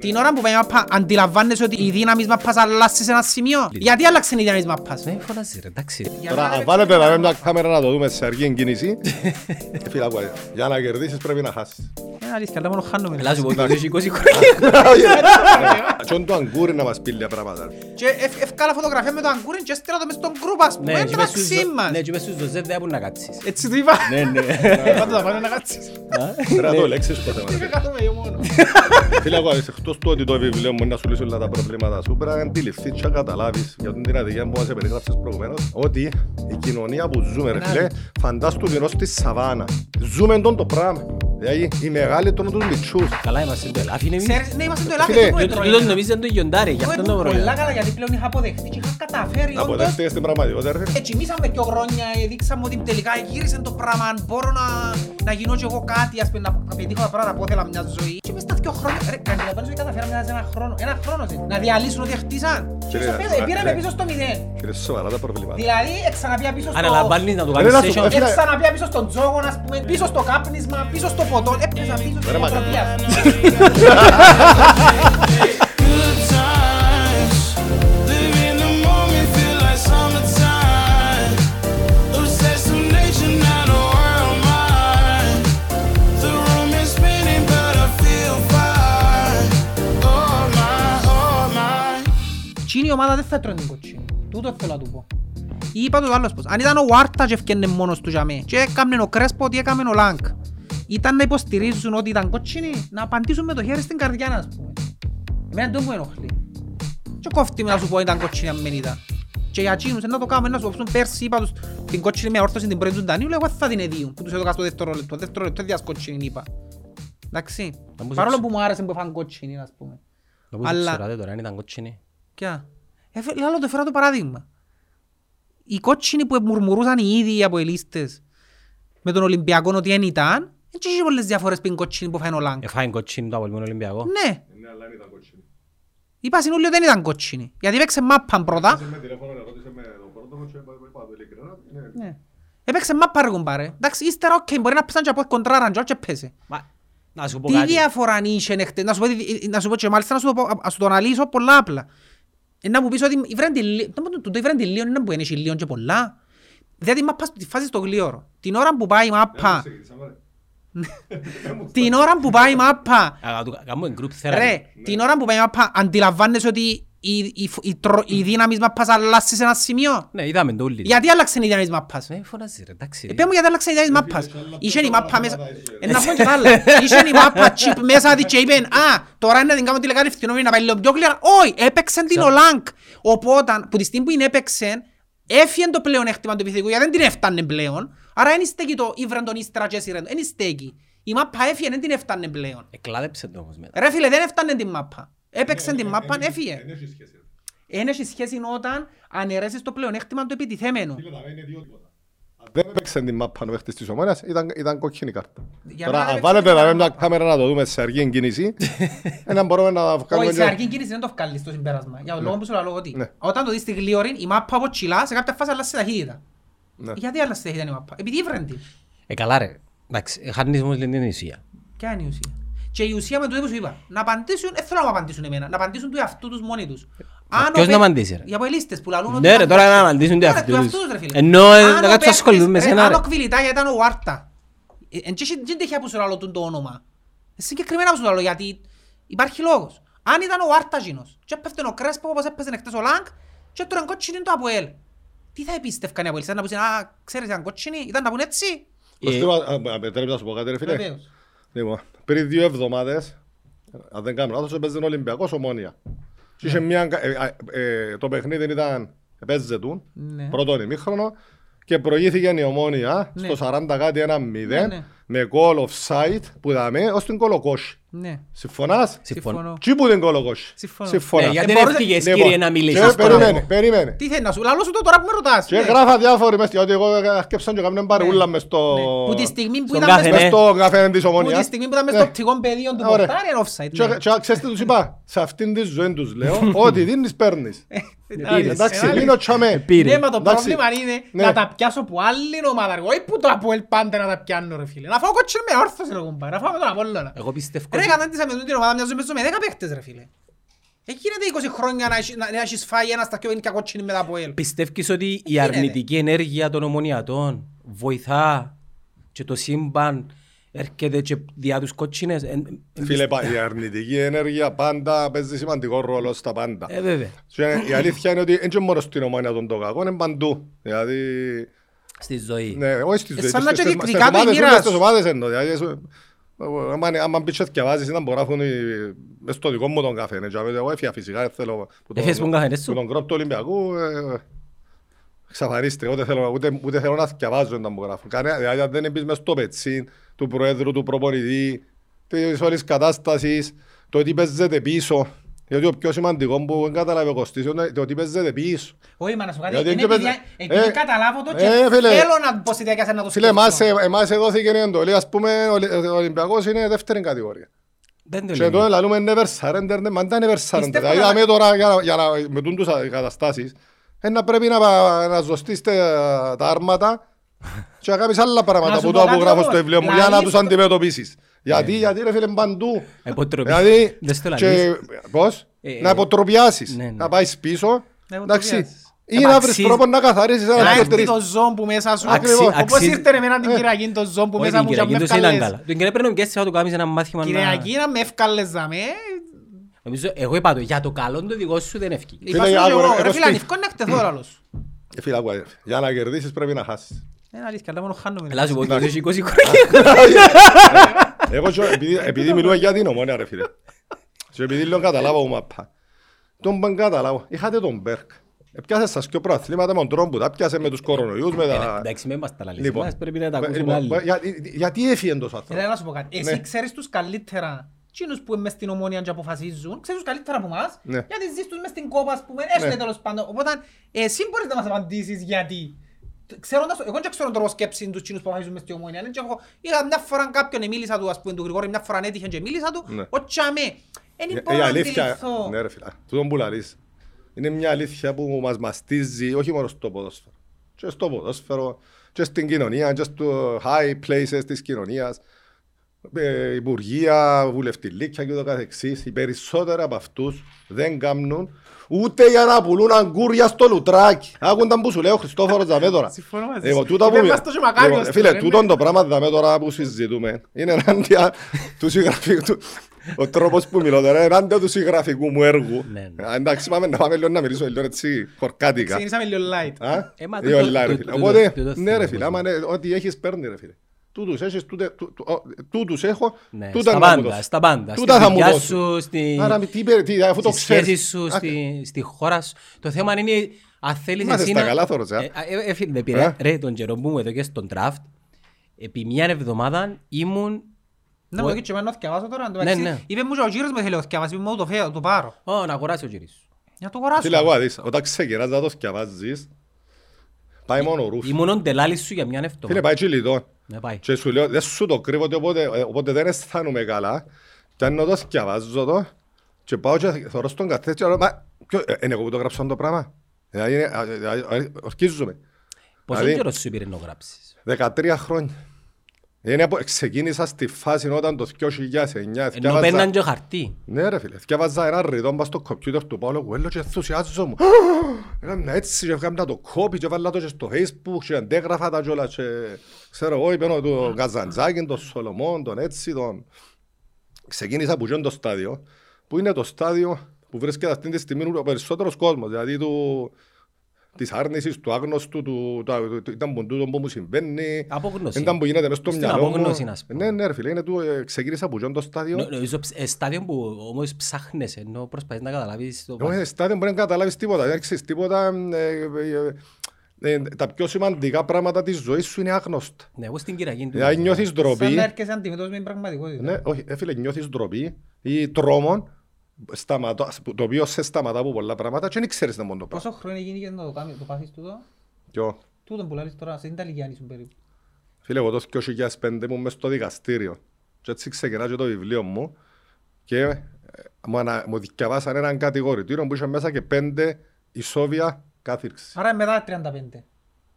Την ώρα που πάει η μάπα αντιλαμβάνεσαι ότι η δύναμη της μάπας αλλάσει σε ένα σημείο. Γιατί άλλαξε η δύναμη της μάπας. Δεν φωνάζει ρε, εντάξει. Για Τώρα να αν βάλετε να με μια κάμερα να το δούμε σε αργή κίνηση. ε, Φίλα μου, για να κερδίσεις πρέπει να χάσεις. Είναι αλήθεια, αλλά μόνο χάνουμε. Ελά σου πω, το έχει 20 χρόνια. Τσον το αγκούρι να μας πει λίγα πράγματα. Και ευ- ευκάλα φωτογραφία με το αγκούριν και έστειλα το μες στον γκρουπ ας πούμε. Ναι, Είναι και μες στους μεταξύ ζω- μας. ναι, και μες στους ζωζεύ δεν έχουν να κάτσεις. Έτσι του είπα. Ναι, ναι. Πάντως θα πάνε να κάτσεις. Πρέπει να το λέξεις ποτέ μας. Κάθομαι εγώ μόνο. Φίλε, εγώ, εκτός του ότι το βιβλίο μου να σου λύσει όλα τα προβλήματα σου, πρέπει να αντιληφθείς και να καταλάβεις για την αδικία που μας περιγράψες προηγουμένως, ότι η κοινωνία που ζούμε, ρε φίλε, φαντάσου του ενώ στη σαβάνα. Ζούμε τον το πράγμα. Δηλαδή, οι μεγάλοι τρώνε τους μητσούς. Καλά είμαστε το ελάφι είναι εμείς. Ξέρεις, ναι, είμαστε το ελάφι Φίλε, αυτό που Διότι έτρωγε. τούτος νομίζετε το γιοντάρι, γι' Εγώ αυτό ήμουν το πολλά πρόβλημα. καλά γιατί πλέον είχα αποδεχτεί και είχα καταφέρει όντως. Αποδέχτηκες την πραγματικότητα, ρε φίλε. Έτσι, μίσαμε δύο χρόνια, ε, δείξαμε ότι τελικά γύρισε το πράγμα. αν Μπορώ να, να γίνω κι εγώ κάτι, ας πούμε, να, να πετύχω τα πράγματα που ήθελα μια ζωή. Και μες στα δύο χρόνια, ρε, καταλαβαίνεις ότι καταφέραμε να σε ένα χρόνο. Ένα χρόνο είναι. Να διαλύσουν ό,τι χτίσαν. Και Κύριε, στο πέρα, ε, πήραμε ε, πίσω στο μηδέν. Κύριε, σοβαρά τα προβλήματα. Δηλαδή, εξαναπία πίσω στο... Αναλαμβάνεις να του Ρε, να κάνεις σου session. πω, φίλε. Εξαναπία πίσω στον τζόγο, ας πούμε, πίσω στο κάπνισμα, πίσω στο ποτό, έπαιζα πίσω στην η ομάδα δεν θα έτρωγε την κοτσίνη. Τούτο θέλω να του πω. Είπα το άλλος πως. Αν ήταν ο Βάρτα και ευκαινε μόνος του για μέ και έκαμνε ο Κρέσπο ότι έκαμνε ο Λάγκ. Ήταν να υποστηρίζουν ότι ήταν κότσινοι, να απαντήσουν με το χέρι στην καρδιά ας πούμε. Εμένα δεν μου ενοχλεί. Και κόφτει με να σου πω ήταν κότσινη αν δεν ήταν. Και για τσίνους να το κάνουμε να σου πω πέρσι είπα τους την κότσινη με όρθωση την πρώτη του Ντανίου, εγώ θα την εδίουν που τους έδωκα στο δεύτερο λεπτό. Δεύτερο λεπτό διάς κότσινη είπα. Εντάξει. Να μου Παρόλο ζητήσω. που μου άρεσε που έφαν κότσινη ας πούμε. Να πούς Αλλά- ξέρατε τώρα αν ήταν κότσινη. Ποια; Έφε, λάλο το φέρα το παράδειγμα. Οι κότσινοι που μουρμουρούσαν οι ίδιοι από οι λίστες με τον Ολυμπιακό ότι δεν ήταν, δεν είχε πολλές διαφορές πριν κότσινοι που φάνε ο Λάγκ. Εφάει κότσινη το Απολυμμένο Ολυμπιακό. Ναι. Είπα στην όλοι δεν ήταν κότσινοι. Γιατί έπαιξε μάπαν πρώτα. Ναι. Έπαιξε μάπα ρε κουμπάρε. Εντάξει, ύστερα οκ, μπορεί να πέσαν και από κοντράραν και όχι πέσε. Μα, να σου πω Τι κάτι. διαφορά αν είχε νεχτε- να σου πω, τι- να σου πω και μάλιστα να σου το, πω- να σου το αναλύσω πολλά απλά. Ε, Να μου πεις ότι η Βρέντι Λί- το- το- το η Βρέντι Λίον είναι που είναι Λίον και πολλά. Δηλαδή μάπα στη φάση στο γλίωρο. Την ώρα που πάει η μάπα, την ώρα που πάει η μάπα, Α, του- Κάνουμε group therapy. ρε, την ώρα που πάει η μάπα αντιλαμβάνεσαι ότι η, η, η, τρο- η δύναμη της μάπας αλλάσει σε ένα σημείο. Ναι, είδαμε το όλοι. Γιατί άλλαξε η δύναμη της μάπας. Ναι, φωνάζει ρε, εντάξει. Ε, πες μου γιατί άλλαξε η δύναμη της μάπας. Είχε η μάπα μέσα... Ε, να πω και τα άλλα. Είχε η μάπα chip μέσα της και είπεν «Α, τώρα είναι να την κάνω τηλεκάρη ευθυνόμενη να πάει λίγο πιο κλειρά». Όχι, έπαιξε την ο Λάγκ. Οπότε, που τη στιγμή που την έπαιξε, έφυγε το πλεονέκτημα του επιθετικού γιατί δεν την έφτανε πλέον. Άρα δεν στέκει το ήβραν τον ύστερα και έσυραν. Δεν στέκει. Η μάπα έφυγε, δεν την έφτανε πλέον. Εκλάδεψε το όμως μετά. Ρε φίλε, δεν έφτανε την μάπα. Έπαιξε την μάπα, έφυγε. Ένα σχέση όταν αναιρέσεις το πλεονέκτημα του επιτιθέμενου. Δεν έπαιξε την μάπα ο παίχτης της ομόνιας, ήταν, ήταν κόκκινη κάρτα. Για Τώρα, μένα αν έπαιξε βάλετε την να με μια μάπα. κάμερα να το δούμε σε αργή κίνηση, έναν μπορούμε να βγάλουμε... Όχι, σε μια- αργή κίνηση δεν το βγάλεις το συμπέρασμα. Για τον λόγο που σου λέω ότι Ναι. όταν το δεις στη γλίωρη, η μάπα από τσιλά σε κάποια φάση αλλάζει ταχύτητα. Ναι. Γιατί αλλάζει ταχύτητα η μάπα; Επειδή ήβρεντη. Ε, καλά ρε. Εντάξει, χάνεις όμως την ουσία. Ποια είναι η ουσία; Και η ουσία με το που σου είπα. Να απαντήσουν, δεν θέλω να μου απαντήσουν εμένα. Να απαντήσουν του εαυτού τους μόνοι τους. Αν ο ποιος παί- να απαντήσει, ρε; Οι αποελίστες που λαλούν ότι Ναι ρε, ήταν τώρα να κόκκινοι. απαντήσουν του Ναι, εαυτού του τους. εαυτούς τους, ρε φίλε. Ενώ, ε, Αν να ο κάτσουν παίκτης- ασχοληθούν με ρε, σένα, Αν ρε. ο Κβιλιτάγια ήταν ο Βάρτα. ε, εν τύχει- Δεν τέχει που σου λαλώ τον το όνομα. Ε, Συγκεκριμένα που σου το λαλώ γιατί υπάρχει λόγος. Αν ήταν ο Βάρτα γίνος και έπεφτε ο Κρέσπο όπως έπαιζε χτες ο Λάγκ και τώρα κότσινη το Αποέλ. Τι θα επίστευκαν οι Αποέλ, να πούν «Α, ξέρεις ήταν κότσινη, ήταν να πούν έτσι». Το στήμα- α, α, Επιτρέπεις να σου πω κάτι ρε φίλε; Βεβαίως. Λοιπόν, πριν δύο εβδομάδες, αν δεν κάνω λάθος, έπαιζε ο Ολυμπιακός ομόνια. Και είχε μια, ε, ε, ε, το παιχνίδι ήταν, έπαιζε του, Ναι. πρώτο ημίχρονο, και προηγήθηκε η ομόνια Ναι. στο 40 κάτι ένα Ναι, 0 ναι. Με goal offside που δαμε ως την κολοκόση. Ναι. Συμφωνάς; Συμφωνώ. Τι που την κολοκόση; Συμφωνώ. Συμφωνά. Ναι, γιατί Ε, δεν μπορούσε- έφυγες Λοιπόν, κύριε να μιλήσεις. και τώρα. Περίμενε, περίμενε. Τι θέλεις να σου λαλώ σου το τώρα που με ρωτάς. Και ναι. γράφα διάφοροι μες, ότι εγώ αρκέψαν και κάμουν παρεούλα μες στο... Ναι. Που τη στιγμή που Στον ήταν μες κάθε στο- μες ναι. στο καφέ της που τη ομόνιας. στιγμή που ήταν μες Ναι. στο οπτικό πεδίο του Ωραία. πορτάρι είναι offside. Και- ναι. Και ξέρεις τι τους είπα, σε αυτήν τη ζωή τους λέω, ό,τι δίνεις παίρνεις. Εντάξει, Εντάξει, ένα μείνω τσάμε. Πήρε. Ναι, μα το Εντάξει. πρόβλημα είναι Ναι. να τα πιάσω που άλλη ομάδα. ρε. Όχι που το Αποέλ πάντα να τα πιάνω ρε φίλε. Να φάω κότσινο με όρθος ρε κουμπάρ. Να φάω με τον Απόλλωνα. Εγώ πιστεύω Ρε ότι- κατάντησα με την ομάδα μοιάζω μέσω με 10 παίχτες ρε φίλε. Ε, γίνεται 20 χρόνια να έχεις- να να έχεις φάει ένα στα πιο είναι και κότσινη με τα Αποέλ. Πιστεύεις ότι η γίνεται. αρνητική ενέργεια των ομονιατών βοηθά και το σύμπαν έρχεται και διά τους κότσινες; Εν- εν- Φίλε, πα- η αρνητική ενέργεια πάντα παίζει σημαντικό ρόλο στα πάντα. Ε, βέβαια. Και η αλήθεια είναι ότι δεν είναι μόνος στην ομόνια των το κακό, είναι παντού. Δηλαδή, Στη ζωή. ναι, όχι στις Ε, ζωές, σαν να στις- και στις διεκδικά το η ομάδες, μοίρα ούτε σου. στις ομάδες εννοώ. Δηλαδή, σου- άμα- άμα μπεις και θκιαβάζεις, ήταν που γράφουν οι- μες στο δικό μου τον καφέ. ναι, και εγώ έφυγα φυσικά, δεν θέλω... που τον- Έφυγες που καφέ, ναι, που σου. τον κρόπ του Ολυμπιακού, ε, εξαφανίστηκε, ούτε θέλω, ούτε, ούτε θέλω να θκιαβάζω όταν μου γράφουν. Κανένα, δηλαδή, αν δεν μπεις μες στο πετσίν του προέδρου, του προπονητή, της όλης κατάστασης, το ότι παίζεται πίσω. Γιατί το πιο σημαντικός που δεν καταλάβει ο Κωστής είναι το ότι παίζεται πίσω. Όχι, μα να σου πω κάτι, Γιατί είναι και επειδή παίζε- επειδή Ε, καταλάβω το και ε, φίλε. θέλω να πω στη διάρκεια να το Φίλε, εμάς, σκεφτώ. ε, εμάς εδόθηκε η εντολή, ας πούμε, ο Ολυ- ο Ολυμπιακός είναι δεύτερη κατηγορία. Δεν το Και λέμε. τώρα λαλούμε never surrender, ναι, μα δεν είναι never surrender. Πιστεύω Δηλαδή, να- δάμε τώρα για να- για να με τούν τους α- καταστάσεις, ε, να πρέπει να, πα- να ζωστείς τα τα άρματα και να κάνεις άλλα Να πράγματα σου που πω το που κάτι γράφω όμως. στο βιβλίο μου για να Λαλείς τους το- αντιμετωπίσεις. Γιατί, γιατί ρε φίλε παντού. Υποτροπή. Δηλαδή, Δεν στο και, λαλείς. πώς, Ε, να υποτροπιάσεις, ναι, ναι. να πάεις πίσω, Να εντάξει, υποτροπιάσεις. ή να βρεις Αξίζει- τρόπος να καθαρίσεις ένα Να δύο έρθει τρεις. το ζώο που μέσα σου. Ακριβώς. Όπως Αξίζει- ήρθε εμένα την Ε. Κυριακή το ζώο που Όχι, μέσα την μου και με Κυριακή τους ήταν ευκάλες. καλά. Την Κυριακή πρέπει να και θα το κάνεις ένα μάθημα να... Κυριακή να με ευκάλες δαμέ. Νομίζω, εγώ είπα το, για το καλό το δικό σου δεν ευκεί. Φίλε, Είπα σου και άκου, εγώ, ρε, ρε εγώ φίλε, στη- ανηφκό είναι εκτεθώ λαλός. Ε, Φίλε, άκου, αδερφέ, για να κερδίσεις πρέπει να χάσεις. Είναι αλήθεια, αλλά μόνο χάνουμε. Ελά σου πω, Εντάξει. ότι έχει 20 χρόνια. Εγώ και- επειδή, επειδή μιλούμε για την ομόνια ρε φίλε. Και επειδή λέω καταλάβω μου μαπά. Τον παν καταλάβω. Είχατε τον Μπέρκ. Επιάσε σας και προαθλήματα με τον τρόπο που τα πιάσε με τους κορονοϊούς, με Ε, τα... Εντάξει, με μας τα λαλείς. Λοιπόν, Μας πρέπει να τα ε, ακούσουν λοιπόν, άλλοι. για- Γιατί έφυγε τόσο Έλα άνθρωπο. να σου πω κάτι. Ναι. Εσύ ξέρεις τους καλύτερα Εκείνους που είναι μες στην ομόνια και αποφασίζουν, ξέρεις τους καλύτερα από εμάς, Ναι. γιατί ζεις τους μες στην κόπα, ας πούμε, έστω Ναι. τέλος πάντων. Οπότε, εσύ μπορείς να μας απαντήσεις γιατί. Ξέροντας, το- εγώ δεν ξέρω τον τρόπο σκέψης τους εκείνους που αποφασίζουν μες στην ομόνια. ναι, και εγώ Είχα μια φορά κάποιον, μίλησα του, ας πούμε, του Γρηγόρη, μια φορά έτυχε και μίλησα του, Ναι. ο τσάμε. Δεν Ε, μπορώ Η να αλήθεια, αντιληφθώ. ναι ρε φίλα, τούτον που λαλείς, είναι μια αλήθεια που μας μαστίζει όχι μόνο στο ποδόσφαιρο. Και στο ποδόσφαιρο, και στην κοινωνία, και στο high places της κοινωνίας, ε, υπουργεία, βουλευτηλίκια και ούτω καθεξής. Οι περισσότεροι από αυτούς δεν κάνουν ούτε για να πουλούν αγκούρια στο λουτράκι. Άκουνταν που σου λέω ο Χριστόφορος δαμέ τώρα. Συμφωνώ μαζί Εγώ, σου. τούτα που Είπε μι- μας το και μακάριος Λοιπόν, τώρα, Φίλε, είναι. τούτον το πράγμα δαμέ τώρα που συζητούμε είναι ενάντια του συγγραφικού. Ο τρόπος που μιλώ τώρα είναι ενάντια του συγγραφικού μου έργου. Ναι, ναι. Α, Εντάξει, πάμε να πάμε λίγο να μιλήσω λίγο έτσι χορκάτικα. Ξεκινήσαμε λίγο light. Α, Ε, μα ή τούτο- όλα, ρε τούτο- φίλε. τούτο- Οπότε, τούτο ναι θέλω ρε φίλε, να άμα είναι ό,τι έχεις παίρνει ρε φίλε. Τούτους έχεις, τούτε- τού- τού- ο- τούτους έχω, Ναι, τούτα στα να μου πάντα, δώσεις. στα πάντα. Τούτα Στη θα μου δουλειά δώσεις. σου, στη- Άρα, τι, πε- τι, αφού το στις σχέσεις ξέρεις. σου, Α, στη, στη χώρα σου. Το θέμα είναι αν θέλεις Είμαστε εσύ στα να... καλά, Θωρός, α. Ε, ε, ε, φίλε, πειρά- Α. Ρε, τον καιρό που μου εδώ και στον draft, επί μια εβδομάδα ήμουν... Να μου δω και εμένα να θυκευάσω τώρα. εν τω Ναι, μεταξύ, ναι. Είπε μου και ο κύριος με θέλει να θυκευάσει, είπε μου το φέρω, το πάρω. Ω, να αγοράσει ο κύριος σου. Για το αγοράσω. Φίλε, εγώ δεις, όταν ξεκινάς να το σκιαβάζεις, πάει μόνο ο ρούφ. Ήμουν ο ντελάλης σου για μια Φίλε, εβδομάδα. πάει κυλιτό. Ναι, πάει. Και σου λέω, δεν σου το κρύβω, ότι οπότε, ε, οπότε δεν αισθάνομαι καλά. Και αν το σκιαβάζω το, και πάω και θωρώ στον καθένα και λέω, μα, ποιο, ε, είναι εγώ που το γράψα το πράγμα. Δηλαδή, είναι- α, δηλαδή, α, ορκίζομαι. Πόσο δηλαδή- καιρό σου πήρε να γράψεις; 13 χρόνια. Είναι από, ξεκίνησα στη φάση όταν το 2009 Ενώ θκιάβαζα- παίρναν και χαρτί. Ναι ρε φίλε, θκιάβαζα ένα ρητό μπας στο κομπιούτερ του Παύλο Κουέλο και ενθουσιάζομαι. Έκανα έτσι και έκανα το κόπι και βάλα το και στο facebook και αντέγραφα τα κιόλας και ξέρω εγώ είπα τον Καζαντζάκη, τον Σολομόν, τον έτσι, τον... Ξεκίνησα από εκείνο το στάδιο που είναι το στάδιο που βρίσκεται αυτή τη στιγμή ο περισσότερος κόσμος, δηλαδή του, της άρνησης, του άγνωστου, του, του, του, ήταν που τούτο που μου συμβαίνει, Απόγνωση. ήταν που γίνεται μες στο Στην μυαλό μου. απόγνωση, να σου πω. Ναι, ναι ρε φίλε, είναι του, ε, ξεκίνησα από εκείνο το στάδιο. Νο- Νομίζω ψ- ε, στάδιο που όμως ψάχνες ενώ προσπαθείς να καταλάβεις το Όχι, στάδιο μπορεί να καταλάβεις τίποτα. Δεν ξέρεις τίποτα. ε, ε, ε, τα πιο σημαντικά πράγματα της ζωής σου είναι άγνωστα. Ναι, εγώ στην Κυριακή του. Δηλαδή νιώθεις Σαν ντροπή. να έρχεσαι αντιμετώπιση με την πραγματικότητα. Ναι, όχι, ε, φίλε, νιώθεις ντροπή ή τρόμον, σταματώ- το οποίο σε σταματά από πολλά πράγματα και δεν ξέρεις να μόνο το πράγμα. Πόσο χρόνο γίνει και να το κάνεις, το πάθεις τούτο; Ποιο; Τούτο που λάβεις τώρα, σε την ηλικία σου περίπου. Φίλε, εγώ το 2005 ήμουν μες στο δικαστήριο και έτσι ξεκινά και το βιβλίο μου και ε, μου, ανα, μου διαβάσαν έναν κατηγορητήριο που είχε μέσα και πέντε η Σόβια κάθυρξης. Άρα μετά 35.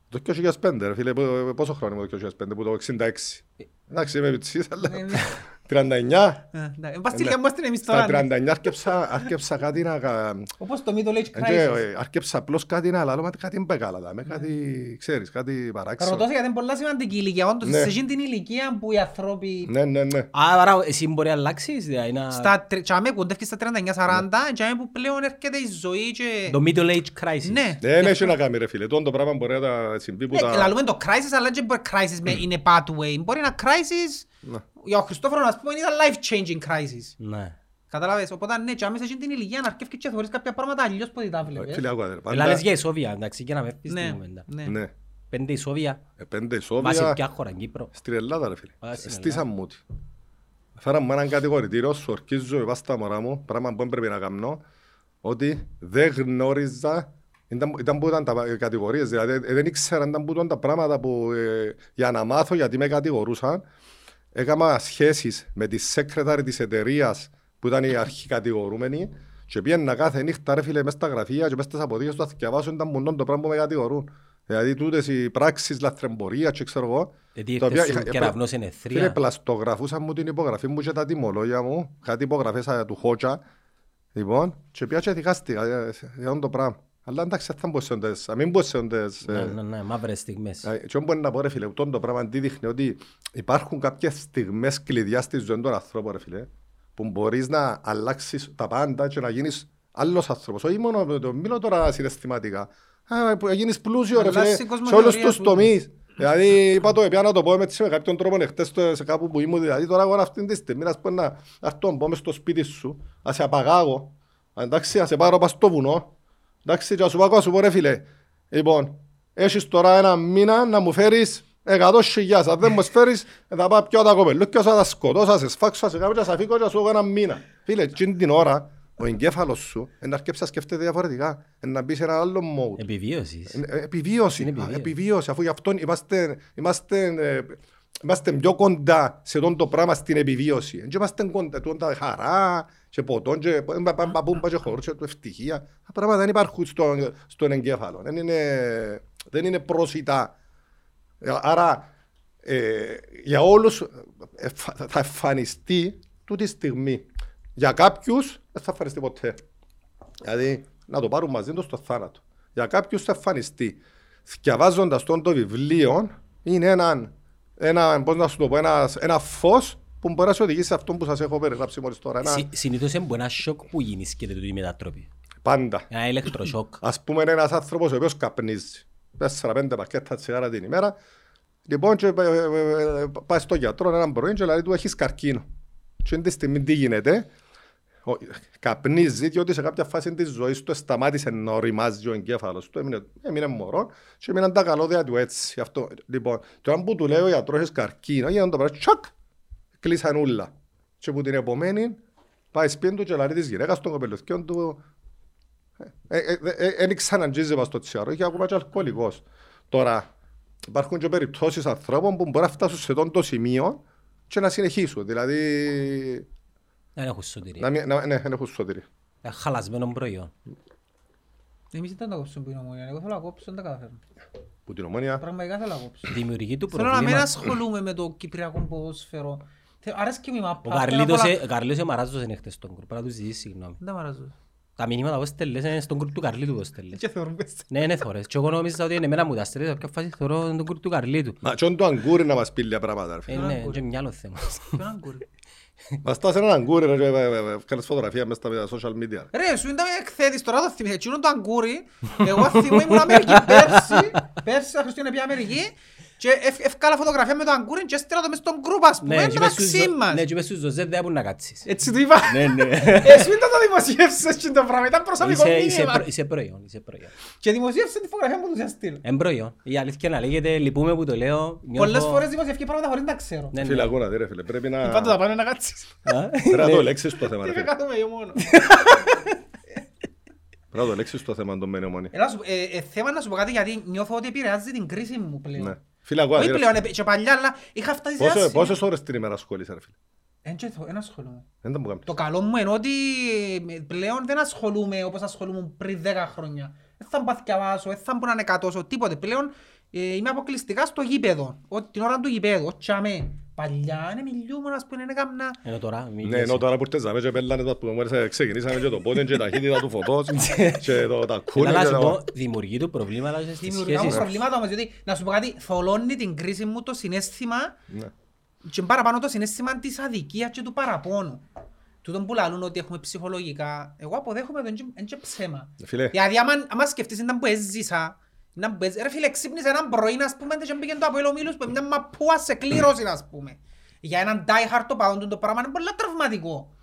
Το 2005 ρε φίλε, πο- πόσο χρόνο είμαι το 2005 που το 66. Εντάξει είμαι πιτσής, αλλά Ναι, ναι. 39. Ε, εντάξει. Πας στη λέμε στην εμείς Στα τώρα. ναι. 39 άρκεψα, άρκεψα κάτι να... κα- Όπως το Middle Age Ε, Crisis. ε, Άρκεψα απλώς κάτι να λέω, μα κάτι είναι πεκάλα, δάμε, κάτι, ξέρεις, κάτι Θα παράξενο. ρωτήσω γιατί είναι πολλά σημαντική ηλικία. Όντως, Ναι. σε εκείνη την ηλικία που οι άνθρωποι Ναι, ναι, ναι. Άρα εσύ μπορεί να αλλάξεις, δηλαδή να... στα τρι- τσάμε κοντεύκει στα 39-40, τσάμε που πλέον έρχεται η ζωή και... Το middle age crisis. Ναι. Δεν έχει να κάνει ρε φίλε, τόν το πράγμα μπορεί να τα συμβεί που Ναι, τα... λαλούμε το crisis, αλλά δεν μπορεί crisis με είναι pathway. Μπορεί ένα crisis, Ναι. Για ο Χριστόφορος να πούμε, ήταν life-changing crisis. Ναι. Καταλάβες, οπότε ναι, τσάμε σε εκείνη την ηλικία να αρκεύεις και θεωρείς κάποια πράγματα αλλιώς που δεν τα βλέπεις. Φίλε, άκουα, ρε, Έλα πάντα- λες για Ισόβια, εντάξει, για να με έρθεις στην Ναι, κουβέντα. ναι. Ναι. Πέντε Ισόβια, Ε, Πέντε βάσει ισόβια ποια χώρα, Κύπρο. στην Ελλάδα ρε φίλε. Α, στην Στήσαν μου τη. Φέραν μου έναν κατηγορητήριο, σου ορκίζω με πάστα μωρά μου, πράγμα που δεν πρέπει να κάνω, ότι δεν γνώριζα, ήταν, ήταν που ήταν τα κατηγορίες, δηλαδή ε, δεν ήξερα ήταν που ήταν τα πράγματα που ε, για να μάθω γιατί με κατηγορούσαν, έκανα σχέσεις με τη σέκρεταρη της εταιρείας που ήταν η αρχικατηγορούμενη και πήγαινα κάθε νύχτα ρε φίλε μες στα γραφεία και μες στις αποδείξεις του να θυκευάσω ήταν μόνο το πράγμα που με κατηγορούν. Δηλαδή τούτες οι πράξεις λαθρεμπορία και ξέρω εγώ. Γιατί τα ήρθες οποία σου είχα- κεραυνός εν Φίλε, εθρία. πλαστογραφούσαν μου την υπογραφή μου και τα τιμολόγια μου, κάτι υπογραφές α, του Χότσα, λοιπόν, και πια και δικάστηκα για για αυτό το πράγμα. Αλλά εντάξει, δεν θα μπω σε όντες, να μην μπω σε όντες, Ναι, ε, ναι, ναι, μαύρες στιγμές. ε, Και όμως μπορεί να πω ρε φίλε, αυτό το πράγμα τι δείχνει ότι υπάρχουν κάποιες στιγμές κλειδιά στη ζωή των ανθρώπων ρε φίλε, που μπορείς να αλλάξεις τα πάντα και να γίνεις άλλος άνθρωπος. Όχι μόνο, το μιλώ τώρα συναισθηματικά. Α, που να γίνεις πλούσιο ρε φίλε, Αλλάσεις η σε κοσμοθεωρία όλους τους σου. τομείς. Δηλαδή είπα το, πια να το πω έτσι με κάποιον τρόπο εχθές στο- σε κάπου που ήμουν. Δηλαδή τώρα εγώ αυτή τη στιγμή να σου πω να έρθω να πω μες στο σπίτι σου, να σε απαγάγω, εντάξει, να σε πάρω πας στο βουνό, εντάξει, και να σου πω, να σου πω ρε φίλε, λοιπόν, έχεις τώρα ένα μήνα να μου φέρεις εκατό χιλιάς, αν δεν μου φέρεις θα πάω πιω τα κοπελούκια, θα τα σκοτώσω, θα σε σφάξω, θα σε κάνω και θα σε αφήκω και θα σου έχω ένα μήνα. Φίλε, εκείνη την ώρα ο εγκέφαλος σου είναι να αρκέψει να σκέφτεται διαφορετικά, είναι να μπει σε ένα άλλο mode. Επιβίωσης. Ε, Επιβίωση. Είναι Α, επιβίωση. επιβίωση. Αφού γι' αυτό είμαστε, είμαστε, ε, είμαστε πιο κοντά σε αυτό το πράγμα στην επιβίωση. Δεν είμαστε κοντά του τα χαρά και ποτόν και παπούμπα και χορούς και του ευτυχία. Τα πράγματα δεν υπάρχουν στον, στον εγκέφαλο. Δεν είναι, δεν είναι προσιτά. Ε, Άρα ε, για όλους ε, φα- θα εμφανιστεί τούτη στιγμή. Για κάποιους δεν θα εμφανιστεί ποτέ. Δηλαδή να το πάρουν μαζί τους στο θάνατο. Για κάποιους θα εμφανιστεί. Διαβάζοντας τον το βιβλίο είναι ένα, ένα, πώς να σου το πω, ένα, ένα φως που μπορεί να σε οδηγήσει σε αυτό που σας έχω περιγράψει μόλις τώρα. Ένα, Συ- Συνήθως είναι ένα σοκ που γεννήσκεται τούτη η μετατροπή. πάντα. Ένα ηλεκτροσοκ. Ας πούμε είναι ένας άνθρωπος ο οποίος καπνίζει. 4-5 πακέτα τσιγάρα την ημέρα. Λοιπόν, και, ε, ε, ε, πάει στο γιατρό έναν πρωί και λέει του έχεις καρκίνο. Και είναι τη στιγμή τι γίνεται; Ο- Καπνίζει διότι σε κάποια φάση της ζωής του σταμάτησε να οριμάζει ο εγκέφαλος του. Έμεινε, έμεινε μωρό και έμειναν τα καλώδια του έτσι. Αυτό. Λοιπόν, τώρα που του λέει ο γιατρός έχεις καρκίνο, γίνεται το πράγμα, τσακ, κλείσαν ούλα. Και που την επομένη πάει σπίτι του και λέει της γυναίκας των κοπελουθιών του δεν ξαναντζίζει μας το τσιάρο, είχε ακόμα και αλκοολικός. Τώρα, υπάρχουν και περιπτώσεις ανθρώπων που μπορεί να φτάσουν σε αυτό το σημείο και να συνεχίσουν. Δηλαδή, Δεν έχουν σωτηρία. να, μην- να, ναι, δεν έχουν σωτηρία. Ένα χαλασμένο προϊόν. Εμείς δεν τα κόψουμε που είναι ομόνια. Εγώ θέλω να κόψω, δεν τα καταφέρνω. Που την ομόνια, Πραγματικά θέλω να κόψω. Δημιουργεί του Θέλω να μην προβλήματα. ασχολούμαι με το κυπριακό ποδόσφαιρο. Θε- Αρέσκει μου η μάπα. Ο Καρλίτος ε- ο Καρλίτος εμαράζωσε είναι χτες στον γκρουπ. Να τους ζητήσεις συγγνώμη. Δεν μ' αράζουν. Τα μηνύματα που στέλνες είναι στον γκρουπ του Καρλίτου που στέλνες. Και θεωρούμε σε- Ναι, ναι, θωρές. Και εγώ νόμιζα ότι είναι εμένα μου τα στέλνες. Σε κάποια φάση θεωρώ τον γκρουπ του Καρλίτου. μα και το αγκούρι να μας πει λίγα πράγματα. ρε Ε, φίλε. ναι, και μυαλό θέμα. Ποιον αγκούρι; Μας στάσε έναν αγκούρι ρε, και, ε, ε, ε, κάνεις φωτογραφία μες στα social media. Ρε, σου ήταν εκθέτης τώρα το θυμηθείς. Εκείνο το αγκούρι, εγώ θυμώ ήμουν Αμερική πέρσι, πέρσι τα Χριστούγεννα πήγα Αμερική και ευ- ευκάλα φωτογραφία με το αγκούρι και έστειλα το μες στον γκρουπ ας πούμε, Ναι, και είπες μεταξύ στους- μας. ναι, και είπες στους Ζωζέ δεν μπορεί να κάτσεις. Έτσι του είπα. Ναι, ναι. Εσύ δεν το δημοσίευσες και το πράγμα, ήταν προσωπικό Είσαι- είσαι μήνυμα. προ- Είσαι προϊόν, είσαι προϊόν. Και δημοσίευσε τη φωτογραφία που τους έστειλε. Εν προϊόν. Η αλήθεια να λέγεται, λυπούμε που το λέω. νιώθω- Πολλές φορές δημοσιευκεί πράγματα χωρίς να τα ξέρω. Ναι, ναι. Φίλε, ακούω να δει ρε φίλε, πρέπει να, Πάντα τα πάνε να κάτσεις. Α, πρέπει να ναι. το ελέγξεις το θέμα. Τι ρε θα φίλε. κάνουμε εγώ μόνο. Πρέπει να το ελέγξεις το θέμα των μένει ομόνια. Έλα, σου- ε, ε, θέμα να σου πω κάτι γιατί νιώθω ότι επηρεάζει την κρίση μου πλέον. Ναι. Φίλε, ακούω να Όχι δει, ρε πλέον, ε, και παλιά, αλλά είχα φτάσει σε ένα Πόσο- σημείο. Πόσες ώρες την ημέρα ασχολείσαι ρε φίλε; Εν και θω- εν ασχολούμαι. Δεν τα μου κάνει. Το καλό μου είναι ότι με- πλέον δεν ασχολούμαι όπως ασχολούμαι πριν 10 χρόνια. Δεν θα μπαθιαβάσω, δεν θα μπορώ να ανεκατώσω, τίποτε. Πλέον ε, είμαι αποκλειστικά στο γήπεδο. Ο, την ώρα του γήπεδου, ο τσάμε. Παλιά είναι μιλιούμουν, ας πούμε, είναι κάμνα... Ενώ τώρα Ναι, μιλήσεις. ενώ τώρα που ήρθες και πέλανε τα που μόλις ξεκινήσαμε και το πόδι και η ταχύτητα του φωτός και το τα κούνε Έλα να και σου το... πω, δημιουργεί του προβλήματα στις Δημιουργικά μου σχέσεις. προβλήματα όμως, διότι να σου πω κάτι, θολώνει την κρίση μου το συναίσθημα Ναι. και παραπάνω το συναίσθημα της αδικίας και του παραπόνου. Τούτον που λαλούν ότι έχουμε ψυχολογικά, εγώ αποδέχομαι το εν και ψέμα. Φίλε, Δηλαδή άμα, άμα σκεφτείς ήταν που έζησα, ήταν που έζησα, ρε φίλε ξύπνησε έναν πρωί ας πούμε και πήγαινε το Αποέλ Ομίλους που μια μαπούα σε κλήρωση ας πούμε. Για έναν die hard το παγόντον το πράγμα είναι πολύ τραυματικό.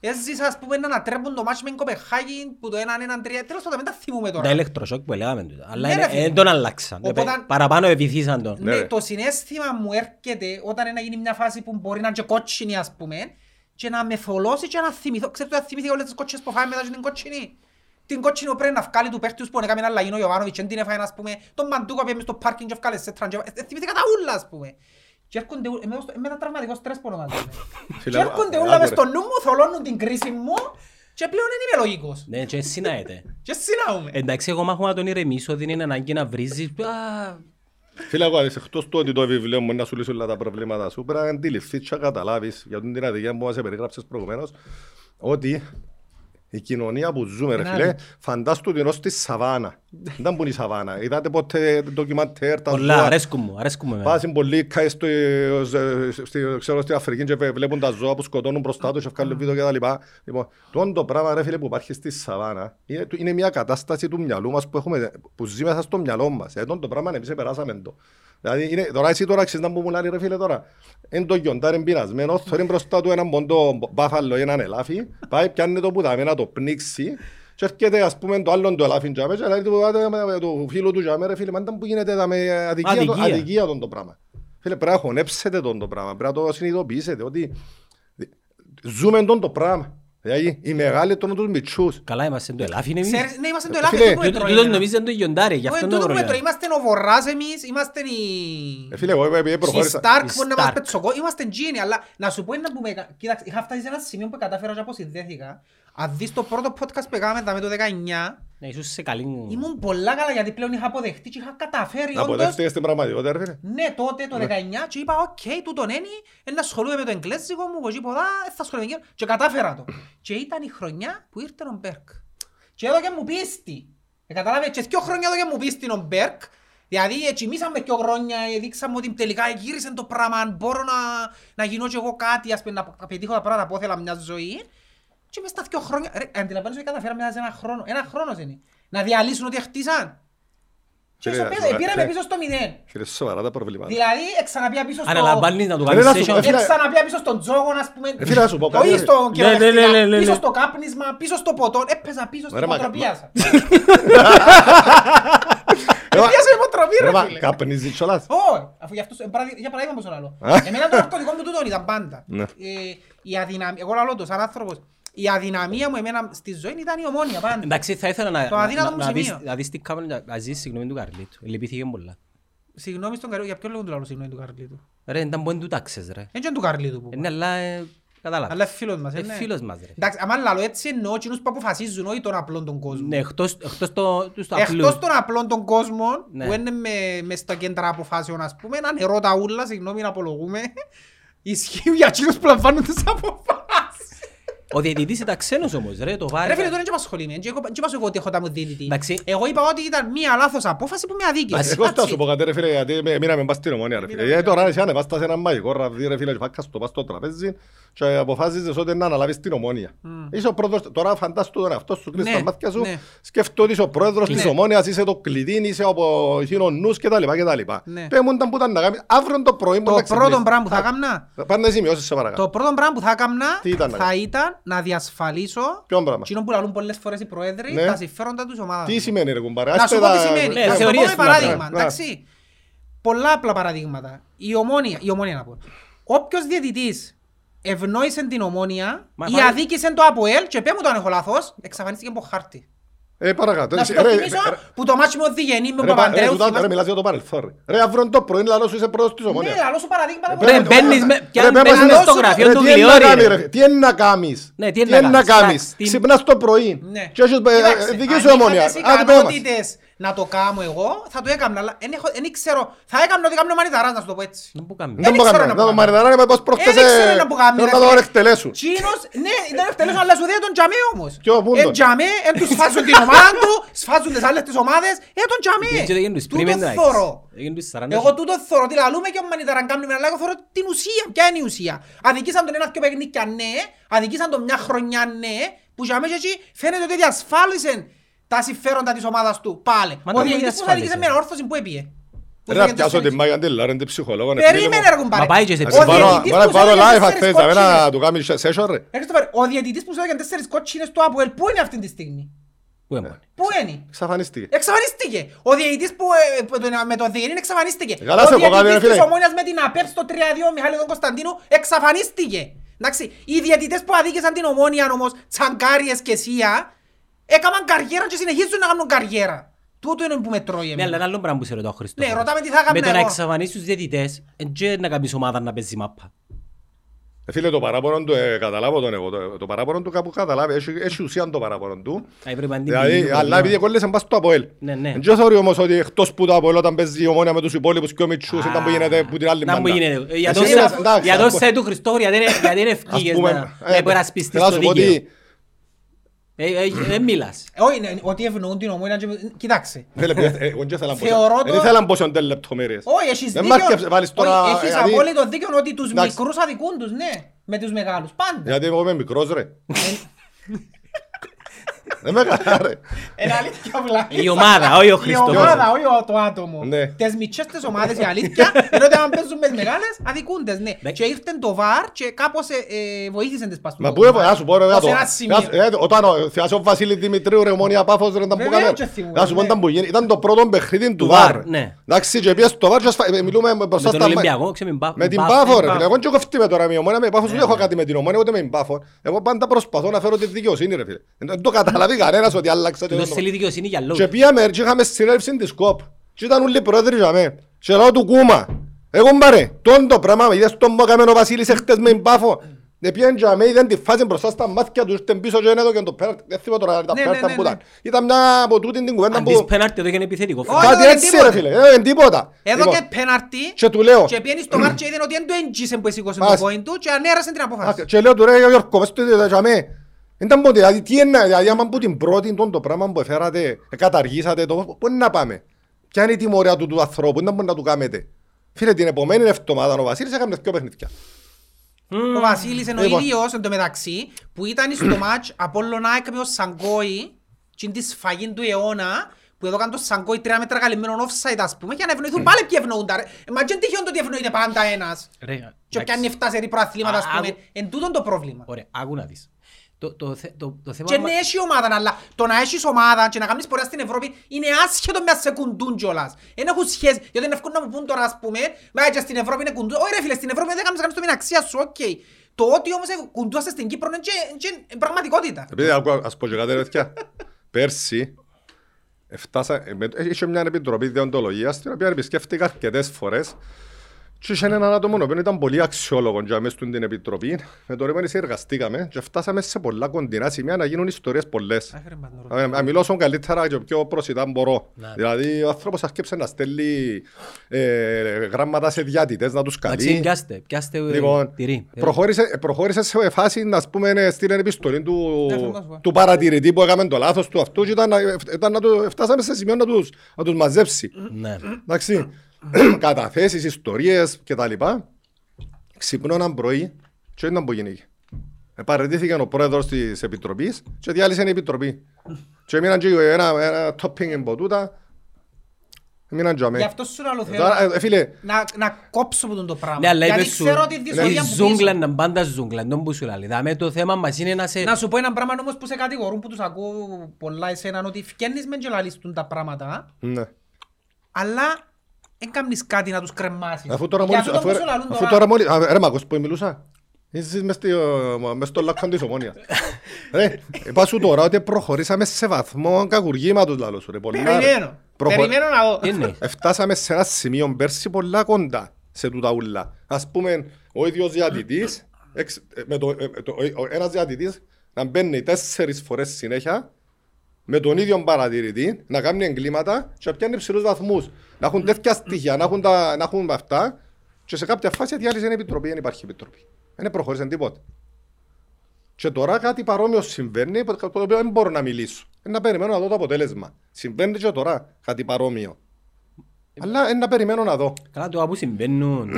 Έζησα ας πούμε να ανατρέπουν το μάτσο με την Κοπεχάγη που το έναν έναν τρία, τέλος πάντων δεν τα θυμούμε Τα τώρα. ηλεκτροσόκ που λέγαμε τούτα. Αλλά Ναι, είναι- ρε φίλε. δεν τον αλλάξαν. Οπότε- Επε- Παραπάνω επιθύσαν τον. Ναι, Ναι, ρε. το συναίσθημα μου έρχεται όταν να γίνει μια φάση που μπορεί να είναι και κότσινη ας πούμε και να με θολώσει και να θυμηθώ. Ξέρετε ότι θυμήθηκα όλες τις κότσινες που φάμε μετά και την κότσινη. Την κότσινη που πρέπει να βγάλει του παίχτους που έκαμε ένα λαγίνο Ιωβάνοβιτς και δεν την έφαγε ας πούμε. Τον Μαντούκα πήγαμε στο πάρκινγκ και βγάλε σε τραντζε. Ε, Θυμήθηκα τα ούλα ας πούμε. Και έρχονται ούλα, εμένα στο- εμένα ένα τραυματικό στρες που ονομάζεται. Φίλε, Και έρχονται α- ούλα μες άκουρε. στο νου μου, θολώνουν την κρίση μου και πλέον δεν είμαι λογικός. Ναι, και συνάεται. Και συνάουμε. Εντάξει, εγώ μάχω να τον ηρεμήσω, δεν είναι ανάγκη να βρίζεις. Α, Φίλε, εγώ αδείς, εκτός του ότι το βιβλίο μου να σου λύσει όλα τα προβλήματα σου, πρέπει να αντιληφθείς και να καταλάβεις για την αδικία που μας περιγράψες προηγουμένως, ότι η κοινωνία που ζούμε, ρε Είναι φίλε, άλλη. φαντάστου την ως τη Σαβάνα. Δεν ήταν που είναι η Σαβάνα. Είδατε ποτέ ντοκιμαντέρ, τα Πολλά, ζώα. αρέσκουν μου, αρέσκουν μου. εμένα. Πάσουν πολλοί καί στο, στη- ξέρω, στην Αφρική και βλέπουν τα ζώα που σκοτώνουν μπροστά τους και βγάλουν βίντεο και τα λοιπά. Λοιπόν, τόν το πράγμα ρε φίλε που υπάρχει στη Σαβάνα είναι, είναι μια κατάσταση του μυαλού μας που, έχουμε, που ζει μέσα στο μυαλό μας. Ε, τόν το πράγμα εμείς περάσαμε το. Δηλαδή, είναι, τώρα εσύ τώρα ξέρεις να μου μιλάει ρε φίλε τώρα. Εν το γιοντάρ εμπειρασμένο, θέλει μπροστά του έναν πόντο μπάφαλο ή έναν ελάφι, πάει πιάνει το πουδάμε να το πνίξει και έρχεται ας πούμε το άλλον το ελάφι τζάμε και λέει του, «Άτε, με- του φίλου του τζάμε ρε φίλε, μα ήταν που γίνεται εδώ με αδικία, το- Αδικία. αδικία τον το πράγμα. Φίλε, πρέπει να χωνέψετε τον το πράγμα, πρέπει να το συνειδητοποιήσετε ότι ζούμε τον το πράγμα. Δηλαδή, οι μεγάλοι τρώνε τους μητσούς. Καλά είμαστε το ελάφι είναι εμείς. Ξέρεις, Ναι, είμαστε το Ε, ελάφι φίλε, αυτό που Τούτο- έτρωε Τούτος εμένα. νομίζαν το γιοντάρι, γι' Όχι, αυτό είναι το τούτος που έτρωε, πρόβλημα. είμαστε ο Βορράς εμείς, είμαστε οι... Ε, φίλε, εγώ επειδή Οι προχώρησα. Σταρκ Οι που να μας Stark. πετσοκό, είμαστε τζείνοι, αλλά να σου πω είναι που με... Κοίταξε, είχα φτάσει σε ένα σημείο που κατάφερα και αποσυνδέθηκα. Αν δεις το πρώτο podcast που έκαναμε με το 19, Ναι, ίσως σε καλή... ήμουν πολλά καλά γιατί πλέον είχα αποδεχτεί και είχα καταφέρει Να όντως. αποδέχτηκες την πραγματικότητα, ρε φίλε. Ναι, τότε το 19 και είπα, οκ, τούτον είναι, να ασχολούμαι με το εγγλέζικο μου, εγώ τίποτα, δεν θα ασχολούμαι με εκείνο. Και κατάφερα το. Και ήταν η χρονιά που ήρθε ο Μπεργκ. Και έδωκε μου πίστη. Ε, καταλάβες, και δύο χρόνια έδωκε μου πίστη ο Μπέρκ. Δηλαδή, ετσιμήσαμε δύο χρόνια, ε, δείξαμε ότι τελικά γύρισε το πράγμα, αν μπορώ να, να γίνω και εγώ κάτι, ας πούμε, να πετύχω τα πράγματα που ήθελα μια ζωή. Και μες στα δύο χρόνια, ρε, αντιλαμβάνεσαι ότι καταφέραμε μέσα σε ένα χρόνο, ένα χρόνος είναι, να διαλύσουν ό,τι χτίσαν. Και Φίλε, στο πέρα, φίλε, πήραμε φίλε. πίσω στο μηδέν. Φίλε, σοβαρά τα προβλήματα. Δηλαδή, εξαναπία πίσω στο... Αναλαμβάνεις να του Ρε, κάνεις να σου πω, session. φίλε, Εξαναπία πίσω στον τζόγο, ας πούμε. Ε, φίλε, να σου πω κάτι, Όχι ρε. στο Ναι, ναι, ναι, κυριολεκτικά, ναι, ναι, πίσω ναι. στο κάπνισμα, πίσω στο ποτό. Έπαιζα πίσω στην Ρε, μα- υποτροπία μα- σας. Ρε, μα- Έπιασε υποτροπή, ρε, ρε μα, φίλε. καπνίζεις κιόλας. Όχι, αφού γι' αυτό, ε, παραδει- για παράδειγμα πως το λαλώ. Α. Εμένα το ναρκωτικό μου τούτον ήταν πάντα. Ναι. Ε, η αδυναμία, εγώ λαλώ το σαν άνθρωπος, η αδυναμία μου εμένα στη ζωή ήταν η ομόνια πάντα. Εντάξει, θα ήθελα να, Το αδύνατο μου να, να, δεις, σημείο. να δεις τι κάμερα να- να ζήσεις συγγνώμη του Καρλίτου. Λυπήθηκε πολλά. Συγγνώμη στον Καρλίτου, για ποιο λόγο του λαλώ συγγνώμη του Καρλίτου; Ρε, ήταν που δεν του τάξες ρε. Δεν είναι του Καρλίτου που Ε, Ναι, αλλά ε, κατάλαβα. Αλλά είναι φίλος μας, Ε, ε, ναι. φίλος μας ρε. Εντάξει, άμα λαλώ έτσι εννοώ εκείνους που αποφασίζουν, όχι τον απλόν τον κόσμο. Ναι, εκτός, εκτός το, τους στο Εκτός απλού. των απλών των κόσμων, Ναι. που είναι με, μες στα κέντρα αποφάσεων, ας πούμε, ένα νερό τα ούλα, συγγνώμη να απολογούμε, ισχύει για εκείνους που λαμβάνουν τις αποφάσεις. Ο διαιτητής ήταν ξένος όμως ρε, το βάρη. Ρε φίλε, τώρα δεν απασχολεί με, δεν είπα εγώ ότι έχω τα μου διαιτητή. Εντάξει. Εγώ είπα ότι ήταν μία λάθος απόφαση που με αδίκησε. Εγώ θα Εντάξει. σου πω κάτι ρε φίλε, γιατί με- μείναμε πας στην ομόνια ρε φίλε. Γιατί τώρα εσύ ανεβάστα σε ένα μαγικό ραβδί ρε φίλε και φάκας το πας στο τραπέζι και αποφάσισες ότι να αναλάβεις την ομόνια. Είσαι ο πρόεδρος, τώρα φαντάσου τον εαυτό σου, κλείς Ναι, τα μάτια σου, ναι. σκέφτομαι ότι είσαι ο πρόεδρος της Ναι. ομόνιας, είσαι το κλειδί, είσαι ο είσαι ο νους και τα λοιπά και τα λοιπά. Ναι. Πες μου ήταν που ήταν να κάνεις, αύριο το πρωί που Το να πρώτο ξυπνήσεις. πράγμα που θα Α, έκανα, Πάνε να σημειώσεις σε παρακαλώ. το πρώτο πράγμα που θα έκανα Τι ήταν να θα κάνεις; Ήταν να διασφαλίσω Ποιον πράγμα; εκείνο που λαλούν πολλές φορές οι πρόεδροι, Ναι. τα συμφέροντα της ομάδας. Τι μου. σημαίνει ρε κουμπάρε; Να άστε σου πω τι τα- σημαίνει. Ναι, Να σου το πω θεωρίες με του να παράδειγμα. κάνουν. Εντάξει. Πολλά απλά παραδείγματα. Η ομόνια, η ομόνια να πω. Όποιος διαιτητής ευνόησε την ομόνια Μα ή πάλι- αδίκησε το ΑΠΟΕΛ και πέ μου το αν έχω λάθος, εξαφανίστηκε από χάρτη. Ε, παρακάτω. Να σου Ρε, το ρε, θυμίσω ρε, που το μάτσι με ο Διγενή με τον Ρε, πα- ρε, Παπαντρέου τούτα- ρε, θυμάσαι. μιλάς για το παρελθόν, ρε. Ρε, αύριο το πρωί λαλό σου είσαι πρόεδρος της Ναι, Ομόνιας. λαλό σου παραδείγματα που Ρε, λέω. μπαίνεις με- Ρε, πιάνεις- πες μπαίνεις μας, στο ρε, γραφείο ρε, του τι είναι να Γλιώρη, κάνεις, ρε. ρε, Τι είναι να κάνεις; Ναι, Τι είναι να κάνεις. Τι- Ξυπνάς το πρωί. Ναι. Και έχεις ε, Κοίταξε, δική αν σου ομόνια. είχατε εσύ Άντε, πες μας. ικανότητες να το κάνω εγώ, θα το έκανα, αλλά εν έχω- εν ξέρω. Θα έκανα ότι κάνω μανιταράς, να σου το πω έτσι. Δεν που κάνουμε. Δεν Δεν μπορώ ξέρω να να κάνω. πω Να το κάνω. μαριναράνε με πώς προχτές, Δεν ξέρω ε, να που κάνει, θέλω ρε να το φίλε. εκτελέσουν. Τσίνος, ναι, δεν εκτελέσουν, αλλά σου δίνει τον τζαμί όμως. Ποιο, πού Εν τον; τζαμί, εν τους σφάζουν την ομάδα του, σφάζουν τις άλλες τις ομάδες, ε, τον τζαμί. Γιατί δεν γίνουν τους Τούτο πριν, εντάξει. θωρώ. Δεν γίνουν τους 40. Εγώ τούτο θωρώ, τι λαλούμε και ο Μανιταράν κάνουμε, αλλά εγώ θωρώ την ουσία. Ποια είναι η ουσία; Αδικήσαν τον ένα δυο παιχνίκια, ναι. Αδικήσαν τον μια χρονιά, ναι. Που για μέσα εκεί φαίνεται ότι διασφάλισαν τα συμφέροντα της ομάδας του. Πάλι. Μα Ο τα διαιτητής που διασφάλισε. αδικήσε με όρθωση που έπιε. Που Ρε, να φύγε πιάσω τέσσερις. την Μάγια Ντελάρ, είναι ψυχολόγο. είναι Περίμενε φίλε ρε μου. κουμπάρε. Μα πάει και σε Ο Ας την πάρω- διαιτητής Μπορώ να που πάρω σου έδωκε live αν τέσσερις θες, να κόκκινες. να του κάνεις session, ρε. Έρχεται το πάρε. Ο διαιτητής που σου έδωκε τέσσερις κότσινες του ΑΠΟΕΛ, πού είναι αυτή τη στιγμή; Πού έμονε. Πού είναι; Εξαφανίστηκε. Εξαφανίστηκε. Ο διαιτητής που ε, που τον- με το Διενήν εξαφανίστηκε. Καλά Ο σε πω κάτι, ρε διαιτητής της φίλε. Ομόνιας με την ΑΠΕΠ στο 3-2 ο Μιχάλη τον Κωνσταντίνου εξαφανίστηκε. Εντάξει, οι διαιτητές που αδίκησαν την Ομόνια όμως, Τσαγκάριες και Σία, έκαναν καριέρα και συνεχίζουν να κάνουν καριέρα. Τούτο είναι που με τρώει Ναι, εμένα. αλλά ένα άλλο πράγμα που σε ρωτάω, Χριστό. Ναι, ρωτάμε τι θα έκανα Με το να εγώ. εξαφανίσεις τους διαιτητές, εν και να κάνεις ομάδα να παίζεις μάπα. Ε, Φίλε, το παράπονο του, ε, καταλάβω τον εγώ, το, το παράπονο του κάπου καταλάβει, έχει, έχει ουσία το παράπονο του. Θα έπρεπε να την Δηλαδή, πηγαίνει το αλλά πρόβλημα. επειδή κόλλησαν πας στο Αποέλ. Ναι, ναι. Εν και θεωρεί όμως ότι εκτός που το Αποέλ όταν παίζει η ομόνια με τους υπόλοιπους πιο μητσούς ήταν που γίνεται που την άλλη Να μου μπάντα. γίνεται. Για Εσύ το είναι- σε- εντάξει, Για το ας σε του Χριστόφερ, γιατί είναι- γιατί είναι Ας ευκήγες πούμε, να ε, να υπερασπιστείς θέλω να το σου πω δίκαιο. Ότι- Ε, ε, Δεν μιλάς. Ε, Όχι, ναι, ότι ευνοούν την Ομόνια. και- Κοιτάξτε. Φίλε, ε, εγώ δεν ήθελα να πω σε- Θεωρώ το- δεν ήθελα να πω σε οντές λεπτομέρειες. Όχι, έχεις Δεν δίκιο. μ' άρκεψε, βάλεις Όχι, τώρα, Έχεις δηλαδή- απόλυτο δίκιο ότι τους Εντάξει. μικρούς αδικούν τους, ναι. Με τους μεγάλους. Πάντα. Γιατί εγώ είμαι μικρός ρε. Δεν με καλά ρε. Είναι αλήθεια βλάκες. Η ομάδα, όχι ο Η Χριστόφερ. ομάδα, όχι ο- το άτομο. Ναι. Τις μητσές τις ομάδες η αλήθεια, ενώ ότι αν παίζουν με τις μεγάλες, αδικούντες, ναι. Ναι. Και ήρθε το VAR και κάπως ε, ε, βοήθησαν τις πας του Μα το πού έβαλε, VAR. να σου πω ρε, Ως γάτο. ένα σημείο. Ε, Όταν ο θυμάσαι ο Βασίλη Δημητρίου ρε, ομόνια Πάφος ρε, ήταν που Βέβαια, κάμε. και θυμούμαι, Να σου πω ναι. ήταν που γίνει, ήταν το πρώτο παιχνίδι του Του ΒΑΡ. VAR, ναι. Εντάξει, και πήγες στο ΒΑΡ και ασφα- ε, μιλούμε μπροστά Με τον στα Ολυμπιακό, ξέρω με μπα- Με την μπα- Πάφο ρε, Πάφο. φίλε. Εγώ και κοφτεί με τώρα με η ομόνια, με η Πάφος Ναι, δεν έχω ναι. κάτι με την ομόνια, ούτε με την Πάφο. Εγώ πάντα προσπαθώ να φέρω τη δικαιοσύνη ρε φίλε. Δεν το καταλάβει κανένας ότι άλλαξα Του το το στέλνει δικαιοσύνη για λόγους. και πήγαμε και είχαμε συνέλευση της ΚΟΠ. Και ήταν όλοι οι πρόεδροι για μέ. Και λέω του Κούμα. Εγώ μπαρε, τόν το πράγμα, είδες τον που έκαμε ο Βασίλης εχθές με την Πάφο. Δεν πήγαν για μέ, είδαν τη φάση μπροστά στα μάτια του, ήρθαν πίσω και έδωκαν το πέναλτι. Δεν θυμώ τώρα τα Ναι, ναι, πέναλτι ναι, που ναι. ήταν. Ήταν μια από τούτη την κουβέντα Αν δεις που... πέναρτι εδώ και είναι επιθετικό. Όχι, Κάτι δεν έτσι τίποτα. ρε φίλε, δεν τίποτα. Εδώ Λοιπόν, και πέναρτι Και του λέω, και πήγαινε στο VAR και είδε ότι δεν το έγγισε που εσήκωσε το Μας. point του και ανέρασε την Α, απόφαση. Και λέω του ρε Γιώργο, πες του είδε για μέ. Ήταν ποτέ, δηλαδή τι είναι, δηλαδή άμα που την πρώτη τον το πράγμα που εφέρατε, καταργήσατε το, πού είναι να πάμε; Ποια είναι η τιμωρία του του ανθρώπου, δεν μπορεί να του κάνετε. Φίλε, την επομένη εβδομάδα ο Βασίλης έκανε δυο παιχνίδια. Ο Βασίλης είναι ο Λοιπόν. ίδιος εν τω μεταξύ που ήταν στο μάτς Απόλλων ΑΕΚ με ο Σαγκόη και τη σφαγή του αιώνα που εδώ το Σαγκόη τρία μέτρα καλυμμένο offside ας πούμε για να ευνοηθούν πάλι ποιοι ευνοούν τα ρε. Ε, Μα και τυχόν το ότι ευνοείται πάντα ένας Ρε, και εντάξει. πιάνει 7 σε προαθλήματα ας Α, πούμε. άκου. Εν τούτον το πρόβλημα. Ωραία, άκου να δεις. Το- το θε- το- Το θέμα... Και μα- ναι έχει ομάδα, αλλά το να έχεις ομάδα και να κάνεις πορεία στην Ευρώπη είναι άσχετο με να σε κουντούν κιόλας. Δεν έχουν σχέση, γιατί είναι εύκολο να μου πούν τώρα ας πούμε, μα και στην Ευρώπη είναι κουντούν. Όχι ρε φίλε, στην Ευρώπη δεν κάνεις κάνεις το με την αξία σου, οκ. Το ότι όμως ε, κουντούσαστε στην Κύπρο είναι και- και πραγματικότητα. Επειδή άκου- ας πω και κάτι ρε παιδιά. Πέρσι, εφτάσα, ε, με- είχε μια επιτροπή δεοντολογίας, την οποία επισκέφτηκα αρκετές φορές και είχε έναν άτομο ο οποίος ήταν πολύ αξιόλογος για μέσα στην επιτροπή. Με το ρήμα συνεργαστήκαμε και φτάσαμε σε πολλά κοντινά σημεία να γίνουν ιστορίες πολλές. Ε, Να μιλώ όσο καλύτερα και πιο προσιτά μπορώ. Ναι. Δηλαδή ο άνθρωπος άρχισε να στέλνει ε, γράμματα σε διάτητες, να τους Εντάξει, καλεί. πιάστε, πιάστε ε, Λοιπόν, τυρί. προχώρησε, προχώρησε σε φάση να πούμε ε, στείλει επιστολή του, Ναι, θέλω να σου πω. του παρατηρητή που έκαμε το λάθος του αυτού και ήταν, να- ήταν να του, φτάσαμε σε σημείο να τους, να τους μαζέψει. Ναι. Εντάξει, καταθέσεις, ιστορίες και τα λοιπά. Ξυπνώ έναν πρωί και ήταν που γίνηκε. Παραιτήθηκε ο πρόεδρος της επιτροπής και διάλυσε η επιτροπή. Και έμειναν και ένα, ένα topping από τούτα. Έμειναν και αμέ. Γι' αυτό σου λέω Τώρα, θέλω ε, φίλε, να, να κόψω από τον το πράγμα. Ναι, αλλά Γιατί είπες σου, ξέρω ότι η η δυσκολία που ζούγκλα πίσω. είναι πάντα ζούγκλα, τον που σου λέει. Δάμε το θέμα μας είναι να σε... Να σου πω ένα πράγμα όμως που σε κατηγορούν που τους ακούω πολλά εσέναν ότι φκένεις μεν και λαλίστουν τα πράγματα ναι. αλλά δεν κάνεις κάτι να τους κρεμάσεις. Αφού τώρα Για μόλις, τούτο αφού, που σου λαλούν αφού τώρα- τώρα μόλις, α, ρε Μάκος που μιλούσα, Είσαι μες στη- μες στο λάκκον της ομόνιας. Ρε, είπα σου τώρα ότι προχωρήσαμε σε βαθμό κακουργήματος λαλό σου ρε. πολλά, ρε. Περιμένω. Προχω- Περιμένω να δω. Είναι. Εφτάσαμε σε ένα σημείο πέρσι πολλά κοντά σε τούτα ούλα. Ας πούμε, ο ίδιος διατητής, εξ- ε, με το, ε, το, ο- ο- ένας διατητής να μπαίνει τέσσερις φορές συνέχεια με τον ίδιο παρατηρητή, να κάνει εγκλήματα και να πιάνει ψηλούς βαθμούς. Να έχουν τέτοια στοιχεία, να έχουν, τα, να έχουν αυτά και σε κάποια φάση διάλυσε η επιτροπή, δεν υπάρχει επιτροπή. Δεν προχώρησε τίποτα. Και τώρα κάτι παρόμοιο συμβαίνει, το οποίο δεν μπορώ να μιλήσω. Ε, να περιμένω να δω το αποτέλεσμα. Συμβαίνει και τώρα κάτι παρόμοιο. Αλλά ε, να περιμένω να δω. Καλά τώρα που συμβαίνουν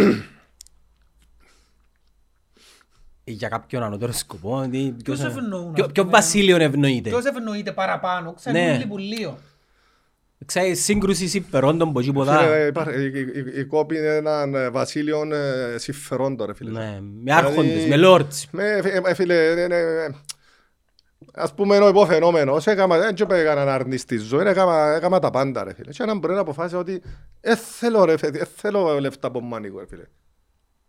για κάποιον ανώτερο σκοπό, τι- ποιος- Ποιος ευνοούν, ποιο- ας ποιο πούμε. βασίλειο ευνοείται; Ποιος ευνοείται παραπάνω, Ναι. ξέρει που λίγο. Ξέρεις, σύγκρουση συμφερόντων από εκεί Φίλε, ποτά. ε, υπάρχει- η- η- η- Η κόπη είναι έναν ε, βασίλειο ε, συμφερόντων, ρε φίλε. Ναι, με άρχοντες, Δηλαδή, με λόρτς. Με, ε, ε, φίλε, ε, ε, ε, ας πούμε ο υποφαινόμενος, έκαμα, δεν και έκανα να αρνηστεί ζωή, έκαμα, έκαμα τα πάντα ρε φίλε. Και έναν μπορεί να αποφάσισε ότι «Ε, θέλω ρε φίλε, ε, θέλω λεφτά από μάνικο ρε φίλε.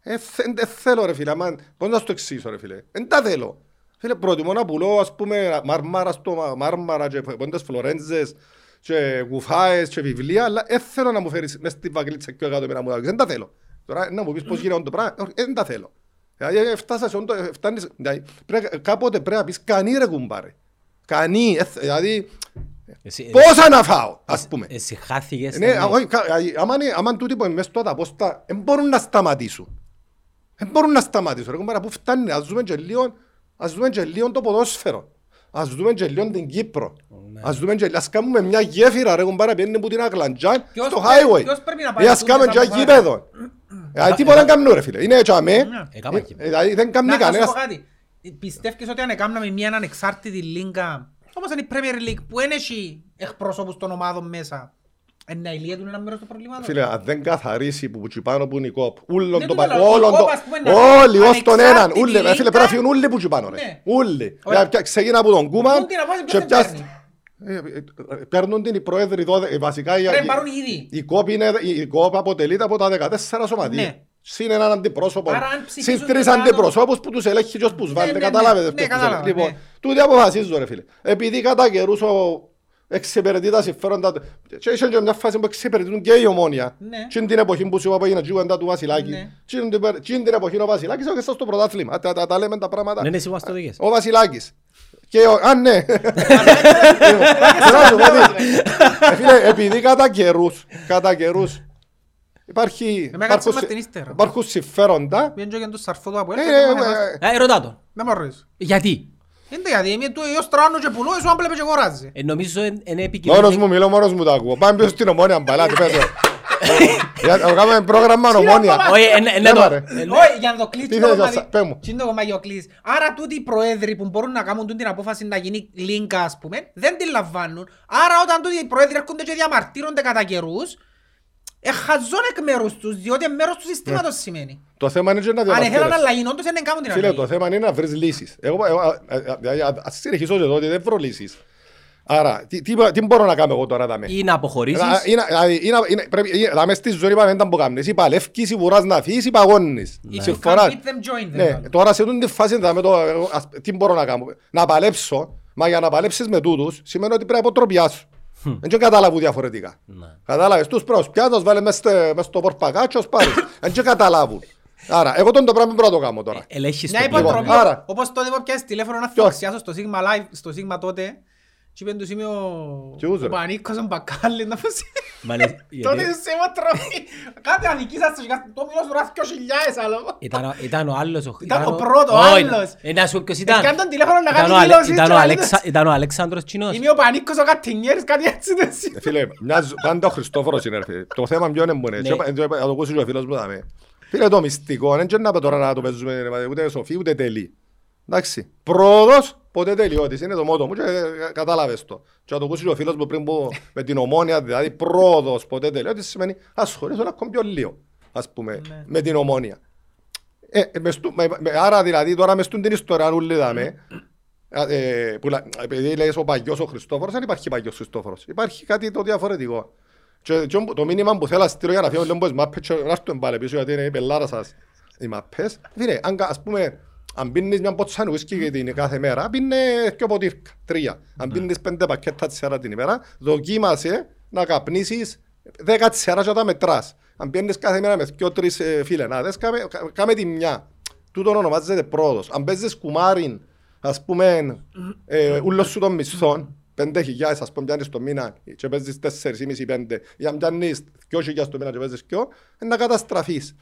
Ε, θε- ε, θέλω ρε φίλε, αμάν, πώς να σου το εξήσω ρε φίλε. Δεν τα θέλω. Φίλε, προτιμώ να πουλώ ας πούμε μάρμαρα στο μα- μάρμαρα και πόντες φλωρέντζες και κουφάες και βιβλία, αλλά δεν θέλω να μου φέρεις μες στη βαγκλίτσα και εκατομμύρια μου δάκρυα. Δεν τα θέλω. Τώρα να μου πεις πώς γίνεται το πράγμα, όχι, δεν τα θέλω. Δηλαδή ε, φτάσας σε όντο, ε, φτάνεις, δηλαδή, πρέπει- κάποτε πρέπει να πεις κανεί ρε κουμπάρε. Κανεί, ε, θ- δηλαδή Εσύ- πόσα να φάω, ας πούμε. Εσύ χάθηκες. Ναι, στα- όχι, κα- δηλαδή, άμα είναι- άμα τούτοι που είναι μες στο απόστα, δεν μπορούν να σταματήσουν. Δεν μπορούν να σταματήσουν. Ρε κουμπάρα, πού φτάνει, ας δούμε και λίγο, ας δούμε και λίγο το ποδόσφαιρο. Ας δούμε και λίγο την Κύπρο. Ναι. Ας δούμε και, ας κάνουμε μια γέφυρα ρε κουμπάρα, πιένει που την Ακλαντζάν Ποιος στο πρέ- highway. ποιος πρέπει να πάει Ή ας τούτες κάνουμε και αποφάσεις. γήπεδο. Ε, Τίποτα δεν κάνουν ρε φίλε. Είναι έτσι αμέ. Έκαμα Ε, και- ε, Δηλαδή δεν κάνει Να να σου κανένας. πω κάτι. Πιστεύεις ότι αν έκαναμε μια ανεξάρτητη λίγκα, όπως είναι η Premier League που δεν έχει εκπρόσωπους των ομάδων μέσα, ε, να ηλίεται ένα μέρος του προβλήματος. Φίλε, αν δεν καθαρίσει που που πάνω που είναι η κόπ, ούλον Ναι, το τούτο πα- λέω, η όλον κόπ, το- ας πούμε, να- όλοι ως τον έναν, ανεξάρτητη ούλε, ρε φίλε, λίγκα. πρέπει να φύγουν όλοι που πάνω ρε. Ναι. Ούλοι. Ωραία. Δηλαδή, πια- Ξεκίνα από τον Κούμαν Τούτη να βάζει και ποιος δεν πιάσ- παίρνει; Ε, ε, ε, Παίρνουν την οι πρόεδροι δώδε- ε, βασικά η- Πρέπει να η- πάρουν ήδη. η κόπ είναι- η- η κόπ αποτελείται από τα 14 σωματεία. Ναι. Συν έναν αντιπρόσωπο. Άρα, αν ψηφίσουν Συν τρεις πάνω- αντιπροσώπους που τους ελέγχει και ως τους βάλετε. ναι, ναι. Καταλάβετε. Ναι, ποιος τους κατάλαβα, ελέγχει. Λοιπόν, ναι. τούτοι αποφασίζω ρε φίλε. Επειδή κατά καιρούς ο εξυπηρετεί τα συμφέροντα του. Και είχε και μια φάση που εξυπηρετούν και η ομόνια. Ναι. Και την εποχή που σου είπα που έγινε τζούγαντα του Βασιλάκη. Ναι. Και την πε- και την εποχή ο Βασιλάκης έπαιξε στο πρωτάθλημα. Τα- τα- Τα λέμε τα πράγματα. Ναι, ναι, εσύ μας το δικές. Ο Βασιλάκης. Και ο... Α, ναι. Θέλω να σου πω ότι, ε, Φίλε, επειδή κατά καιρούς, κατά καιρούς, υπάρχει, Ε, με κάτσε υπάρχουν, μας την ύστερα. υπάρχουν συμφέροντα. Πήγαινε και για τον σαρφό του από Ε, έλα, ε, δεν ε, Ε, ρωτά το. με ρωτήσεις. Γιατί; Είναι γιατί, είμαι του εγώ στρώνω και πουλώ, εσύ αν πλέπε και αγοράζει. Ε, Νομίζω είναι Μόνος επικοινωνία. μου μιλώ, μόνος μου το ακούω. Πάμε πίσω στην ομόνια μπαλάτη, πες το. Για- Να κάνουμε πρόγραμμα ομόνια. Όχι, ε, ναι, ναι, Έμα, το- ρε. ε, ναι. Όχι, για να το κλείσει Τι το θες, κομμάτι. Ασά- πέ μου. Τι είναι το κομμάτι ο κλείσει. Άρα τούτοι οι προέδροι που μπορούν να κάνουν την απόφαση να γίνει λίνκα, ας πούμε, δεν την λαμβάνουν. Άρα όταν τούτοι οι προέδροι έρχονται και διαμαρτύρονται κατά καιρούς, εχαζόν εκ μέρους τους, διότι μέρος τους συστήματος σημαίνει. Το θέμα είναι και να Αν ήθελαν διαμαρτύρεσαι. αλλαγή, όντως δεν κάνουν την Φίλε, αλλαγή. το θέμα είναι να βρεις λύσεις. Εγώ, εγώ, α- α- δηλαδή, α- ας συνεχίσω και εδώ ότι δεν βρω λύσεις. Άρα, τι, τι, τι μπορώ να κάνω εγώ τώρα δάμε. Ή να αποχωρήσεις. Α, είναι- δηλαδή, είναι- είναι- πρέπει- είναι- Δάμε στη ζωή είπαμε δεν τα κάνεις. Ή παλεύκεις, ή βουράς να φύγεις, ή παγώνεις. If you Συμφορά. can beat them, join them. Ναι, άλλο. τώρα σε τούτη τη φάση δάμε το, εγώ, ας- τι μπορώ να κάνω. Να παλέψω, μα για να παλέψεις με τούτους σημαίνει ότι πρέπει να αποτροπιάσω. Δεν καταλάβω διαφορετικά. Ναι. Κατάλαβες, τους προσπιά, τους βάλε μες στο- μες στο πορπακάτσιο, πάρεις. Δεν και καταλάβουν. Άρα, εγώ τον το πράγμα πρέπει να το κάνω τώρα. Ελέγχεις Μια το Λοιπόν, υποτροπή, άρα- άρα. όπως τότε που πιάσεις τηλέφωνο να Ποιος; θυξιάσω στο Sigma Live, στο Sigma τότε, και είπε του είμαι ο Ποιος, ρε; ο Πανίκος ο Μπακάλης, να πω σε- Μα λες, Τότε γιατί- σε υποτροπή. Κάτι αδικήσαστε και το μιλώ σου ράφει και ο χιλιάες άλλο. Ήταν ο- Ήταν ο άλλος. Ήταν ο πρώτο, ο Όχι, άλλος. ε, να σου πω ποιος ήταν. Έκανε τον τηλέφωνο να Ήταν κάνει ο Αλε- δηλώσεις ήταν και ο να Αλεξα- λέτε- Ήταν ο Αλέξανδρος Τσινός. Είμαι ο Πανίκος ο Κατινιέρης, κάτι έτσι δεν Ε, σημαίνει. Φίλε, μοιάζει- πάντα ο Χριστόφορος είναι, ρε φίλε. Το θέμα ποιο είναι που είναι. Ναι. Και είπα- και Θα το ακούσει και ο φίλος μου δάμε. Φίλε, το μυστικό, δεν είναι να τώρα να το παίζουμε ούτε σοφή ούτε τελεί. Εντάξει. Πρόοδος, ποτέ τελειώτης. Είναι το μότο μου και ε, κατάλαβες το. Και θα το ακούσει και ο φίλος μου πριν που με την ομόνια, δηλαδή πρόοδος, ποτέ τελειώτης σημαίνει ασχολήσω να ακόμη πιο λίγο, ας πούμε, Ναι. με την ομόνια. Ε, ε, μες του- με- με- άρα δηλαδή τώρα μες τούν την ιστορία ούλη δάμε, ε, που, λα- επειδή λες ο παγιός ο Χριστόφορος, δεν υπάρχει παγιός Χριστόφορος. Υπάρχει κάτι το διαφορετικό. Και, και το μήνυμα που θέλω να στείλω για να φύγω λίγο από τις μάπες και να έρθουν πάλι πίσω γιατί είναι η πελάρα σας οι μάπες. Φίλε, αν κα- ας πούμε Αν πίνεις μια ποτσάνου ουίσκι την κάθε μέρα, πίνε και ποτήρκα, τρία. Αν πίνεις πέντε πακέτα τσέρα την ημέρα, δοκίμασε να καπνίσεις δέκα τσέρα και τα μετράς. Αν πίνεις κάθε μέρα με δυο τρεις ε, φιλενάδες, κάμε, κα- κάμε τη μια. Τούτο ονομάζεται πρόοδος. Αν παίζεις κουμάριν, ας πούμε, ε, ούλος σου των μισθών, πέντε χιλιάδες ας πούμε πιάνεις το μήνα και παίζεις τέσσερις ή μισή πέντε ή αν πιάνεις δυο χιλιάδες το μήνα και παίζεις δυο, είναι να καταστραφείς.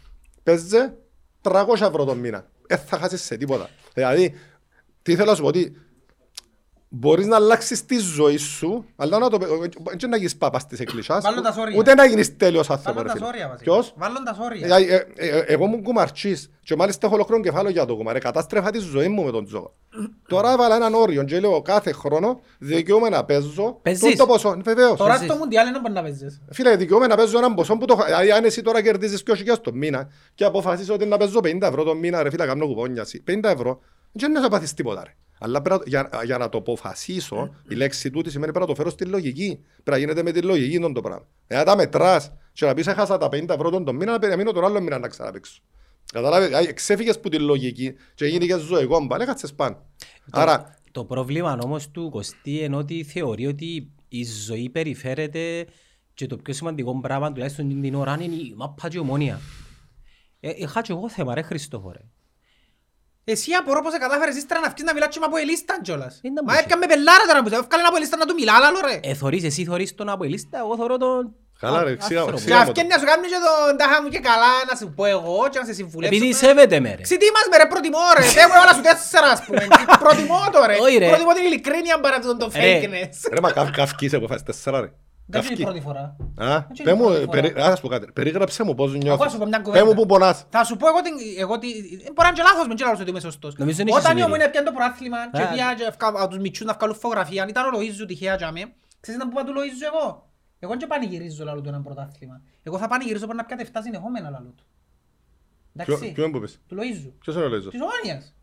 Παίζε 300 ευρώ το μήνα. Δεν θα χάσεις σε τίποτα. Δηλαδή, τι θέλω να σου πω, ότι μπορείς να αλλάξεις τη ζωή σου, αλλά να το δεν να γίνεις πάπας της εκκλησιάς, Βάλω τα σόρια. ούτε να γίνεις τέλειος άνθρωπος. Βάλουν ρε τα φίλε. σόρια βασικά. Ποιος; Βάλουν τα σόρια. Ε, ε, ε, ε, Εγώ ήμουν κουμαρτσής και μάλιστα έχω ολόκληρο κεφάλαιο για το κουμαρ. Κατάστρεφα τη ζωή μου με τον τζόγο. Τώρα έβαλα έναν όριο και λέω κάθε χρόνο δικαιούμαι να παίζω Παίζεις; τούτο ποσό. Βεβαίως. Τώρα Παίζεις. στο Μουντιάλ δεν μπορεί να παίζεις. Φίλε, δικαιούμαι να παίζω έναν ποσό που το... Δηλαδή, αν εσύ τώρα κερδίζεις 2.000 το μήνα και αποφασίσεις ότι να παίζω 50 ευρώ το μήνα, ρε φίλε, κάνω κουπόνια. εσύ. 50 ευρώ, δεν θα πάθεις τίποτα, ρε. Αλλά πρέπει να- για, για να το αποφασίσω, η λέξη τούτη σημαίνει πρέπει να το φέρω στη λογική. Πρέπει να γίνεται με τη λογική τον το πράγμα. Εάν τα μετράς και να πεις έχασα τα 50 ευρώ τον το μήνα, να περιμένω τον άλλο μήνα να ξαναπαίξω. Καταλάβες, δηλαδή, ξέφυγες που τη λογική και γίνηκες ζωικό μπαλ, έκατσες πάνω. Άρα, Το πρόβλημα όμως του Κωστή είναι ότι θεωρεί ότι η ζωή περιφέρεται και το πιο σημαντικό πράγμα τουλάχιστον την ώρα είναι η μάπα και η ομόνια. Ε, είχα και εγώ θέμα ρε Χριστόφορε. Εσύ απορώ πως κατάφερες ύστερα να αυξήσεις να μιλάς και με από ελίσταν κιόλας. Είναι Μα μπουζί. έπιαμε πελάρα τώρα που σε έφκαλε ένα από ελίσταν να του μιλά, άλλο ρε. Ε, θωρείς, εσύ θωρείς τον Αποελίστα, εγώ θωρώ τον Καλά, ρε, α- ξύγα- άνθρωπο. Και ξύγα- αυκένει να σου κάνεις και τον τάχα μου και καλά να σου πω εγώ και να σε συμβουλεύσω. Επειδή σέβεται με ρε. Ξητή μας με ρε, προτιμώ ρε. Δεν μου έβαλα σου τέσσερα ας πούμε. Προτιμώ το ρε. Όχι, ρε. Προτιμώ την ειλικρίνεια παρά τον το Ρε. fakeness. ρε μα καύ- καυκείς που φάεις τέσσερα, ρε. Δεν είναι η Καυκεί. πρώτη φορά. Α, Έτσι πέ είναι μου, η πρώτη περί- φορά. ας πω κάτι, περίγραψε μου πώς Ακούω νιώθεις. να σου πω μια Πέ κουβέντα. μου που πονάς. Θα σου πω εγώ την... Εγώ τι... ε, Μπορεί να είναι και λάθος, μην ξέρω ότι είμαι σωστός. Νομίζω είναι η Όταν η Σιμήρη. ομόνια πιάνε το πρωτάθλημα και Α. πήγα και ευκα- από τους μητσούς να βγάλουν φωτογραφία, αν ήταν ο Λοΐζου τυχαία για με, ξέρεις να που πάω του Λοΐζου εγώ. Εγώ δεν πανηγυρίζω λαλού του ένα πρωτάθλημα. Εγώ θα πανηγυρίζω πρέπει να πιάτε 7 συνεχόμενα λαλού του. Ποιο- Εντάξει, Ποιον που πεις. του Λοΐζου. Ποιος είναι ο Λέζος. Της ομόνιας.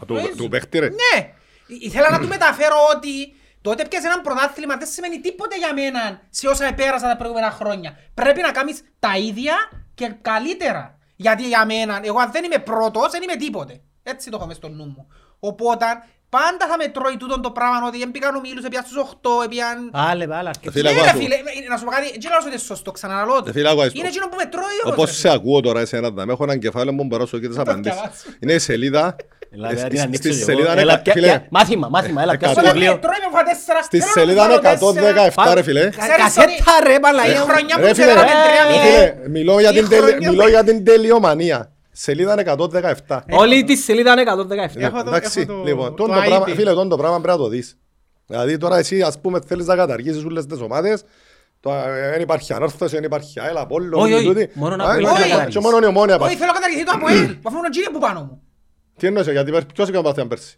Α, του- Λοΐζου. Του παίχτη ρε. Ναι! Ή- Ήθελα να του μεταφέρω ότι τότε πιάσε έναν πρωτάθλημα δεν σημαίνει τίποτε για μένα σε όσα επέρασα τα προηγούμενα χρόνια. Πρέπει να κάνεις τα ίδια και καλύτερα. Γιατί για μένα, εγώ αν δεν είμαι πρώτος, δεν είμαι τίποτε. Έτσι το έχω μες στο νου μου. Οπότε πάντα θα με τρώει τούτο το πράγμα ότι έμπηκαν ομίλους, έπιαν στους 8, έπιαν... Άλλε, άλλα, αρκετά. Φίλε, Ναι εγώ ρε άκου. φίλε, ε, να σου πω κάτι, δεν ξέρω ότι είναι σωστό, ξαναλώ το. Ε, φίλε, άκου, Είναι εκείνο που με τρώει όμως. Όπως ρε σε ακούω τώρα εσένα, να έχω έναν κεφάλαιο μου μπορώ να σου και τις το απαντήσεις. διαβάσω. Είναι η σελίδα. Έλα, ε, βέβαια, στη- την ανοίξω Στη κι εγώ. σελίδα Έλα, είναι, πια- φίλε, πια- Μάθημα, μάθημα, έλα, πιάσω Εκατό. Όταν με βιβλίο. τρώει με φά τέσσερα, στη θέλω να σελίδα βάλω τέσσερα. 117 ρε φίλε. Ξέρεις Κασέτα ότι ρε, Η μαλαγία. χρονιά που Ρε σε φίλε, έκαμε τρία ρε μηδέν. φίλε, μιλώ για Η την τελε- χρονιά μιλώ που- για την τελειομανία. Σελίδα 117. Όλη τη σελίδα είναι 117. Ναι, Έχω το- Εντάξει, έχω το- λοιπόν, το τούτο το πράγμα- ID. φίλε, τούτο το πράγμα πρέπει να το δεις. Δηλαδή τώρα εσύ ας πούμε θέλεις να καταργήσεις όλες τις ομάδες, δεν υπάρχει ανόρθωση, δεν υπάρχει ΑΕΛ, Απόλλων, Όχι, όχι, τούτη. μόνο να Α, θέλεις να όχι, καταργήσεις. Και μόνο η ομόνια Όχι, πάει. θέλω να καταργηθεί το ΑΠΟΕΛ. Που αφού είναι ο Τζίλε που πάνω μου. Τι εννοείς, γιατί πέρ- ποιος έκανε πάθει πέρσι;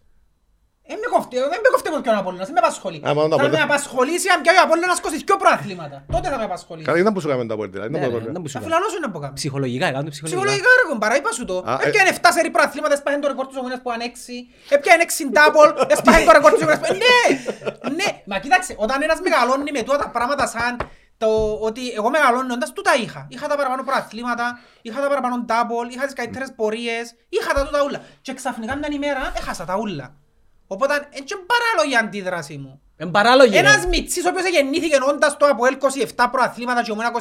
Ε, με κοφτεί, δεν με κοφτεί ποιον Απόλλωνας, δεν με απασχολεί. Α, μόνο το Θα με Απόλλωνα. απασχολήσει αν πιάει ο Απόλλωνας 22 προαθλήματα. Τότε θα με απασχολήσει. Καλά, ήταν που σου έκαμε τα πόρτα, δηλαδή, Ναι, ήταν το ρε, πρόβλημα. δεν μου σου Θα κάνω. φιλανώσουν να πω κάτι. Ψυχολογικά, έκαναν το ψυχολογικά. Ψυχολογικά ρε κομπάρα, είπα σου το. Α, ε- Έπιανε 7 σερί προαθλήματα, έσπαγε το ρεκόρ της ομόνιας που ανέξει. Έπιανε 6 double, έσπαγε το ρεκόρ της ομόνιας που... Ναι, ναι. Μα κοίταξε, όταν ένας μεγαλώνει με τούτα τα πράγματα σαν το ότι εγώ μεγαλώνοντας τούτα είχα. Είχα τα παραπάνω προαθλήματα, είχα τα παραπάνω double, είχα τις καλύτερες πορείες, είχα τα τούτα ούλα. Και ξαφνικά μια ημέρα έχασα τα ούλα. Οπότε έτσι είναι παράλογη η αντίδραση μου. Εν παράλογη, ρε. Ένας μητσής ο οποίος γεννήθηκε όντας το από 27 προαθλήματα και ομόνα 21,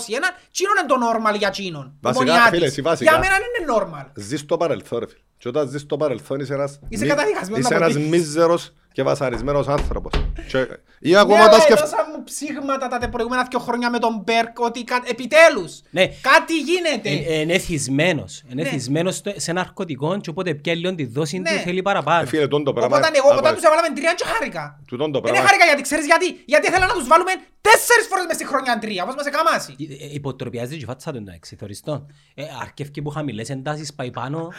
τσίνον είναι το normal για τσίνον. Βασικά, Ομονιάτης. φίλε, εσύ βασικά- Για μένα είναι normal. Ζεις το παρελθόν, ρε φίλε. Και όταν ζεις το παρελθόν είσαι ένας, Είσαι μη- καταδικασμένος είσαι να ένας αποτύχεις. μίζερος και βασαρισμένος άνθρωπος. Και- Ή Ναι, ακόμα αλλά όταν σκεφ- έδωσαν μου ψήγματα τα τε- προηγούμενα δύο χρόνια με τον Μπέρκ ότι κα- επιτέλους Ναι. κάτι γίνεται. Ε, Είναι εθισμένος. Είναι εθισμένος στο- σε ναρκωτικό και οπότε πιάει λίγο τη δόση Ναι. του θέλει παραπάνω. Ε, Φίλε, τούτο το πράγμα... Οπότε εγώ άκου, όταν ρε. τους έβαλαμε τρία και χάρηκα. Τούτον το Δεν πράγμα... χάρηκα γιατί ξέρεις γιατί; Γιατί ήθελα να τους βάλουμε τέσσερις φορές μες στη χρονιά τρία, όπως μας εκάμασει. Ε, ε, Υποτροπιάζει και η φάτσα του εντάξει, θωριστόν. Ε, Αρκεύκει που χαμηλές εντάσεις πάει πάνω,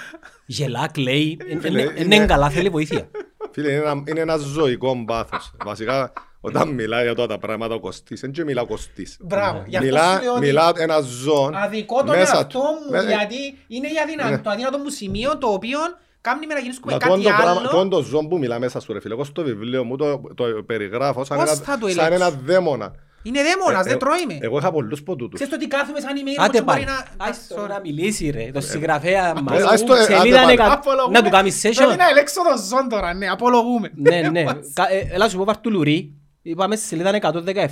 γελά, κλαίει. Ε, Φίλε, ε, ε, είναι- Είναι καλά, θέλει βοήθεια. Φίλε, είναι ένα, είναι ένα ζωικό πάθος. Βασικά, όταν μιλάει για αυτά τα πράγματα ο Κωστής, δεν και μιλά ο Κωστής. Μπράβο. Γι' αυτό σου Μιλά, λέω ότι μιλά ένα ζώο αδικό τον μέσα εαυτό του. μου, Ε, ε, γιατί είναι η αδυνα- Ναι. το αδύνατο μου σημείο το οποίο κάνει με να γίνουμε Μα κάτι τούτο πράγμα- άλλο. τούτο ζώο που μιλά μέσα σου ρε φίλε, εγώ στο βιβλίο μου το, το περιγράφω σαν Πώς ένα, θα το σαν ελέγξω; ένα δαίμονα. Είναι δαίμονας, Ε, δεν ε, τρώει με. Εγώ είχα πολλούς ποτούτους. Ξέρεις το ότι κάθομαι σαν email Άντε και μπορεί πάλι. να... Ας το να μιλήσει ρε. Το συγγραφέα μας. ας το, ε, άντε Σελίδα πάλι. εκα- Απολογούμε. Να του κάνεις Πρέπει session. να ελέξω το ζών τώρα, ναι, απολογούμε. Ναι, ναι. Κα- ε, Έλα σου πω πάρ' του λουρί. Είπαμε στη σελίδα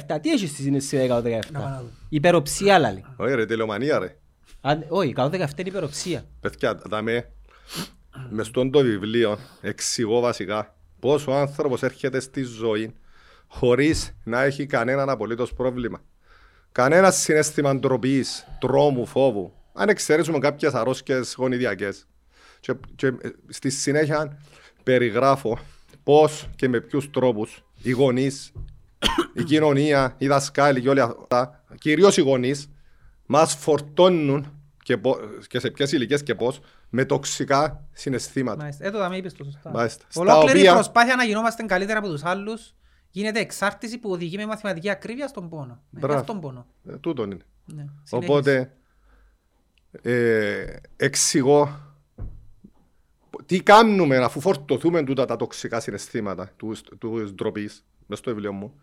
117. Τι έχεις στη σελίδα 117. Υπεροψία λάλη. Όχι ρε, τελειομανία ρε. Αν- Όχι, 117 είναι υπεροψία. Παιδιά, δαμε, μες στον το βιβλίο εξηγώ βασικά πώς ο άνθρωπος έρχεται στη ζωή χωρίς να έχει κανέναν απολύτως πρόβλημα. Κανένας συνέστημα ντροπής, τρόμου, φόβου. Αν εξαιρέσουμε κάποιες αρρώσκες γονιδιακές. Και, και ε, στη συνέχεια περιγράφω πώς και με ποιους τρόπους οι γονείς, η κοινωνία, οι δασκάλοι και όλοι αυτά, κυρίως οι γονείς, μας φορτώνουν και, πο- και σε ποιες ηλικίες και πώς με τοξικά συναισθήματα. Μάλιστα, έτω με είπες το σωστά. Μάλιστα. Στα Ολόκληρη οποία- προσπάθεια να γινόμαστε καλύτερα από τους άλλους γίνεται εξάρτηση που οδηγεί με μαθηματική ακρίβεια στον πόνο. Με Μπράβο. αυτόν πόνο. Ε, τούτον είναι. Ναι. συνέχισε. Οπότε ε, εξηγώ τι κάνουμε αφού φορτωθούμε τούτα τα τοξικά συναισθήματα του, του ντροπής μες στο βιβλίο μου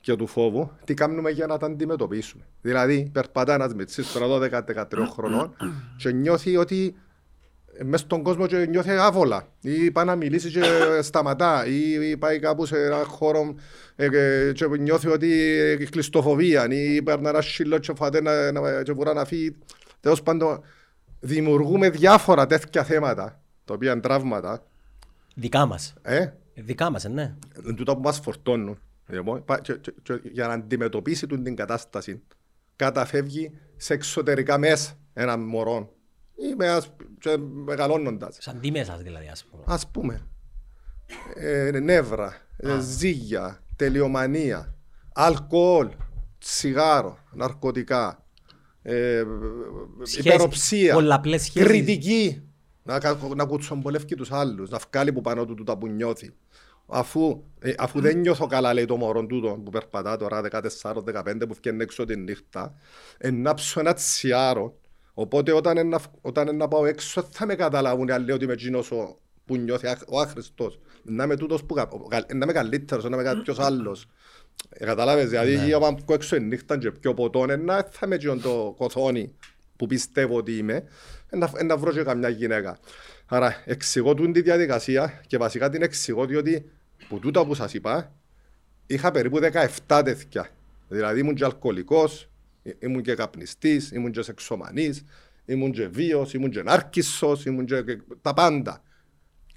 και του φόβου, τι κάνουμε για να τα αντιμετωπίσουμε. Δηλαδή, περπατά ένας μητσής τώρα 12-13 χρονών και νιώθει ότι μέσα στον κόσμο και νιώθει άβολα ή πάει να μιλήσει και σταματά ή πάει κάπου σε ένα χώρο ε, και- και νιώθει ότι έχει κλειστοφοβία ή παίρνει ένα σύλλο και φάτε να, να, και βουρά να φύγει. Τέλος πάντων, δημιουργούμε διάφορα τέτοια θέματα, τα οποία είναι τραύματα, Δικά μας. ε, Δικά μας, ε, ναι. είναι τούτα που μας φορτώνουν. Λοιπόν, πα- και- και- και για να αντιμετωπίσει τούτη την κατάσταση, καταφεύγει σε εξωτερικά μέσα έναν μωρό ή με ένας, και μεγαλώνοντας. Σαν τι μέσα δηλαδή, ας πούμε. Ας πούμε, ε, νεύρα, ε, ζύγια, τελειομανία, αλκοόλ, τσιγάρο, ναρκωτικά, ε, Σχέσεις, υπεροψία, πολλαπλές σχέσεις. κριτική, να, κα- να κουτσομπολεύει τους άλλους, να βγάλει που πάνω του τούτα που νιώθει. Αφού, ε, αφού δεν νιώθω καλά, λέει το μωρό τούτο που περπατά τώρα 14-15 που φτιάχνει έξω τη νύχτα, ενάψω ένα τσιάρο. Οπότε όταν είναι, να- όταν είναι να πάω έξω θα με καταλάβουν οι άλλοι ότι είμαι εκείνος ο, που νιώθει άχ- ο άχρηστος. Να είμαι τούτος που κα- ο κα- να είμαι καλύτερος, να είμαι κάποιος άλλος. Ε, Καταλάβες, δηλαδή όταν βγω έξω τη νύχτα και πιο ποτό, ε, να θα είμαι εκείνο το κοθόνι που πιστεύω ότι είμαι, ε, να, ε, να βρω και καμιά γυναίκα. Άρα εξηγώ τούτη τη διαδικασία και βασικά την εξηγώ διότι που τούτα που σας είπα είχα περίπου 17 τέτοια. Δηλαδή ήμουν και αλκοολικός, ή- ήμουν και καπνιστής, ήμουν και σεξομανής, ήμουν και βίος, ήμουν και νάρκισσος, ήμουν και, και τα πάντα.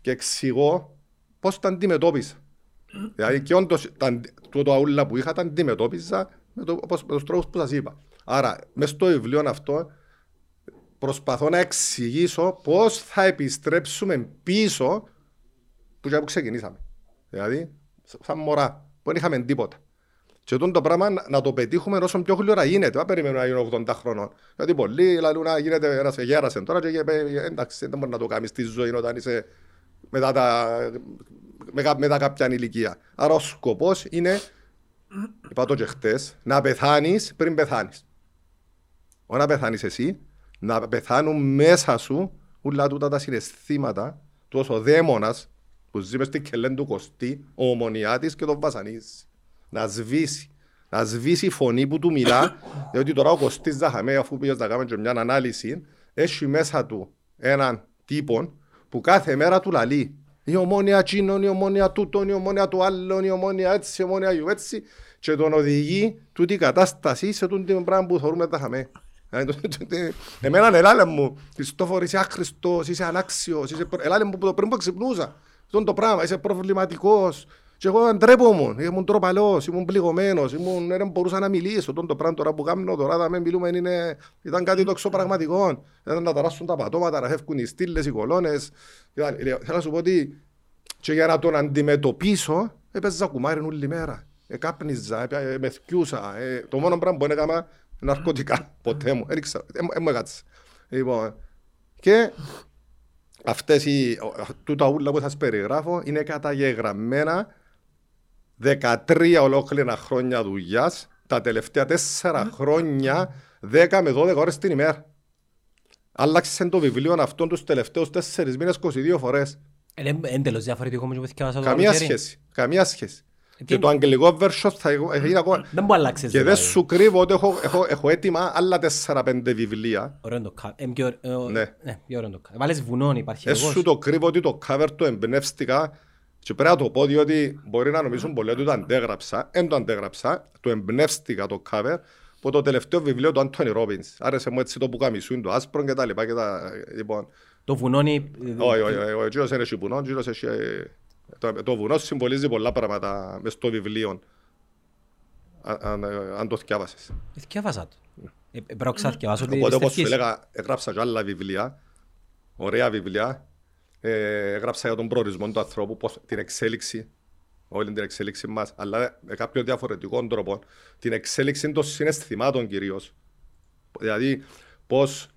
Και εξηγώ πώς τα αντιμετώπισα. Δηλαδή και όντως τα, αντι- τούτο αούλα που είχα τα αντιμετώπιζα με, το, όπως, με τους τρόπους που σας είπα. Άρα μέσα στο βιβλίο αυτό προσπαθώ να εξηγήσω πώς θα επιστρέψουμε πίσω που και που ξεκινήσαμε. Δηλαδή, σαν μωρά, που δεν είχαμε τίποτα. Και αυτό το πράγμα να, να το πετύχουμε όσο πιο γλυόρα γίνεται. Δεν περιμένουμε να γίνω 80 χρονών. Γιατί πολλοί λαλούν να γίνεται ένας γέρασε τώρα και ε, εντάξει, δεν μπορεί να το κάνεις στη ζωή όταν είσαι μετά, τα, μετά, μετά κάποια ηλικία. Άρα ο σκοπός είναι, είπα το και χτες, να πεθάνεις πριν πεθάνεις. Όχι να πεθάνεις εσύ, να πεθάνουν μέσα σου όλα τούτα τα συναισθήματα του ως ο δαίμονας που ζει μες στην κελέν του Κωστή, ο ομονιάτης και τον βασανίζει. Να σβήσει. Να σβήσει η φωνή που του μιλά, διότι τώρα ο Κωστής Ζαχαμέ, αφού πήγες να κάνουμε και μια ανάλυση, έχει μέσα του έναν τύπο που κάθε μέρα του λαλεί. Η ομόνια τσίνον, η ομόνια τούτον, η ομόνια του άλλον, η ομόνια έτσι, η ομόνια γιου έτσι και τον οδηγεί τούτη η κατάσταση σε τούτη την πράγμα που θεωρούμε τα χαμέ. Ε, το- το- το- Εμένα ελάλε μου, Χριστόφορ είσαι άχρηστος, είσαι ανάξιος, είσαι προ- ελάλε μου που το πριν που ξυπνούσα. Αυτό το πράγμα, είσαι προβληματικός. Και εγώ ντρέπομαι, ήμουν τροπαλός, ήμουν πληγωμένος, ήμουν, δεν μπορούσα να μιλήσω. Αυτό το πράγμα τώρα που κάνω τώρα, θα με μιλούμε, είναι, ήταν κάτι τόξο πραγματικό. Ήταν να ταράσουν τα πατώματα, να φεύγουν οι στήλες, οι κολόνες. Ήταν- Θέλω να σου πω ότι και για να τον αντιμετωπίσω, έπαιζα κουμάρι όλη μέρα. Ε, κάπνιζα, ε, με θκιούσα. Ε, το μόνο πράγμα που έκανα ναρκωτικά. Ποτέ μου. Δεν ήξερα. Ε, ε, μου έκατσε. Λοιπόν, και αυτές οι, τούτα ούλα που σας περιγράφω είναι καταγεγραμμένα 13 ολόκληρα χρόνια δουλειάς, τα τελευταία 4 χρόνια 10 με 12 ώρες την ημέρα. Άλλαξε το βιβλίο αυτόν τους τελευταίους 4 μήνες 22 φορές. Είναι εντελώς διαφορετικό όμως που θυκευάσα το Καμία καλοκαίρι. σχέση. Καμία σχέση. Και το αγγλικό version θα θα γίνει ακόμα... Δεν μπορεί να αλλάξεις. Και δεν δηλαδή. σου κρύβω ότι έχω, έχω, έχω έτοιμα άλλα 4-5 βιβλία. Ωραίο είναι το cover. Ε, πιο ωραίο- ε, Ναι. Ναι, πιο ωραίο είναι το cover. Βάλες βουνόν υπάρχει Δεν εγώ. σου το κρύβω ότι το cover το εμπνεύστηκα και πρέπει να το πω διότι μπορεί να νομίζουν πολλοί ότι το αντέγραψα. Δεν το αντέγραψα. Το εμπνεύστηκα το cover από το τελευταίο βιβλίο του Άντωνι Ρόμπινς. Άρεσε μου έτσι το που καμισούν, το άσπρο και τα λοιπά. Και τα... Λοιπόν, Το βουνόνι... ε, όχι, όχι, όχι, ο Τζίρος είναι σιπουνό, ο Τζίρος έχει... ε, Το, το βουνό συμβολίζει πολλά πράγματα μες στο βιβλίο. Αν, αν, αν το θυκιάβασες. ε, Θκιάβασα το. Ε, ε, Πρέπει να ξαθκιαβάσω τη Οπότε όπως σου Στεφκής. έλεγα, έγραψα και άλλα βιβλία, ωραία βιβλία. Ε, έγραψα για τον προορισμό του ανθρώπου, πώς, την εξέλιξη, όλη την εξέλιξη μας, αλλά με κάποιο διαφορετικό τρόπο, την εξέλιξη των συναισθημάτων κυρίως. Δηλαδή, πώς,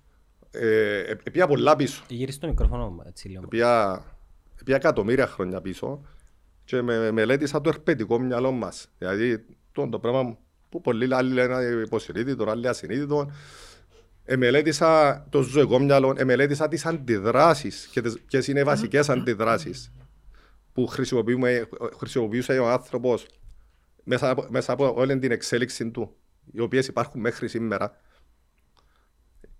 ε, ε, επία πολλά πίσω, Γύρισε το μικρόφωνο μου, έτσι λίγο. επία, επία εκατομμύρια χρόνια πίσω και με, μελέτησα το ερπετικό μυαλό μας. Δηλαδή, το, το πράγμα που πολλοί άλλοι λένε υποσυνείδητο, άλλοι ασυνείδητο, εμελέτησα το ζωικό μυαλό, εμελέτησα τις αντιδράσεις και τις, ποιες είναι οι βασικές αντιδράσεις που χρησιμοποιούμε, χρησιμοποιούσε ο άνθρωπος μέσα, από- μέσα από όλη την εξέλιξη του, οι οποίες υπάρχουν μέχρι σήμερα.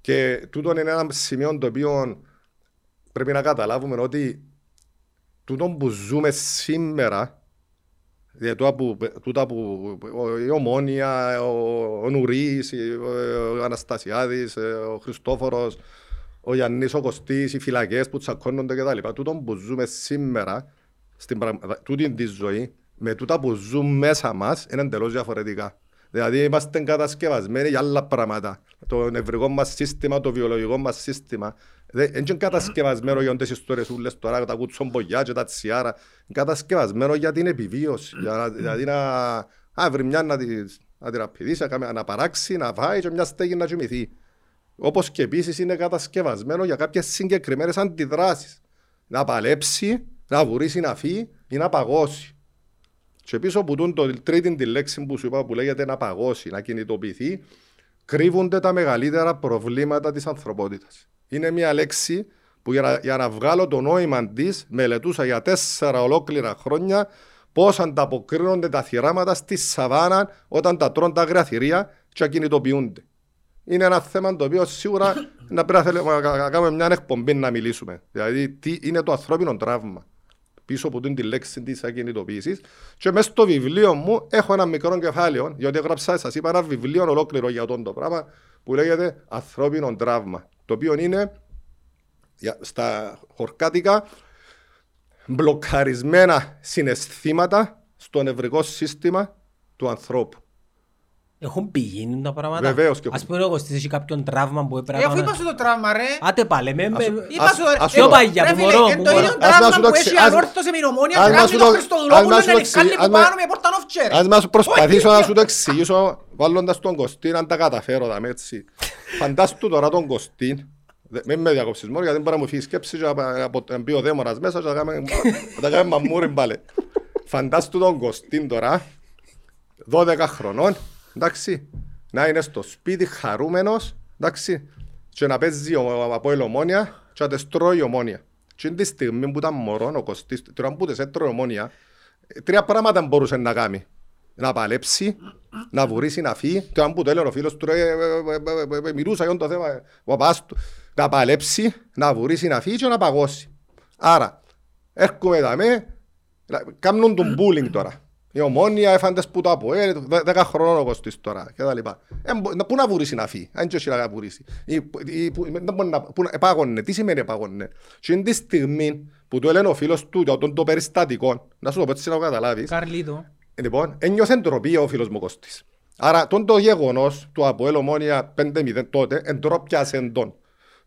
Και τούτο είναι ένα σημείο το οποίο πρέπει να καταλάβουμε ότι τούτο που ζούμε σήμερα, δηλαδή τούτα που, τούτα που ο- η Ομόνια, ο, ο Νουρίς, ο, ο Αναστασιάδης, ο Χριστόφορος, ο Γιάννης ο Κωστής, οι φυλακές που τσακώνονται κτλ. Τούτο που ζούμε σήμερα, στην πραγμα... τούτη τη ζωή, με τούτα που ζουν μέσα μας, είναι εντελώς διαφορετικά. Δηλαδή είμαστε κατασκευασμένοι για άλλα πράγματα. Το νευρικό μας σύστημα, το βιολογικό μας σύστημα. Δεν είναι κατασκευασμένο για τις ιστορίες ούλες τώρα, τα κουτσομπογιά και τα τσιάρα. Είναι κατασκευασμένο για την επιβίωση. Για να, δηλαδή να, α, βρει μια να, τη, να την απειδήσει, να, κάνει- να παράξει, να φάει και μια στέγη να κοιμηθεί. Όπως και επίσης είναι κατασκευασμένο για κάποιες συγκεκριμένες αντιδράσεις. Να παλέψει, να βουρήσει, να φύγει ή να παγώσει. Και πίσω από τούν το τρίτη τη λέξη που σου είπα που λέγεται να παγώσει, να κινητοποιηθεί, κρύβονται τα μεγαλύτερα προβλήματα της ανθρωπότητας. Είναι μια λέξη που για να, για να βγάλω το νόημα της, μελετούσα για τέσσερα ολόκληρα χρόνια πώς ανταποκρίνονται τα θυράματα στη σαβάνα όταν τα τρώνε τα αγρία θηρία και ακινητοποιούνται. Είναι ένα θέμα το οποίο σίγουρα να πρέπει να θέλουμε να κα- να κάνουμε μια εκπομπή να μιλήσουμε. Δηλαδή, τι είναι το ανθρώπινο τραύμα πίσω από την τη λέξη της ακινητοποίησης. Και μέσα στο βιβλίο μου έχω ένα μικρό κεφάλαιο, γιατί έγραψα, σας είπα, ένα βιβλίο ολόκληρο για αυτό το πράγμα που λέγεται Ανθρώπινο τραύμα. Το οποίο είναι για- στα χορκάτικα μπλοκαρισμένα συναισθήματα στο νευρικό σύστημα του ανθρώπου. Έχουν πηγαίνει τα πράγματα. Βεβαίως και Ας έχουν. πούμε ο Κωστής έχει κάποιον τραύμα που Ε, έπρεπε αφού να... είπα σου το τραύμα ρε. Άτε πάλι, με... με- Είπα ας- σου ας ρε. σου το- παγιά, Ρε που φίλε, μωρό, εν που το μωρό. ίδιο Ας να τραύμα σου το που εξι- έχει ας- ανόρθωσε με η ομόνια ας που να κάνει σου το το- Χριστοδουλόπουλο ας να σου να το νικάλει εξι- που ας να- πάνω με πορτανόφτσε ρε. Ας μας προσπαθήσω να σου το εξηγήσω βάλλοντας τον Κωστή αν τα καταφέρω δαμε έτσι. Φαντάσου τώρα τον Κωστή, δε- μην με διακόψεις μόνο γιατί μπορεί να μου φύγει η σκέψη και να- από να μπει ο δαίμονας μέσα και να κάνουμε- να τα κάνουμε μαμούρι πάλι. Φαντάσου τον Κωστή τώρα, 12 χρονών, εντάξει, να είναι στο σπίτι χαρούμενος, εντάξει, και να παίζει ο- από η ομόνια και να τες τρώει η ομόνια. Και είναι τη στιγμή που ήταν μωρό ο Κωστής, τώρα που τες έτρωε η ομόνια, τρία πράγματα μπορούσε να κάνει. Να παλέψει, να βουρήσει, να φύγει. Το αν που το έλεγε ο φίλος του, ρε, ε, ε, ε, ε, ε, μιλούσα για το θέμα, ε, ο παπάς του. Να παλέψει, να βουρήσει, να φύγει και να παγώσει. Άρα, έρχομαι εδώ με, κάνουν τον bullying τώρα. Η ομόνια έφαντες που το από, ε, δε- δέκα χρονών ο Κωστής τώρα και τα λοιπά. Ε, μπο- να- Πού να βουρήσει να φύγει, αν και όχι να βουρήσει. Ή- ή- που- δεν μπορεί να- πού να- Επάγωνε, τι σημαίνει επάγωνε. Και είναι τη στιγμή που του έλεγε ο φίλος του για τον το περιστατικό, να σου το πω έτσι να το καταλάβεις, Καρλίτο. Λοιπόν, ένιωθε ντροπή ο φίλος μου Κωστής. Άρα, τον το γεγονός του Αποέλ Ομόνια 5-0 τότε, εντρόπιασε τον.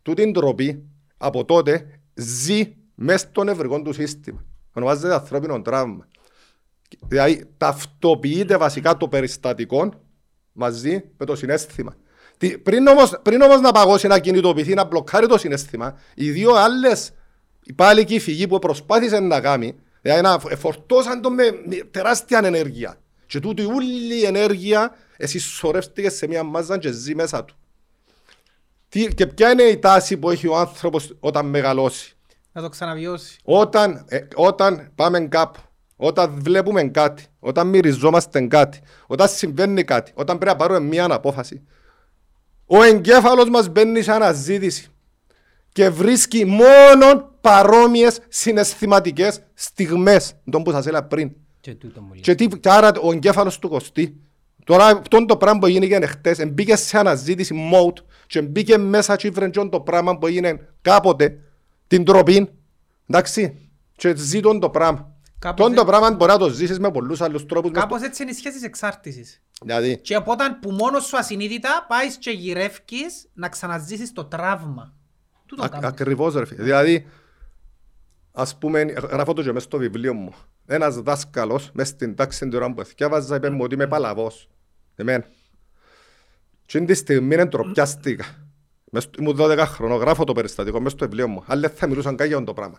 Του την ντροπή από τότε ζει μέσα στο νευρικό του σύστημα. Ονομάζεται ανθρώπινο τραύμα. Δηλαδή, ταυτοποιείται βασικά το περιστατικό μαζί με το συνέστημα. Τι- Πριν όμως, πριν όμως να παγώσει, να κινητοποιηθεί, να μπλοκάρει το συνέστημα, οι δύο άλλες πάλι και η φυγή που προσπάθησε να κάνει, δηλαδή να εφορτώσαν το με με τεράστια ενέργεια. Και τούτη όλη η ενέργεια εσυσσωρεύτηκε σε μια μάζα και ζει μέσα του. Τι, και ποια είναι η τάση που έχει ο άνθρωπος όταν μεγαλώσει; Να το ξαναβιώσει. Όταν, ε, όταν πάμε κάπου, όταν βλέπουμε κάτι, όταν μυριζόμαστε κάτι, όταν συμβαίνει κάτι, όταν πρέπει να πάρουμε μια απόφαση, ο εγκέφαλος μας μπαίνει σε αναζήτηση και βρίσκει μόνο παρόμοιες συναισθηματικές στιγμές, τον που σας έλεγα πριν. Και τούτο μου λέει. Και, τι, και άρα ο εγκέφαλος του κοστί. Τώρα αυτό το πράγμα που έγινε χτες, μπήκε σε αναζήτηση mode και μπήκε μέσα και ήβρε τζον το πράγμα που έγινε κάποτε, την τροπή, εντάξει, και ζήτων το πράγμα. Κάπως Τον το έ- πράγμα μπορεί να το ζήσεις με πολλούς άλλους τρόπους. μες Κάπως έτσι είναι η σχέση της εξάρτησης. στο- Δηλαδή, Και από όταν που μόνος σου ασυνείδητα πάεις και γυρεύκεις να ξαναζήσεις το τραύμα. Τούτο Α- κάνεις. Ακριβώς ρε φίλε. Δηλαδή, ας πούμε, γράφω το και μες στο βιβλίο μου. Ένας δάσκαλος, μες στην τάξη την ώρα που θυκεύαζα, είπε μου ότι είμαι παλαβός. Εμένα. Και είναι τη στιγμή εντροπιάστηκα. Μες στο- Ήμουν 12 χρονών, γράφω το περιστατικό μες στο βιβλίο μου. Αλλά δεν θα μιλούσαν καν για το πράγμα.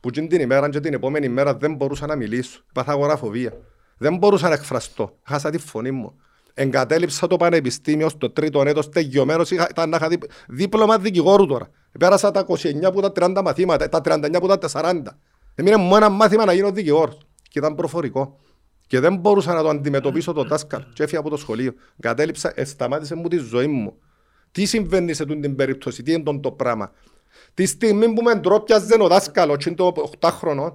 Που εκείνη την ημέρα και την επόμενη μέρα δεν μπορούσα να μιλήσω. Πάθα αγοραφοβία. Δεν μπορούσα να εκφραστώ. Χάσα τη φωνή μου. Εγκατέλειψα το πανεπιστήμιο στο τρίτο έτος τελειωμένος. Είχα, ήταν να είχα δι- δίπλωμα δικηγόρου τώρα. Πέρασα τα 29 που τα 30 μαθήματα, τα 39 που τα 40. Έμεινε μου ένα μάθημα να γίνω δικηγόρος. Και ήταν προφορικό. Και δεν μπορούσα να το αντιμετωπίσω το δάσκαλο. Και έφυγα από το σχολείο. Κατέληψα, ε, σταμάτησε μου τη ζωή μου. Τι συμβαίνει σε τούτη την περίπτωση, τι είναι τον το πράγμα; Τη στιγμή που με ντρόπιαζε ο δάσκαλος, και είναι το 8χρονο,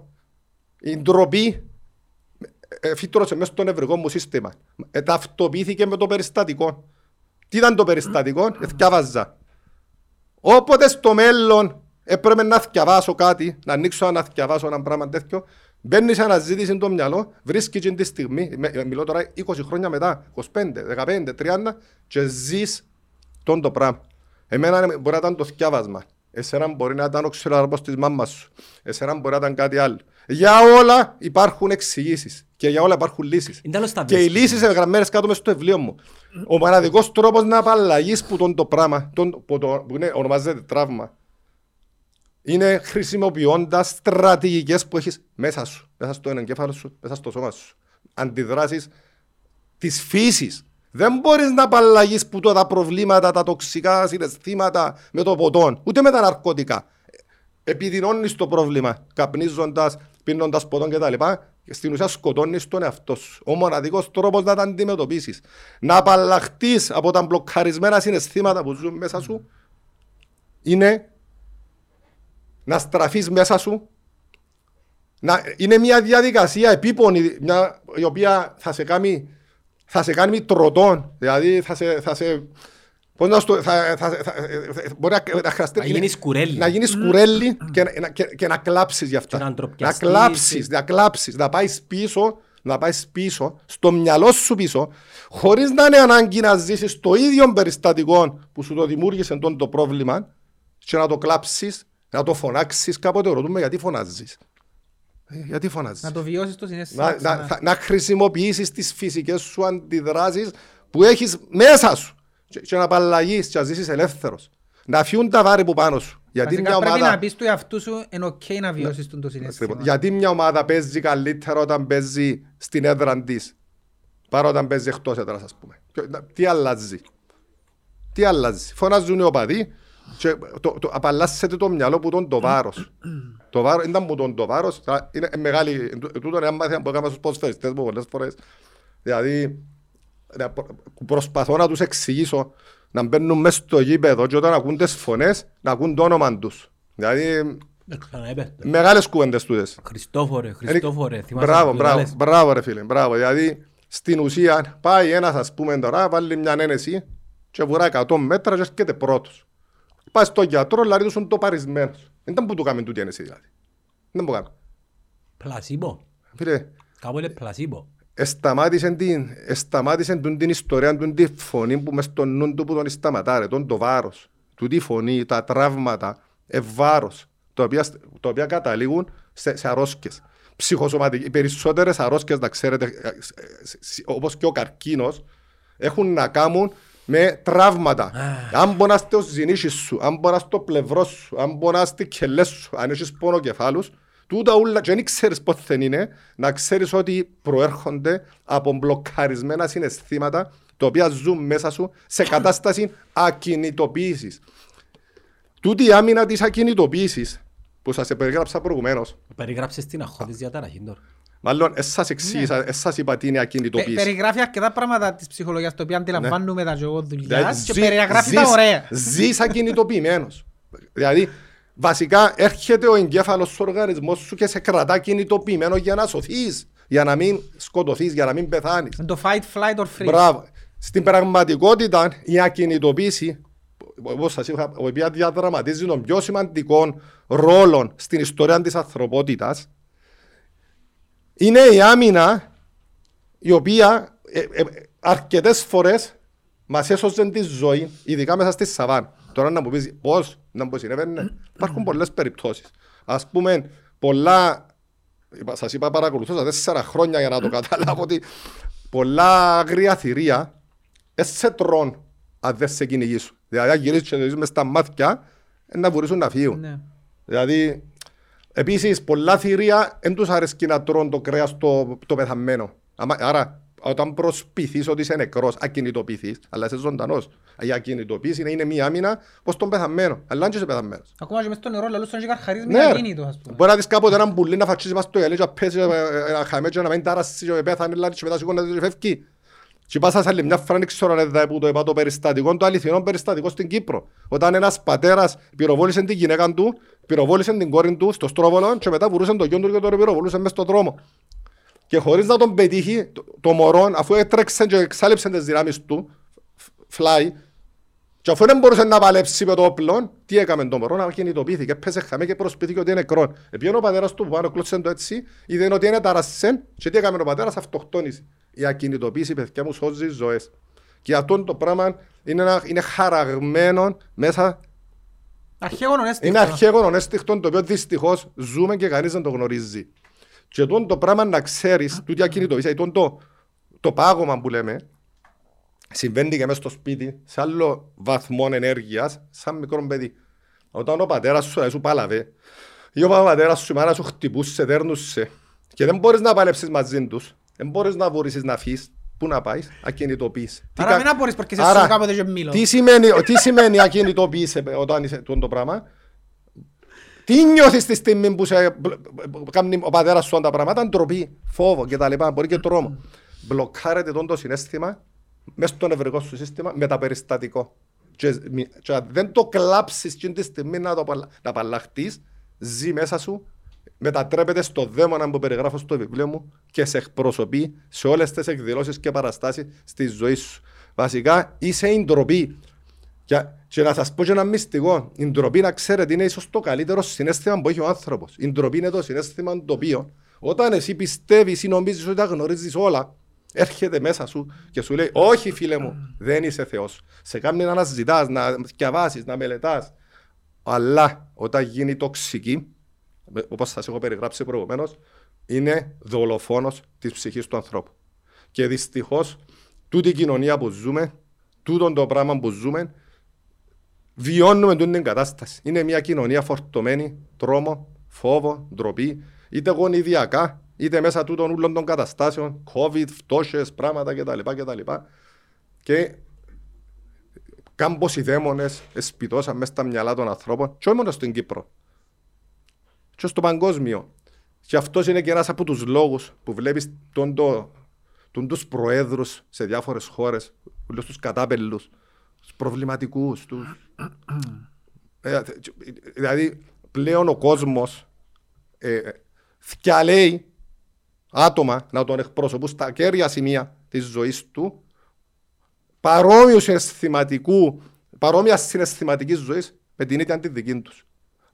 η ντροπή ε, φύτρωσε μέσα στο νευρικό μου σύστημα. Ε, ταυτοποιήθηκε με το περιστατικό. Τι ήταν το περιστατικό, ε, θκιάβαζα. Όποτε στο μέλλον έπρεπε να θκιαβάσω κάτι, να ανοίξω να θκιαβάσω ένα πράγμα τέτοιο, μπαίνει σε αναζήτηση το μυαλό, βρίσκει την τη στιγμή, με- ε, μιλώ τώρα 20 χρόνια μετά, 25, 15, 30, και ζεις τον το πράγμα. Εμένα μπορεί να ήταν το θκιάβασμα. Εσένα μπορεί να ήταν ο ξυλαρμός της μάμας σου. Εσένα μπορεί να ήταν κάτι άλλο. Για όλα υπάρχουν εξηγήσεις. Και για όλα υπάρχουν λύσεις. Είναι τέλος τα Και οι βρίσκεις. λύσεις είναι γραμμένες κάτω μες στο βιβλίο μου. Ο μοναδικός τρόπος να απαλλαγείς που τον το πράγμα, τον, που, το, που είναι, ονομάζεται τραύμα, είναι χρησιμοποιώντας στρατηγικές που έχεις μέσα σου, μέσα στο εγκέφαλο σου, μέσα στο σώμα σου. Αντιδράσεις της φύσης. Δεν μπορείς να απαλλαγείς που το, τα προβλήματα, τα τοξικά συναισθήματα με το ποτόν, ούτε με τα ναρκωτικά. Επιδεινώνεις το πρόβλημα, καπνίζοντας, πίνοντας ποτόν κτλ. Και στην ουσία σκοτώνεις τον εαυτό σου. Ο μοναδικός τρόπος να τα αντιμετωπίσεις. Να απαλλαχτείς από τα μπλοκαρισμένα συναισθήματα που ζουν μέσα σου είναι να στραφείς μέσα σου να, είναι μια διαδικασία επίπονη μια, η οποία θα σε κάνει θα σε κάνει τροτών δηλαδή θα σε, θα σε πώς να στο, θα, θα, θα, θα, μπορεί να, να χρειαστεί Να γίνεις κουρέλι. να γίνεις κουρέλι και, να- να- και, και να κλάψεις γι' αυτά Και να να ντροπιαστείς. κλάψεις, να κλάψεις να πάεις πίσω να πάεις πίσω, στο μυαλό σου πίσω, χωρίς να είναι ανάγκη να ζήσεις το ίδιο περιστατικό που σου το δημιούργησε τον το πρόβλημα και να το κλάψεις, να το φωνάξεις κάποτε ρωτούμε γιατί φωνάζεις. Ε, γιατί φωνάζεις; Να το βιώσεις το συναίσθημα. Να, να, ξανά. θα- να χρησιμοποιήσεις τις φυσικές σου αντιδράσεις που έχεις μέσα σου και, και να απαλλαγείς και να ζήσεις ελεύθερος. Να φύγουν τα βάρη που πάνω σου. Γιατί Βασικά μια πρέπει ομάδα... να πεις του εαυτού σου είναι οκ να βιώσεις τον το συναίσθημα. Ακριβώς. Γιατί μια ομάδα παίζει καλύτερα όταν παίζει στην έδρα της παρά όταν παίζει εκτός έδρας, ας πούμε. Και, να- Τι αλλάζει; Τι αλλάζει; Φωνάζουν οι οπαδοί και το, το, απαλλάσσεται το μυαλό που τον το βάρο. το βάρο ήταν που τον το βάρο. Είναι μεγάλη. τού- Τούτο είναι ένα μάθημα που έκανα στου ποδοσφαιριστές μου πολλέ φορέ. Δηλαδή, να προ- προσπαθώ να του εξηγήσω να μπαίνουν μέσα στο γήπεδο και όταν ακούν τι φωνέ να ακούν το όνομα του. Δηλαδή, Ε, Ξαναέπαιχτε. μεγάλες κουβέντες τούτες. Χριστόφορε, Χριστόφορε. θυμάσαι Μπράβο, που μπράβο, λάλες. μπράβο ρε φίλε, μπράβο. Δηλαδή, στην ουσία, πάει ένας ας πούμε τώρα, βάλει μια ένεση και βουρά 100 μέτρα και έρχεται πρώτος. Πάει στον γιατρό, δηλαδή του είναι το παρισμένος. Δεν ήταν που του κάνουν τούτη ένεση δηλαδή. Δεν που κάνουν. Πλασίμπο. Φίλε, Κάπου είναι πλασίμπο. εσταμάτησε την, εσταμάτησε την, την ιστορία, την, τη φωνή που μες στο νου του που τον σταματάρε, τον το βάρος. Του τη φωνή, τα τραύματα, ευάρος, τα οποία, τα οποία καταλήγουν σε, σε αρρώσκες. Ψυχοσωματικές, οι περισσότερες αρρώσκες, να ξέρετε, ε, ε, ε, όπως και ο καρκίνος, έχουν να κάνουν με τραύματα. αν μπορείς να στο ζυνήσι σου, αν μπορείς να στο πλευρός σου, αν μπορείς να στη κελές σου, αν έχεις πόνο κεφάλους, τούτα ούλα, και δεν ξέρεις πότε δεν είναι, να ξέρεις ότι προέρχονται από μπλοκαρισμένα συναισθήματα τα οποία ζουν μέσα σου σε κατάσταση ακινητοποίησης. Τούτη η άμυνα της ακινητοποίησης που σας περιγράψα προηγουμένως, Περιγράψες την αχώδης διαταραχή τώρα. Μάλλον, εσ' σας εξήγησα, εσ' σας είπα τι είναι Πε- ακινητοποίηση. Περιγράφει αρκετά πράγματα της ψυχολογίας τα οποία αντιλαμβάνουμε τα και εγώ δουλειάς Δηλαδή, και ζει- περιγράφει τα ζεις- ωραία. Ζεις ακινητοποιημένος. δηλαδή, βασικά έρχεται ο εγκέφαλος του οργανισμός σου και σε κρατά κινητοποιημένο για να σωθείς, για να μην σκοτωθείς, για να μην πεθάνεις. Είναι Το fight, flight or freeze. Μπράβο. Στην πραγματικότητα η ακινητοποίηση, όπως σας είπα, η οποία διαδραματίζει τον πιο σημαντικό ρόλο στην ιστορία της ανθρωπότητας, είναι η άμυνα η οποία ε, ε, αρκετές φορές μας έσωσε τη ζωή, ειδικά μέσα στη Σαββάν. Τώρα να μου πεις πώς, να μου συνέβαινε, υπάρχουν πολλές περιπτώσεις. Ας πούμε, πολλά, είπα- σας είπα παρακολουθώ στα τέσσερα χρόνια για να το καταλάβω ότι πολλά αγρία θηρία δεν σε τρών αν δεν σε κυνηγήσουν. Δηλαδή αν γυρίσεις και το δεις μες στα μάτια, ε, να βουρήσουν να φύγουν. Ναι. Δηλαδή, επίσης, πολλά θηρία δεν τους αρέσκει να τρώνε το κρέας το, το πεθαμένο. Άμα- Άρα, όταν προσποιηθείς ότι είσαι νεκρός, ακινητοποιηθείς, αλλά είσαι ζωντανός. Η ακινητοποίηση είναι- είναι μία άμυνα πως τον πεθαμένο, αλλά αν και είσαι πεθαμένος. Ακόμα και μες στο νερό λαλούς τον και καρχαρίζεις με Ναι, ρε. ακίνητο ας πούμε. Μπορεί να δεις κάποτε έναν πουλί να φατσίσει μας το γυαλί και να πέσεις, ε, ε, να χαμές και να μην ταράσει και πέθανε, λάδι και μετά σηκώνεται και φεύγει. Και πάσα σε άλλη μια φορά, δεν ξέρω αν έδα που το είπα το περιστατικό, το αληθινό περιστατικό στην Κύπρο. Όταν ένας πατέρας πυροβόλησε την γυναίκα του, πυροβόλησε την κόρη του στο στρόβολο και μετά βουρούσε το γιο του και τον πυροβολούσε μες στον δρόμο. Και χωρίς να τον πετύχει, το, το μωρό, αφού έτρεξε και εξάλληψε τις δυνάμεις του, φλάι, και αφού δεν μπορούσε να παλέψει με το όπλο, τι έκαμε το μωρό, να κινητοποιήθηκε, πέσε χαμέ και προσπίθηκε ότι είναι νεκρό. Επιένω ο πατέρας του που πάνω κλώτσε το έτσι, είδε ότι είναι ταρασσέν και τι έκαμε ο πατέρας, αυτοκτόνησε. Η ακινητοποίηση, παιδιά μου, σώζει ζωές. Και αυτό το πράγμα είναι, ένα, είναι χαραγμένο μέσα, Αρχαίγωνο έστεικτο. Είναι αρχαίγωνο αίσθηκτο το οποίο δυστυχώς ζούμε και κανείς δεν το γνωρίζει. Και τον το πράγμα να ξέρεις, τούτη ακινητοποίηση, τον το, το πάγωμα που λέμε, συμβαίνει και μέσα στο σπίτι, σε άλλο βαθμό ενέργειας, σαν μικρό παιδί. Όταν ο πατέρας σου, ε, σου πάλαβε, ή ο πατέρας σου, η μάνα σου χτυπούσε, δέρνουσε, και δεν μπορείς να παλέψεις μαζί τους, δεν μπορείς να βουρήσεις να φύγεις, πού να πάεις, ακινητοποιείς. Τι Άρα κα- μην απορείς porque σε Άρα, σου κάποτε και μίλω. τι σημαίνει, τι σημαίνει ακινητοποίησε όταν είσαι τούτο το πράγμα; Τι νιώθεις τη στιγμή που σε, κάνει ο πατέρας σου τα πράγματα, ντροπή, φόβο και τα λοιπά, μπορεί και τρόμο. Μπλοκάρεται τον το συνέστημα μέσα στο νευρικό σου σύστημα με τα περιστατικό. Και, μη- και αν δεν το κλάψεις εκείνη τη στιγμή να το απαλλα- να απαλλαχτείς, ζει μέσα σου, μετατρέπεται στο δαίμονα που περιγράφω στο βιβλίο μου και σε εκπροσωπεί σε όλες τις εκδηλώσεις και παραστάσεις στη ζωής σου. Βασικά είσαι η ντροπή. Και, και να σας πω και ένα μυστικό, η ντροπή να ξέρετε είναι ίσως το καλύτερο συνέστημα που έχει ο άνθρωπος. Η ντροπή είναι το συνέστημα το οποίο όταν εσύ πιστεύεις ή νομίζεις ότι τα γνωρίζεις όλα, έρχεται μέσα σου και σου λέει όχι φίλε μου, δεν είσαι Θεός. Σε κάνει να αναζητάς, να διαβάσεις, να μελετάς. Αλλά όταν γίνει τοξική, όπως σας έχω περιγράψει προηγουμένως, είναι δολοφόνος της ψυχής του ανθρώπου. Και δυστυχώς, τούτη η κοινωνία που ζούμε, τούτο το πράγμα που ζούμε, βιώνουμε τούτη την κατάσταση. Είναι μια κοινωνία φορτωμένη, τρόμο, φόβο, ντροπή, είτε γονιδιακά, είτε μέσα τούτων όλων των καταστάσεων, COVID, φτώχειες, πράγματα κτλ. κτλ. Και κάμπος οι δαίμονες εσπιτώσαν μέσα στα μυαλά των ανθρώπων, και όχι μόνο στην Κύπρο, και στο παγκόσμιο. Και αυτός είναι και ένας από τους λόγους που βλέπεις τον το, τον τους προέδρους σε διάφορες χώρες, όλους τους κατάπελους, τους προβληματικούς, τους... Ε, δηλαδή πλέον ο κόσμος ε, θυκιαλέει άτομα να τον εκπροσωπούν στα κέρια σημεία της ζωής του παρόμοιους συναισθηματικού, παρόμοια συναισθηματικής ζωής με την ίδια τη δική τους.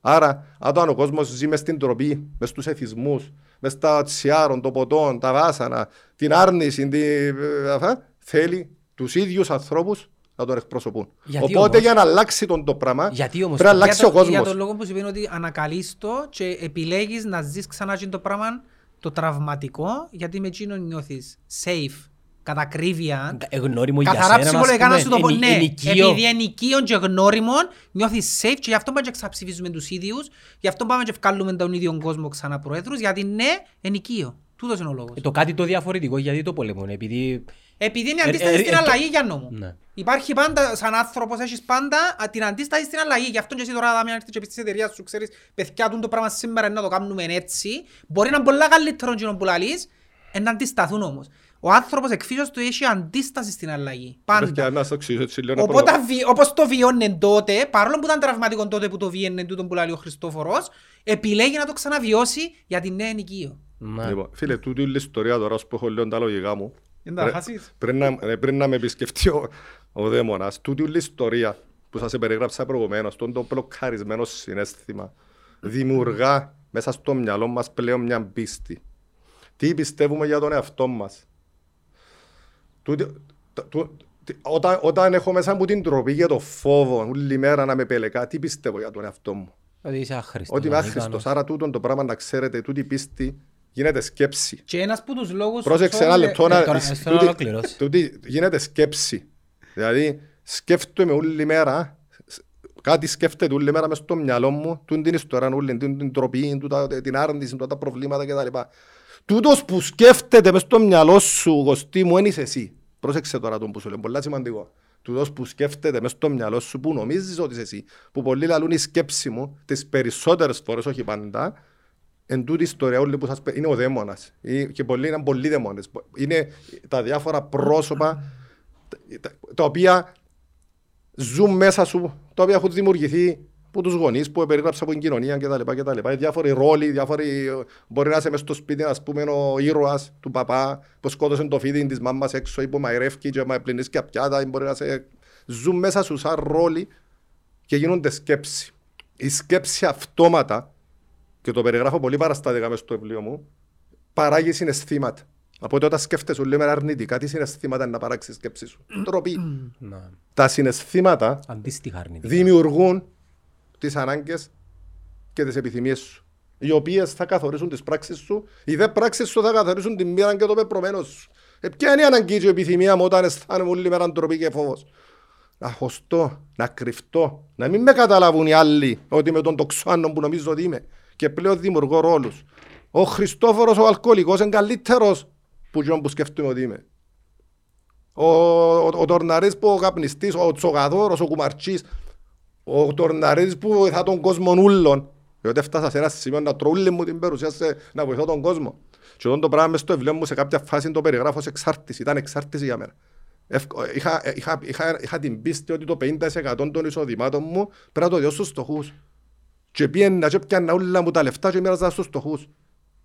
Άρα, όταν ο κόσμος ζει μες στην τροπή, μες στους εθισμούς, μες στα τσιάρων, το ποτόν, τα βάσανα, την άρνηση, την... ε, αυτά, θέλει τους ίδιους ανθρώπους να τον εκπροσωπούν. Γιατί Οπότε όμως; για να αλλάξει τον το πράγμα, Γιατί όμως; πρέπει να το- αλλάξει για, ο το, για κόσμο. τον λόγο που σου πει ότι ανακαλείς το και επιλέγεις να ζεις ξανά εκείνο το πράγμα το τραυματικό γιατί με εκείνο νιώθεις safe, κατακρίβεια. Εγνώριμο για Καθαρά σένα, ψυχολογικά να ας σου το πω, πούμε, ναι, εν- ενοικείο. επειδή ενοικείων και γνώριμων νιώθεις safe και γι' αυτό πάμε και ξαψηφίζουμε τους ίδιους, γι' αυτό πάμε και βγάλουμε τον ίδιο κόσμο ξανά προέδρους, γιατί ναι, ενοικείο. Τούτος είναι ο λόγος. Ε, Το κάτι το διαφορετικό γιατί το πολεμούν, επειδή... Επειδή είναι Ε, αντίστοιχη ε, στην ε, αλλαγή για νόμο. Ναι. Υπάρχει πάντα, σαν άνθρωπος έχεις πάντα α, την αντίσταση στην αλλαγή. Γι' αυτό και εσύ τώρα δάμε, αν έρθεις και πεις της εταιρείας σου, ξέρεις, παιδιά του το πράγμα σήμερα είναι να το κάνουμε έτσι. Μπορεί να είναι πολλά καλύτερο εκείνο που λαλείς, εν να αντισταθούν όμως. Ο άνθρωπος εκφύσεως του έχει αντίσταση στην αλλαγή. Παιδιά, Πάντα. να στο εξηγήσω έτσι λίγο. να Οπότε, προλα- βι- όπως το βιώνε τότε, παρόλο που ήταν τραυματικό τότε που το βιώνε τούτο που λέει ο Χριστόφορος, επιλέγει να το ξαναβιώσει για την νέα ενοικείο. Μα, Λοιπόν, φίλε, τούτη η ιστορία τώρα όσο που έχω λέω τα λογικά μου. Δεν τα Πρέ- χάσεις. Πριν να, ε, πριν να με επισκεφτεί ο, ο δαίμονας, τούτη η ιστορία που σας περιγράψα προηγουμένως, τον το μπλοκαρισμένο συνέστημα, δημιουργά μέσα στο μυαλό μας πλέον μια πίστη. Τι πιστεύουμε για τον εαυτό μας; Τούτη, το- το- τι- όταν, όταν έχω μέσα μου την τροπή για το φόβο, όλη μέρα να με πελεκά, τι πιστεύω για τον εαυτό μου; ότι είσαι άχρηστος, Ότι είμαι ανίκανος. άχρηστος. Άρα τούτον το πράγμα να ξέρετε, τούτη η πίστη γίνεται σκέψη. Και ένας από τους λόγους... Πρόσεξε sorry, ένα ε, λεπτό ε, να... τώρα, τούτη- θέλω να ολοκληρώσει. τούτη γίνεται σκέψη. Δηλαδή, σκέφτομαι όλη μέρα, σ- κάτι σκέφτεται όλη μέρα μες στο μυαλό μου, τούτη την ιστορία όλη, την, την τροπή, τούτα, την άρνηση, τούτα τα προβλήματα κτλ. Τούτος που σκέφτεται μες στο μυαλό σου, γοστή μου, είναι είσαι εσύ. Πρόσεξε τώρα τον που σου λέω, πολλά σημαντικό. Τούτος που σκέφτεται μες στο μυαλό σου, που νομίζεις ότι είσαι εσύ, που πολλοί λαλούν η σκέψη μου, τις περισσότερες φορές, όχι πάντα, εν τούτη η ιστορία όλη που σας πε- είναι ο δαίμονας. Ε, Και πολλοί είναι πολλοί δαίμονες. Είναι τα διάφορα πρόσωπα τα- τα- τα οποία ζουν μέσα σου, τα οποία έχουν δημιουργηθεί από τους γονείς που περιγράψα από την κοινωνία κτλ. κτλ. Οι διάφοροι ρόλοι, διάφοροι, μπορεί να είσαι μες στο σπίτι, ας πούμε, ο ήρωας του παπά που σκότωσε το φίδι της μάμας έξω ή που μαϊρεύκει και μα πλυνείς και πιάτα, ή μπορεί να είσαι... Ζουν μέσα σου σαν ρόλοι και γίνονται σκέψη. Η σκέψη αυτόματα, και το περιγράφω πολύ παραστατικά μες στο βιβλίο μου, παράγει συναισθήματα. Οπότε όταν σκέφτεσαι όλη μέρα αρνητικά, τι συναισθήματα είναι να παράξεις η σκέψη σου. Τροπή. Να, Τα συναισθήματα Αντίστοιχα αρνητικά. δημιουργούν τις ανάγκες και τις επιθυμίες σου. Οι οποίες θα καθορίσουν τις πράξεις σου, οι δε πράξεις σου θα καθορίσουν την μοίρα και το πεπρωμένο σου. Ε, ποια είναι η αναγκή και η επιθυμία μου όταν αισθάνομαι όλη μέρα ντροπή και φόβος; Να χωστώ, να κρυφτώ, να μην με καταλάβουν οι άλλοι ότι με τον τοξάνο που νομίζω ότι είμαι. Και πλέον δημιουργώ ρόλους. Ο Χριστόφορος ο αλκοολικός είναι καλύτερος που εκείνον που σκέφτομαι ότι είμαι. Ο, ο, ο Τορναρής που ο καπνιστής, ο Τσογαδόρος, ο Κουμαρτσής, ο Τορναρής που βοηθά τον κόσμο ούλων. Διότι έφτασα σε ένα σημείο να τρώω όλη μου την παρουσία σε, να βοηθώ τον κόσμο. Και όταν το πράγμα μες στο βιβλίο μου σε κάποια φάση το περιγράφω ως εξάρτηση. Ήταν εξάρτηση για μένα. Ευκ- Είχα, είχα, είχα, είχα την πίστη ότι το 50% των εισοδημάτων μου πρέπει να το διώσω στους φτωχούς. Και πήγαινα και πιάνα όλα μου τα λεφτά και μοίραζα στους φτωχούς.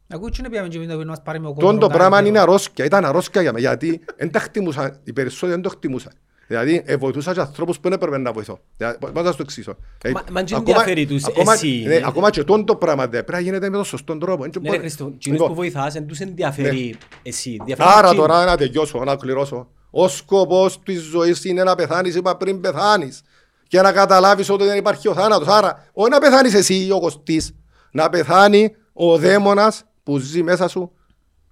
Ακούω τι είναι πήγαμε και να μας πάρει με ο Τον το κόσμος, πράγμα κάνει είναι καιρό. αρρώσκια, ήταν αρρώσκια για μένα, γιατί δεν τα χτιμούσα, οι περισσότεροι δεν το χτιμούσαν. Δηλαδή, ε, βοηθούσα και ανθρώπους που δεν έπρεπε να βοηθώ. Δηλαδή, Πώς να σου το εξήσω. Μα- μα τι ενδιαφέρει τους εσύ. Ναι, ακόμα και τον το πράγμα δεν πρέπει να γίνεται με τον σωστό τρόπο. Δεν Ναι ρε μπορεί- Χριστό, κοινούς Λοιπόν, που βοηθάς, εν τους ενδιαφέρει εσύ. Ενδιαφέρει Άρα εκείνους. τώρα να τελειώσω, να κληρώσω. Ο σκοπός της ζωής είναι να πεθάνεις, είπα πριν πεθάνεις. Και να καταλάβεις ότι δεν υπάρχει ο θάνατος. Άρα, όχι να πεθάνεις εσύ ο Κωστής, να πεθάνει ο δαίμονας που ζει μέσα σου,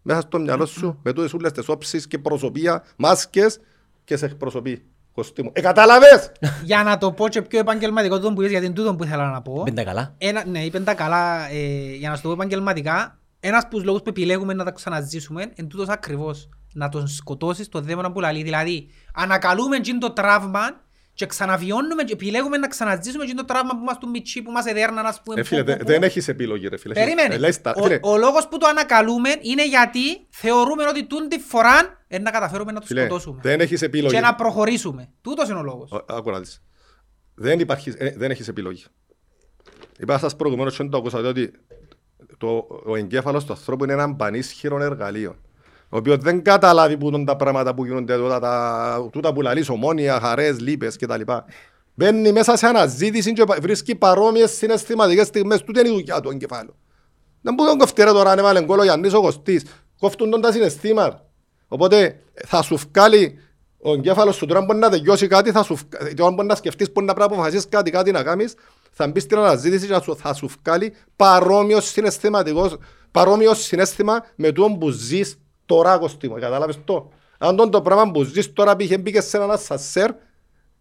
μέσα στο μυαλό σου, με τούτες όλες τις όψεις και προσωπία, μάσκες και σε εκπροσωπεί. Κωστή μου. Ε, κατάλαβες! Για να το πω και πιο επαγγελματικό τούτο που είπες, γιατί είναι τούτο που ήθελα να πω. Πέντε καλά. Ένα, ναι, είπεν τα καλά, ε, για να σου το πω επαγγελματικά, ένας από τους λόγους που επιλέγουμε να τα ξαναζήσουμε είναι τούτος ακριβώς. Να τον σκοτώσεις το δαίμονα που λαλεί. Δηλαδή, ανακαλούμε εκείνο το τραύμα και ξαναβιώνουμε και επιλέγουμε να ξαναζήσουμε εκείνο το τραύμα που μας του μητσί, που μας εδέρναν, ας πούμε. Ε, φίλε, που- δε- που- δεν έχεις επιλογή ρε φίλε. Περίμενε. Ε, λες τα- φίλε, Ο, ο λόγος που το ανακαλούμε είναι γιατί θεωρούμε ότι τούτη φορά ε, να καταφέρουμε να τους φίλε, σκοτώσουμε. δεν έχεις επιλογή. Και να προχωρήσουμε. Τούτος είναι ο λόγος. Ο- Άκου να δεις. Δεν, υπάρχει, ε, δεν έχεις επιλογή. Είπα σας προηγουμένως και δεν το ακούσατε ότι το, ο εγκέφαλος του ανθρώπου είναι ένα πανίσχυρο εργαλείο. Ο οποίος δεν καταλάβει που είναι τα πράγματα που γίνονται τούτα, τα, τούτα που λαλείς, ομόνια, χαρές, λύπες κτλ. Μπαίνει μέσα σε αναζήτηση και πα- βρίσκει παρόμοιες συναισθηματικές στιγμές. Τούτη είναι η δουλειά του εγκεφάλου. Δεν μπορεί να κοφτεί ρε τώρα αν έβαλε γκολ ο Γιάννης ο Κωστής. Κόφτουν τον τα συναισθήματα. Οπότε θα σου βγάλει ο εγκέφαλος σου τώρα μπορεί να τελειώσει κάτι, θα σου, βγ- τώρα μπορεί να σκεφτείς μπορεί να πρέπει να αποφασίσεις κάτι, κάτι να κάνεις, θα μπεις στην αναζήτηση και θα σου, θα σου βγάλει παρόμοιος συναισθηματικός, παρόμοιος συναίσθημα με το που ζεις τώρα Κωστή μου. Κατάλαβες το. Αν τον το πράγμα που ζεις τώρα πήγε μπήκε σε έναν ασασέρ,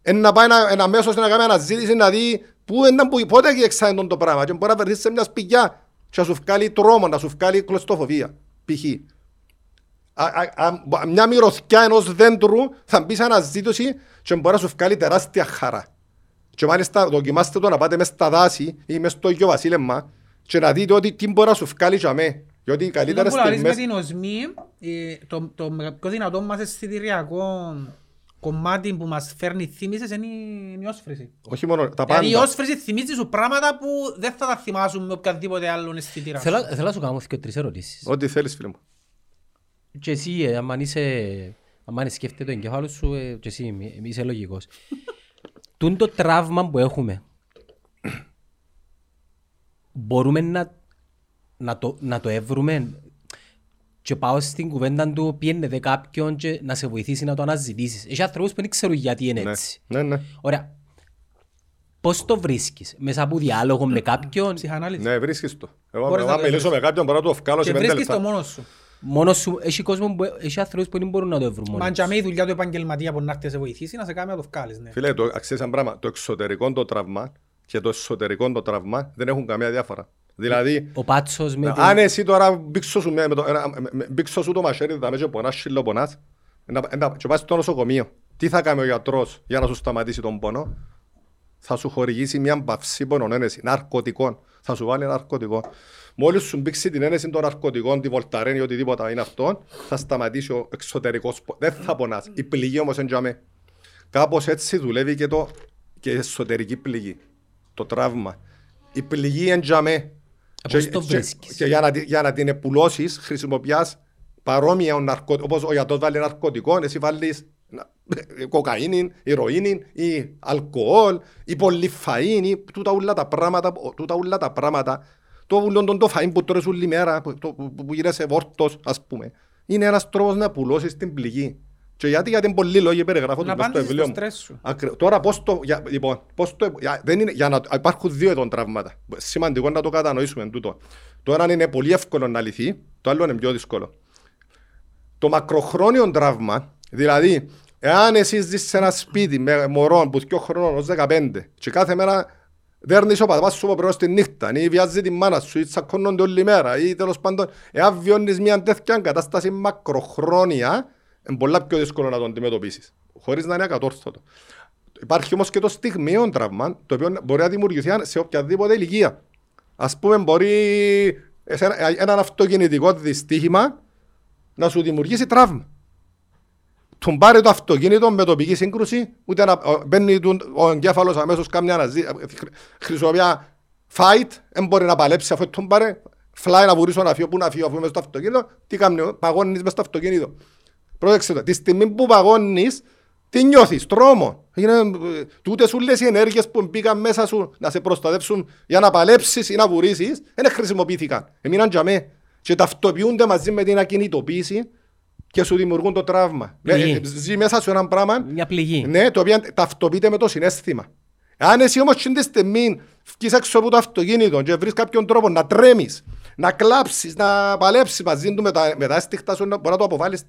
είναι να πάει ένα, ένα μέσος να κάνει αναζήτηση να δει πού, είναι, που, πότε εξάνε τον το πράγμα και μπορεί να βρεθείς σε μια σπηλιά και να σου βγάλει τρόμο, να σου βγάλει κλωστοφοβία. Π.χ. α, α, α, μια μυρωθιά ενός δέντρου θα μπεις σε αναζήτηση και μπορεί να σου βγάλει τεράστια χαρά. Και μάλιστα δοκιμάστε το να πάτε μες στα δάση ή μες στο Αγιο Βασίλεμα και να δείτε ότι τι μπορεί να σου βγάλει για μέ. Γιατί οι Ήταν καλύτερες που λαλείς με στιγμές... την οσμή, ε, το, το με- πιο δυνατό μας αισθητηριακό κομμάτι που μας φέρνει θύμησες είναι η- είναι η όσφρηση. Όχι μόνο τα Δηλαδή η πάντα. όσφρηση θυμίζει σου πράγματα που δεν θα τα θυμάσουν με οποιαδήποτε άλλον αισθητήρα. Θέλω, θέλω να σου κάνω και τρεις ερωτήσεις. Ό,τι θέλεις φίλε μου. Και εσύ, ε, άμα είσαι, άμα σκέφτεται το εγκέφαλο σου, ε, και εσύ μη- είσαι λογικός. Τούν το τραύμα που έχουμε, μπορούμε να, να, το, να το έβρουμε και πάω στην κουβέντα του πιένετε κάποιον και να σε βοηθήσει να το αναζητήσεις. Έχει ανθρώπους που δεν ξέρουν γιατί είναι Ναι, έτσι. ναι, ναι. Ωραία. Πώς το βρίσκεις, μέσα από διάλογο με κάποιον, Ψυχανάλυση. Ναι, βρίσκεις το. Εγώ Μπορείς να αν το μιλήσω με κάποιον μπορώ να το βγάλω σε Και πέντε βρίσκεις το λεπτά. μόνος σου. μόνος σου, έχει κόσμο που, έχει ανθρώπους που δεν μπορούν να το βρουν μόνοι Μα τους. και αμέ η δουλειά του επαγγελματία που να έρθει να σε βοηθήσει να σε κάνει να το βγάλεις. ναι. Φίλε, το, ξέρεις ένα πράγμα, το εξωτερικό το τραύμα και το εσωτερικό το τραύμα δεν έχουν καμία διάφορα. Δηλαδή, Ο Πάτσος με την... αν εσύ τώρα μπήξω σου, με το, ένα- με- με- μπήξω σου το μαχαίρι, θα με και πονάς, σύλλο πονάς, να- να- και πας στο νοσοκομείο. Τι θα κάνει ο γιατρός για να σου σταματήσει τον πόνο; Θα σου χορηγήσει μια μπαυσή πονονένεση, ναρκωτικών. Θα σου βάλει ναρκωτικό. Μόλις σου μπήξει την ένεση των ναρκωτικών, τη βολταρένη ή οτιδήποτε είναι αυτό, θα σταματήσει ο εξωτερικός πο- Δεν θα πονάς. Η πληγή όμως είναι για μέ. Κάπως έτσι δουλεύει και, το, και η εσωτερική πληγή. Το τραύμα. Η πληγή είναι για μέ. πώς Και- το και- βρίσκεις; Και για να, τη- για να την επουλώσεις χρησιμοποιάς παρόμοια ναρκω... όπως ο γιατρός βάλει ναρκωτικό, εσύ βάλεις να- κοκαίνη, ηρωίνη ή αλκοόλ ή πολυφαΐνη, τούτα όλα τα πράγματα, τούτα όλα τα πράγματα, το ούλον τον το φαΐν που τρώεις όλη μέρα, που, το- που, που γίνεσαι βόρτος, ας πούμε, είναι ένας τρόπος να πουλώσεις την πληγή. Και γιατί, γιατί είναι πολλοί λόγοι περιγράφω Να του μες στο απάντησες βιβλίο στο μου. στρες σου. Ακρι- Τώρα πώς το, για, λοιπόν, πώς το, για, δεν είναι, για να, υπάρχουν δύο ειδών τραύματα. Σημαντικό να το κατανοήσουμε τούτο. Το ένα είναι πολύ εύκολο να λυθεί, το άλλο είναι πιο δύσκολο. Το μακροχρόνιο τραύμα, δηλαδή, εάν εσύ ζεις σε ένα σπίτι με μωρό που 2 χρόνων ως 15 και κάθε μέρα δέρνεις ο παπάς σου από στη νύχτα ή βιάζεις τη μάνα σου ή τσακώνονται όλη μέρα ή τέλος πάντων εάν βιώνεις μια τέτοια κατάσταση μακροχρόνια είναι πολλά πιο δύσκολο να το αντιμετωπίσεις χωρίς να είναι ακατόρθωτο. Υπάρχει όμως και το στιγμιαίο τραύμα το οποίο μπορεί να δημιουργηθεί σε οποιαδήποτε ηλικία. Ας πούμε μπορεί σε ένα, έναν αυτοκινητικό δυστύχημα να σου δημιουργήσει τραύμα. Τον πάρει το αυτοκίνητο με τοπική σύγκρουση, ούτε να ο- μπαίνει του- ο εγκέφαλος αμέσως κάμια να ζει, χρησιμοποιά fight, δεν μπορεί να παλέψει αφού τον πάρει, φλάει να βουρήσω να φύγω, πού να φύγω αφού είμαι στο αυτοκίνητο, τι κάνει, παγώνεις μες στο αυτοκίνητο. Πρόσεξε το, τη στιγμή που παγώνεις, τι νιώθεις, τρόμο. Είναι, ε, τούτες όλες οι ενέργειες που μπήκαν μέσα σου να σε προστατεύσουν για να παλέψεις ή να βουρίσεις, δεν χρησιμοποιήθηκαν. Έμειναν για μέ. Και ταυτοποιούνται μαζί με την ακινητοποίηση και σου δημιουργούν το τραύμα. Πληγή. Ε, ε, Ζει μέσα σου ένα πράγμα Μια πληγή. ναι, το οποίο ταυτοποιείται με το συνέστημα. Αν εσύ όμως την στιγμή βγεις έξω από το αυτοκίνητο και βρεις κάποιον τρόπο να τρέμεις, να κλάψεις, να παλέψεις μαζί του με τα, με τα αίσθηκτα σου, να μπορεί να το αποβάλεις.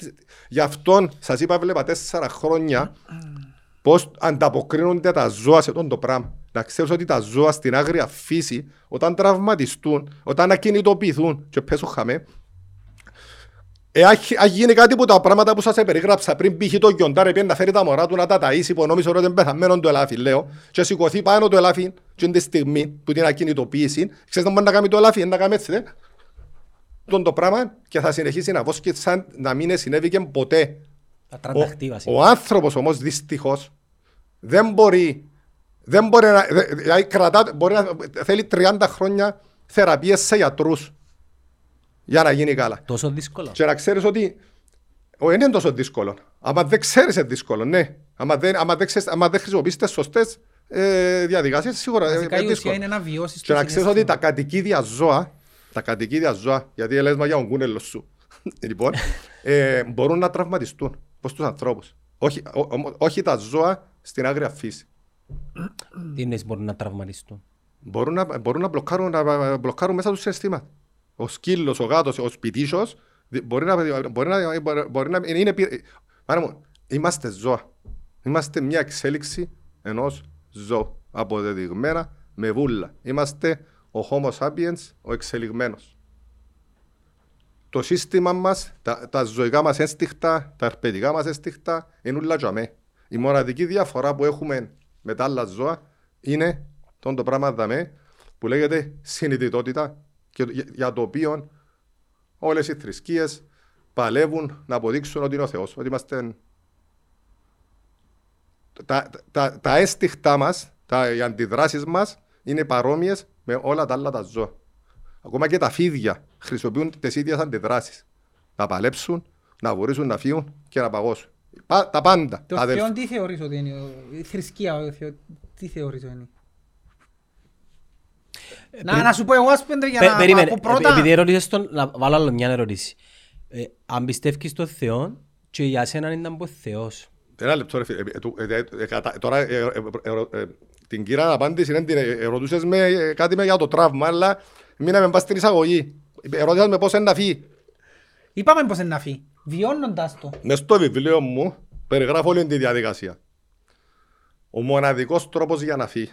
Γι' αυτό σας είπα βλέπα τέσσερα χρόνια πώς ανταποκρίνονται τα ζώα σε αυτό το πράγμα. Να ξέρεις ότι τα ζώα στην άγρια φύση, όταν τραυματιστούν, όταν ακινητοποιηθούν και πέσουν χαμέ, Εάν χ- αν γίνει κάτι που τα πράγματα που σας περιγράψα πριν π.χ. το γιοντάρ επειδή να φέρει τα μωρά του να τα ταΐσει που νόμιζε ότι είναι πεθαμένο το ελάφι λέω και σηκωθεί πάνω το ελάφι και τη στιγμή που την ακινητοποίηση ξέρεις να μπορεί να κάνει το ελάφι να κάνει έτσι δε τον το πράγμα και θα συνεχίσει να βόσκει σαν να μην συνέβη και ποτέ Τα τρανταχτή ο, βασικά. ο άνθρωπος όμως δυστυχώς δεν μπορεί, δεν μπορεί να, δε- δηλαδή κρατά, μπορεί να θέλει 30 χρόνια θεραπείες σε γιατρούς για να γίνει καλά. Τόσο δύσκολο. Και να ξέρεις ότι ο, δεν είναι τόσο δύσκολο. Άμα δεν ξέρεις είναι δύσκολο, ναι. Άμα δεν, άμα δεν, ξέρεις, άμα δεν χρησιμοποιείς τις σωστές ε, διαδικασίες, σίγουρα ε, Βασικά είναι η ουσία δύσκολο. είναι να βιώσεις Και το να ξέρεις ότι συναίσθημα. τα κατοικίδια ζώα, τα κατοικίδια ζώα, γιατί λες μα για τον κούνελο σου, λοιπόν, ε, μπορούν να τραυματιστούν, όπως τους ανθρώπους. Όχι, ο- ο- όχι τα ζώα στην άγρια φύση. Τι εννοείς μπορούν να τραυματιστούν; Μπορούν να, μπορούν να, μπλοκάρουν, να μπλοκάρουν μέσα τους συναισθήματα. Ο σκύλος, ο γάτος, ο σπιτίσιος δι- μπορεί να, μπορεί να, μπορεί, μπορεί να είναι... πι- Μάνα μου, είμαστε ζώα. Είμαστε μια εξέλιξη ενός ζώου. Αποδεδειγμένα με βούλα. Είμαστε ο Homo sapiens, ο εξελιγμένος. το σύστημα μας, τα, τα ζωικά μας ένστιχτα, τα αρπαιδικά μας ένστιχτα είναι όλα τζαμέ. Η μοναδική διαφορά που έχουμε με τα άλλα ζώα είναι το, το πράγμα δαμέ που λέγεται συνειδητότητα και για, για το οποίο όλες οι θρησκείες παλεύουν να αποδείξουν ότι είναι ο Θεός, ότι είμαστε τα, τα, τα αίσθηκτά μας, τα, οι αντιδράσεις μας είναι παρόμοιες με όλα τα άλλα τα ζώα. Ακόμα και τα φίδια χρησιμοποιούν τις ίδιες αντιδράσεις. Να παλέψουν, να βορήσουν, να φύγουν και να παγώσουν. Πα- τα πάντα. Το τα αδελφ- Θεό τι θεωρείς ότι είναι, ο- η θρησκεία, ο Θεό, τι θεωρείς ότι είναι; Να, να σου πω εγώ ας πούμε για Πε- να Περίμενε, πω επει- πρώτα. επειδή ερώτησες τον, να βάλω άλλο μια ερώτηση. Ε, αν πιστεύεις στον Θεό και για σένα ήταν πως Θεός. Ένα λεπτό ρε φίλε. Ε, ε, του- ε, ε, ε, κατα- Τώρα ε, ε, ε, ε, την κύρα απάντηση είναι την ε, ε, ρωτούσες με ε, κάτι με για το τραύμα, αλλά μείναμε πας στην εισαγωγή. Ερώτησες με πώς είναι να φύγει. Είπαμε πως είναι να φύγει. Βιώνοντας το. Μες στο βιβλίο μου περιγράφω όλη τη διαδικασία. Ο μοναδικός τρόπος για να φύγει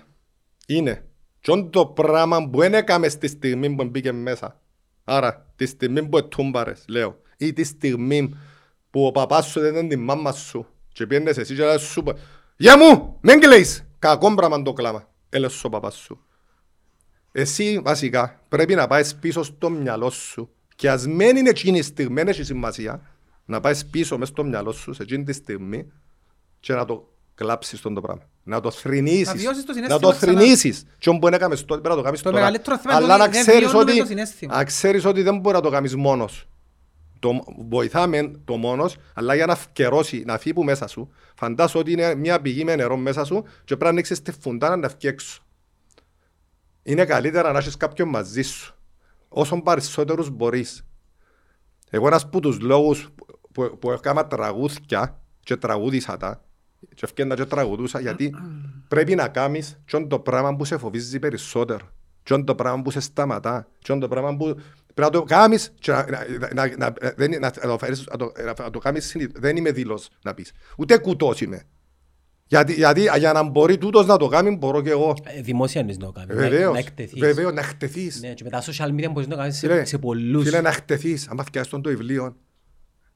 είναι και το πράγμα που δεν έκαμε στη στιγμή που μπήκε μέσα. Άρα, τη στιγμή που ετούμπαρες, λέω, ή τη στιγμή που ο παπάς σου δεν ήταν τη μάμα σου και πιένες εσύ και λες σου πω, «Γεια μου, μην κλαίεις». Κακό πράγμα το κλάμα, έλεσαι ο παπάς σου. Εσύ βασικά πρέπει να πάεις πίσω στο μυαλό σου και ας μένει είναι εκείνη η στιγμή, δεν έχει σημασία, να πάεις πίσω μέσα στο μυαλό σου σε εκείνη τη στιγμή και να το κλάψεις τον το πράγμα. Να το θρηνήσεις. Να βιώσεις το να συναίσθημα το ξανά. θρηνήσεις. Και όμως μπορεί να κάνεις τότε, πρέπει να το κάνεις Το τώρα. μεγαλύτερο θέμα είναι Αλλά ότι να δεν ξέρεις βιώνουμε ότι, το συναίσθημα. να ξέρεις ότι δεν μπορεί να το κάνεις μόνος. Το, βοηθάμε το μόνος, αλλά για να φκερώσει, να φύγει που μέσα σου, φαντάσου ότι είναι μια πηγή με νερό μέσα σου και πρέπει να ανοίξεις τη φουντάνα να φύγει έξω. Είναι καλύτερα να έχεις κάποιον μαζί σου. Όσο περισσότερους μπορείς. Εγώ ένας από τους λόγους που, που έκανα τραγούδια και τραγούδισα τα και ευκαιρνα και τραγουδούσα γιατί πρέπει να κάνεις και το πράγμα που σε φοβίζει περισσότερο και το πράγμα που σε σταματά και το πράγμα που πρέπει να το κάνεις και να, να, να, να, δεν- να, να, το φέρεις- να, το, να το κάνεις συνειδη- δεν είμαι δηλός να πεις ούτε κουτός είμαι γιατί, γιατί για να μπορεί τούτος να το κάνει μπορώ και εγώ Ε, Δημόσια είναι να το κάνεις, να- Βεβαίως, να εκτεθείς. βεβαίως, να εκτεθείς Ναι, και με τα social media μπορείς να το κάνεις σε, Φίλε, σε πολλούς. Φίλε, να χτεθείς, άμα φτιάσεις τον το βιβλίο,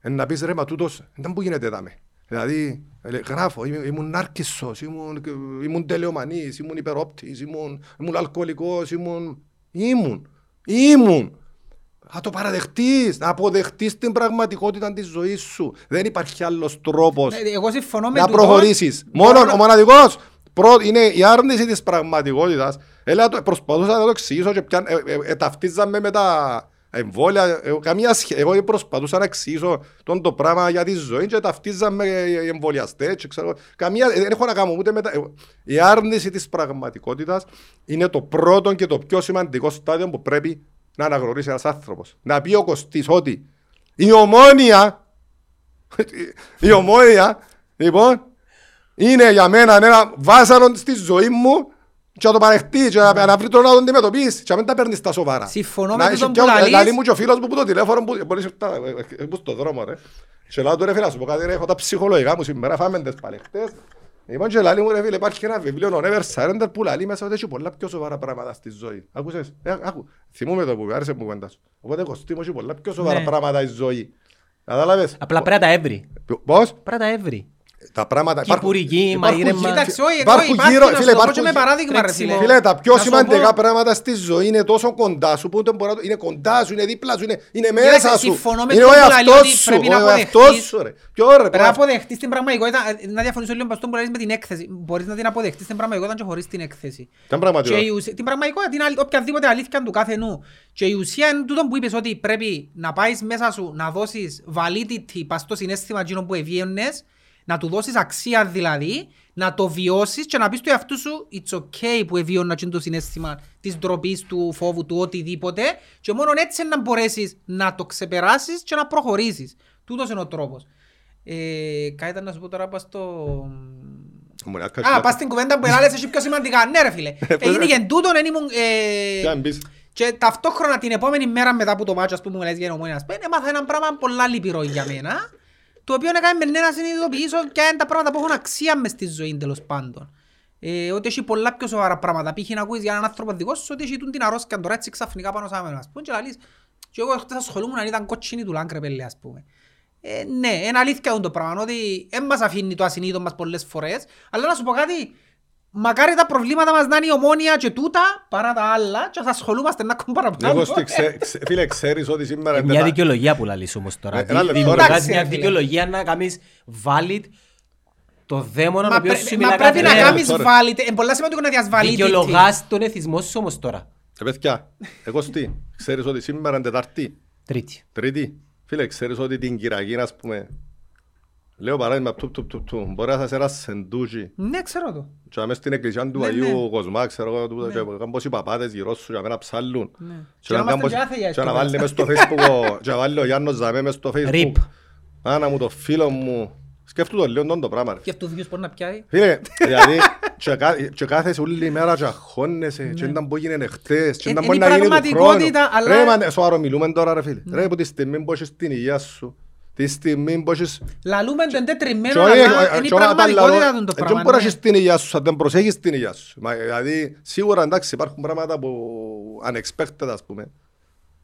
ε, να πεις ρε, μα τούτος, δεν που γίνεται δάμε. Δηλαδή, ε, λέ, γράφω, είμαι- ήμουν νάρκισσος, ήμουν, ήμουν τελειομανής, ήμουν υπερόπτης, ήμουν, ήμουν αλκοολικός, ήμουν, ήμουν, ήμουν. Να το παραδεχτείς, να αποδεχτείς την πραγματικότητα της ζωής σου. Δεν υπάρχει άλλος τρόπος Ναι, Εγώ συμφωνώ με να τούτο. προχωρήσεις. Μπορώ Μόνο να- ο μοναδικός πρώτο είναι η άρνηση της πραγματικότητας. Έλα, το, προσπαθούσα να το εξηγήσω και πιαν, ε, ε, ε, ταυτίζαμε με τα εμβόλια. Ε, καμία σχέ... Εγώ προσπαθούσα να εξηγήσω τον το πράγμα για τη ζωή και ταυτίζαμε οι εμβολιαστές. Και ξέρω, καμία, ε, δεν έχω να κάνω ούτε με τα... ε, Η άρνηση της πραγματικότητας είναι το πρώτο και το πιο σημαντικό στάδιο που πρέπει να αναγνωρίσει ένας άνθρωπος. Να πει ο Κωστής ότι η ομόνια η ομόνια, λοιπόν, είναι για μένα ένα βάσανο στη ζωή μου και να το παρεχτεί και να να βρει τρόπο να το αντιμετωπίσει και να μην τα παίρνεις στα σοβαρά. Συμφωνώ Να με έχει τούτον πιο- που λαλείς. λαλεί μου και ο φίλος μου που το τηλέφωνο που μπορείς να ε, ε, στο δρόμο ρε. Και λέω του ρε φίλε να σου πω κάτι ρε, έχω τα ψυχολογικά μου σήμερα, φάμε τις παλαιχτές. Λοιπόν και λαλεί μου ρε φίλε, υπάρχει ένα βιβλίο, ο Never Surrender, που λαλεί μέσα ότι έχει πολλά πιο σοβαρά πράγματα στη ζωή. Άκουσες, ε, άκου, θυμούμαι το που άρεσε μου κουβέντα σου. Οπότε Κωστή μου έχει πολλά πιο σοβαρά Ναι. πράγματα η ζωή. Κατάλαβες; Απλά πρέπει να τα έβρει. Πώς; Πρέπει να τα έβρει. Τα πράγματα Κυπουρική, υπάρχουν- μαγείρεμα. Κοίταξε, όχι, εδώ Υπάρχουν υπάρχει γύρω- να φίλε, σου το πω υπάρχουν- και με παράδειγμα ρε τρέξιμο. φίλε. Φίλε, τα πιο Να σου σημαντικά πω- πράγματα στη ζωή είναι τόσο κοντά σου που δεν μπορεί να το... Είναι κοντά σου, είναι δίπλα σου, είναι, είναι Κοίταξε, μέσα σου. συμφωνώ με Είναι τον ο που λέει εαυτός ότι σου, πρέπει να ο εαυτός αποδεχτείς- σου ρε. Ποιο ρε, Πρέπει να πράγμα. αποδεχτείς την πραγματικότητα, ε, να διαφωνήσω λίγο με αυτό που λες με την έκθεση. Μπορείς να την αποδεχτείς την πραγματικότητα και χωρίς την έκθεση. Ήταν πραγματικό. Και η ουσία- την πραγματικότητα, την αλ- οποιαδήποτε αλήθεια του κάθε νου. Και η ουσία είναι τούτο που είπες ότι πρέπει να πάεις μέσα σου να δώσεις validity πας στο συναίσθημα εκείνο που εβίωνες, να του δώσεις αξία δηλαδή, να το βιώσεις και να πεις του εαυτού σου it's okay που εβίωνα εκείνο το συναίσθημα της ντροπής, του φόβου, του οτιδήποτε και μόνο έτσι να μπορέσεις να το ξεπεράσεις και να προχωρήσεις. Τούτος είναι ο τρόπος. Ε, κάτι ήταν να σου πω τώρα πας στο... Μου λέει, Α, κάτσε, πας στην κουβέντα που έλεγες εσύ πιο σημαντικά. Ναι ρε φίλε. Έγινε και τούτον, δεν ήμουν... ε, Τι να μπεις. Και ταυτόχρονα την επόμενη μέρα μετά από το μάτσο, ας πούμε, μου λες για ομόνια, σπέν, έμαθα ένα πράγμα πολλά λυπηρό για μένα, το οποίο έκανε με να συνειδητοποιήσω και είναι τα πράγματα που έχουν αξία μες στη ζωή τέλος πάντων. Ε, ότι έχει πολλά πιο σοβαρά πράγματα. Π.χ. να ακούεις για έναν άνθρωπο δικός σου ότι έχει τούν την αρρώσκια τώρα έτσι ξαφνικά πάνω σε μένα. Ας πούμε και λαλείς, Και εγώ χτες ασχολούμουν αν ήταν κότσινη του Λάγκρε πέλε ας πούμε. Ε, ναι, είναι αλήθεια το πράγμα, ότι δεν μας αφήνει το ασυνείδητο μας πολλές φορές, αλλά να σου πω κάτι, μακάρι τα προβλήματα μας να είναι η ομόνια και τούτα, παρά τα άλλα, και θα ασχολούμαστε να ακούμε παραπάνω. Εγώ στη ξέ- ξέ- φίλε, ξέρεις ότι σήμερα... Ε, είναι Μια τα- δικαιολογία που λαλείς όμως τώρα. Ε, ένα λεπτό, Δημιουργάς εντάξει, μια ρε φίλε. δικαιολογία να κάνεις valid το δαίμονα ο Μα, οποίος πρέ- σου μα μιλά πρέπει να κάθε μέρα. κάνεις τώρα. valid, είναι πολλά σημαντικό να διας validity. Δικαιολογάς τον εθισμό σου όμως τώρα. Ε, παιδιά, εγώ τι, ξέρεις ότι σήμερα είναι Τετάρτη, Τρίτη. Τρίτη. Φίλε, ξέρεις ότι την Κυριακή, ας πούμε, λέω παράδειγμα, του, του, του, του, μπορεί να σας ένα σεντούκι Ναι, ξέρω το. και να μες στην εκκλησιά του Ναι, Αγίου Κοσμά, ξέρω εγώ, τούτα, και κάνουν πόσοι παπάτες γύρω σου και να ψάλλουν. Ναι. Και Και να να κάνουν είμαστε πόσοι- και άθεοι και να στο βάλει μέσα. μες στο Facebook, ο- και να βάλει ο Γιάννος Ζαμέ μες στο Facebook. Rip. Άνα μου, το φίλο μου. Σκέφτου το λίγο το πράγμα, ρε. Και αυτού βιούς μπορεί να πιάει. Φίλε, δηλαδή, και κα- και κάθεσαι όλη μέρα και αγχώνεσαι, και ήταν που έγινε χτες, και Ε, ήταν είναι που η να γίνει του πραγματικότητα, χρόνου. αλλά- Ρε, μα, σοβαρό μιλούμε τώρα, ρε φίλε. Ρε, που τη στιγμή που έχεις την υγεία σου, τη στιγμή που έχεις... Λαλούμε το Και εντετριμένο, όχι, αλλά ε, είναι η και όλα τα πραγματικότητα άλλα, του το ε, πράγμα. Δεν μπορείς να ναι. έχεις την υγεία σου, αν δεν προσέχεις την υγεία σου. Μα, Δηλαδή, σίγουρα εντάξει υπάρχουν πράγματα που unexpected, ας πούμε.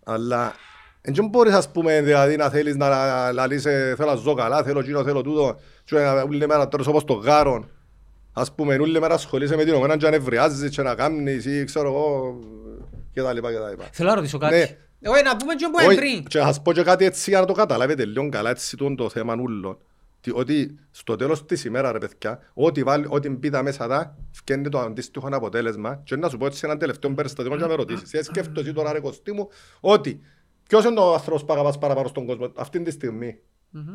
Αλλά δεν μπορείς, ας πούμε, δηλαδή, να θέλεις να λαλείς, ε, θέλω να ζω καλά, θέλω εκείνο, θέλω τούτο, και να- όλη μέρα να τρως όπως το γάρον. Ας πούμε, όλη μέρα ασχολείσαι με την ομένα και να νευριάζεις και να κάνεις ή ξέρω εγώ και τα λοιπά και τα λοιπά. Θέλω να ρωτήσω Ναι, κάτι. Όχι, να πούμε και που είναι όχι, πριν. και θα σας πω και κάτι έτσι για να το καταλάβετε λίγο καλά έτσι τούτο το θέμα ούλων. Τι- Ότι στο τέλος της ημέρας ρε παιδιά, ό,τι, βάλει, ό,τι μπει τα μέσα τα, φκένει το αντίστοιχο αποτέλεσμα και να σου πω έτσι έναν τελευταίο περιστατικό και να με ρωτήσεις. Ε, σκέφτομαι εσύ τώρα ρε Κωστή μου, ότι ποιος είναι ο άνθρωπος που αγαπάς παραπάνω στον κόσμο αυτή τη στιγμή;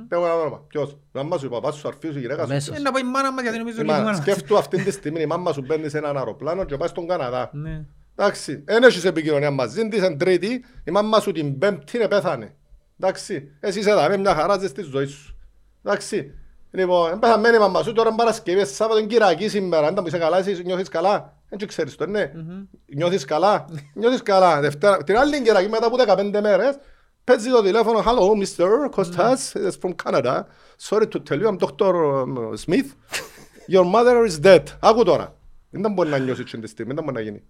Πες μου ένα όνομα. Ποιος; Η μάμα σου, η παπάς σου, ο αρφής σου, η γυναίκα σου. Αμέσως. Ε, Να πω η μάνα μας γιατί νομίζω Η λίγο μάνα- μάνα. Σκέφτου αυτή τη στιγμή η μάμα σου μπαίνει σε έναν αεροπλάνο και πάει στον Καναδά. Ναι. Εντάξει, δεν έχεις επικοινωνία μαζί της, εν τρίτη, η μάμα σου την πέμπτη είναι πέθανε. Εντάξει, εσύ είσαι εδώ, με μια χαρά ζεις της ζωής σου. Εντάξει, λοιπόν, εν πεθαμένη η μάμα σου, τώρα είναι Παρασκευή, Σάββατο είναι Κυριακή σήμερα, αν είσαι καλά, εσύ νιώθεις καλά. Δεν ξέρεις το, ναι. Νιώθεις καλά, νιώθεις καλά. Δευτέρα, την άλλη Κυριακή μετά από 15 μέρες, παίζει το τηλέφωνο, hello, Mr. Costas, it's from Canada. Sorry to tell you, I'm Dr. um, Smith. Your mother is dead. Άκου τώρα. Δεν μπορεί να νιώσεις την στιγμή, δεν μπορεί να γίνει.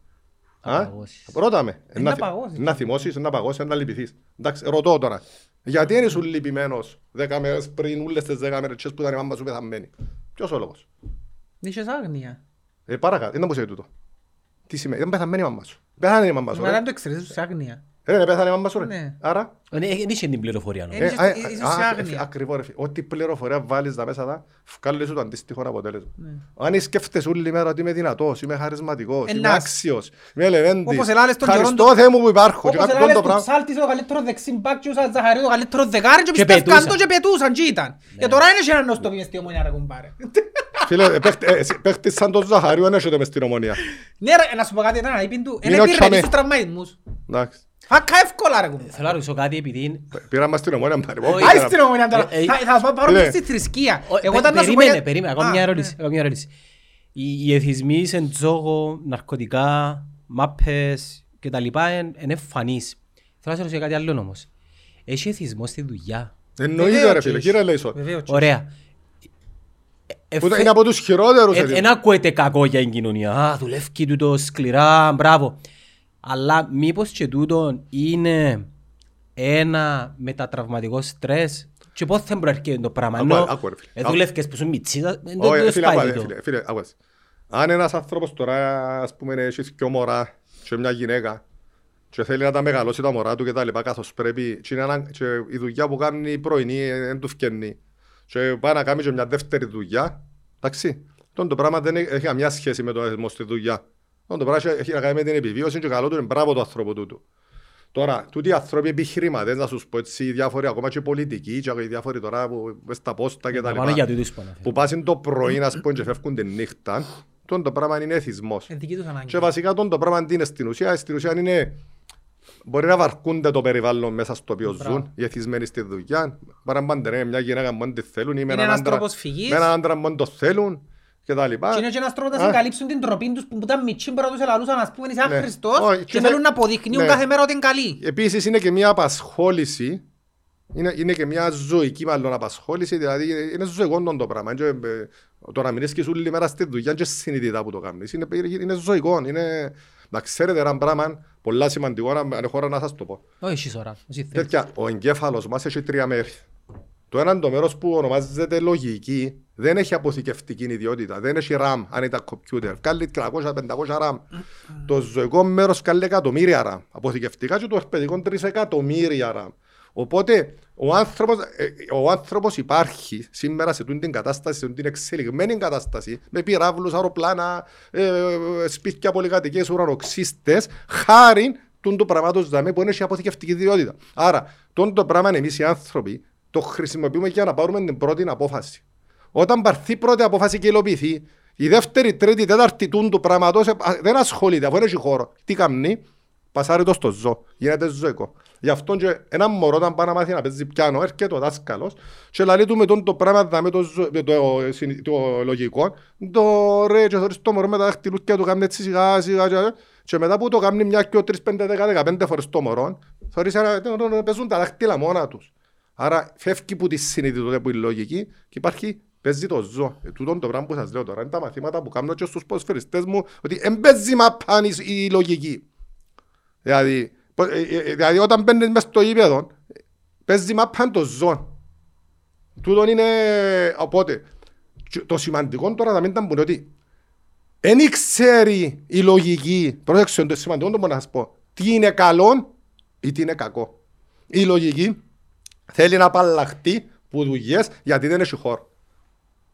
Α, Απαγώσεις. Ρώτα με. Ε, να θυ- παγώσεις. Να θυμώσεις, να παγώσεις, να λυπηθείς. Εντάξει, ρωτώ τώρα. Γιατί είναι σου λυπημένος δέκα μέρες πριν, όλες τις δέκα μέρες τσες που ήταν η μάμα σου πεθαμένη; Ποιος ο λόγος; Είχες άγνοια. Ε, παρακάτω, δεν μου είσαι τούτο. Τι σημαίνει, δεν πεθαμένη η μάμα σου. Πεθάνε η μάμα σου, Μα ρε. δεν το ξέρεις, είσαι άγνοια. Ε, δεν πεθάνε η μάμα σου, ρε. Ναι. Άρα, Δεν είχε την πληροφορία Ε, νομίζω. Είσαι- α, είσαι α, σε α, άγνοια. Ακριβώς ρε φίλε. Ό,τι πληροφορία βάλεις τα μέσα τα, βγάλει σου το αντίστοιχο αποτέλεσμα. Ναι. Αν σκέφτεσαι όλη μέρα ότι είμαι δυνατός, είμαι χαρισματικός, είμαι Ενάς. άξιος, είμαι ελεβέντης. Όπως ελάλες τον καιρόν Ευχαριστώ Θεέ μου που υπάρχω. Και Όπως κάτι έλεγες το του πράγμα. Ψάλτης ο καλύτερος δεξιν μπακ και ο Ζαχαρίου το καλύτερο δεκάρι και Και πιστεύκαν πετούσαν. το και πετούσαν και ήταν. Και τώρα είναι και έναν νόστο μες στη ομονία ρε κουμπάρε. Φίλε, ε, παίχτη- ε, εσύ- παίχτης σαν τον Ζαχαρίου δεν έχετε μες στην ομονία. Ναι ρε, να σου πω κάτι, ήταν είπεν του, Μην είναι ότσαμε. πήρε στους τραυματισμούς. Εντάξει. Φάκα εύκολα ρε κουμπάρε. Θέλω να ρωτήσω κάτι επειδή... Πήραμε μας στην ομόνια. πάρε, Όχι. όχι, Άι πήρα- στην ομονία τώρα. Ε, ε, Θα- Θα πάω πάρω φίλε. και στη θρησκεία. Ο- Εγώ πε- ήταν να σου πω Περίμενε, για- περίμενε, ακόμα Α, μια ναι. ερώτηση. ακόμα μια ερώτηση. Οι οι εθισμοί σε τζόγο, ναρκωτικά, μάπες και τα λοιπά είναι είναι εμφανείς. Θέλω να σε ρωτήσω κάτι άλλο όμως. Έχει εθισμό στη δουλειά; Εννοείται Βεβαίως ρε και φίλε, έχει. κύριε Λέισον. Βεβαίως και Ωραία. Ε, Που εφέ- Είναι από τους χειρότερους. Ε, έτσι. Εν ακούεται κακό για την κοινωνία. Α, δουλεύει τούτο σκληρά, μπράβο. Αλλά μήπως και τούτο είναι ένα μετατραυματικό στρες; Και πώς θα προέρχεται το πράγμα; Άκου, Ενώ άκου, ρε φίλε. ε, Άκου. δουλεύκες που σου μητσίτα, δεν Όχι, το φίλε, σπάει άκου, τούτο. φίλε, φίλε, άκου έτσι. Αν ένας άνθρωπος τώρα, ας πούμε, έχει δυο μωρά και μια γυναίκα και θέλει να τα μεγαλώσει τα μωρά του και τα λοιπά καθώς πρέπει και, είναι ανα- και η δουλειά που κάνει η πρωινή ε, δεν του φκαινεί και πάει να κάνει και μια δεύτερη δουλειά, εντάξει, τότε το πράγμα δεν έχει έχει καμιά σχέση με το αριθμό στη δουλειά. Τότε το πράγμα έχει να κάνει με την επιβίωση και καλό του είναι μπράβο του ανθρώπου τούτου. Τώρα, τούτοι οι άνθρωποι επιχειρηματές, να σου πω έτσι, οι διάφοροι ακόμα και πολιτικοί και οι διάφοροι τώρα που μες στα πόστα και τα Να λοιπά πάνε για τούτους που αναφέρω. που πάσουν το πρωί να πούμε και φεύγουν τη νύχτα, τότε το πράγμα είναι εθισμός. Ε, δική τους ανάγκη. Και βασικά τότε το πράγμα τι είναι στην ουσία, στην ουσία είναι μπορεί να βαρκούνται το περιβάλλον μέσα στο οποίο Μπράβο. ζουν, οι εθισμένοι στη δουλειά, μπορεί να παντρεύουν μια γυναίκα μόνο της θέλουν ή με Είναι έναν ένας άντρα, τρόπος φυγής. με έναν άντρα μόνο το θέλουν και τα λοιπά. Και είναι και ένας τρόπος να Α. συγκαλύψουν την τροπή τους που ήταν μητσί μπορεί να τους ελαλούσαν ας πούμε είσαι Ναι. άχρηστος Όχι, και και θέλουν με- να αποδεικνύουν ναι. κάθε μέρα ότι είναι καλοί. Επίσης είναι και μια απασχόληση, είναι, είναι και μια ζωική μάλλον απασχόληση, δηλαδή είναι ζωικό το πράγμα. Και, ε, το να μην είσαι όλη μέρα στη δουλειά και συνειδητά που το κάνεις. Είναι, είναι ζωικό, είναι... Να ξέρετε ένα πράγμα πολλά σημαντικό, αν αν έχω ώρα να σας το πω. Όχι, έχεις ώρα. Εσύ θέλεις. Τέτοια, ο εγκέφαλος μας έχει τρία μέρη. Το ένα το μέρος που ονομάζεται λογική δεν έχει αποθηκευτική ιδιότητα, δεν έχει RAM αν ήταν computer. Βγάλει 300-500 RAM. το ζωικό μέρος βγάλει εκατομμύρια RAM. Αποθηκευτικά και το ερπαιδικό 3 εκατομμύρια RAM. Οπότε ο άνθρωπος, ε, ο άνθρωπος υπάρχει σήμερα σε τούτη την κατάσταση, σε τούτη την εξελιγμένη κατάσταση, με πυράβλους, αεροπλάνα, ε, ε, σπίτια πολυκατοικίες, ουρανοξύστες, χάρη τούν το πράγματος δάμε που έχει αποθηκευτική ιδιότητα. Άρα, τούν το πράγμα εμείς οι άνθρωποι το χρησιμοποιούμε για να πάρουμε την πρώτη απόφαση. Όταν πάρθει η πρώτη απόφαση και υλοποιηθεί, η δεύτερη, τρίτη, τέταρτη τούν του πράγματος ε, α, δεν ασχολείται, αφού δεν έχει χώρο. Τι κάνει, πασάρει το στο ζώο, γίνεται ζωικό. Γι' αυτό και ένα μωρό όταν πάει να μάθει να παίζει πιάνο, έρχεται ο δάσκαλος και λέει του με τον το πράγμα δα, με το, ζω- με το, συνη- το λογικό, το ρε και θωρείς το μωρό με τα δαχτυλούκια του κάνει έτσι σιγά σιγά και, και μετά που το κάνει μια και τρεις, πέντε, δέκα, δεκαπέντε φορές το μωρό, θωρείς ένα, το- το- παίζουν τα δάχτυλα μόνα τους. Άρα φεύγει που τη συνειδητότητα που είναι λογική και υπάρχει παίζει το ζώο. Ε, τούτο το πράγμα που σας λέω τώρα είναι τα μαθήματα που κάνω και στους ποδοσφαιριστές μου ότι εν παίζει μαπάν η, η λογική. Δηλαδή, πο- ε, ε, δηλαδή όταν μπαίνεις μες στο ύπεδο παίζει μαπάν το ζώο. Τούτο είναι οπότε και το σημαντικό τώρα να μην τα πούνε ότι δεν ξέρει η λογική, πρόσεξε το σημαντικό το μπορώ να σας πω, τι είναι καλό ή τι είναι κακό. Η λογική θέλει να απαλλαχτεί που δουλειές γιατί δεν έχει χώρο.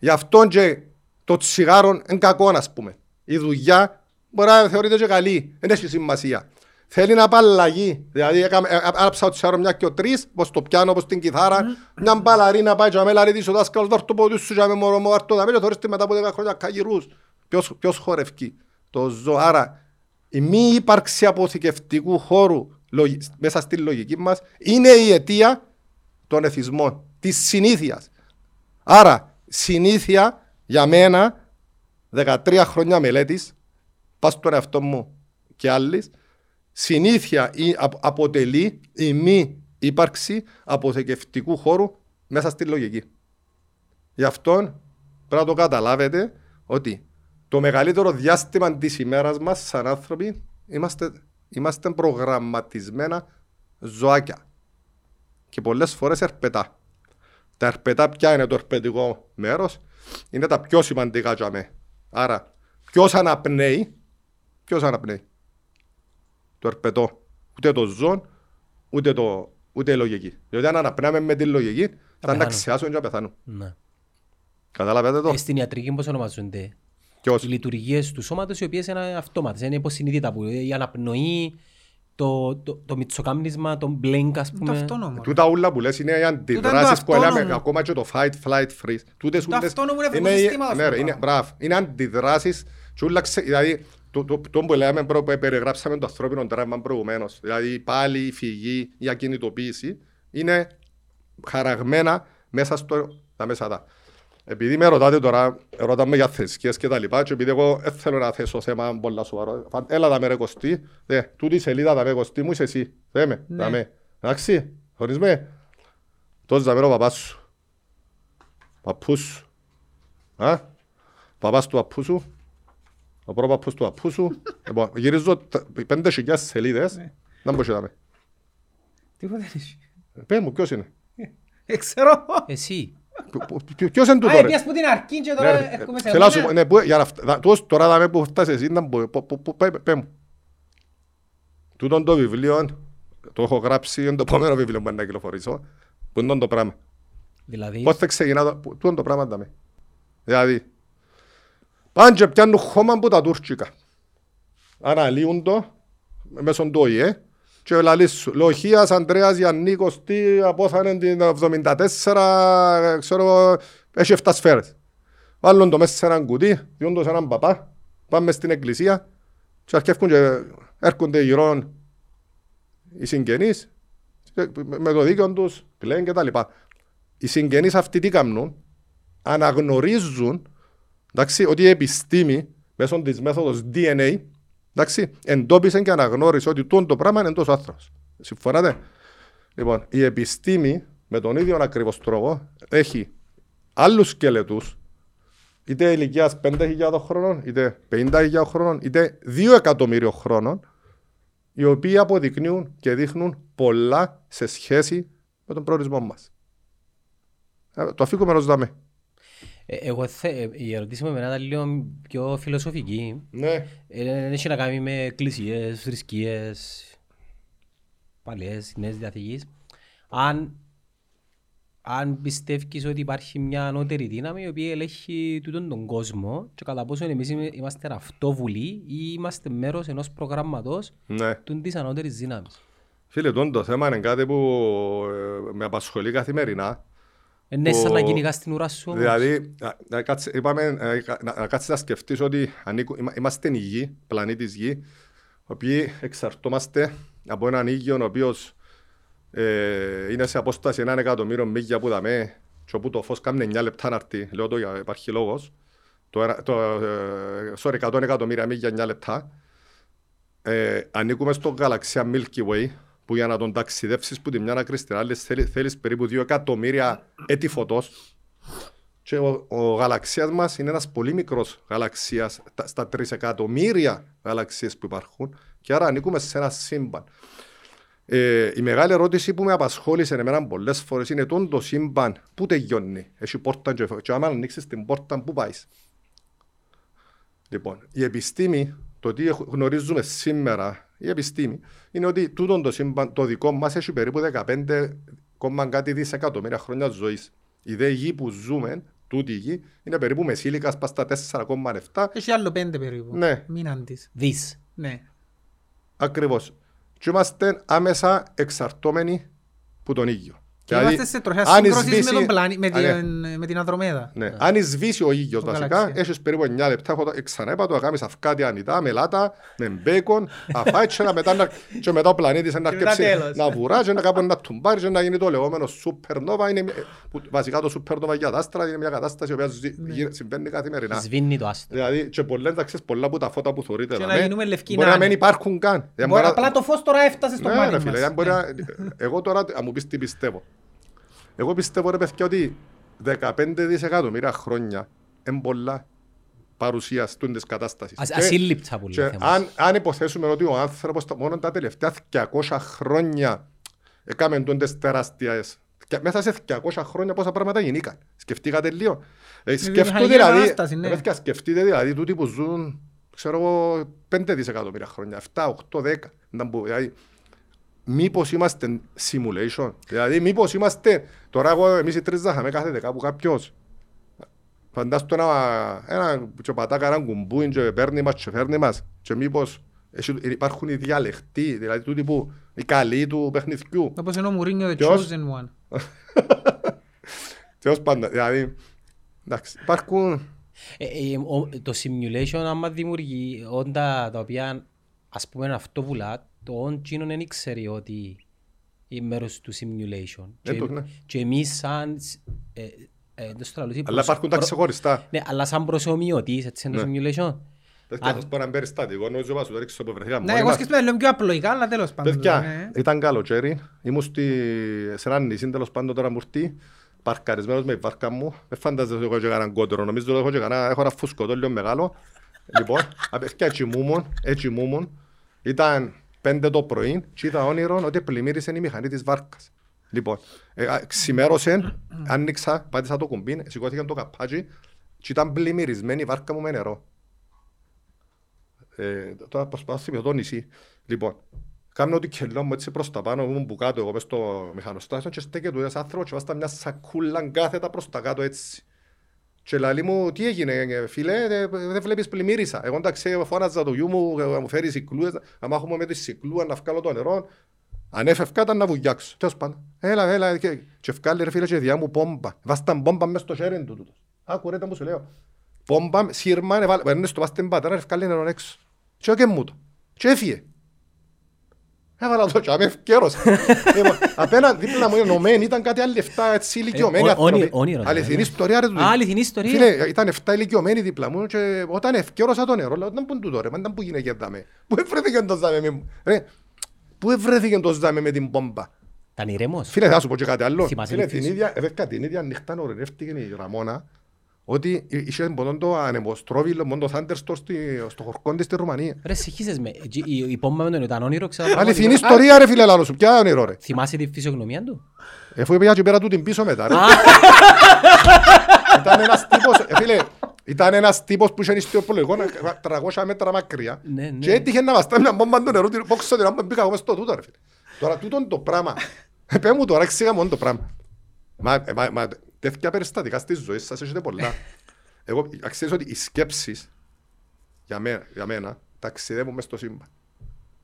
Γι' αυτό και το τσιγάρο είναι κακό, ας πούμε. Η δουλειά μπορεί να θεωρείται και καλή, δεν έχει σημασία. Θέλει να απαλλαγεί. Δηλαδή, έκαμε- ε, ε, άψα το τσιγάρο μια και ο τρεις, όπως το πιάνω, όπως την κιθάρα, μια μπαλαρή να πάει και να με λαρεί ο δάσκαλος, δώσ' το πόδι σου και να με μωρό μου, βάρ' το δαμέ και θωρείς τη μετά από 10 χρόνια καγυρούς. Ποιος, ποιος χορευκεί. Το ζω. Άρα, η μη ύπαρξη αποθηκευτικού χώρου λογι- μέσα στη λογική μας είναι η αιτία των εθισμών, της συνήθειας. Άρα, συνήθεια για μένα, 13 χρόνια μελέτης, πας στον εαυτό μου και άλλης, συνήθεια ή απο- αποτελεί η μη ύπαρξη αποθηκευτικού χώρου μέσα στη λογική. Γι' αυτό πρέπει να το καταλάβετε ότι το μεγαλύτερο διάστημα της ημέρας μας σαν άνθρωποι είμαστε, είμαστε προγραμματισμένα ζωάκια και πολλές φορές ερπετά. Τα ερπετά ποια είναι το ερπετικό μέρος, είναι τα πιο σημαντικά για μέ. Άρα, ποιος αναπνέει, ποιος αναπνέει. Το ερπετό. Ούτε το ζώο, ούτε, το, ούτε η λογική. Διότι αν αναπνέαμε με τη λογική, θα πεθάνουν. αναξιάσουν και θα πεθάνουν. Ναι. Καταλάβετε το; Ε, Στην ιατρική πώς ονομάζονται; Ποιος; Οι λειτουργίες του σώματος οι οποίες είναι αυτόματες, είναι υποσυνείδητα που η αναπνοή, το, το, το μυτσοκάμνισμα, το μπλέγκ ας Το πούμε. αυτόνομο. Τούτα ούλα που λες είναι οι αντιδράσεις που λέμε αυτόνομο. ακόμα και το fight, flight, freeze. Τούτες Το ούλες αυτόνομο είναι είναι- φωτοσύστημα, ναι, αυτό ρε, είναι, το μπράβο. Είναι αντιδράσεις και ούλα ξε- δηλαδή το, το, το που λέμε προ, που περιγράψαμε το ανθρώπινο τραύμα προηγουμένως. Δηλαδή πάλι η φυγή, η ακινητοποίηση είναι χαραγμένα μέσα στο, τα μέσα τα. Επειδή με ρωτάτε τώρα, ρωτάμε για θρησκείες και τα λοιπά και επειδή εγώ δεν θέλω να θέσω θέμα πολλά σοβαρό, φαν- έλα τα με ρε Κωστή, δε, τούτη η σελίδα τα με Κωστή μου είσαι εσύ, δε με, Ναι. τα με. Εντάξει, χωρίς με. Τόσο θα με ο παπάς σου. Παππούς σου. Α, παπάς του παππού σου. Ο πρόπαππους του παππού σου. Λοιπόν, γυρίζω τα- πέντε χιλιάδες σελίδες. Να μπορείς να με. Τίποτα δεν έχει. Πες μου, ποιος είναι; Ε, ξέρω. Εσύ. Πο- πο- ποιο- Ποιος είναι Α, τούτο ρε; έπιας που την αρκή και Ναι, τώρα ρε, έρχομαι σε θέλω να σου μένα. πω, ναι, που- για να φτα- δα- τούτος τώρα δαμε που φτάσεις εσύ, να μπω- πο- πο- πο- πέ- πέ μου. Τούτον το βιβλίο, το έχω γράψει, είναι το επόμενο βιβλίο που να κυκλοφορήσω. Πού είναι το πράγμα. Δηλαδή, Πώς θα ξεκινά το, πού- τούτο είναι το πράγμα δαμε. Δηλαδή, πάνε και πιάνουν χώμα από τα τουρκικά. Αναλύουν το μέσω του ΟΗΕ και λαλείς σου. Λοχίας Ανδρέας Γιαννίκος τι απόθανε την 74, ξέρω, εγώ, έχει 7 σφαίρες. Βάλουν το μέσα σε έναν κουτί, διούν το σε έναν παπά, πάμε στην εκκλησία και αρχεύκουν και έρχονται γύρω οι συγγενείς και με το δίκαιο τους, πλέον και τα λοιπά. Οι συγγενείς αυτοί τι κάνουν, αναγνωρίζουν εντάξει, ότι η επιστήμη μέσω της μέθοδος DNA εντάξει, εντόπισε και αναγνώρισε ότι τούτο το πράγμα είναι τόσο άνθρωπος. Συμφωνάτε; Λοιπόν, η επιστήμη με τον ίδιο ακριβώς τρόπο έχει άλλους σκελετούς είτε ηλικίας 5.000 χρόνων, είτε 50.000 χρόνων, είτε 2 εκατομμύριο χρόνων οι οποίοι αποδεικνύουν και δείχνουν πολλά σε σχέση με τον προορισμό μας. Ε, Το αφήκουμε ως δάμε. Ε, Εγώ θε, ε, η ερώτηση μου εμένα ήταν λίγο πιο φιλοσοφική. Ναι. Ε, Δεν έχει να κάνει με εκκλησίες, θρησκείες, παλιές, νέες διαθήκες. Αν, αν πιστεύεις ότι υπάρχει μια ανώτερη δύναμη η οποία ελέγχει τούτον τον κόσμο και κατά πόσο εμείς είμαι- είμαστε αυτόβουλοι ή είμαστε μέρος ενός προγράμματος ναι. του της ανώτερης δύναμης. Φίλε, τόν το θέμα είναι κάτι που ε, με απασχολεί καθημερινά. Είναι σαν να Ο- κυνηγάς στην ουρά σου όμως. Δηλαδή, να, να, κάτσε, είπαμε, ε, να, να κάτσεις να σκεφτείς ότι ανήκου, είμα- είμαστε η γη, πλανήτης γη, οι οποίοι εξαρτώμαστε από έναν ήγιο ο οποίος ε, είναι σε απόσταση έναν εκατομμύριο μίλια που δαμε και όπου το φως κάνει 9 λεπτά να έρθει, λέω το για υπάρχει λόγος, το, ένα- το, ε, sorry, 100 εκατομμύρια μίλια 9 λεπτά. Ε, ανήκουμε στο γαλαξία Milky Way, που για να τον ταξιδεύσεις που τη μια άκρη στην άλλη θέλει- θέλεις περίπου 2 εκατομμύρια έτη φωτός. Και ο, ο γαλαξίας μας είναι ένας πολύ μικρός γαλαξίας τα- στα τρισεκατομμύρια γαλαξίες που υπάρχουν και άρα ανήκουμε σε ένα σύμπαν. Ε, η μεγάλη ερώτηση που με απασχόλησε εμένα πολλές φορές είναι τον το σύμπαν που τελειώνει; Έχει πόρτα και, και άμα ανοίξεις την πόρτα που πάεις; Λοιπόν, η επιστήμη, το τι έχ- γνωρίζουμε σήμερα, η επιστήμη, είναι ότι τούτο το σύμπαν, το δικό μας έχει περίπου 15 κόμμα κάτι δισεκατομμύρια χρόνια ζωής. Η δε γη που ζούμε, τούτη η γη, είναι περίπου μεσήλικας πας στα 4,7. Έχει άλλο πέντε περίπου. Ναι. Μείναν της. Δις. Ναι. Ακριβώς. Και είμαστε άμεσα εξαρτώμενοι που τον ίδιο. Και Δηλαδή, είμαστε σε τροχιά αν σύγκρουσης με, σβήσει- τον πλανή, με, Α, ναι. την, με την Ανδρομέδα. Ναι. Αν σβήσει ο ήλιος Το βασικά, γαλαξία. έχεις περίπου 9 λεπτά, έχω το- ξανά είπα το, να κάνεις αυκάτι ανητά, με λάτα, με μπέικον, αφάει και, να μετά, να- και μετά ο πλανήτης να Και μετά αρκεψεί τέλος. να βουρά και να κάπου να τουμπάρει και να γίνει το λεγόμενο supernova. Είναι, μια- που, βασικά το supernova για τα άστρα είναι μια κατάσταση η οποία ζη- Ναι. γι- συμβαίνει καθημερινά. Σβήνει το άστρο. Δηλαδή και πολλές, εντάξει, πολλά από τα φώτα που θωρείτε Και εδώ, να ναι, γίνουμε λευκοί μπορεί να νάνοι. μην υπάρχουν καν. Δεν Μπορεί, μπορεί να- απλά το φως τώρα έφτασε στο ναι, μάτι ρε φίλε, μας. δεν μπορεί Ναι. να- Εγώ τώρα, αν μου πεις τι πιστεύω. Εγώ πιστεύω ρε παιδιά ότι 15 δισεκατομμύρια χρόνια είναι πολλά παρουσία της κατάστασης. Ας- Και- Ασύλληπτα που και λέει ο Θεός. αν, αν υποθέσουμε ότι ο άνθρωπος τα- μόνο τα τελευταία 200 χρόνια έκαμε τούντες τεράστιες και μέσα σε 200 χρόνια πόσα πράγματα γεννήκαν. Σκεφτήκατε λίγο. Ε, σκεφτείτε βιομηχανική δηλαδή, επανάσταση, ναι. ρε παιδιά, σκεφτείτε δηλαδή τούτοι που ζουν ξέρω εγώ 5 δισεκατομμύρια χρόνια, 7, 8, 10. Να μπω, Δηλαδή, μήπως είμαστε simulation. Δηλαδή μήπως είμαστε, τώρα εγώ εμείς οι τρεις θα είχαμε κάθε δεκά που κάποιος Φαντάστο ένα, ένα και πατάκα έναν κουμπούιν και παίρνει μας και φέρνει μας και μήπως έχει- υπάρχουν οι διαλεκτοί, δηλαδή τούτοι που οι καλοί του παιχνιδιού. Όπως είναι ο Μουρίνιο the Ποιος; chosen one. Τέλος πάντων, δηλαδή, εντάξει, υπάρχουν, Ε, ε, ο- το simulation άμα δημιουργεί όντα τα οποία ας πούμε είναι αυτόβουλα, το όν τσίνον δεν ξέρει ότι είναι μέρος του simulation. Ε, Και- το, ναι. Και εμείς σαν... σ- ε, ε, δεν στο λαλούσει, αλλά προσω- υπάρχουν τα προ- ξεχωριστά. Ναι, αλλά σαν προσωμιωτής, έτσι είναι το Ναι. simulation; Παιδιά, Α, θα σας πω ένα περιστατικό, νομίζω πως το ρίξω που βρεθήκαμε Ναι, μόνοι εγώ μας. σκέφτομαι λίγο πιο απλοϊκά, αλλά τέλος πάντων. Παιδιά, ναι. ήταν καλοκαίρι, ήμουν στη, σε ένα νησί τέλος πάντων τώρα μουρτί, παρκαρισμένος με η βάρκα μου, δεν φαντάζεσαι ότι έχω και κανέναν κότερο, νομίζω ότι έχω και κανένα, έχω ένα φουσκωτό λίγο μεγάλο. Λοιπόν, απευθεία έτσι μούμουν, έτσι μούμουν, ήταν πέντε το πρωί και είδα όνειρο ότι πλημμύρισε η μηχανή της βάρκας. Λοιπόν, ε, α, ξημέρωσε, άνοιξα, πάτησα το κουμπί, σηκώθηκε το καπάτσι και ήταν πλημμυρισμένη η βάρκα μου με νερό. Ε, τώρα προσπαθώ να θυμηθώ το νησί. Λοιπόν, κάνω ότι κελό μου έτσι προς τα πάνω, ήμουν που κάτω εγώ μες στο μηχανοστάσιο και στέκεται ένας άνθρωπος και βάστα μια σακούλα κάθετα προς τα κάτω έτσι. Και λέει μου, τι έγινε ε, φίλε, δεν δε βλέπεις πλημμύρισα. Εγώ εντάξει φώναζα το γιου μου, ε, να μου φέρει σικλούες, να μάχομαι με τη σικλούα να βγάλω το νερό. Αν έφευκα ήταν να βουγιάξω. Τέλος πάντων. Έλα, έλα, και, και ευκάλλει ρε φίλε και διά μου πόμπα. Βάσταν πόμπα μες στο χέρι του τούτος. Άκου ρε τα μου σου λέω. Πόμπα, σύρμα, έβαλε- παίρνεις το βάστε πατέρα, ευκάλλει νερό έξω. Και όκε μου το. Και έφυγε. Έβαλα το και είμαι ευκαιρός. Λοιπόν, Απέναντι δίπλα μου ενωμένοι ήταν κάτι άλλοι 7 έτσι ηλικιωμένοι Ε, ό- άνθρωποι. όνειρο- όνειρο, Αληθινή ναι. ιστορία ρε τούτη. Α, αληθινή ιστορία. Φίλε, ήταν 7 ηλικιωμένοι δίπλα μου και όταν ευκαιρώσα το νερό, λέω, δεν πούν τούτο ρε, μα ήταν που γίνηκε δάμε. Πού ευρέθηκε το ζάμε με... Ρε, πού ευρέθηκε το ζάμε με την πόμπα; Ήταν ηρέμος. Φίλε, θα σου πω και κάτι άλλο. Θυμάσαι Φίλε, τη την φύση. ίδια, ε, βέβαια, την ίδια νύχτα ορενεύτηκε η Ραμόνα ότι είχε μόνο το ανεμοστρόβιλο, μόνο το Thunderstorm στη- στο χορκόν της στη Ρουμανία. Ρε συγχύσες με, η- η η πόμμα με τον ήταν όνειρο, ξέρω. Αληθινή ιστορία ρε φίλε λάλο σου, ποια όνειρο ρε; Θυμάσαι τη φυσιογνωμία του; Εφού πήγα και πέρα του την πίσω μετά ρε. Ήταν ένας τύπος, ε, φίλε, ήταν ένας τύπος που είχε ιστιοπολογικό 300 μέτρα μακριά Ναι, ναι. και έτυχε να βαστά μια μπόμπα του νερού, την πόξω την άμπα μπήκα εγώ μες στο τούτο ρε φίλε. Τώρα τούτο το πράγμα, πέ μου τώρα εξήγα μόνο το πράγμα. Μα, ε, μα, μα τέτοια περιστατικά στη ζωή σας έχετε πολλά. Εγώ ε, ξέρεις ότι οι σκέψεις για μένα, για μένα ταξιδεύουν μες στο σύμπαν.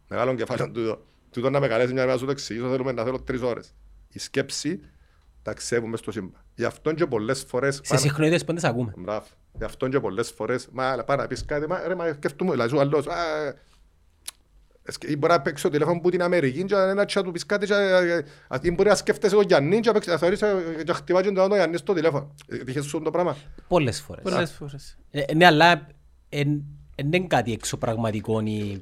Μεγάλο κεφάλαιο τούτο. Τούτο να με καλέσει μια μέρα να σου το εξηγήσω, θέλουμε να θέλω τρεις ώρες. Η σκέψη ταξιδεύουν μες στο σύμπαν. Γι' αυτό και πολλές φορές... Σε πάμε- συχνότητες πόντες ακούμε. Μπράβο. Γι' αυτό και πολλές φορές, μα αλλά πάει να πεις κάτι, μα ρε, μα σκέφτομαι, δηλαδή σου άλλος, α, ε, σκε- μπορεί να παίξει το τηλέφωνο που την Αμερική και να και να του πεις κάτι και ε, αυτή μπορεί να σκέφτεσαι ο Γιάννη και να παίξει- να θεωρείς ε, και να χτυπάει και το Γιάννη στο τηλέφωνο. Ε, Τύχες σου το πράγμα. Πολλές φορές. Πολλές φορές. Ε, Ναι, αλλά εν- εν είναι κάτι εξωπραγματικό ή...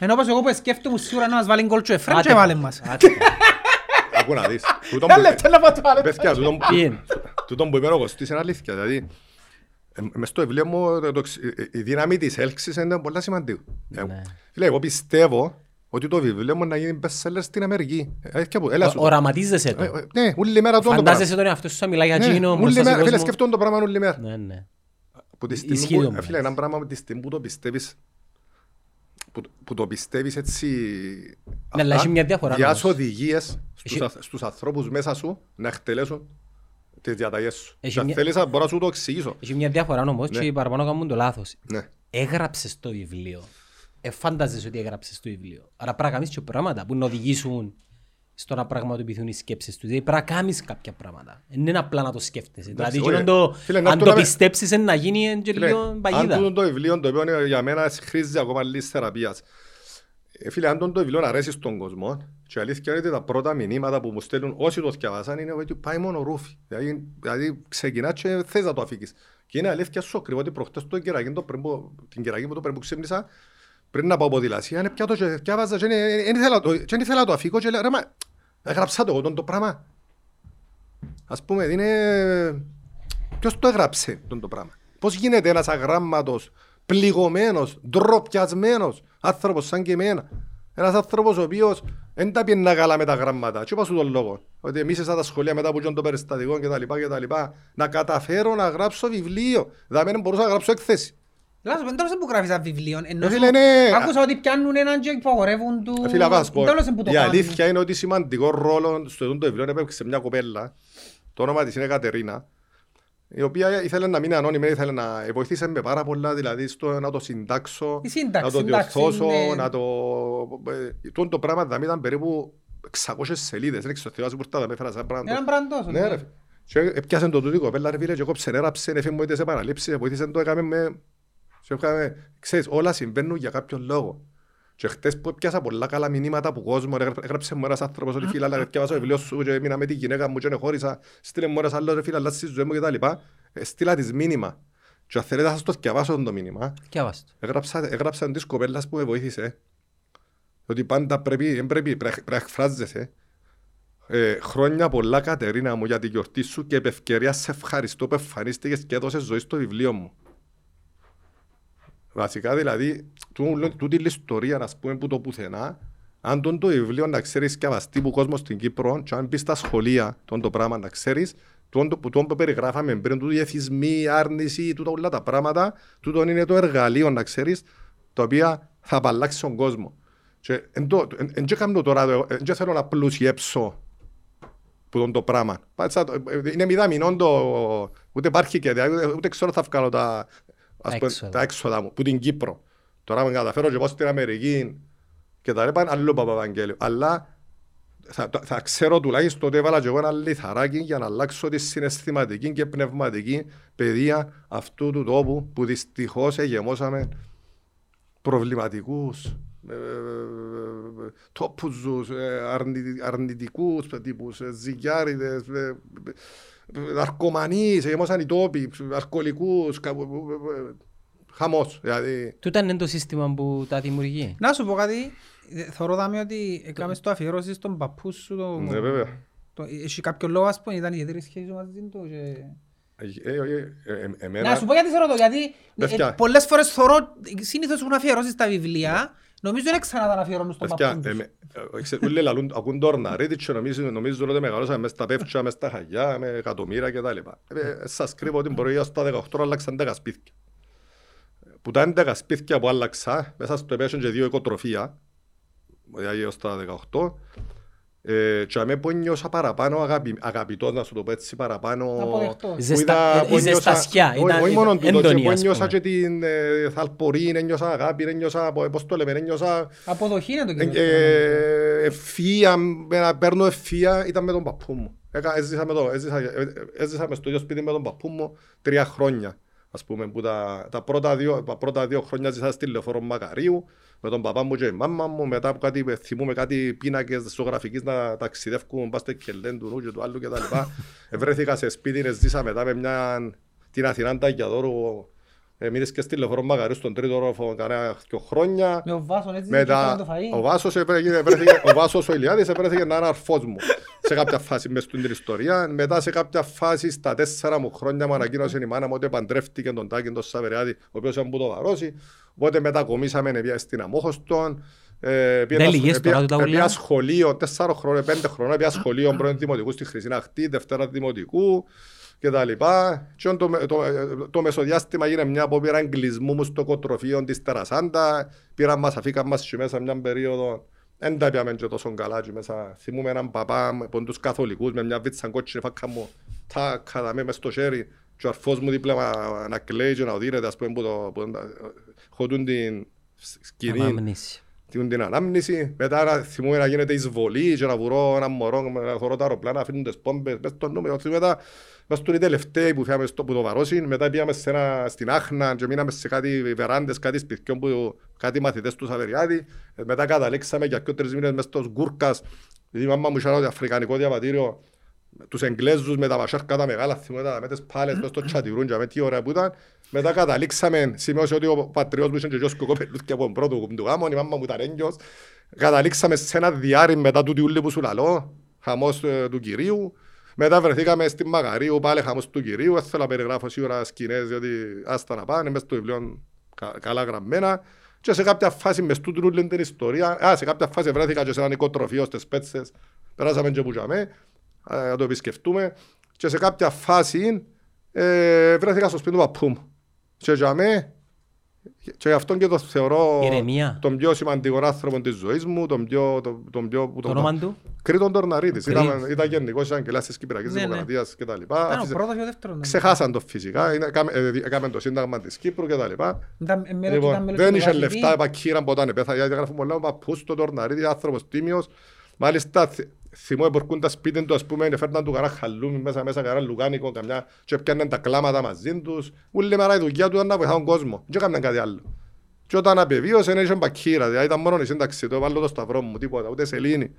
Ενώ όπως εγώ που σκέφτομαι σίγουρα να μας βάλει γκολ και ο Εφρέμ Άτε και τα. βάλε μας. Άτε τα. Άκου να δεις. Τούτον Ένα που- λεπτό να πάω το άλλο. Παιδιά, τούτον που- Τι είναι; τούτον που είπε ο Κωστής είναι αλήθεια. Δηλαδή, ε, μες στο βιβλίο μου το- το εξ- ε, η δύναμη της έλξης είναι πολλά σημαντικό. Ε, Ναι. Φίλε, εγώ πιστεύω ότι το βιβλίο μου να γίνει best seller στην Αμερική. Ε, αλήθεια που- έλα σου το. Οραματίζεσαι Ε, το. ε, Ναι, όλη μέρα το Φαντάζεσαι τον εαυτό σου να μιλάει για Ναι, εκείνο όλη μπροστά σε μέρα, φίλες, κόσμο. σκέφτομαι το πράγμα όλη μέρα. Ναι, ναι. Που τη στιγμή Ισχύει που- το ε, πράγμα. Φίλε, ένα πράγμα που τη στιγμή που το πιστεύεις που, που το πιστεύεις έτσι Ναι, αλλά αυτά, έχει μια διαφορά διάσου όμως. οδηγίες στους, Έχει- αθ- στους ανθρώπους μέσα σου να εκτελέσουν τις διαταγές σου. Έχει Και αν μια- θέλεις να μπορώ να σου το εξηγήσω. Έχει μια διαφορά όμως Ναι. και οι παραπάνω κάνουν το λάθος. Ναι. Έγραψες το βιβλίο. Εφάνταζες ότι έγραψες το βιβλίο. Άρα πρέπει να κάνεις και πράγματα που να οδηγήσουν στο να πραγματοποιηθούν οι σκέψεις τους. Δηλαδή πρέπει να κάνεις κάποια πράγματα. Δεν είναι απλά να το σκέφτεσαι. Δηλαδή όχι. εκείνο το, Φίλε, να αν το το να με- πιστέψεις είναι να γίνει και Φίλε, λίγο αν παγίδα. τούτο το βιβλίο το οποίο είναι για μένα χρήζει ακόμα λίγης θεραπείας. Ε, Φίλε, αν τούτο το βιβλίο αρέσει στον κόσμο και η αλήθεια είναι ότι τα πρώτα μηνύματα που μου στέλνουν όσοι το διαβάσαν είναι ότι πάει μόνο ρούφι. Δηλαδή, δηλαδή ξεκινά και θες να το αφήκεις. Και είναι αλήθεια σου ακριβώ ότι προχτές το κεράκι, το πριν που- την κεράκι μου το πριν που ξύπνησα, πριν να πάω ποδηλασία, είναι πια το και διάβαζα και δεν ήθελα το- και δεν ήθελα να το αφήκω και λέω, ρε μα, έγραψα το εγώ τον το πράγμα. Ας πούμε, είναι... Ποιος το έγραψε τον το πράγμα; Πώς γίνεται ένας αγράμματος, πληγωμένος, ντροπιασμένος άνθρωπος σαν και εμένα; Ένας άνθρωπος ο οποίος δεν τα πιένα καλά με τα γράμματα. Τι είπα σου τον λόγο. Ότι εμείς στα τα σχολεία μετά που ήταν το περιστατικό και τα λοιπά και τα λοιπά. Να καταφέρω να γράψω βιβλίο. Δηλαδή δεν μπορούσα να γράψω έκθεση. Λάθος, δεν τέλος που γράφεις ένα βιβλίο. Ενώ Ε, σου- φίλε, ναι. Άκουσα ότι πιάνουν έναν και υπογορεύουν του... Ε, Φίλε, να σου πω, Τέλος που το η κάνουν. αλήθεια είναι ότι σημαντικό ρόλο στο το βιβλίο έπαιξε μια κοπέλα, το όνομα της είναι Κατερίνα, η οποία ήθελε να μείνει ανώνυμη, ήθελε να βοηθήσει με πάρα πολλά, δηλαδή στο να το συντάξω, Η σύνταξη, να το εντάξει, διορθώσω, είναι- να το... ε, τούτο το πράγμα δηλαδή ήταν περίπου 600 σελίδες, δεν ξέρω, θυμάσαι που τα έφερα σαν πράγμα. Έναν πράγμα τόσο, Ναι ναι. ρε. φίλε. Και έπιασε το τούτο η κοπέλα ρε φίλε και κόψε, έγραψε, έφυγε μου είτε σε παραλήψεις, βοήθησε το, έκαμε με... Και έκαμε, ξέρεις, όλα συμβαίνουν για κάποιον λόγο. Και χτες που έπιασα πολλά καλά μηνύματα από κόσμο, ρε, έγραψε μου ένας άνθρωπος ότι φίλε, αλλά διάβασα το βιβλίο σου και έμεινα με τη γυναίκα μου και χώρισα, στείλε μου ένας άλλος ρε φίλε, αλλά στη ζωή μου και τα λοιπά. Ε, Στείλα της μήνυμα. Και αν θέλετε θα σας το διαβάσω το μήνυμα. Διάβασε το. Έγραψα, έγραψα της κοπέλας που με βοήθησε ότι πάντα πρέπει, δεν πρέπει, πρέπει να εκφράζεσαι. Ε, χρόνια πολλά Κατερίνα μου για την γιορτή σου και επ' ευκαιρία σε ευχαριστώ που εμφανίστηκες και έδωσες ζωή στο βιβλίο μου. Βασικά δηλαδή, τού- τούτη η ιστορία να πούμε που το πουθενά, αν τον το βιβλίο να ξέρεις και αβαστεί που κόσμος στην Κύπρο και αν μπεις στα σχολεία τον το πράγμα να ξέρεις, τον το, που τον που περιγράφαμε πριν, τούτο οι εθισμοί, η άρνηση, τούτα όλα τα πράγματα, τούτο είναι το εργαλείο να ξέρεις, το οποίο θα απαλλάξει τον κόσμο. Και εν το- εν- εν και κάνω τώρα, το- εν και θέλω να πλουσιέψω που τον το πράγμα. Πάτσα, το- ε, Είναι μηδαμινόν το, ούτε υπάρχει και ούτε, ούτε ξέρω θα βγάλω τα, ας πούμε, Έξοδα. τα έξοδα μου, που την Κύπρο. Τώρα με καταφέρω και πάω στην Αμερική και τα ρέπαν άλλο Παπαβαγγέλιο. Αλλά θα, θα- θα ξέρω τουλάχιστον ότι έβαλα και εγώ ένα λιθαράκι για να αλλάξω τη συναισθηματική και πνευματική παιδεία αυτού του τόπου που δυστυχώς εγεμώσαμε προβληματικούς, ε, τόπουζους, ε, αρνητι- αρνητικούς τύπους, ε, ζυγιάριδες, ε, ε, ναρκωμανείς, εγεμώσαν οι τόποι, αλκοολικούς, κα- ε, ε, ε, χαμός. Δηλαδή, Τούτα είναι το σύστημα που τα δημιουργεί; Να σου πω κάτι, ε, θωρώ δάμε ότι έκαμες στο αφιερώσεις στον παππού σου το... ναι βέβαια. το- Έχει κάποιο λόγο ας πούμε, ήταν η ιδιαίτερη σχέση σου μαζί του και... Ε, ε, ε, ε, εμένα- Να σου πω γιατί σε ρωτώ, γιατί Παιδιά. ε, πολλές φορές θωρώ, συνήθως έχουν αφιερώσει στα βιβλία, νομίζω δεν ξανά τα αφιερώνουν στον Παιδιά, παππούν τους. εμέ- ε, ξέρετε, όλοι λαλούν- ακούν το Ορναρίτη και νομίζουν νομίζουν ότι μεγαλώσαμε μες στα πεύτσια, μες στα χαγιά, με εκατομμύρια κτλ. Ε, Σας κρύβω ότι μπορεί ως τα 18 αλλάξαν 10 σπίτια. Που τα 11 σπίτια που άλλαξα, μέσα στο επέσουν και δύο οικοτροφία, δηλαδή ως τα 18, ε, και αμέ που νιώσα παραπάνω αγαπη, αγαπητός, να σου το πω έτσι, παραπάνω... Να αποδεχτώ. που Ζεστα- είδα- ε, που η ζεστασιά όχι- ήταν- όχι μόνο ήταν τούτο, και έντονη, που ας ένιωσα πούμε. και την ε, θαλπορή, ένιωσα αγάπη, ένιωσα, πώς το λέμε, ένιωσα Αποδοχή είναι το ε, κύριο. ε, ευθεία, με να παίρνω ευθεία ήταν με τον παππού μου. Έκα- Έζησα, με το, έζησα, ε, έζησα μες στο ίδιο σπίτι με τον παππού μου τρία χρόνια. Ας πούμε, που τα, τα, πρώτα δύο, τα πρώτα δύο χρόνια ζήσα στη λεωφόρο Μακαρίου με τον παπά μου και η μάμα μου. Μετά από κάτι, θυμούμε κάτι πίνακες ζωγραφικής να ταξιδεύκουν πας στο κελέν του νου και του άλλου κτλ. Βρέθηκα σε σπίτι, ε, ζήσα μετά με μια, την Αθηνά Ταγιαδόρου. Μείνες και στη λεωφόρο Μακαρίου στον τρίτο όροφο κανένα δύο χρόνια. Με ο Βάσον έτσι Μετά, και το φαΐ. ο Βάσος, εβρέ- βρέθηκε- ο Βάσος ο Ηλιάδης βρέθηκε να είναι αρφός μου σε κάποια φάση μες στην ιστορία. Μετά σε κάποια φάση στα τέσσερα μου χρόνια μου ανακοίνωσε η μάνα μου ότι παντρεύτηκε τον Τάκη τον Σαβεριάδη, ο οποίος ήταν που το βαρώσει. Οπότε μετακομίσαμε πια στην Αμόχωστον. Ε, πήγα- ηλικίες πήγα- τώρα του τα πήγα ούλα; σχολείο, τέσσερα χρόνια, πέντε χρόνια, πήγα σχολείο πρώην δημοτικού στη Χρυσή Αχτή, Δευτέρα δημοτικού και τα λοιπά. Και το, το, το μεσοδιάστημα έγινε μια απόπειρα εγκλισμού μου στο κοτροφείο της Τερασάντα. Πήραν μας, αφήκαν μας και μέσα μια περίοδο. Δεν τα πιάμε και τόσο καλά και μέσα. Θυμούμε έναν παπά από τους καθολικούς με μια βίτσα κότσινη φάκα μου. Τα καταμε μες στο χέρι. Και ο αρφός μου δίπλα να- να κλαίει και να οδύρεται ας πούμε που το... που το- χωτούν την σκηνή Ανάμνηση. την, την ανάμνηση, μετά να θυμούμε να γίνεται εισβολή και να βουρώ ένα μωρό, να θωρώ τα αεροπλάνα, να αφήνουν τις πόμπες, μες στο νούμερο, μετά μας τον οι τελευταίοι που φύγαμε στο που το βαρόσι, μετά πήγαμε σε ένα, στην Άχνα και μείναμε σε κάτι βεράντες, κάτι σπιτιών που κάτι μαθητές του Σαβεριάδη, Ε, μετά καταλήξαμε για και τρεις μήνες μες στο Γκούρκας, γιατί η μαμά μου είχε ένα αφρικανικό διαβατήριο, τους Εγγλέζους με τα μασάρκα τα μεγάλα, θυμούμε τα με τις πάλες μες στο τσατιρούν και με τι ωραία που ήταν. Μετά καταλήξαμε, σημειώσε ότι ο πατριός μου είχε και γιος κοπελούθια από τον πρώτο κουμπ του γάμων, η μάμα μου ήταν έγκυος. Καταλήξαμε σε ένα διάρρη μετά του τιούλη που σου λαλώ, χαμός ε, του Κυρίου. Μετά βρεθήκαμε στη Μαγαρίου, πάλι χαμός του Κυρίου. Δεν θέλω να περιγράφω σίγουρα σκηνές, διότι άστα να πάνε, μες στο βιβλίο κα- καλά γραμμένα. Και σε κάποια φάση μες τούτου όλη την ιστορία, α, σε κάποια φάση βρέθηκα και σε ένα νοικοτροφείο στις Πέτσες, περάσαμε και που τζαμέ, α, να το επισκεφτούμε. Και σε κάποια φάση ε, βρέθηκα στο σπίτι του παππού μου. Και τζαμέ, και γι' αυτό και το θεωρώ Ηρεμία. τον πιο σημαντικό άνθρωπο της ζωής μου, τον πιο... Τον, τον πιο που Το όνομα του; Κρήτον Τορναρίτης. Κρήτον. Ήταν, ήταν γενικός εισαγγελέας της Κυπριακής Ναι, ναι. Δημοκρατίας κτλ. Ήταν ο Αφήσε- πρώτος και ο δεύτερος. νομίζω. Ξεχάσαν το φυσικά, είναι- έκαμε- ε, έκαμε το σύνταγμα της Κύπρου κτλ. Ήταν μέλος- ήταν Λοιπόν, μέλος δεν του είχε Γραφική. λεφτά, επακύραν ποτέ πέθανε, γιατί γράφουν πολλά ο παππούς του Τορναρίτη, άνθρωπος τίμιος. Μάλιστα, θυ- θυμώ επορκούν τα σπίτι του, ας πούμε, έφερναν του κανένα χαλούμι μέσα, μέσα κανένα λουκάνικο, καμιά, και έπιαναν τα κλάματα μαζί τους. Όλη μέρα η δουλειά του ήταν να βοηθά τον κόσμο, δεν έκαναν κάτι άλλο. Και όταν απεβίωσε, δεν είχε μπακύρα, δηλαδή ήταν μόνο η σύνταξη του, βάλω το σταυρό μου, τίποτα, ούτε σελήνη.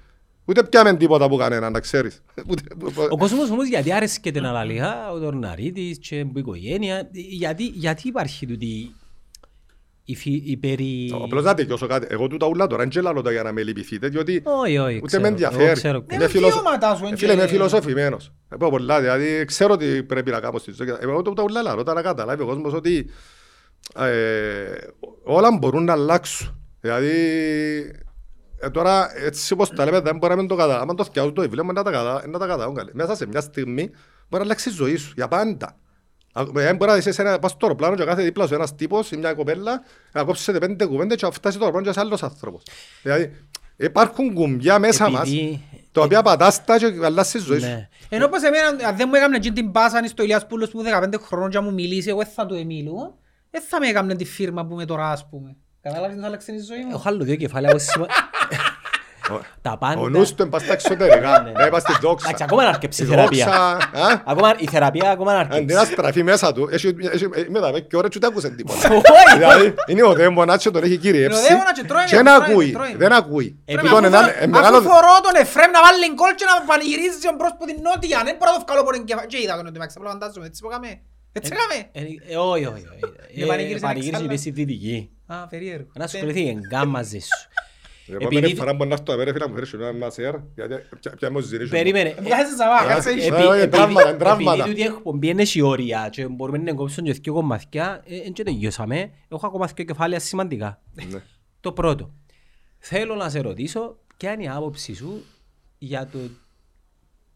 Ούτε πιάμε τίποτα που κανέναν, να ξέρεις. Ούτε- Ο κόσμος όμως γιατί άρεσκεται να λαλεί «Α, ο Τορναρίτης και η οικογένεια, γιατί, γιατί υπάρχει τούτη η, φυ, η περί... Απλώς να τελειώσω κάτι. Εγώ τούτα ούλα τώρα δεν λαλώ τα για να με λυπηθείτε, διότι Όχι, όχι, ούτε ξέρω. με Εγώ ενδιαφέρει. ξέρω. Ναι, Είμαι με φιλοσο- βιώματα σου, Ε, εν Φίλε, είμαι και- φιλοσοφημένος. Ε, πω πολλά, δηλαδή ξέρω ότι πρέπει να κάνω στη ζωή. Εγώ τούτα ούλα λαλώ, τώρα να καταλάβει ο κόσμος ότι ε, όλα μπορούν να αλλάξουν. Δηλαδή, ε, τώρα έτσι όπως τα λέμε δεν μπορεί να μην το καταλάβει. Αν το θυκιάζουν το βιβλίο, να τα καταλάβουν, να τα καταλάβουν καλή. Μέσα σε μια στιγμή μπορεί να αλλάξει η ζωή σου, για πάντα. Α, ε, μπορεί να είσαι σε ένα, πας στο αεροπλάνο και κάθε δίπλα σου ένας τύπος ή μια κοπέλα να κόψετε πέντε κουβέντες και να φτάσεις το αεροπλάνο και σε άλλος άνθρωπος. Δηλαδή υπάρχουν κουμπιά μέσα μας Επειδή- τα οποία πατάς τα και αλλάσεις τη ζωή σου. Ναι. Ενώ πως εμένα, αν δεν μου έκαμε εκείνη την πάσα στο Ηλιάς Πούλος που 15 χρόνων και να μου μιλήσει, εγώ δεν θα του εμίλου, δεν θα με έκαμε τη φίρμα που είμαι τώρα, ας πούμε. Κατάλαβες να θα αλλάξει η ζωής μου; Έχω άλλο δύο κεφάλαια. όπως σημα- Τα πάντα. Ο νους του είναι πας στα εξωτερικά, Ναι, ναι. να πας στη δόξα. Εντάξει, ακόμα να αρκεψει η Η θεραπεία. δόξα, α, Ακόμα, η θεραπεία ακόμα να αντί αρκεψει. να στραφεί μέσα του, έχει- έχει- ε, μετά με και ώρα και ούτε άκουσε τίποτα. Όχι, Δηλαδή, είναι ο δαίμονας και τον έχει Είναι ο κυριεύσει δαίμονας και τρώει με, και δεν τρώει με, ακούει, τρώει με. δεν ακούει. Επειδή Πρέπει, Τούτον αφού είναι θω- ε, μεγάλο- Αφού θωρώ τον Εφραίμ να βάλει γκολ και να πανηγυρίζει τον προς που την νότια, δεν μπορώ να το βγάλω από την κεφα- Και είδα τον ότι με απλά φαντάζομαι, έτσι που έκαμε. Έτσι έκαμε. Ε, ε, Όχι, όχι. όχι. Με πανηγύρισε Ε, Πανηγύρισε εξάλλου. είπε στη δυτική. Α, περίεργο. Να ασχοληθεί εγκά μαζί σου. Η επόμενη Επειδή- φορά μπορεί να έρθω να πέρα φίλα μου φέρεις ένα μασέρ, γιατί πια- πια μου ζητήσουν. Περίμενε. Βγάζεις ζαβά, Ε, κάτσε ε, ήσυχα. ε, Επει- ε, επειδή- τραύματα, είναι τραύματα. Επειδή τούτη η εκπομπή είναι η όρια και μπορούμε να κόψουμε και δύο κομμάτια, ε, εν και τελειώσαμε. Έχω ακόμα δύο κεφάλαια σημαντικά. Ναι. Το πρώτο. Θέλω να σε ρωτήσω ποια είναι η άποψη σου για το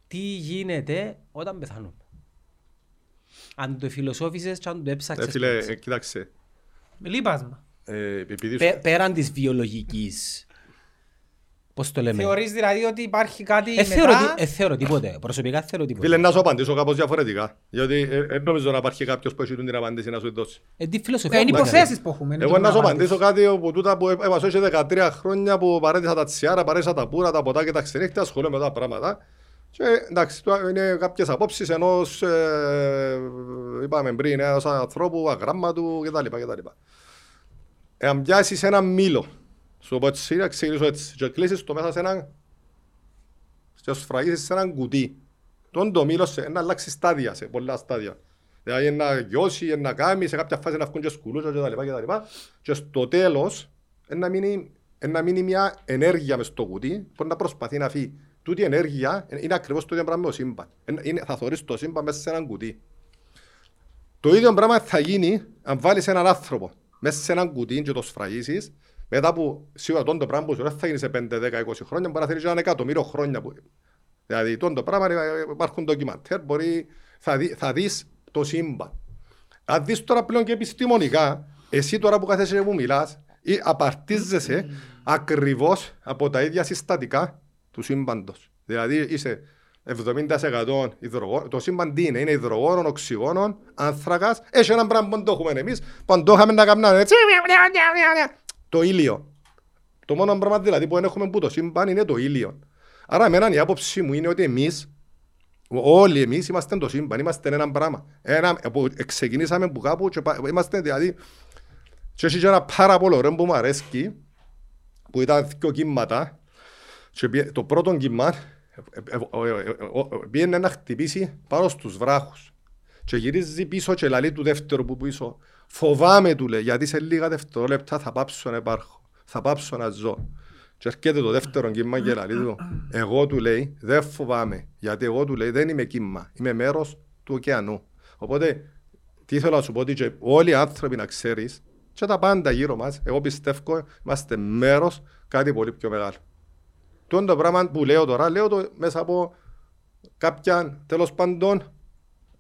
τι γίνεται όταν πεθάνουμε. Αν το φιλοσόφησες και αν το Ε, έψαξες. Φίλε, πέρυσι. ε, κοίταξε. Λείπασμα. ε, επειδή σου- Πέ- Πέραν της βιολογικής, πώς το λέμε; Θεωρείς δηλαδή ότι υπάρχει κάτι Ε, θεωρώ, μετά... τι- ε, θεωρώ τίποτε. Προσωπικά θεωρώ τίποτε. Φίλε, να σου απαντήσω κάπως διαφορετικά. Γιατί ε, δεν νομίζω να υπάρχει κάποιος που έχει την απάντηση να σου δώσει. Ε, τη φιλοσοφία Ε, Είναι που έκανε. υποθέσεις που έχουμε. είναι Εγώ το να σου πράγμα. απαντήσω κάτι από τούτα που έβασα και 13 χρόνια που παρέτησα τα τσιάρα, παρέτησα τα πουρα, τα ποτά και τα ξενύχτα, ασχολούμαι με τα πράγματα. Και εντάξει, τώρα είναι κάποιες απόψεις ενός, ε, είπαμε πριν, ενός ανθρώπου, αγράμματου κτλ. κτλ. Εάν πιάσεις ένα μήλο, σου πω έτσι, να ξεκινήσω έτσι, και κλείσεις το μέσα σε ένα, και σφραγίσεις σε ένα κουτί. Τον το μήλο σε, να αλλάξει στάδια, σε πολλά στάδια. Δηλαδή να γιώσει, να κάνει, σε κάποια φάση να βγουν και σκουλούτσα και τα λοιπά και τα λοιπά. Και στο τέλος, να μείνει, να μείνει μια ενέργεια μες στο κουτί που να προσπαθεί να φύγει. Τούτη η ενέργεια είναι ακριβώς το ίδιο πράγμα με το σύμπαν. Είναι- Είναι, θα θωρείς το σύμπαν μέσα σε έναν κουτί. Το ίδιο πράγμα θα γίνει αν βάλεις έναν άνθρωπο μέσα σε έναν κουτί και το σφραγίσεις μετά που σίγουρα τον το πράγμα που σου λέει θα γίνεις σε 5, 10, 20 χρόνια μπορεί να θέλεις και ένα εκατομμύριο χρόνια που... Δηλαδή τον το πράγμα ε, υπάρχουν ντοκιμαντέρ μπορεί θα, δει, θα δεις το σύμπαν. Αν δεις τώρα πλέον και επιστημονικά εσύ τώρα που κάθεσαι και που μιλάς ή απαρτίζεσαι ακριβώς από τα ίδια συστατικά του σύμπαντος. Δηλαδή είσαι 70% υδρογόνο. Το σύμπαν τι είναι, είναι υδρογόνο, οξυγόνο, άνθρακας. Έχει ένα πράγμα που δεν το έχουμε εμείς, που αν το είχαμε να κάνουμε έτσι, το ήλιο. Το μόνο πράγμα δηλαδή που δεν έχουμε που το σύμπαν είναι το ήλιο. Άρα εμένα η άποψη μου είναι ότι εμείς, όλοι εμείς είμαστε το σύμπαν, είμαστε ένα πράγμα. Ένα, που ξεκινήσαμε από κάπου και πά- είμαστε δηλαδή και έχει και ένα πάρα πολύ ωραίο που μου αρέσκει που ήταν δύο κύματα και πιέ- το πρώτο κύμα ε, ε, ε, ε, ε, ε, πήγαινε να χτυπήσει πάνω στους βράχους και γυρίζει πίσω και λαλεί του δεύτερου που πίσω φοβάμαι του λέει γιατί σε λίγα δευτερόλεπτα θα πάψω να υπάρχω. Θα πάψω να ζω. Και έρχεται το δεύτερο κύμα και λαλεί του εγώ του λέει δεν φοβάμαι γιατί εγώ του λέει δεν είμαι κύμα. Είμαι μέρος του ωκεανού οπότε τι θέλω να σου πω ότι και όλοι οι άνθρωποι να ξέρεις και τα πάντα γύρω μας εγώ πιστεύω είμαστε μέρος κάτι πολύ πιο μεγάλο. Τόν το πράγμα που λέω τώρα, λέω το μέσα από κάποια τέλος πάντων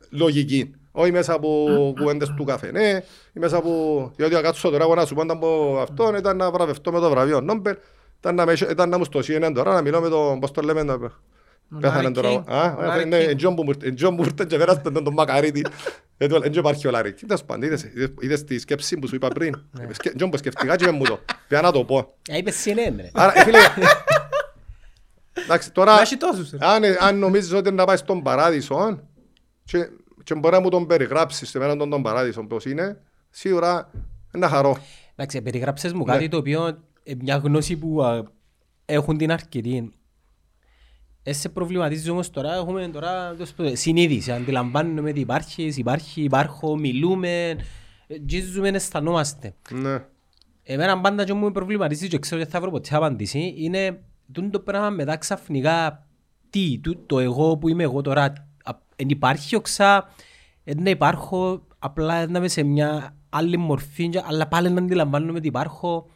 λογική. Όχι μέσα από κουβέντες του καφενέ, ή μέσα από... Διότι να κάτσω τώρα εγώ να σου πω από αυτό ήταν να βραβευτώ με το βραβείο Νόμπελ, ήταν να, με, ήταν να μου στο CNN τώρα να μιλώ με τον, πώς το λέμε, το, πέθανε τώρα. King. Α, Ο Λάρι ναι, King. εν Τζον που μου ήρθε- εν Τζον που ήρθε και πέρασε τον τον Μακαρίτη. Δεν το- εν τζον υπάρχει ο Λάρι. King. Τέλος πάντων, είδες- είδες- είδες τη σκέψη που σου είπα πριν. Σκε- Τζον που σκεφτικά και με μου το. Πια να το πω. Ε, είπες CNN ρε. Άρα, ε, φίλε, εντάξει, τώρα, Να έχει τόσους, ρε. αν, αν νομίζεις ότι να πάει στον παράδεισο και, και μπορεί να μου τον περιγράψεις σε μένα τον, τον παράδεισο πώς είναι, σίγουρα να χαρώ. Εντάξει, περιγράψες μου Ναι. κάτι το οποίο ε, μια γνώση που α, έχουν την αρκετή. Ε, σε προβληματίζει όμως τώρα, έχουμε τώρα πώς πω, συνείδηση, αντιλαμβάνουμε ότι υπάρχεις, υπάρχει, υπάρχω, μιλούμε, ε, ζήσουμε, αισθανόμαστε. Ναι. Εμένα πάντα και μου με προβληματίζει και ξέρω ότι θα βρω ποτέ απάντηση είναι τούτο το πράγμα μετά ξαφνικά τι, το, το εγώ που είμαι εγώ τώρα α, εν υπάρχει οξά, εν να υπάρχω απλά να είμαι σε μια άλλη μορφή και- αλλά πάλι να αντιλαμβάνομαι ότι υπάρχω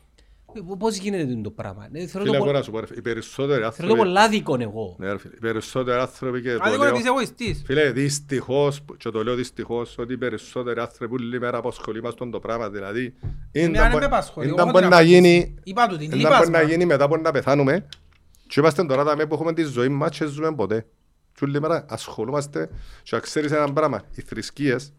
Ε, πώς γίνεται τούτο το πράγμα; Ε, θεωρώ Φίλε, το, εγώ πο- να σου πω, ρε, οι περισσότεροι θεωρώ το άνθρωποι... πολλά δίκον εγώ Ναι, ρε φίλε, οι περισσότεροι άνθρωποι και το Άδικο είναι λέω... της εγωιστής. Φίλε, δυστυχώς, και το λέω δυστυχώς, ότι οι περισσότεροι άνθρωποι όλη μέρα απασχολούμαστε το πράγμα, δηλαδή... Εμένα δεν με απασχολεί, εγώ Ήταν έχω μπορεί την να απάντηση. γίνει... Είπα του την, Ήταν μπορεί να λείπασμα. γίνει μετά από να πεθάνουμε και είμαστε τώρα τα που έχουμε τη ζωή μας και ζούμε ποτέ. Και όλη μέρα ασχολούμαστε και να ξέρεις ένα πράγμα. Οι θρησκείες,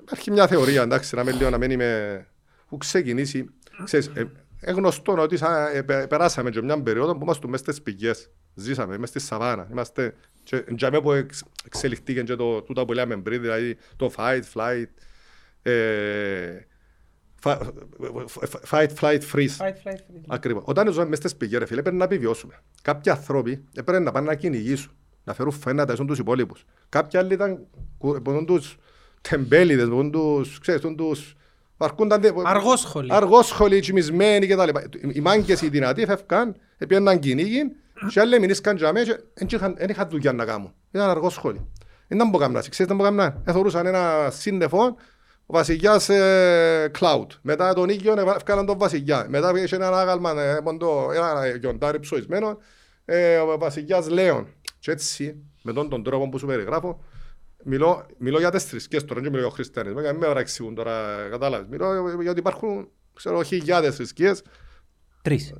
υπάρχει μια θεωρία, εντάξει, να μην λέω να μην είμαι... που ξεκινήσει, ξέρεις, ε, ε, γνωστό ότι σαν, ε, πε- περάσαμε και μια περίοδο που είμαστε μέσα στις πηγές. Ζήσαμε, είμαστε στη σαβάνα. Είμαστε και για μένα που εξ, εξελιχθήκε και το, τούτα που λέμε πριν, δηλαδή το fight, flight, ε, fa- fight, flight, freeze. Fight, flight, freeze. Ακριβώς. Όταν ζούμε μες στις πηγές, ρε φίλε, πρέπει να επιβιώσουμε. Κάποιοι άνθρωποι έπρεπε να πάνε να κυνηγήσουν, να φέρουν φένα τα τους υπόλοιπους. Κάποιοι άλλοι ήταν κου- που ήταν τους τεμπέληδες, που ήταν τους, ξέρεις, ήταν τους Υπάρχουν τα ντε- Αργόσχολοι. Αργόσχολοι, τσιμισμένοι και τα λοιπά. Οι μάγκες οι δυνατοί φεύγαν, έπιαναν κυνήγι και άλλοι μηνίσκαν για μένα και δεν είχαν- δεν είχαν δουλειά να κάνουν. Ήταν αργόσχολοι. Δεν ήταν που κάνουν. Ξέρετε τι που κάνουν. Εθωρούσαν ένα σύννεφο, ο βασιλιάς ε, Cloud. Μετά τον Ήγιον έφκαλαν τον βασιλιά. Μετά είχε ένα άγαλμα, ε, ποντό, ένα γιοντάρι ψωισμένο, ε, ο βασιλιάς Λέων. Και έτσι, με τον, τον τρόπο που σου περιγράφω, Μιλώ, μιλώ για τις θρησκείες τώρα, δεν μιλώ για ο χριστιανισμό, γιατί με παραξηγούν τώρα, κατάλαβες. Μιλώ γιατί υπάρχουν, ξέρω, χιλιάδες θρησκείες, Τρεις.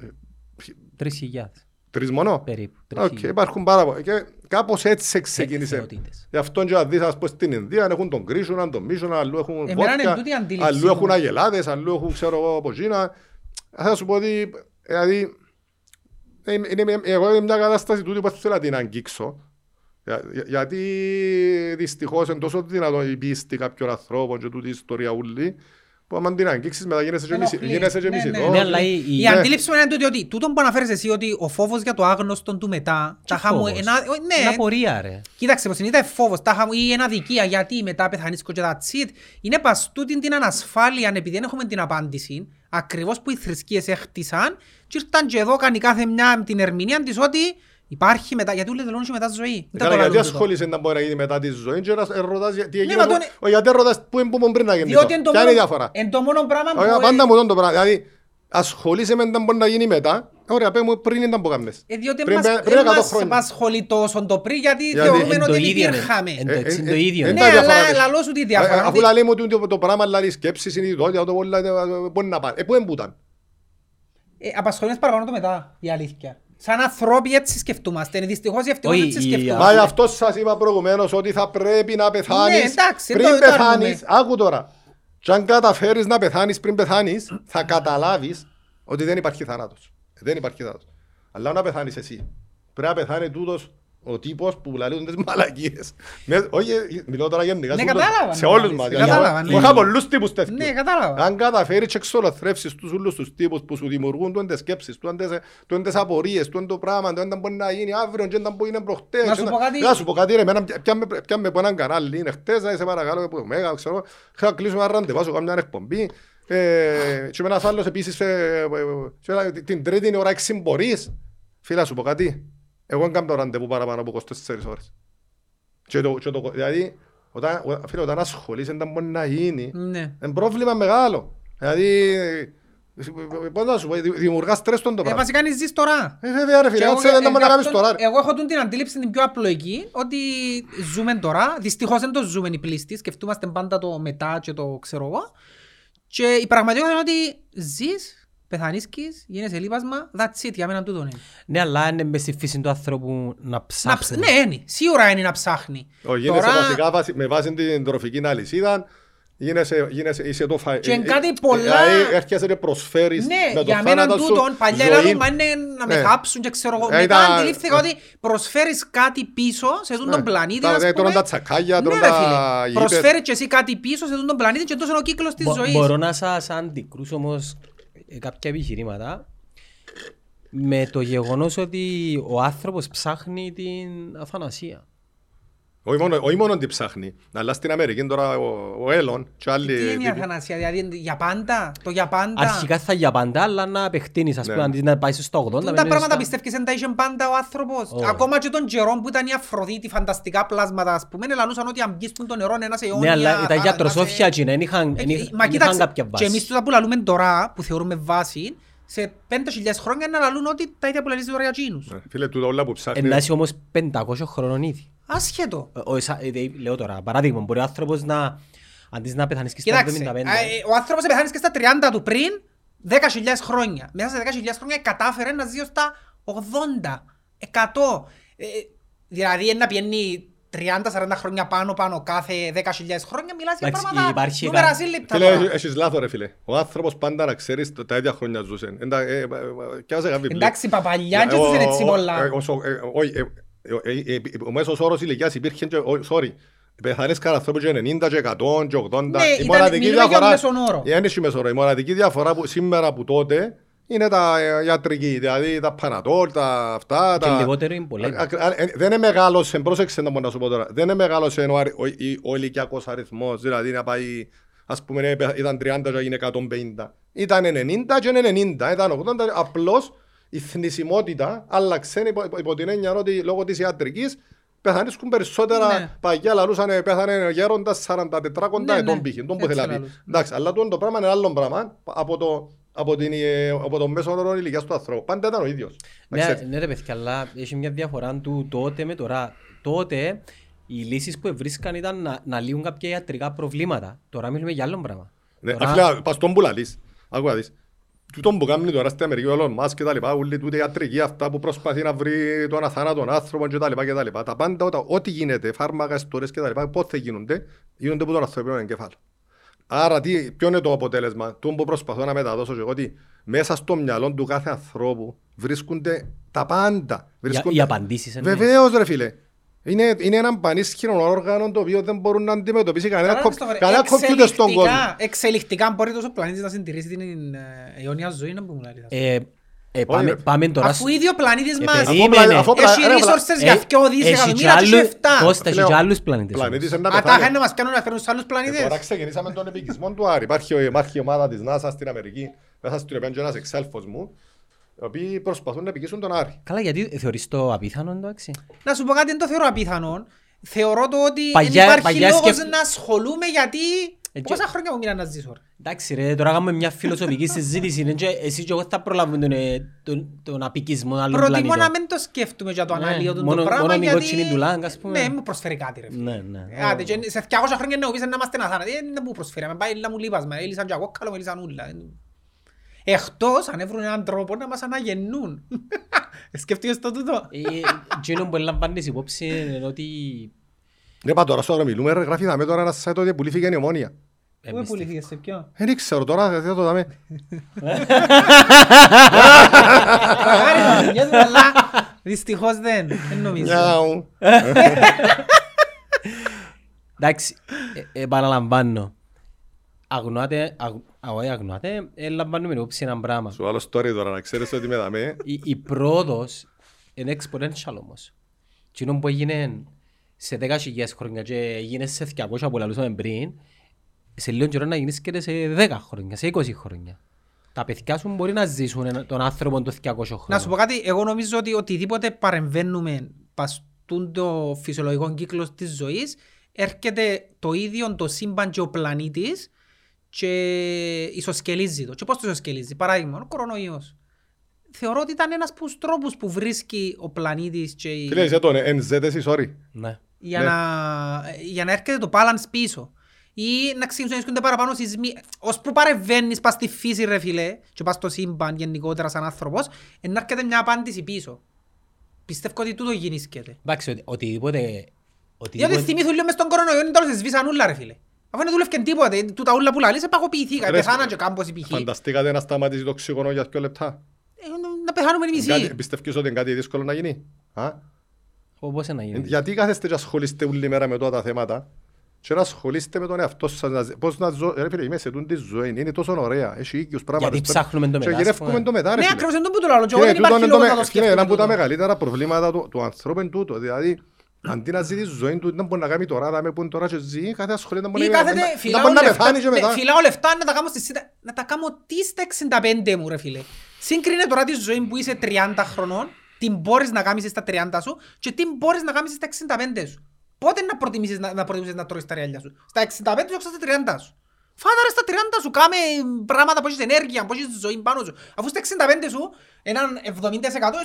Τρεις χιλιάδες τρεις μόνο; περίπου. Τρεις Οκ, χιλιάδες. υπάρχουν πάρα πολλοί. Και κάπως έτσι Σε ξεκίνησε. θεότητες. Γι' αυτό και να δεις, ας πω, στην Ινδία έχουν τον Κρίσουνα, τον Μίσουνα, αλλού έχουν Εμένα βότκα, είναι τούτη η αντίληψη αλλού μου. έχουν αγελάδες, αλλού έχουν, ξέρω εγώ, από Κίνα. Θα σου πω ότι, δηλαδή, είναι- είναι μια- εγώ είμαι μια κατάσταση τούτη που δεν θέλω να την αγγίξω. Για- για- γιατί δυστυχώς είναι τόσο δυνατό η πίστη κάποιων ανθρώπων και τούτη η ιστορία ούλη, που άμα την αγγίξεις μετά γίνεσαι και μισή- Ενοχλεί. γίνεσαι και Ναι, ναι. μισητός. Ναι, αλλά η- η- Η Ναι. αντίληψη μου είναι τούτη ότι τούτο που αναφέρεις εσύ ότι ο φόβος για το άγνωστο του μετά, Τι τα χαμου... φόβος; Ένα... ο- Είναι Ναι, απορία ρε. κοίταξε πως είναι είτε φόβος τα χαμου... ή ένα δικία γιατί μετά πεθανείς και that's it. Είναι πας τούτην την ανασφάλεια επειδή δεν έχουμε την απάντηση ακριβώς που οι θρησκείες έχτισαν και ήρθαν και εδώ κάνει κάθε μια την ερμηνεία της ότι υπάρχει μετά, γιατί ούλοι τελώνουν και μετά ζωή. Δεν τα Καλά, το γιατί λαλούν τούτο. ασχολείσαι να μπορεί να γίνει μετά τη ζωή και να ρωτάς τι έγινε, μα που- τον- ο, γιατί ρωτάς πού είναι που πριν να γίνει Διότι είναι το Ποια είναι η μόνο- διαφορά; εν το μόνο πράγμα που... Ωραία, ε, πάντα μου τον το πράγμα. Δηλαδή, ασχολείσαι με τα μπορεί να γίνει μετά. Ωραία, πέ μου πριν ήταν που κάνεις. Ε, διότι Πριν μας, πέ- πριν ε, 100 μας χρόνια. απασχολεί τόσο το πριν γιατί Γιατί θεωρούμε Εν ότι το δεν ίδιο είναι. υπήρχαμε. Εν Ε, το- ε, εν ε, το ίδιο ε, είναι. Ναι, τα διαφορά αλλά της. λαλώ σου τη Ε, διαφορά. Αφού ότι- λέει μου ότι το- το πράγμα δηλαδή σκέψης, συνειδητότητα, το πολλά ε, μπορεί να πάει. Ε, πού εμπούταν. Ε, απασχολεί μας παραπάνω το μετά, η αλήθεια. Σαν ανθρώποι έτσι σκεφτούμαστε. Είναι Δυστυχώς οι ευτυχώς Όχι, έτσι η- Μα σκεφτούμαστε. γι' αυτός σας είπα προηγουμένως ότι θα πρέπει να Ναι, πεθάνεις εντάξει, πριν το- το πεθάνεις. αρνούμε. Άκου τώρα. Και αν καταφέρεις να πεθάνεις πριν πεθάνεις, θα καταλάβεις ότι δεν υπάρχει θάνατος. Δεν υπάρχει θάνατος. Αλλά να πεθάνεις εσύ. Πρέπει να πεθάνει τούτος ο τύπος που λαλούν τις μαλακίες. Με- Όχι, μιλώ τώρα γενικά. Ναι, σε όλους- κατάλαβα, Σε ναι, όλους μάλιστα. μας. Κατάλαβα, Γιατί ναι. Είχα πολλούς τύπους τέτοιους. Ναι, κατάλαβα. Αν καταφέρεις και εξολοθρεύσεις τους όλους τους τύπους που σου δημιουργούν τούτες σκέψεις, τούτες- τούτες απορίες, τούτο το πράγμα, το δεν μπορεί να γίνει αύριο και δεν μπορεί να είναι προχτές. Να σου πω κάτι. Να σου πω κάτι ρε, εμένα πια- πιάμε- πιάμε από έναν κανάλι, είναι χτες, να σε παρακαλώ, που μέγα, ξέρω, είχα να κλείσουμε ένα ραντεβά, σου κάνω μια εκπομπή. Ε, και με ένας άλλος επίσης, ε, ε, και ένα- την τρίτη είναι ώρα έξι μπορείς. Φίλα, να σου πω κάτι. Εγώ δεν κάνω ραντεβού παραπάνω από 24 ώρες. Και το, και το, δηλαδή, όταν, ο- φίλε, όταν ασχολείσαι, δεν μπορεί να γίνει. Ναι. Είναι πρόβλημα μεγάλο. Δηλαδή, πώς να σου πω, δη- δημιουργάς στρες στον το Ε, πράγμα. βασικά είναι ζεις τώρα. Ε, βέβαια ρε Και φίλε, εγώ- έτσι δεν ε, τα μπορεί να γι' κάνεις αυτό- τώρα. ρε. Εγώ έχω τούτη την αντίληψη την πιο απλοϊκή ότι ζούμε τώρα. Δυστυχώς δεν το ζούμε οι πλήστοι. Σκεφτούμαστε πάντα το μετά και το ξέρω εγώ. Και η πραγματικότητα είναι ότι ζεις, πεθανίσκεις, γίνεσαι λίπασμα, that's it, για μένα τούτο είναι. Ναι, αλλά είναι μες στη φύση του άνθρωπου να Να ψάχνει. ψ- Ναι, είναι. Σίγουρα είναι να ψάχνει. Ο, γίνεσαι Τώρα- βασικά βάση- με βάση την τροφική αλυσίδα, γίνεσαι, γίνεσαι, είσαι το φα... Και ε, κάτι ε, πολλά- Δηλαδή έρχεσαι και προσφέρεις Ναι, με το για μένα θάνατο σου τούτον, παλιά ζωή. έλεγαν μα είναι να με Ναι. θάψουν και ξέρω εγώ. Ε, Μετά ήταν- αντιλήφθηκα ότι προσφέρεις κάτι πίσω σε αυτόν τον Ναι. πλανήτη, Τα- ας δηλαδή, τρώνε πούμε. τα τσακάγια, Ναι, τρώνε ρε τα φίλε. γήπεδα. Προσφέρεις και εσύ κάτι πίσω σε αυτόν τον πλανήτη και τόσο είναι ο κύκλος της Μπο- ζωής. Μπορώ να σας αντικρούσω όμως ε, κάποια επιχειρήματα με το γεγονός ότι ο άνθρωπος ψάχνει την αθανασία. Όχι μόνο, όχι μόνο τι ψάχνει, αλλά στην Αμερική τώρα ο, ο Έλλον και άλλοι... Τι είναι η τύποι- αθανασία, δηλαδή για πάντα, το για πάντα. Αρχικά θα για πάντα, αλλά να επεκτείνεις, ας Ναι. πούμε, αντί να πάει στο 80. Τούν να τα μείνεις πράγματα στα- πιστεύεις δεν τα είχε πάντα ο άνθρωπος; Όχι. Ακόμα και τον καιρό που ήταν η Αφροδίτη, φανταστικά πλάσματα, ας πούμε, λαλούσαν ότι αν μπεις που το νερό είναι ένας αιώνια... Ναι, αλλά ήταν θα- γιατροσόφια θα και δεν είχαν σε- δεν Ε, είχαν- Μα δεν είχαν κοίταξε, κάποια και εμείς βάση. τούτα που λαλούμε τώρα, που θεωρούμε βάση, σε 5.000 χρόνια να λαλούν ότι τα ίδια που λαλείς τώρα για εκείνους. Ναι, Φίλε, τούτα όλα που ψάχνει... Ενώ είσαι όμως 500 χρονών ήδη. Άσχετο. Ε, ο- εσα- ε, ε, Λέω τώρα, παράδειγμα, μπορεί ο άνθρωπος να αντί να πεθάνεις και στα Κοίταξε, 75. α, ε, ο άνθρωπος πεθάνει και στα 30 του πριν 10.000 χρόνια. Μέσα σε 10.000 χρόνια κατάφερε να ζει ως τα 80, 100. Ε, δηλαδή να πιένει 30-40 χρόνια πάνω πάνω κάθε 10.000 χρόνια μιλάς για Εντάξει, πράγματα υπάρχει νούμερα κα- σύλληπτα Φίλε, τώρα. έχεις λάθος ρε φίλε. Ο άνθρωπος πάντα να ξέρεις το- τα ίδια χρόνια ζούσε. Εντα- ε, ε, ε, κι άσε κάποιο βιβλίο. Εντάξει, παπαλιά και Ο- ζούσαν έτσι ο- πολλά. Ε, ο- ο- ε, όχι, ε, ε, ε, ε, Ο μέσος όρος ηλικίας υπήρχε και... ο- Sorry. Πεθανείς κατά ανθρώπου και 90 και 100 και 80. Ναι, Η ήταν- μοναδική μιλούμε για διαφορά... μέσον όρο. Ε, δεν έχει μέσον όρο. Η μοναδική διαφορά που σήμερα που τότε είναι τα ε, ιατρική, δηλαδή τα πανατόλ, τα αυτά. Και τα... λιγότερο είναι πολλά. Α- α- ε, Δεν είναι μεγάλος, πρόσεξε να μπορώ να σου πω τώρα, δεν είναι μεγάλος ο, αρι- ο, η- ο ηλικιακός αριθμός, δηλαδή να πάει ας πούμε ε, ήταν 30 και έγινε 150. Ήταν 90 και είναι 90, ήταν 80, απλώς η θνησιμότητα άλλαξε υπό, υπό- υπό την έννοια ότι λόγω της ιατρικής πεθανίσκουν περισσότερα Ναι. παγιά λαλούσαν ε, πέθανε γέροντας 44 κοντά Ναι, ετών ναι. π.χ. Τον που Έτσι θέλει να πει. λαλούσαν. Εντάξει, αλλά τούτο το πράγμα είναι άλλο πράγμα από το, από, την, ε, από το μέσο όρο ηλικίας του ανθρώπου. Πάντα ήταν ο ίδιος. Να Ναι, ξέρεις. ναι ρε παιδιά, αλλά έχει μια διαφορά του τότε με τώρα. Τότε οι λύσεις που βρίσκαν ήταν να, να λύουν κάποια ιατρικά προβλήματα. Τώρα μιλούμε για άλλο πράγμα. Ναι, Τώρα- αφιλά, πας τον που λαλείς. Άκου να δεις. Τούτον που κάνει τώρα στην Αμερική ο Elon Musk και τα λοιπά, ούλοι τούτε ιατρική αυτά που προσπαθεί να βρει τον αθάνατον άνθρωπο και τα λοιπά και τα λοιπά. Τα πάντα, όταν- ό,τι γίνεται, φάρμακα, ιστορίες και τα λοιπά, πότε γίνονται, γίνονται από τον ανθρωπινό εγκέφαλο. Άρα, τι, ποιο είναι το αποτέλεσμα, το που προσπαθώ να μεταδώσω και εγώ, ότι μέσα στο μυαλό του κάθε ανθρώπου βρίσκονται τα πάντα. Για, Βρίσκονται... οι απαντήσεις εννοείς. Βεβαίως ρε φίλε. Είναι, είναι ένα πανίσχυρο όργανο το οποίο δεν μπορούν να αντιμετωπίσει κανένα, Καλά, κο- Χριστόφορε, κανένα κομπιούτερ στον κόσμο. εξελικτικά- Εξελικτικά μπορεί τόσο πλανήτης να συντηρήσει την ε, αιώνια ζωή να πούμε. δηλαδή. Ε, ε, πάμε, ρε. πάμε τώρα... Αφού ήδη ο πλανήτης Ε, μας περίμενε. Αφού πλα- έχει ρε, πλα- resources για Ε, 2 έχει δισεκατομμύρια κι και άλλου- 7. Κώστα, έχει Λέω, και άλλους πλανήτες. Πλανήτης όμως. είναι να Α, τα πεθάνει. είχαν να μας κάνουν να φέρουν στους άλλους Και τώρα πλανήτες. ξεκινήσαμε τον επικισμό του Άρη. Υπάρχει, υπάρχει ομάδα της NASA στην Αμερική, μέσα στην οποία είναι και ένας εξέλφος μου, οι οποίοι προσπαθούν να επικίσουν τον Άρη. Καλά, γιατί θεωρείς το απίθανο εντάξει. Να σου πω κάτι, δεν το θεωρώ απίθανο. Θεωρώ το ότι Παγιά- δεν υπάρχει παγιά λόγος σκεφ- να ασχολούμαι γιατί... Έτσι- Πόσα χρόνια μου μείναν να ζήσω. ρε. Εντάξει ρε, τώρα κάνουμε μια φιλοσοφική συζήτηση. είναι και Εσύ και εγώ θα προλάβουμε τον, ε, τον, τον απικισμό άλλων Προτιμώ πλανήτων. να μην το σκέφτομαι για το Ναι, αναλύω του μόνο- το πράγμα μόνο η γιατί... κότσινη του Λάγκ, ας πούμε. Ναι, μου προσφέρει κάτι ρε. φίλε. Ναι, ναι. Ε, Άντε, και σε 200 χρόνια να μου πεις να είμαστε αθάνατοι. Ε, δεν μου προσφέρει. Με πάει να μου λείπας. Με έλυσαν και εγώ καλό, με έλυσαν ούλα. Ε, Εκτός αν έβρουν έναν τρόπο να μας αναγεννούν. Σκέφτηκες το; Τούτο. Ε, Εκείνο που λαμβάνεις υπόψη είναι ότι... Ναι, πά τώρα σώρο μιλούμε, ρε, γράφει δάμε τώρα ένα site ότι πουλήθηκε η ομόνια. Πού με εμπιστεύω. πουληθήκες σε ποιο. Δεν ξέρω τώρα, δεν το δάμε. Μακάρι να πηγαίνουμε, αλλά Δυστυχώς δεν. Δεν νομίζω. Μιαου. Εντάξει, ε, επαναλαμβάνω. Αγνοάτε, αγ- α, όχι αγνοάτε, ε, λαμβάνουμε υπόψη ένα πράγμα. Σου άλλο story τώρα, να ξέρεις ότι με δάμε. Η, η πρόοδος είναι exponential όμως. Κοινό που έγινε σε 10.000 χρόνια και έγινε σε 200 που λαλούσαμε πριν, σε λίγο καιρό να γίνεις και σε 10 χρόνια, σε 20 χρόνια. Τα παιδιά σου μπορεί να ζήσουν ένα- τον άνθρωπο των 200 χρόνων. Να σου πω κάτι, εγώ νομίζω ότι οτιδήποτε παρεμβαίνουμε παστούν το φυσιολογικό κύκλος της ζωής, έρχεται το ίδιο το σύμπαν και ο πλανήτης και ισοσκελίζει το. Και πώς το ισοσκελίζει; Παράδειγμα, ο κορονοϊός. Θεωρώ ότι ήταν ένας από τους τρόπους που βρίσκει ο πλανήτης και η- Τι λέει, τον NZ εσύ, sorry. Ναι. για, Ναι. να, για να έρχεται το balance πίσω. Ή να ξεκινήσουν παραπάνω σεισμοί. Ως που παρεμβαίνεις πας στη φύση ρε φίλε και πας στο σύμπαν γενικότερα σαν άνθρωπος, ε, να έρχεται μια απάντηση πίσω. Πιστεύω ότι τούτο γεννήσκεται. Εντάξει, οτι- οτιδήποτε... Γιατί οτιδήποτε... θυμήθουν λίγο μες στον κορονοϊό, είναι τέλος σβήσαν ούλα ρε φίλε. Αφού δεν δούλευκαν τίποτε, τούτα ούλα που λαλείς, επαγωποιηθήκα, Ρε, πεθάναν και κάμπος π.χ. Φανταστήκατε να σταματήσει το οξυγόνο για δύο λεπτά; Ε, Να πεθάνουμε οι Κάτι- μισοί. Πιστεύεις ότι είναι κάτι δύσκολο να γίνει; Α; Πώς να γίνει; Γιατί κάθεστε και ασχολείστε όλη μέρα με τότε τα θέματα και να ασχολείστε με τον εαυτό σας. να ζ- Πώς να ζω... Ρε φίλε, είμαι σε τούτη ζωή. Είναι τόσο ωραία. Έχει οίκιους πράγματα. Γιατί ψάχνουμε το μετά, Και ας γυρεύκουμε πούμε. το μετά, ρε Ναι, φίλε. ακριβώς είναι το που το λαλώ και εγώ Κύριε, δεν τούτο υπάρχει είναι το λόγος με- να το κύριε, σκέφτομαι Ένα από τα τούτο. μεγαλύτερα προβλήματα του, του ανθρώπου είναι τούτο. Δηλαδή, αντί να ζει τη ζωή του, δεν μπορεί να κάνει τώρα, δάμε που είναι τώρα και ζει, κάθε ασχολείται να μπορεί Ή να κάθεται, να- φυλάω να μπορεί να λεφτά, πεθάνει και ναι, μετά. φυλάω λεφτά να τα κάνω στη σύντα- να τα κάνω τι στα 65 μου ρε φίλε. Σύγκρινε τώρα τη ζωή που είσαι 30 χρονών, τι μπορείς να κάνεις στα 30 σου και τι μπορείς να κάνεις στα 65 σου. Πότε να προτιμήσεις να, να, προτιμήσεις να τρώεις τα ρεάλια σου; Στα 65 σου ή στα 30 σου. Φάτα ρε στα 30 σου, κάμε πράγματα που έχεις ενέργεια, που έχεις ζωή πάνω σου. Αφού στα 65 σου, έναν 70%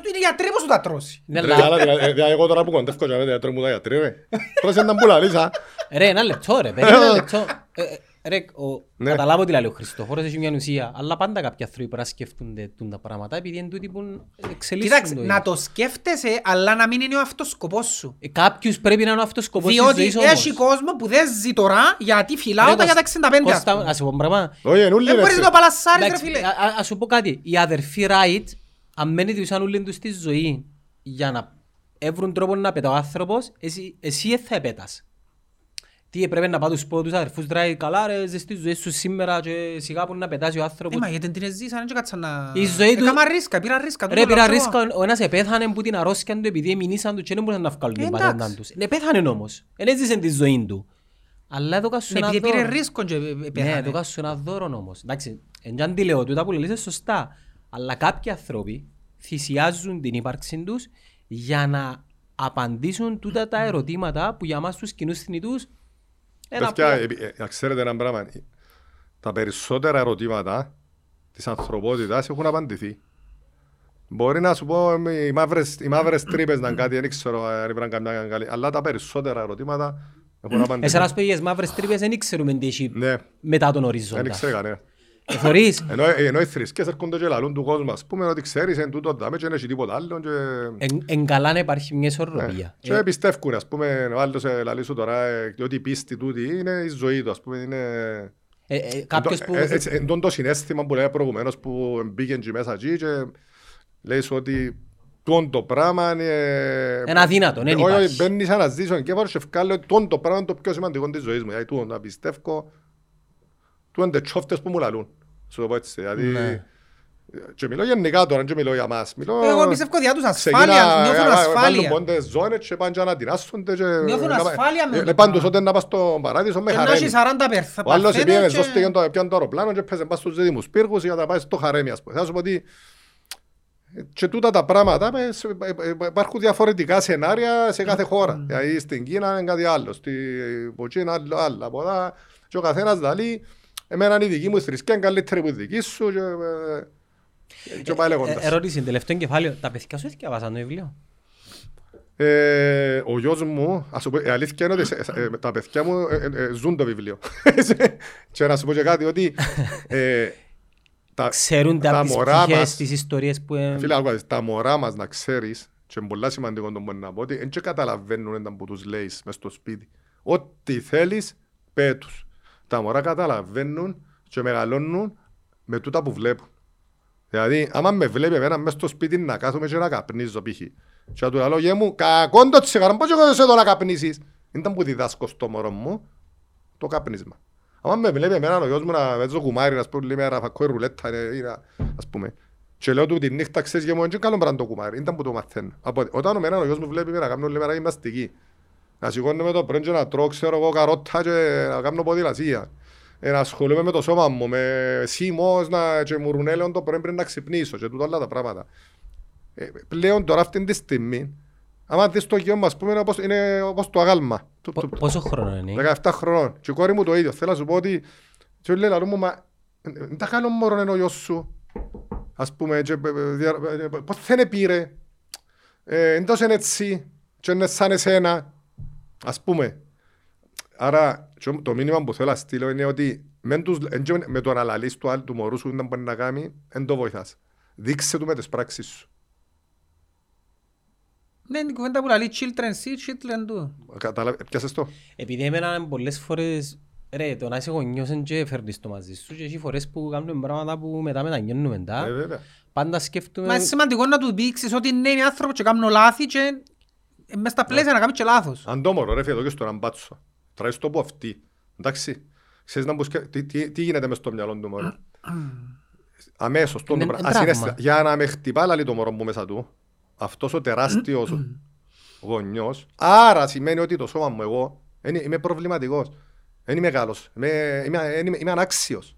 του είναι γιατροί που σου τα τρώσει. Ναι, Ρε, αλλά- αλλά, δηλαδή, δηλαδή, εγώ τώρα που κοντεύω και με τρώω μου τα γιατροί, ρε. Τρώσε έναν που λαλείς, α. Ρε, ένα λεπτό ρε, περίμενε ένα λεπτό. Ε, ε, Ρε, ο- Ναι. καταλάβω τι λέει ο Χριστόφορος, έχει μια ουσία, αλλά πάντα κάποιοι άνθρωποι πρέπει να σκέφτονται τούν τα πράγματα, επειδή είναι τούτοι που εξελίσσουν Κοίταξε, το να ίδιο. το σκέφτεσαι, αλλά να μην είναι ο αυτός σκοπός σου. Ε, Κάποιους πρέπει να είναι αυτός ο σκοπός της Διότι ζωής όμως. έχει κόσμο που δεν ζει τώρα γιατί φυλάω Ρε, τα για τα Κώστα, 65 ας Κώστα, πούμε. ας σου πω πράγμα. Όχι, είναι όλοι Δεν μπορείς έτσι. να το παλασσάρεις ρε Εντάξει, φίλε. α- α- Ας σου πω κάτι. Οι αδερφοί Ράιτ, αν μένει διουσαν όλη τους τη ζωή για να έβρουν τρόπο να πετά ο άνθρωπος, εσύ, εσύ δεν θα επέτας. Τι έπρεπε να πάω τους πω τους αδερφούς Ράιτ, καλά ρε, ζεις τη ζωή σου σήμερα και σιγά που να πετάσει ο Ε, άνθρωπος. μα γιατί την ζήσαν και κάτσαν να... Η ζωή του- Έκαμα ρίσκα, πήρα ρίσκα. Ρε τούτο πήρα λέω εγώ. ρίσκα, ο ένας επέθανε που την αρρώσκια του επειδή εμεινήσαν τους και δεν μπορούσαν να βγάλουν την Εντάξει. πατέντα τους. Ε, πέθανε όμως. Δεν έζησε τη ζωή του. Αλλά το κάσου Ναι, ένα επειδή πήρε δώρο. ρίσκο και ε, Ναι, πέθανε. το κάσου ένα δώρο όμως. Εντάξει, εν και αντιλέω τούτα που λες σωστά. Αλλά κάποιοι άνθρωποι θυσιάζουν την ύπαρξη τους για να απαντήσουν τούτα τα ερωτήματα που για μας τους κοινούς θνητούς ένα Παιδιά, απλό- ε, ε, να ξέρετε ένα πράγμα. Τα περισσότερα ερωτήματα της ανθρωπότητας έχουν απαντηθεί. Μπορεί να σου πω ε, οι μαύρες, οι μαύρες τρύπες να είναι κάτι, δεν ξέρω αν πρέπει να καμιά καλή, αλλά τα περισσότερα ερωτήματα έχουν απαντηθεί. Εσένα σου πήγες μαύρες τρύπες δεν ξέρουμε τι έχει Ναι, μετά τον δεν οριζόντα. ξέρει κανένα. Ε, Θωρείς, Ενώ, ε, ενώ οι θρησκές έρχονται και λαλούν του κόσμου, ας πούμε ότι ξέρεις εν τούτο δάμε και δεν έχει τίποτα άλλο και... εν- εν καλά να υπάρχει μια Ναι. ισορροπία. Και Ε, πιστεύουν, ας πούμε, ο άλλος ε, λαλείς σου τώρα, ε, ότι η πίστη τούτη είναι η ζωή του, ας πούμε, είναι... ε, ε, Κάποιος που... Ε, ε, έτσι, Εν τόν το συνέστημα που λέει προηγουμένως που μπήκε εκεί μέσα εκεί και λέει σου ότι τόν το πράγμα είναι... Είναι αδύνατο, δεν Όχι, όχι, υπάρχει. μπαίνεις σε ένα ζήσιο και βάζω και βγάλω ότι τόν το πράγμα είναι το πιο σημαντικό της ζωής μου. Δηλαδή, τούτο να πιστεύω, τούτο είναι τσόφτες που μου λαλούν. Σου το πω έτσι, δηλαδή... Ναι. Και μιλώ γενικά τώρα, δεν μιλώ για μας. Μιλώ... Εγώ πιστεύω διά τους Ξεκινά, ασφάλεια, νιώθουν ε, ε, ασφάλεια. Βάλουν πόντες ζώνες και πάνε και ανατινάσσονται και... Νιώθουν να πά- ασφάλεια με ε, το ε, πράγμα. Πάντως όταν να πας στον παράδεισο με Και να χαρέμι. έχεις 40 περθ- Ο άλλος παρθένες πήγαινε και- ζώστη για το πιάνε το αεροπλάνο και πέσε πας στους δίδυμους πύργους για να πάει στο χαρέμι ας πούμε. Θα σου πω ότι ε, και τούτα τα πράγματα ε, σε- ε, ε, υπάρχουν διαφορετικά σενάρια σε κάθε χώρα. Δηλαδή στην Κίνα είναι κάτι άλλο, στην Κίνα άλλο, άλλο. Από εδώ και ο καθένας δηλαδή εμένα είναι η δική μου θρησκεία είναι καλύτερη που η δική σου και, ε, και πάει Ε, λέγοντας. Ερώτηση, τελευταίο κεφάλαιο. Τα παιδιά σου διαβάσαν το βιβλίο. Ε, ο γιος μου, ας σου πω, η αλήθεια είναι ότι σε- σε- ε, τα παιδιά μου ε, ε, ε, ζουν το βιβλίο. και να σου πω και κάτι ότι ε, τα, Ξέρουν τα τα τις μωρά πτυχές, μας, τις ιστορίες που... ε, φίλε, άκουα, τα μωρά μας να ξέρεις και είναι πολλά σημαντικό το μπορεί να πω ότι δεν και καταλαβαίνουν όταν που τους λέεις μες στο σπίτι. Ό,τι θέλεις, πέ τους. Τα μωρά καταλαβαίνουν και μεγαλώνουν με τούτα που βλέπουν. Δηλαδή, άμα με βλέπει εμένα μέσα στο σπίτι να κάθομαι και να καπνίζω π.χ. Και να του λέω, γε μου, κακόν το τσιγάρο, πώς εγώ σε εδώ να καπνίσεις; Ήταν που διδάσκω στο μωρό μου το καπνίσμα. Άμα με βλέπει εμένα ο γιος μου να παίζω κουμάρι, ας πούμε, λίγη μέρα φακόει ρουλέτα, ε, ή να- ας πούμε. Και λέω του τη νύχτα, ξέρεις, γε μου, είναι καλό πράγμα το κουμάρι, ήταν που το μαθαίνω. Από- Όταν εμένα ο γιος μου βλέπει με να κάνω όλη μέρα γυμναστική, να σηκώνομαι το πρωί και να τρώω, ξέρω εγώ, καρότα και να κάνω ποδηλασία. Ε, να ασχολούμαι με το σώμα μου, με σήμος να, και μουρουνέλεον το πρωί πριν να ξυπνήσω και τούτα όλα τα πράγματα. Ε, πλέον τώρα αυτή τη στιγμή, άμα δεις το γιο μου, ας πούμε, είναι όπως, είναι όπως το αγάλμα. Του- πο- του- Πόσο χρόνο είναι; 17 χρόνων. Και η κόρη μου το ίδιο. Θέλω να σου πω ότι και λέει λαλού μου, μα δεν τα κάνω μωρό είναι ο γιος σου. Ας πούμε, και, ε, ε, δια- ε, ε, πώς δεν επήρε. Ε, εντός είναι έτσι και είναι σαν εσένα. Ας πούμε. Άρα, και το μήνυμα που θέλω να στείλω είναι ότι μεν τους, εν και με το να λαλείς του άλλου του μωρού σου δεν μπορεί να κάνει, δεν το βοηθάς. Δείξε του με τις πράξεις σου. Ναι, είναι η κουβέντα που λέει children see, children do. Καταλάβε, πιάσες το. Επειδή εμένα πολλές φορές ρε, το να είσαι γονιός είναι και φέρνεις το μαζί σου και έχει φορές που κάνουμε πράγματα που μετά μεταγγέλνουμε τα. Ε, βέβαια. Πάντα σκέφτομαι... Μα είναι σημαντικό να του δείξεις ότι ναι, είναι άνθρωπος και κάνουν λάθη και ε, μες στα πλαίσια να κάνεις και λάθος. Αν το μωρό ρε φίλε, εδώ και στον αμπάτσο. Τραβείς το από αυτή. Εντάξει. Ξέρεις να μου σκε... τι, τι, τι γίνεται μες στο μυαλό του μωρό. Αμέσως. Το Είναι πράγμα. τραύμα. Ασυναίσθητα. Για να με χτυπά λαλεί το μωρό μου μέσα του, αυτός ο τεράστιος γονιός, άρα σημαίνει ότι το σώμα μου εγώ είναι, είμαι προβληματικός. Δεν είμαι καλός. Είμαι, είμαι, είμαι, είμαι ανάξιος.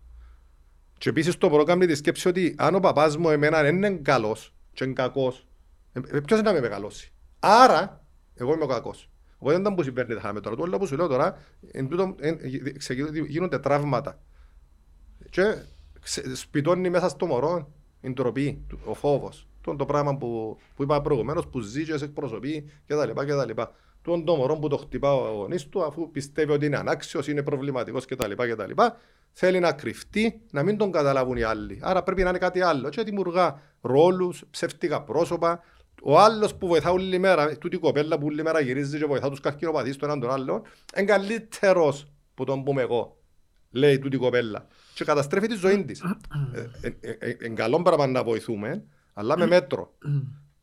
Και επίσης το μωρό κάνει τη σκέψη ότι αν ο παπάς μου εμένα δεν είναι καλός και είναι κακός, ε, ε, ποιος είναι να με μεγαλώσει; Άρα, εγώ είμαι ο κακός. Οπότε δεν που συμβαίνει θα με τώρα. Το όλο που σου λέω τώρα, εν τούτο, εν, ε, ξεκινούν- γίνονται τραύματα. Και ξε- σπιτώνει μέσα στο μωρό η ντροπή, του- ο φόβος. Το το πράγμα που, που είπα προηγουμένως, που ζει και σε εκπροσωπεί κτλ. κτλ. Το το μωρό που το χτυπά ο γονείς του, αφού πιστεύει ότι είναι ανάξιος, είναι προβληματικός κτλ. κτλ. Θέλει να κρυφτεί, να μην τον καταλάβουν οι άλλοι. Άρα πρέπει να είναι κάτι άλλο. Και δημιουργά ρόλους, ψεύτικα πρόσωπα. Ο άλλος που βοηθά όλη μέρα, τούτη η κοπέλα που όλη μέρα γυρίζει και βοηθά τους καρκινοπαθεί τον έναν τον άλλον, είναι καλύτερος που τον πούμε εγώ, λέει τούτη η κοπέλα. Και καταστρέφει τη ζωή της. Είναι καλό πράγμα να βοηθούμε, αλλά με μέτρο.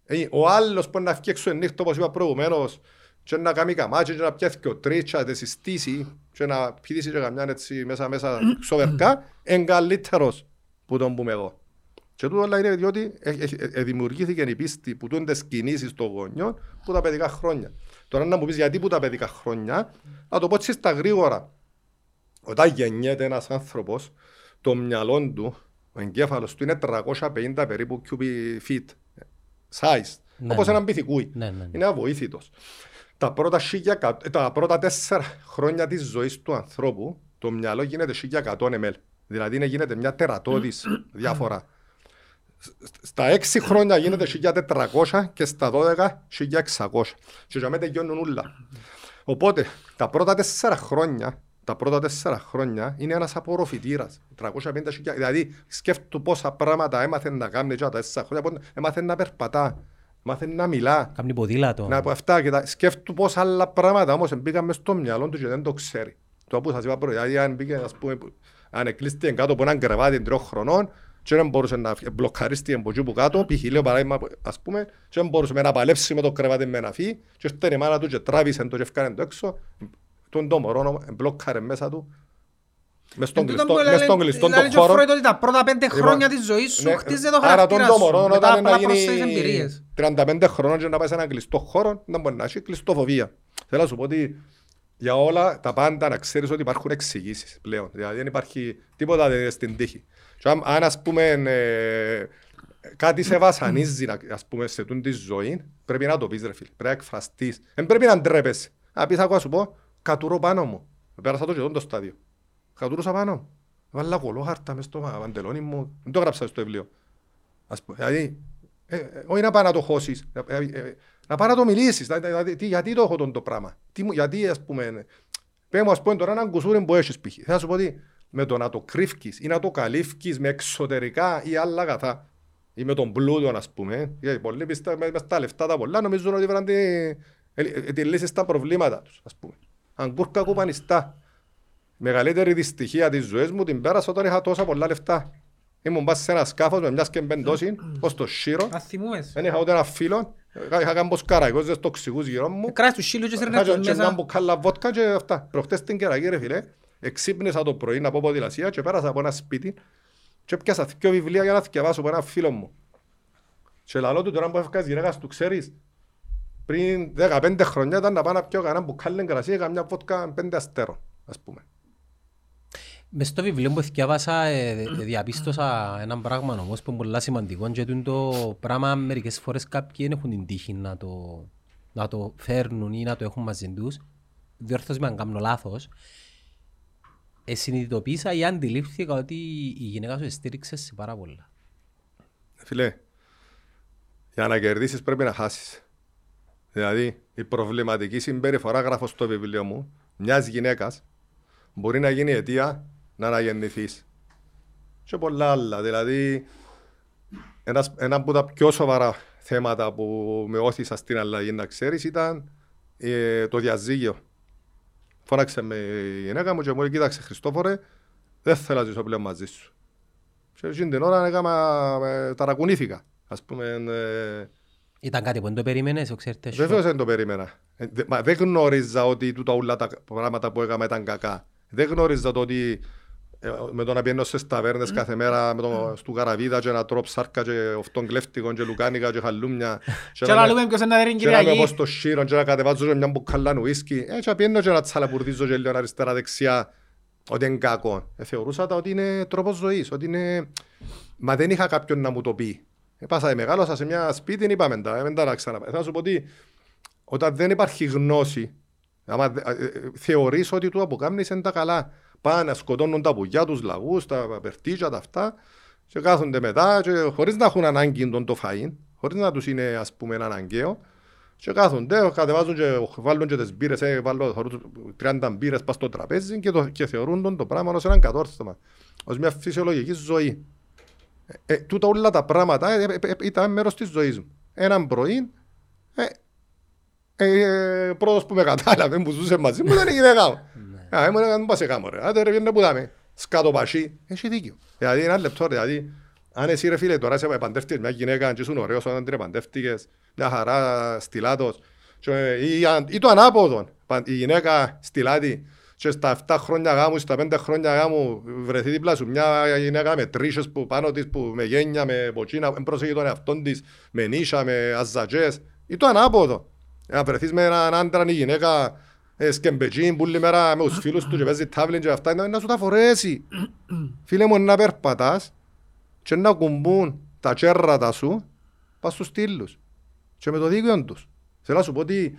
Ε, Ο άλλος που να φτιάξει έξω νύχτα, όπως είπα προηγουμένως, και να κάνει καμάτσι, και να πιάσει και ο τρίτσα, να τη συστήσει, και να πηδήσει και καμιά έτσι μέσα μέσα ξοβερκά, είναι καλύτερος που τον πούμε εγώ. Και τούτο όλα είναι διότι ε, ε, ε, ε, δημιουργήθηκε η πίστη που τούνται κινήσεις των γονιών που τα παιδικά χρόνια. Τώρα να μου πεις γιατί που τα παιδικά χρόνια, να το πω έτσι στα γρήγορα. Όταν γεννιέται ένας άνθρωπος, το μυαλό του, ο εγκέφαλος του είναι 350 περίπου cubic feet size. Ναι, όπως ναι. έναν πυθικούι. Ναι, ναι, ναι. Είναι αβοήθητος. Τα πρώτα, 1100 ε, τα πρώτα τέσσερα χρόνια της ζωής του ανθρώπου, το μυαλό γίνεται 1100 ml. Δηλαδή είναι, γίνεται μια τερατώδης διαφορά. Σ- Στα 6 χρόνια γίνεται 1400 και στα 12 1600. Και για μένα τελειώνουν όλα. Οπότε τα πρώτα τέσσερα χρόνια, τα πρώτα τέσσερα χρόνια είναι ένας απορροφητήρας. 350 Δηλαδή σκέφτου πόσα πράγματα έμαθε να κάνει για τα τέσσερα χρόνια. πότε- Έμαθε να περπατά, έμαθε να μιλά. Κάμνει ποδήλατο. Να από αυτά και τα σκέφτου πόσα άλλα πράγματα όμως μπήκαν μες στο μυαλό του και δεν το ξέρει. Το που σας είπα πρώτα, δηλαδή αν μπήκε, ας πούμε, που- αν εκλείστηκε κάτω από έναν κρεβάτι τριών χρονών και δεν μπορούσε να φύγει, μπλοκαρίστηκε από εκεί που κάτω, π.χ. λέω παράδειγμα, ας πούμε, και δεν μπορούσε να παλέψει με το κρεβάτι με να φύγει και ήρθε η μάνα του και τράβησε το και έφκανε το έξω, τον το μωρό όμως, μπλοκάρε μέσα του, μες στον Εν τούτο κλειστό, που μες έλεγε- στον κλειστό έλεγε τον και ο χώρο. Φρόιντ ότι τα πρώτα πέντε Λοιπόν, χρόνια της ζωής σου ναι, χτίζεται το άρα χαρακτήρα τον σου. το μωρό Μετά όταν απλά να προσθέτεις γίνει εμπειρίες. 35 χρόνων και να πάει σε έναν κλειστό χώρο, δεν μπορεί να έχει κλειστοφοβία. Θέλω να σου πω ότι για όλα τα πάντα να ξέρεις ότι υπάρχουν εξηγήσεις πλέον. Δηλαδή δεν υπάρχει τίποτα δεν είναι στην τύχη. Και αν, αν ας πούμε ε, κάτι σε βασανίζει να- ας πούμε, σε τούν τη ζωή, πρέπει να το πεις ρε φίλε, πρέπει να εκφραστείς. Δεν πρέπει να ντρέπεσαι. Να πεις, άκου να σου πω, κατουρώ πάνω μου. Πέρασα το και εδώ το στάδιο. Κατουρούσα πάνω μου. Βάλα κολόχαρτα μες στο παντελόνι μου. Δεν το έγραψα στο βιβλίο. Ας πούμε, δηλαδή, ε, ε, όχι να πάει να το χώσεις, ε, ε, ε, να πάει να το μιλήσεις. Δηλαδή, δηλαδή, τι, γιατί το έχω τον το πράγμα; Τι, μου- γιατί, ας πούμε, ε, πες μου, ας πούμε, τώρα έναν κουσούρι που έχεις π.χ. Θέλω να σου πω ότι με το να το κρύφκεις ή να το καλύφκεις με εξωτερικά ή άλλα αγαθά ή με τον πλούτο, ας πούμε. Γιατί πολλοί πιστεύουν με, με στα λεφτά τα πολλά νομίζουν ότι βραν τη, ε, ε, τη λύση στα προβλήματα τους, ας πούμε. Αγκούρκα κουπανιστά. Η μεγαλύτερη δυστυχία της ζωής μου την πέρασα όταν είχα τόσα πολλά λεφτά. Ήμουν πας σε ένα σκάφος με μιας και μπεντόση, ως το Σύρο. Αν θυμούμες. Δεν είχα ούτε ένα φίλο. Είχα είχα κάνει πως καραγιόζες τοξικούς γύρω μου. Κράτης τους σύλλου και σέρνες Είχα τους και μια μέσα. μπουκάλα βότκα και αυτά. Προχτές την κεραγή ρε φίλε. Εξύπνησα το πρωί να πω ποδηλασία και πέρασα από ένα σπίτι και πιάσα δύο βιβλία για να θυκευάσω από ένα φίλο μου. Και λαλό του τώρα που έφυγας γυναίκας του ξέρεις πριν 15 χρόνια ήταν να πάω να πιω κανένα μπουκάλι κρασί και καμιά βότκα πέντε αστέρων ας πούμε. Μες στο βιβλίο που διάβασα ε, ε, διαπίστωσα ένα πράγμα όμως που είναι πολύ σημαντικό και τούτο το πράγμα μερικές φορές κάποιοι δεν έχουν την τύχη να το, να το φέρνουν ή να το έχουν μαζί τους. Διόρθως με αν κάνω λάθος. Ε, συνειδητοποίησα ή αντιλήφθηκα ότι η γυναίκα σου στήριξε σε πάρα πολλά. Φίλε, για να κερδίσεις πρέπει να χάσεις. Δηλαδή, η προβληματική συμπεριφορά γράφω στο βιβλίο μου μιας γυναίκας μπορεί να γίνει αιτία να αναγεννηθείς. Και πολλά άλλα. Δηλαδή, ένας, ένα από τα πιο σοβαρά θέματα που με όθησα στην αλλαγή να ξέρεις ήταν ε, το διαζύγιο. Φώναξε με η γυναίκα μου και μου λέει, κοίταξε Χριστόφορε, δεν θέλω να ζήσω πλέον μαζί σου. Και εκείνη την ώρα έκανα, ε, ταρακουνήθηκα. Ας πούμε, ε, Ήταν κάτι που δεν το περίμενες, ο ξέρετε. σου; Βεβαίως δεν το περίμενα. Ε, δε- μα δεν γνώριζα ότι τούτα όλα τα πράγματα που έκανα ήταν κακά. Δεν γνώριζα το ότι ε, με το να πιένω στις ταβέρνες κάθε μέρα με το, στου καραβίδα και να τρώω ψάρκα και οφτών κλέφτικων και λουκάνικα και χαλούμια Και να να με- λέμε ποιος είναι να δέρει και να με Κυριακή. πω στο σύρο και να κατεβάζω και μια μπουκαλά ουίσκι ε, και να πιένω και να τσαλαπουρδίζω και λίγο αριστερά δεξιά ότι είναι κακό. Ε, θεωρούσα τα ότι είναι τρόπος ζωής, ότι είναι... Μα δεν είχα κάποιον να μου το πει. Ε, πάσα, μεγάλωσα σε μια σπίτι, είπαμε τα, ε, δεν τα ξαναπάει. Θέλω να σου πω ότι όταν δεν υπάρχει γνώση, άμα δε- ε, ε, θεωρείς ότι το που κάνεις είναι τα καλά. Πάνε να σκοτώνουν τα πουλιά, τους λαγούς, τα περτίζια, τα αυτά και κάθονται μετά και χωρίς να έχουν ανάγκη τον το φαΐν, χωρίς να τους είναι ας πούμε αναγκαίο και κάθονται, κατεβάζουν και βάλουν και τις μπύρες, ε, βάλουν θεωρούν 30 μπύρες πας στο τραπέζι και, το, και θεωρούν τον το πράγμα ως έναν κατόρθωμα, ως μια φυσιολογική ζωή. Ε, ε, τούτα όλα τα πράγματα ε, ε, ε, ήταν μέρος της ζωής μου. Έναν πρωί, ε, ε, πρώτος που με κατάλαβε που ζούσε μαζί μου ήταν η γυναίκα μου. Α, ήμουν να πας σε κάμω ρε, άντε ρε βγαίνε που δάμε, σκάτω πασί, έχει δίκιο. Δηλαδή ένα λεπτό ρε, δηλαδή αν εσύ ρε φίλε τώρα σε παντεύτηκες μια γυναίκα και ήσουν ωραίος όταν την παντεύτηκες, μια χαρά στυλάτος, και, ή, αν- ή το ανάποδο, παν- η γυναίκα στυλάτη και στα 7 χρόνια γάμου, στα 5 χρόνια γάμου βρεθεί δίπλα σου μια γυναίκα με τρίσες που πάνω της, που με γένια, με ποτσίνα, δεν προσέχει τον εαυτόν της, με νύσια, με αζατζές, ή το ανάποδο. Να βρεθείς με έναν άντρα ή γυναίκα ε, σκεμπετζίν, πουλή μέρα με τους φίλους τους και παίζει τάβλιν και αυτά, να να σου τα φορέσει. Φίλε μου, να περπατάς και να κουμπούν τα τσέρρατα σου πας στους στήλους και με το δίκαιο τους. Θέλω να σου πω ότι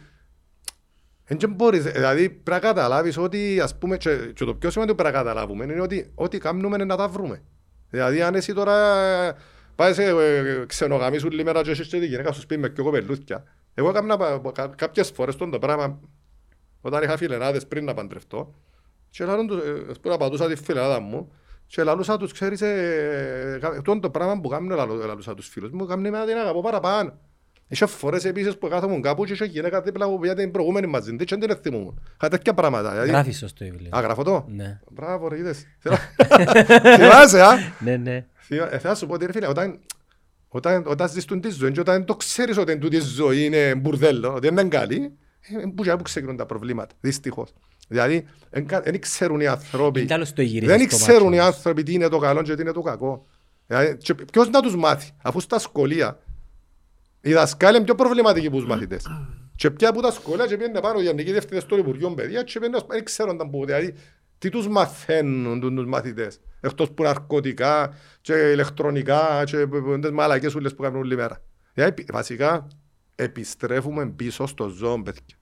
δεν και μπορείς, δηλαδή πρέπει να καταλάβεις ότι ας πούμε και, και το πιο σημαντικό πρέπει να καταλάβουμε είναι ότι ό,τι κάνουμε είναι να τα βρούμε. Δηλαδή αν εσύ τώρα ε, πάει σε ε, ξενογαμί σου λίμερα και έχεις και τη γυναίκα σου σπίτι με πιο κοπελούθια. Εγώ έκανα πα- πα- κάποιες φορές τον το πράγμα όταν είχα φιλενάδες πριν να παντρευτώ και λαλούν τους, ε, ας πούμε, να πατούσα τη φιλενάδα μου και λαλούσα τους, ξέρεις, ε, κα- τούτο το πράγμα που κάνουν λαλού- λαλούσα τους φίλους μου, κάνουν με την αγαπώ παραπάνω. Είχε φορές επίσης που κάθομαι κάπου και είχε γυναίκα δίπλα μου που την προηγούμενη μαζί της και δεν την θυμούμουν. Είχα τέτοια πράγματα. δηλαδή. Γράφεις στο βιβλίο. Α, γράφω το; Ναι. Μπράβο ρε, είδες. Θέλω- Θυμάσαι, α; Ναι, ναι. Θυμά- ε, Θα σου πω ότι ρε φίλε, όταν, όταν, όταν ζεις τον τη ζωή και όταν το ξέρεις ότι τούτη η ζωή είναι μπουρδέλο, ότι δεν είναι καλή, ε, που και που ξεκινούν τα προβλήματα, δυστυχώς. Δηλαδή, δεν ξέρουν οι άνθρωποι, Είναι τέλος το γυρίζεις δεν στο ξέρουν μάτσο. οι άνθρωποι τι είναι το καλό και τι είναι το κακό. Δηλαδή, και ποιος να τους μάθει, αφού στα σχολεία οι δασκάλοι είναι πιο προβληματικοί που τους μαθητές. Και πια από τα σχολεία και πήγαινε πάνω οι γενικοί διευθυντές των Υπουργείων Παιδείας και πήγαινε, δεν ξέρονταν που, δηλαδή, τι τους μαθαίνουν τους μαθητές. Εκτός που ναρκωτικά και ηλεκτρονικά και τις μαλακές ούλες που κάνουν όλη μέρα. Δηλαδή, βασικά, επιστρέφουμε πίσω στο ζώο, παιδιά.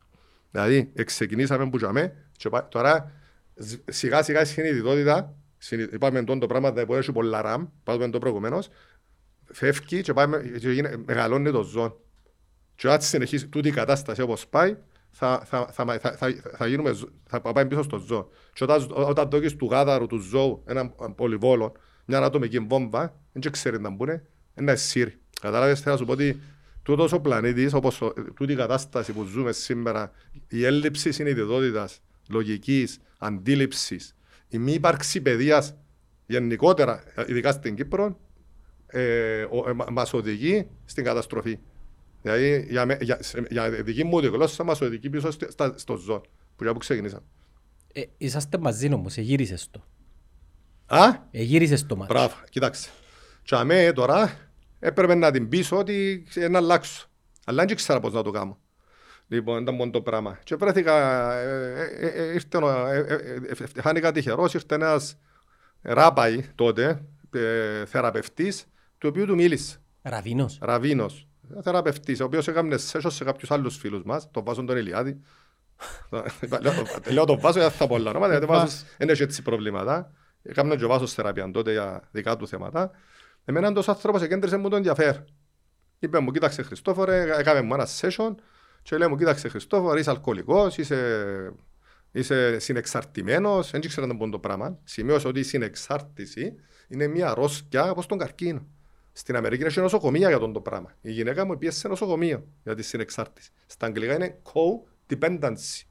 Δηλαδή, ξεκινήσαμε που τζαμέ και πά- τώρα ζ- σιγά σιγά η συνειδητότητα, συνει- είπαμε τον το πράγμα, δεν μπορεί να έχει πολλά ραμ, πάμε το προηγουμένως, φεύγει και, πάμε, και γίνε- μεγαλώνει το ζώο. Και αν συνεχίσει τούτη η κατάσταση όπως πάει, θα, θα, θα, θα, θα, θα, γίνουμε, ζω- θα πάμε πίσω στο ζώο. Και όταν, όταν δώκεις του γάδαρου, του ζώου, έναν πολυβόλο, μια ατομική βόμβα, δεν ξέρει να μπουν, είναι σύρει. Κατάλαβες, θέλω να σου πω ότι τούτος ο πλανήτης, όπως ο- τούτη η κατάσταση που ζούμε σήμερα, η έλλειψη συνειδητότητας, λογικής, αντίληψης, η μη ύπαρξη παιδείας γενικότερα, ειδικά στην Κύπρο, ε, ο, ε, μα- μας οδηγεί στην καταστροφή. Δηλαδή, για, με- για, σε- για δική μου τη γλώσσα μας οδηγεί πίσω στη- στα- στο ζώο, που για που ξεκινήσαμε. Ε, είσαστε μαζί όμως, εγύρισες το. Α, Εγύρισες το μάτσο. μπράβο, κοίταξε. Και αμέ τώρα έπρεπε να την πείσω ότι ε, να αλλάξω. Αλλά δεν ξέρω πώς να το κάνω. Λοιπόν, ήταν μόνο το πράγμα. Και βρέθηκα, ε, ε, ε, ήρθε, ο- ε, ε, ε, ε, χάνηκα τυχερός, ήρθε ένας ράπαϊ τότε, ε, θεραπευτής, του οποίου του μίλησε. Ραβίνος. Ραβίνος, θεραπευτής, ο οποίος έκανε σέσιο σε κάποιους άλλους φίλους μας, τον Βάσον τον Ηλιάδη. Λέω- Λέω τον Βάσο γιατί θα πω όλα ονόματα, γιατί ο Βάσος δεν έχει έτσι προβλήματα. Έκαμε και ο Βάσος θεραπεία τότε για δικά του θέματα. Εμένα τόσο άνθρωπος εκέντρισε μου το ενδιαφέρον. Είπε μου, κοίταξε Χριστόφορε, έκαμε μου ένα session και λέει μου, κοίταξε Χριστόφορε, είσαι αλκοολικός, είσαι, είσαι συνεξαρτημένος, δεν ξέρω να πω το πράγμα. Σημείωσε ότι η συνεξάρτηση είναι μια αρρώστια όπως τον καρκίνο. Στην Αμερική έχει νοσοκομεία για τον το πράγμα. Η γυναίκα μου πήγε σε νοσοκομείο για τη συνεξάρτηση. Στα αγγλικά είναι co-dependency.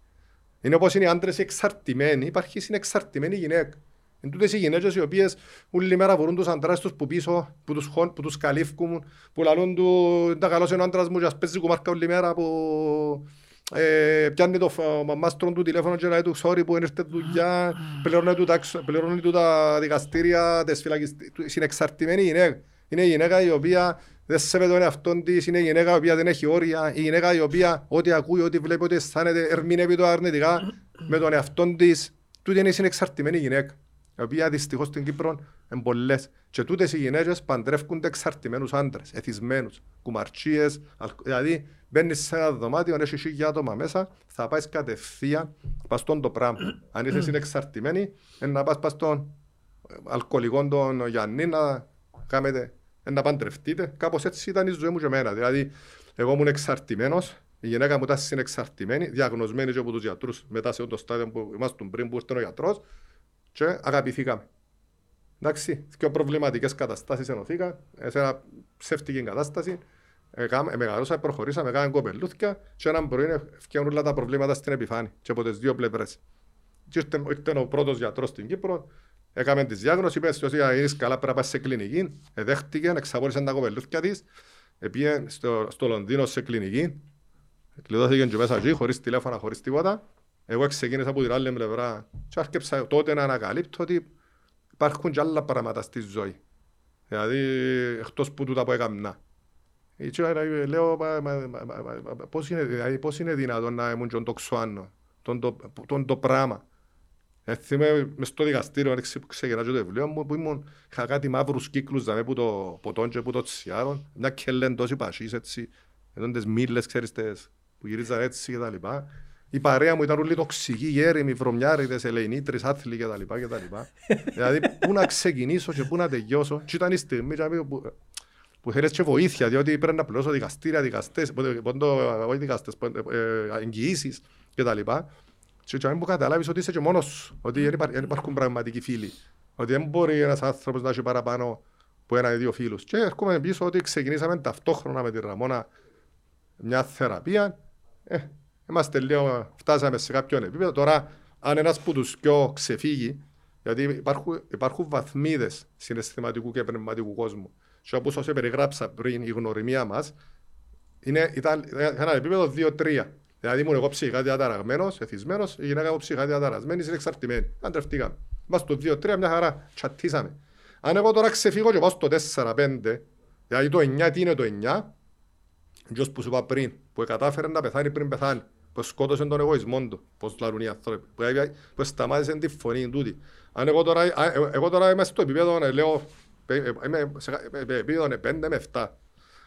Είναι όπως είναι οι άντρες εξαρτημένοι, υπάρχει συνεξαρτημένη γυναίκα. Είναι τούτες οι γυναίκες οι οποίες όλη μέρα βορούν τους άντρες τους που πίσω, που τους, χων, που τους καλύφκουν, που λαλούν του «Τα καλός είναι ο άντρας μου και ας παίζει κουμάρκα όλη μέρα» που ε, πιάνει το φ- ο μαμάστρον του τηλέφωνο και λέει του «Sorry που είναι ήρθε δουλειά, πληρώνει του, τα, εξ- πληρώνει του τα δικαστήρια, τις φυλακιστή». Συνεξαρτημένη γυναίκα. Είναι η γυναίκα η οποία δεν σέβεται τον εαυτόν της, είναι η γυναίκα η οποία δεν έχει όρια, η γυναίκα η οποία ό,τι ακούει, ό,τι βλέπει, ό,τι αισθάνεται, ερμηνεύει το αρνητικά με τον εαυτόν της. Τούτη είναι η συνεξαρτημένη γυναίκα, η οποία δυστυχώς στην Κύπρο είναι πολλές. Και τούτες οι γυναίκες παντρεύκονται εξαρτημένους άντρες, εθισμένους, κουμαρτσίες, αλκ- δηλαδή μπαίνεις σε ένα δωμάτιο, αν έχεις χίλια άτομα μέσα, θα πάεις κατευθείαν πας στον το πράγμα. Αν είσαι συνεξαρτημένη, είναι να πας πας στον αλκοολικό τον Γιάννη να κάνετε, να παντρευτείτε. Κάπως έτσι ήταν η ζωή μου και εμένα. Δηλαδή, εγώ ήμουν εξαρτημένος, η γυναίκα μου ήταν συνεξαρτημένη, διαγνωσμένη και από τους γιατρούς μετά σε το στάδιο που ήμασταν πριν που ήρθε ο γιατρός και αγαπηθήκαμε. Εντάξει, δύο προβληματικές καταστάσεις ενωθήκα, σε ένα ψεύτικη κατάσταση, Έκαμε, μεγαλώσαμε, προχωρήσαμε, έκαμε κοπελούθια και έναν πρωί φτιάχνουν όλα τα προβλήματα στην επιφάνεια και από τις δύο πλευρές. Και ήρθε, ήρθε ο πρώτος γιατρός στην Κύπρο, έκαμε τη διάγνωση, είπες ότι είναι καλά πρέπει να πάει σε κλινική, εδέχτηκε, εξαπόρησε τα κοπελούθια της, πήγε στο, στο Λονδίνο σε κλινική, κλειδώθηκε και μέσα εκεί, χωρίς τηλέφωνα, χωρίς τίποτα. Εγώ ξεκίνησα από την άλλη πλευρά και άρχισα τότε να ανακαλύπτω ότι υπάρχουν και άλλα πράγματα στη ζωή. Δηλαδή, εκτός που τούτα που έκανα. Και άρα λέω, μα, μα, μα, μα, μα, πώς, είναι, δηλαδή, πώς είναι δυνατόν να ήμουν και τον τοξοάνο. Τον το, τον το πράγμα. Ε, θυμάμαι μες στο δικαστήριο, αν ξε- ξεκινά και το βιβλίο μου, που ήμουν, είχα κάτι μαύρους κύκλους δαμέ, που το ποτόν και που το τσιάρον, μια κελέν τόση πασίς έτσι, εδώ τις μήλες, ξέρεις, τες, που γυρίζαν έτσι και τα λοιπά. Η παρέα μου ήταν όλοι τοξικοί, γέριμοι, βρωμιάριδες, ελεηνίτρες, άθλοι και τα λοιπά και τα λοιπά. δηλαδή, πού να ξεκινήσω και πού να τελειώσω. Και ήταν η στιγμή και που, που θέλεις και βοήθεια, διότι πρέπει να πληρώσω δικαστήρια, δικαστές, πότε- πόντο- όχι δικαστές, πόντο- ε, εγγυήσεις και τα λοιπά. Και και που καταλάβεις ότι είσαι και μόνος σου, ότι δεν υπά- δεν υπάρχουν πραγματικοί φίλοι. Ότι δεν μπορεί ένας άνθρωπος να έχει παραπάνω από ένα ή δύο φίλους. Και έρχομαι πίσω ότι ξεκινήσαμε ταυτόχρονα με τη Ραμόνα μια θεραπεία. Ε, είμαστε λίγο, φτάσαμε σε κάποιον επίπεδο. Τώρα, αν ένας που τους πιο ξεφύγει, γιατί υπάρχουν, υπάρχουν βαθμίδες συναισθηματικού και πνευματικού κόσμου. Και όπως όσο περιγράψα πριν, η γνωριμία μας είναι, ήταν ήταν ένα επίπεδο 2-3. Δηλαδή ήμουν εγώ ψυχικά διαταραγμένος, εθισμένος, η γυναίκα μου ψυχικά διαταρασμένη, είναι εξαρτημένη. Αντρευτήκαμε. Είμαστε στο 2-3, μια χαρά, τσατίσαμε. Αν εγώ τώρα ξεφύγω και πάω στο 4-5, δηλαδή το 9, τι είναι το 9, Ποιος που σου είπα πριν, που κατάφερε να πεθάνει πριν πεθάνει, που σκότωσε τον εγωισμό του, πώς λαλούν οι άνθρωποι, που, έβγα- που σταμάτησε τη φωνή τούτη. Αν εγώ τώρα, α, ε, εγώ τώρα είμαι στο επίπεδο, ε, λέω, ε, ε, είμαι σε κα- ε, ε, επίπεδο ε, 5 με 7.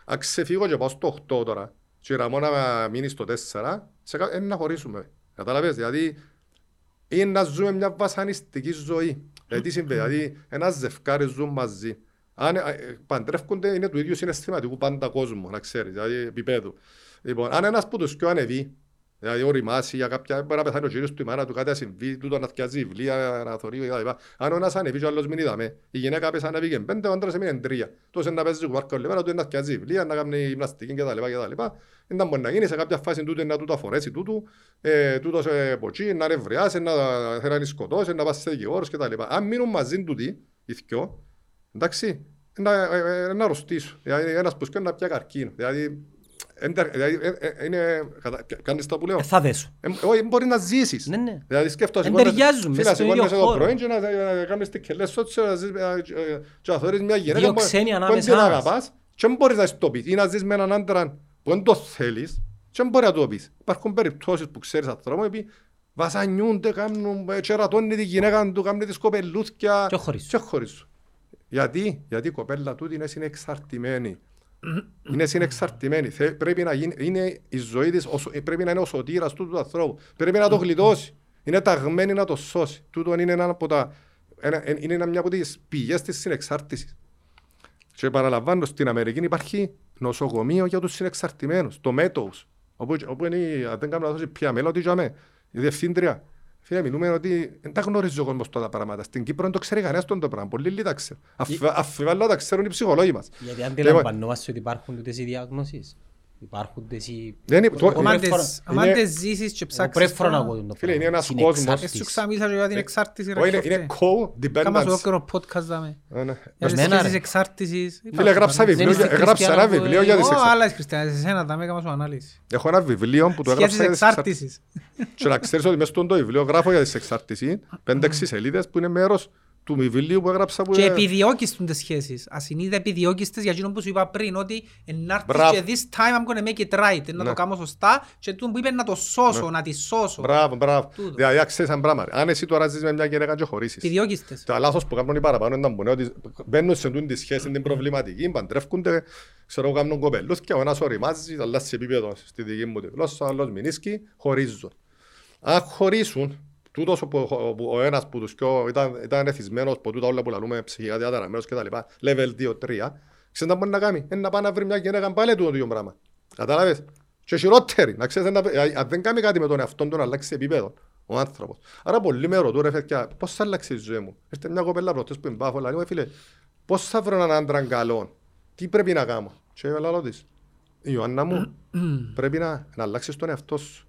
Αν ξεφύγω και πάω στο 8 τώρα, και η Ραμόνα μείνει στο 4, σε κα- ε, να χωρίσουμε. Καταλαβες, δηλαδή, είναι να ζούμε μια βασανιστική ζωή. Δηλαδή τι συμβαίνει, δηλαδή ένα ζευκάρι ζουν μαζί. Αν ε, ε, παντρεύκονται είναι του ίδιου συναισθηματικού πάντα κόσμου, να ξέρεις, δηλαδή επίπεδου. Λοιπόν, αν ένας που τους πιο ανεβεί, δηλαδή οριμάσει για κάποια, μπορεί να πεθάνει ο κύριος του, η μάνα του, κάτι να συμβεί, τούτο να θυκιάζει βιβλία, να θωρεί κτλ. Αν ο ένας ανεβεί και ο άλλος μην είδαμε, η γυναίκα πες ανέβηκε πέντε, ο άντρας έμεινε τρία. Τόσο να παίζει κουβάρκα όλη μέρα, του να θυκιάζει βιβλία, να κάνει γυμναστική κτλ. κτλ. Δεν μπορεί να γίνει σε κάποια φάση τούτο να τούτο αφορέσει τούτο, ε, τούτο σε ποτσί, να ρευριάσει, να θέλει να σκοτώσει, να πάει σε δικηγόρους κτλ. Αν μείνουν μαζί τούτοι, οι δυο, εντάξει, να, ε, ε, να αρρωστήσω. Δηλαδή ένας που σκέφτεται να πια καρκίνο. Δηλαδή, εντε- δηλαδή, ε, ε, είναι, κατα- κάνεις τα που λέω. Ε, Θα δέσω. Ε, όχι, μπορεί να ζήσεις. Ναι, ναι. Δηλαδή σκέφτομαι, Εν σηκώνεσαι- ταιριάζουν, φίλε, μες στον ίδιο σηκώνεσαι το χώρο. πρωί και να να κάνεις τις κελές σου, έτσι, να ζεις, ε, ε, και να θωρείς μια γυναίκα Δύο που- ξένοι που ανάμεσά δεν την μας. αγαπάς και δεν μπορείς να της το πεις. Ή να ζεις με έναν άντρα που δεν το θέλεις και δεν μπορεί να το πεις. Υπάρχουν περιπτώσεις που ξέρεις ανθρώπου που βασανιούνται, κάνουν, ε, και ρατώνει τη γυναίκα του, κάνουν τις κοπελούθκια Και χωρίζουν. και χωρίζουν. Γιατί, γιατί η κοπέλα τούτη είναι συνεξαρτημένη. Είναι συνεξαρτημένη. Θε- πρέπει να γίνει, είναι η ζωή της, ο σω- πρέπει να είναι ο σωτήρας τούτου του ανθρώπου. Πρέπει να το γλιτώσει. Είναι ταγμένη να το σώσει. Τούτο είναι ένα από τα, ένα, ε, είναι μια από τις πηγές της συνεξάρτησης. Και παραλαμβάνω, στην Αμερική υπάρχει νοσοκομείο για τους συνεξαρτημένους, το Meadows, όπου, όπου είναι, η- αν δεν κάνω λάθος, η Πια Μέλωτη και αμέ, η διευθύντρια. Φίλε, μιλούμε ότι δεν τα γνωρίζει ο κόσμος αυτά τα πράγματα. Στην Κύπρο δεν το ξέρει κανένας αυτό το πράγμα. Πολύ λίγοι τα ξέρουν. Αφι- Αφιβάλλω τα ξέρουν οι ψυχολόγοι μας. Γιατί Λοιπόν, αντιλαμβανόμαστε ότι υπάρχουν τούτες οι διάγνωσεις. Υπάρχουν τες οι... δεν είναι- το- Ο Άμα πρέπει τες- είναι- άμα τες ζήσεις και Εγώ ψάξεις πρέπει να τώρα, ακούω το Φίλε, είναι πράγμα. ένας Συνεξάρτης. κόσμος. εσύ σου ξαμίλησα και για την εξάρτηση. ρε Όχι, είναι, ξόφτε. είναι Κάμας co-dependence. ολόκληρο podcast δάμε. Ε, ναι. Για τις Εμένα, σχέσεις ρε. εξάρτησης. Φίλε, έγραψα Δεν βιβλίο, είστε για- έγραψα ένα χριστιανό που- βιβλίο για τις Ω, εξαρτήσεις. άλλα χριστιανές, εσένα δάμε, κάμα σου ανάλυση. Έχω ένα βιβλίο που το έγραψα Σχέσεις για τις εξαρτήσεις. εξάρτησης. Και να ξέρεις ότι μέσα στο βιβλίο γράφω για τις εξαρτήσεις, πέντε-έξι σελίδες που είναι μέρος του βιβλίου που έγραψα που Και είναι- επιδιώκεις τούν τις σχέσεις. Ασυνείδητα επιδιώκεις τις για εκείνο που σου είπα πριν, ότι να έρθεις Μπράβο. και this time I'm gonna make it right, να Ναι. το κάνω σωστά και τούν που είπε να το σώσω, να τη σώσω. Μπράβο, μπράβο. Τούτο. Δηλαδή, ξέρεις ένα πράγμα. Αν εσύ τώρα ζεις με μια γυναίκα και χωρίσεις. Επιδιώκεις τις. Το λάθος που κάνουν οι παραπάνω είναι να μπουν ότι μπαίνουν σε τούτη τη σχέση την προβληματική, παντρεύκονται, ξέρω, κάνουν κοπελούθκια, ο ένας οριμάζεις, αλλάζει επίπεδο στη δική μου τη γλώσσα, ο άλλος μηνίσκει, χωρίζουν. Αν χωρίσουν, τούτος που, που ο ένας που τους πιο ήταν, ήταν εθισμένος από τούτα όλα που λαλούμε ψυχικά διαταραμένος και τα λοιπά, level 2-3, ξέρεις τι μπορεί να κάνει, είναι να πάει να βρει μια γυναίκα πάλι το ίδιο πράγμα. Κατάλαβες. Και χειρότερη, να ξέρεις, να- αν δεν κάνει κάτι με τον εαυτόν του να αλλάξει επίπεδο, ο άνθρωπος. Άρα πολλοί με ρωτούν ρε παιδιά, πώς θα αλλάξει η ζωή μου; Έρχεται μια κοπέλα προχτές που είναι πάφο, λέει μου φίλε, πώς θα βρω έναν άντρα καλό, τι πρέπει να κάνω; Και λέω της, Ιωάννα μου, πρέπει να, να αλλάξεις τον εαυτό σου.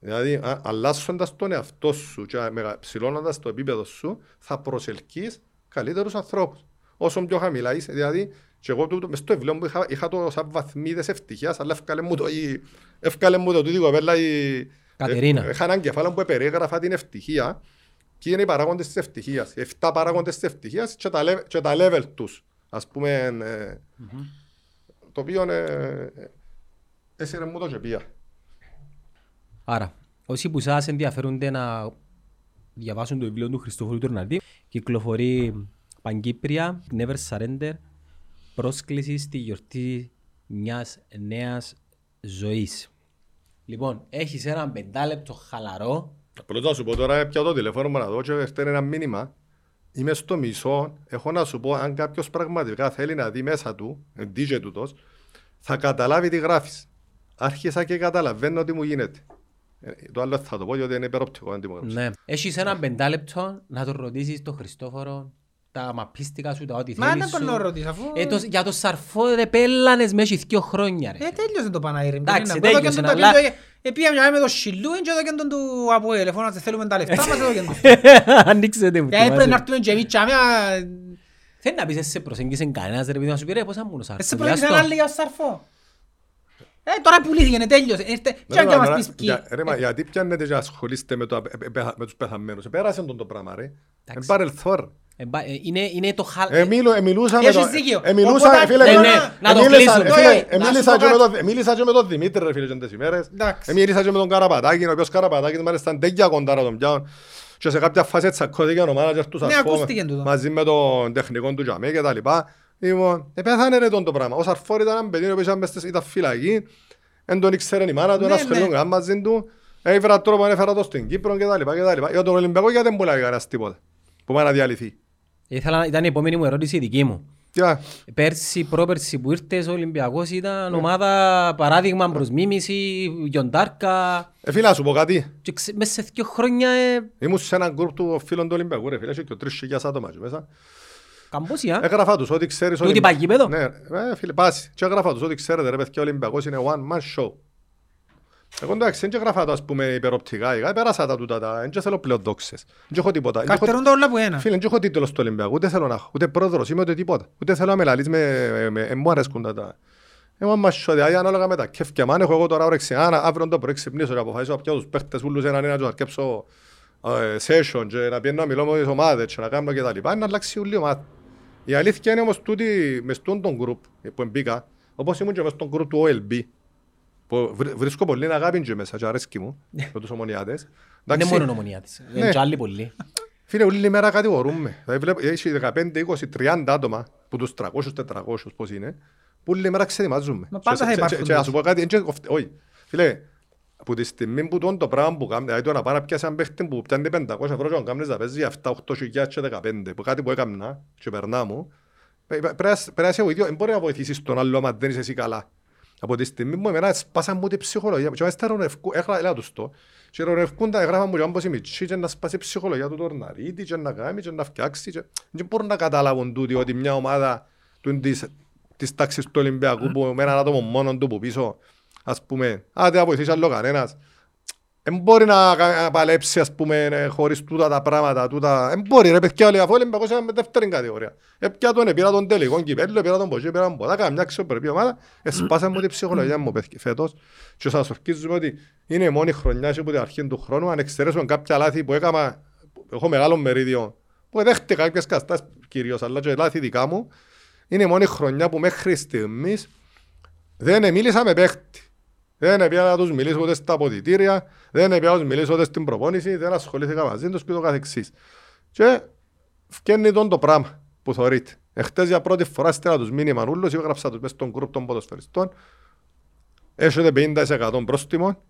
Δηλαδή, α- αλλάσσοντας τον εαυτό σου και μεγα- ψηλώνοντας το επίπεδο σου, θα προσελκύεις καλύτερους ανθρώπους. Όσο πιο χαμηλά είσαι, δηλαδή, και εγώ τούτο- μες στο βιβλίο μου είχα, είχα το σαν βαθμίδες ευτυχίας, αλλά εύκαλε μου το, η, εύκαλε μου το τούτη κοπέλα η... Κατερίνα. ε, Είχα έναν κεφάλαιο που περιέγραφα την ευτυχία και είναι οι παράγοντες της ευτυχίας. Οι 7 παράγοντες της ευτυχίας και τα, level- και τα level τους. Ας πούμε, ε, το οποίο ε, ε, έσυρε μου το και πία. Άρα, Όσοι που σας ενδιαφέρονται να διαβάσουν το βιβλίο του Χριστόφορου Τουρναρδί, κυκλοφορεί Παγκύπρια, Never Surrender, πρόσκληση στη γιορτή μιας νέας ζωής. Λοιπόν, έχεις ένα πεντάλεπτο χαλαρό, Απλώς να σου πω τώρα, πια το τηλέφωνο μου να δω και φταίνει ένα μήνυμα. Είμαι στο μισό, έχω να σου πω αν κάποιος πραγματικά θέλει να δει μέσα του, ε, DJ τούτος, θα καταλάβει τι γράφεις. Άρχισα και καταλαβαίνω τι μου γίνεται. Ε, Το άλλο θα το πω γιατί είναι υπεροπτικό αν τι μου γράψεις. ναι. έχεις ένα πεντάλεπτο να τον ρωτήσεις τον Χριστόφορο τα μαπίστικα σου, τα ό,τι Μα θέλεις δεν σου. μπορώ να ρωτήσω αφού... Ε, το, για το σαρφό ρε πέλανες μες έχεις δύο χρόνια ρε. Ε, τέλειωσε το Παναήρι. Εντάξει, Μπορεί να- τέλειωσε, εδώ και τον αλλά- το πήγε- ε, πήγαμε μια με το Σιλούιν και εδώ και τον του Αποέλ. Εφόσον να θέλουμε τα λεφτά μας, εδώ και τον- Ανοίξετε μου. Ε, πρέπει να θυμάσαι. έρθουμε και εμείς τσάμε, α, Θέλεις να πεις εσύ σε προσέγγισες κανένας ρε παιδί να σου πει ρε πόσα μου νοσάρ. εσύ πρέπει να άλλοι για σαρφό. Ε, τώρα πουλήθηκε, τέλειωσε. Ήρθε, και Ναι, αν ρε, και μα, μας ρε, πεις ποιοι. για- ρε, μα, Γιατί πιάνετε και ασχολείστε με, το, απε- ε, ε, με τους πεθαμένους. Ε, Πέρασε τον το πράγμα ρε. Είναι παρελθόν. Είναι, είναι το χαλ... Ε, μιλού- ε, μιλούσα με Έχεις το- δίκιο. ε, μιλούσα, Οπότε, φίλε, ναι, με- ναι, ε, να το μίλησα, κλείσουμε. ε, φίλε, Όχι, ε, να σου μίλησα πω και με κάτι. τον- μίλησα και με τον Δημήτρη ρε φίλε και τις ημέρες. Εντάξει. Ε, Μίλησα και με τον Καραπατάκη, ο οποίος Καραπατάκης μάλιστα ήταν τέτοια κοντά να τον πιάνουν. Και σε κάποια φάση τσακώθηκε ο μάνατζερ τους Ναι, Σαρφό ακούστηκε τούτο. μαζί με τον τεχνικό του Τζαμέ και τα λοιπά. Λοιπόν, ε, πέθανε ρε τον το πράγμα. Ο Σαρφόρ ήταν ένα παιδί ο οποίος ήταν μες στις- ήταν φυλακή. Εν τον ήξερε η μάνα του, Ναι, ένας σχολείων ναι. καν μαζί του. Έφερα τρόπο, έφερα το στην Κύπρο και τα λοιπά και τα λοιπά. Για τον Ολυμπιακό γιατί δεν πουλάει κανένας τίποτα. Που πάει να διαλυθεί. Ήθελα, ήταν η επόμενη μου ερώτηση η δική μου. Για, Πέρσι, πρόπερσι που ήρθες ο Ολυμπιακός ήταν ομάδα παράδειγμα προς μίμηση, Γιοντάρκα ε, φίλε, να σου πω κάτι. και ξε- μέσα σε δύο χρόνια ε, Ήμουν σε έναν γκρουπ του φίλων του Ολυμπιακού ρε φίλε, είχε και τρεις χιλιάς άτομα εκεί μέσα. Καμπόσια. Έγραφα τους ό,τι ξέρεις Τούτη Ολυμπ- πάει γήπεδο; Ναι, ε, φίλε, πάση. Και έγραφα τους ό,τι ξέρετε ρε παιδιά, ο Ολυμπιακός είναι one man show. Εγώ εντάξει, δεν και έγραφα το ας πούμε υπεροπτικά, ε, πέρασα τα τούτα, τα, δεν και θέλω πλέον δόξες. Δεν και έχω τίποτα. Δεν και έχω- Καρτερούν τα όλα που ένα. Φίλε, δεν έχω τίτλος στο Ολυμπιακό, ούτε θέλω να έχω, ούτε πρόεδρος είμαι, ούτε τίποτα. Ούτε θέλω να με λαλείς με, με, με, μου αρέσκουν τα τα. Εγώ μα σω, δηλαδή ανάλογα με τα κέφκια, αν έχω εγώ τώρα όρεξη, αν αύριο το πρωί ξυπνήσω και αποφασίσω να πιάω τους παίχτες ούλους έναν ένα και να αρκέψω ε, session και να πιένω να μιλώ με τις ομάδες και να κάνω και τα λοιπά, είναι να αλλάξει ούλη ομάδα. Η αλήθεια είναι όμως τούτη, μες στον τον group που μπήκα, όπως ήμουν και μες στον group του OLB, που βρ- βρίσκω πολύ αγάπη και μέσα και αρέσκει μου, με τους ομονιάτες. Είναι Εντάξει, μόνο νομονία της. Ναι. Είναι και άλλοι πολλοί. Φίλε, όλη μέρα κατηγορούμε. Δηλαδή, βλέπω, έχει 15, 20, 30 άτομα, που τους 300, 400 πώς είναι, που όλη μέρα ξεδιμάζουμε. Μα πάντα Και- θα και- υπάρχουν και- Και να τέτοιοι. σου πω κάτι, εν και κοφτε- όχι. Φίλε, από τη στιγμή που τον το πράγμα που κάνει, δηλαδή το να πάει να πιάσει έναν παίχτη που πιάνει 500 ευρώ και να κάνεις να παίζει 7, 8 χιλιάδες και 15, που κάτι που έκανα και περνά μου, πρέ- πρέ- πρέπει να είσαι ο ίδιος, δεν μπορεί να βοηθήσεις τον άλλο άμα δεν είσαι εσύ καλά. Από τη στιγμή που εμένα σπάσαν μου την ψυχολογία, και μάλιστα ρονευκού, έγρα- έλα τους το, και ρονευκούν τα έγραφα μου και άμπος η μητσί και να σπάσει η ψυχολογία του τορναρίτη και να κάνει και να φτιάξει και δεν μπορούν να καταλάβουν τούτοι ότι μια ομάδα του της, της τάξης του Ολυμπιακού που με έναν άτομο μόνον του που πίσω ας πούμε, άντε να βοηθήσει άλλο κανένας δεν μπορεί να, κα- να παλέψει ας πούμε ε, χωρίς τούτα τα πράγματα τούτα. Δεν μπορεί ρε παιδιά όλοι αφού ο Ολυμπιακός είναι με δεύτερη κατηγορία ε, πια τον πήρα τον τελικό κυπέλλο, πήρα τον ποσί, πήρα τον ποτά, καμιά αξιοπρεπή ομάδα εσπάσα μου την ψυχολογία μου παιδιά, φέτος και σας ορκίζουμε ότι είναι η μόνη χρονιά και από την αρχή του χρόνου αν εξαιρέσουμε κάποια λάθη που έκανα έχω μεγάλο μερίδιο που δέχτηκα κάποιες καστάσεις κυρίως αλλά και λάθη δικά μου είναι η μόνη χρονιά που μέχρι στιγμής δεν μίλησα με παίχτη. Δεν πια να τους μιλήσω ούτε στα αποδητήρια, δεν πια να τους μιλήσω ούτε στην προπόνηση, δεν ασχολήθηκα μαζί τους και το καθεξής. Και φτιάχνει τον το πράγμα που θωρείτε. Εχθές για πρώτη φορά στέλνα τους μήνυμα ούλους, έγραψα τους μες στον γκρουπ των ποδοσφαιριστών. Έχετε 50% πρόστιμο.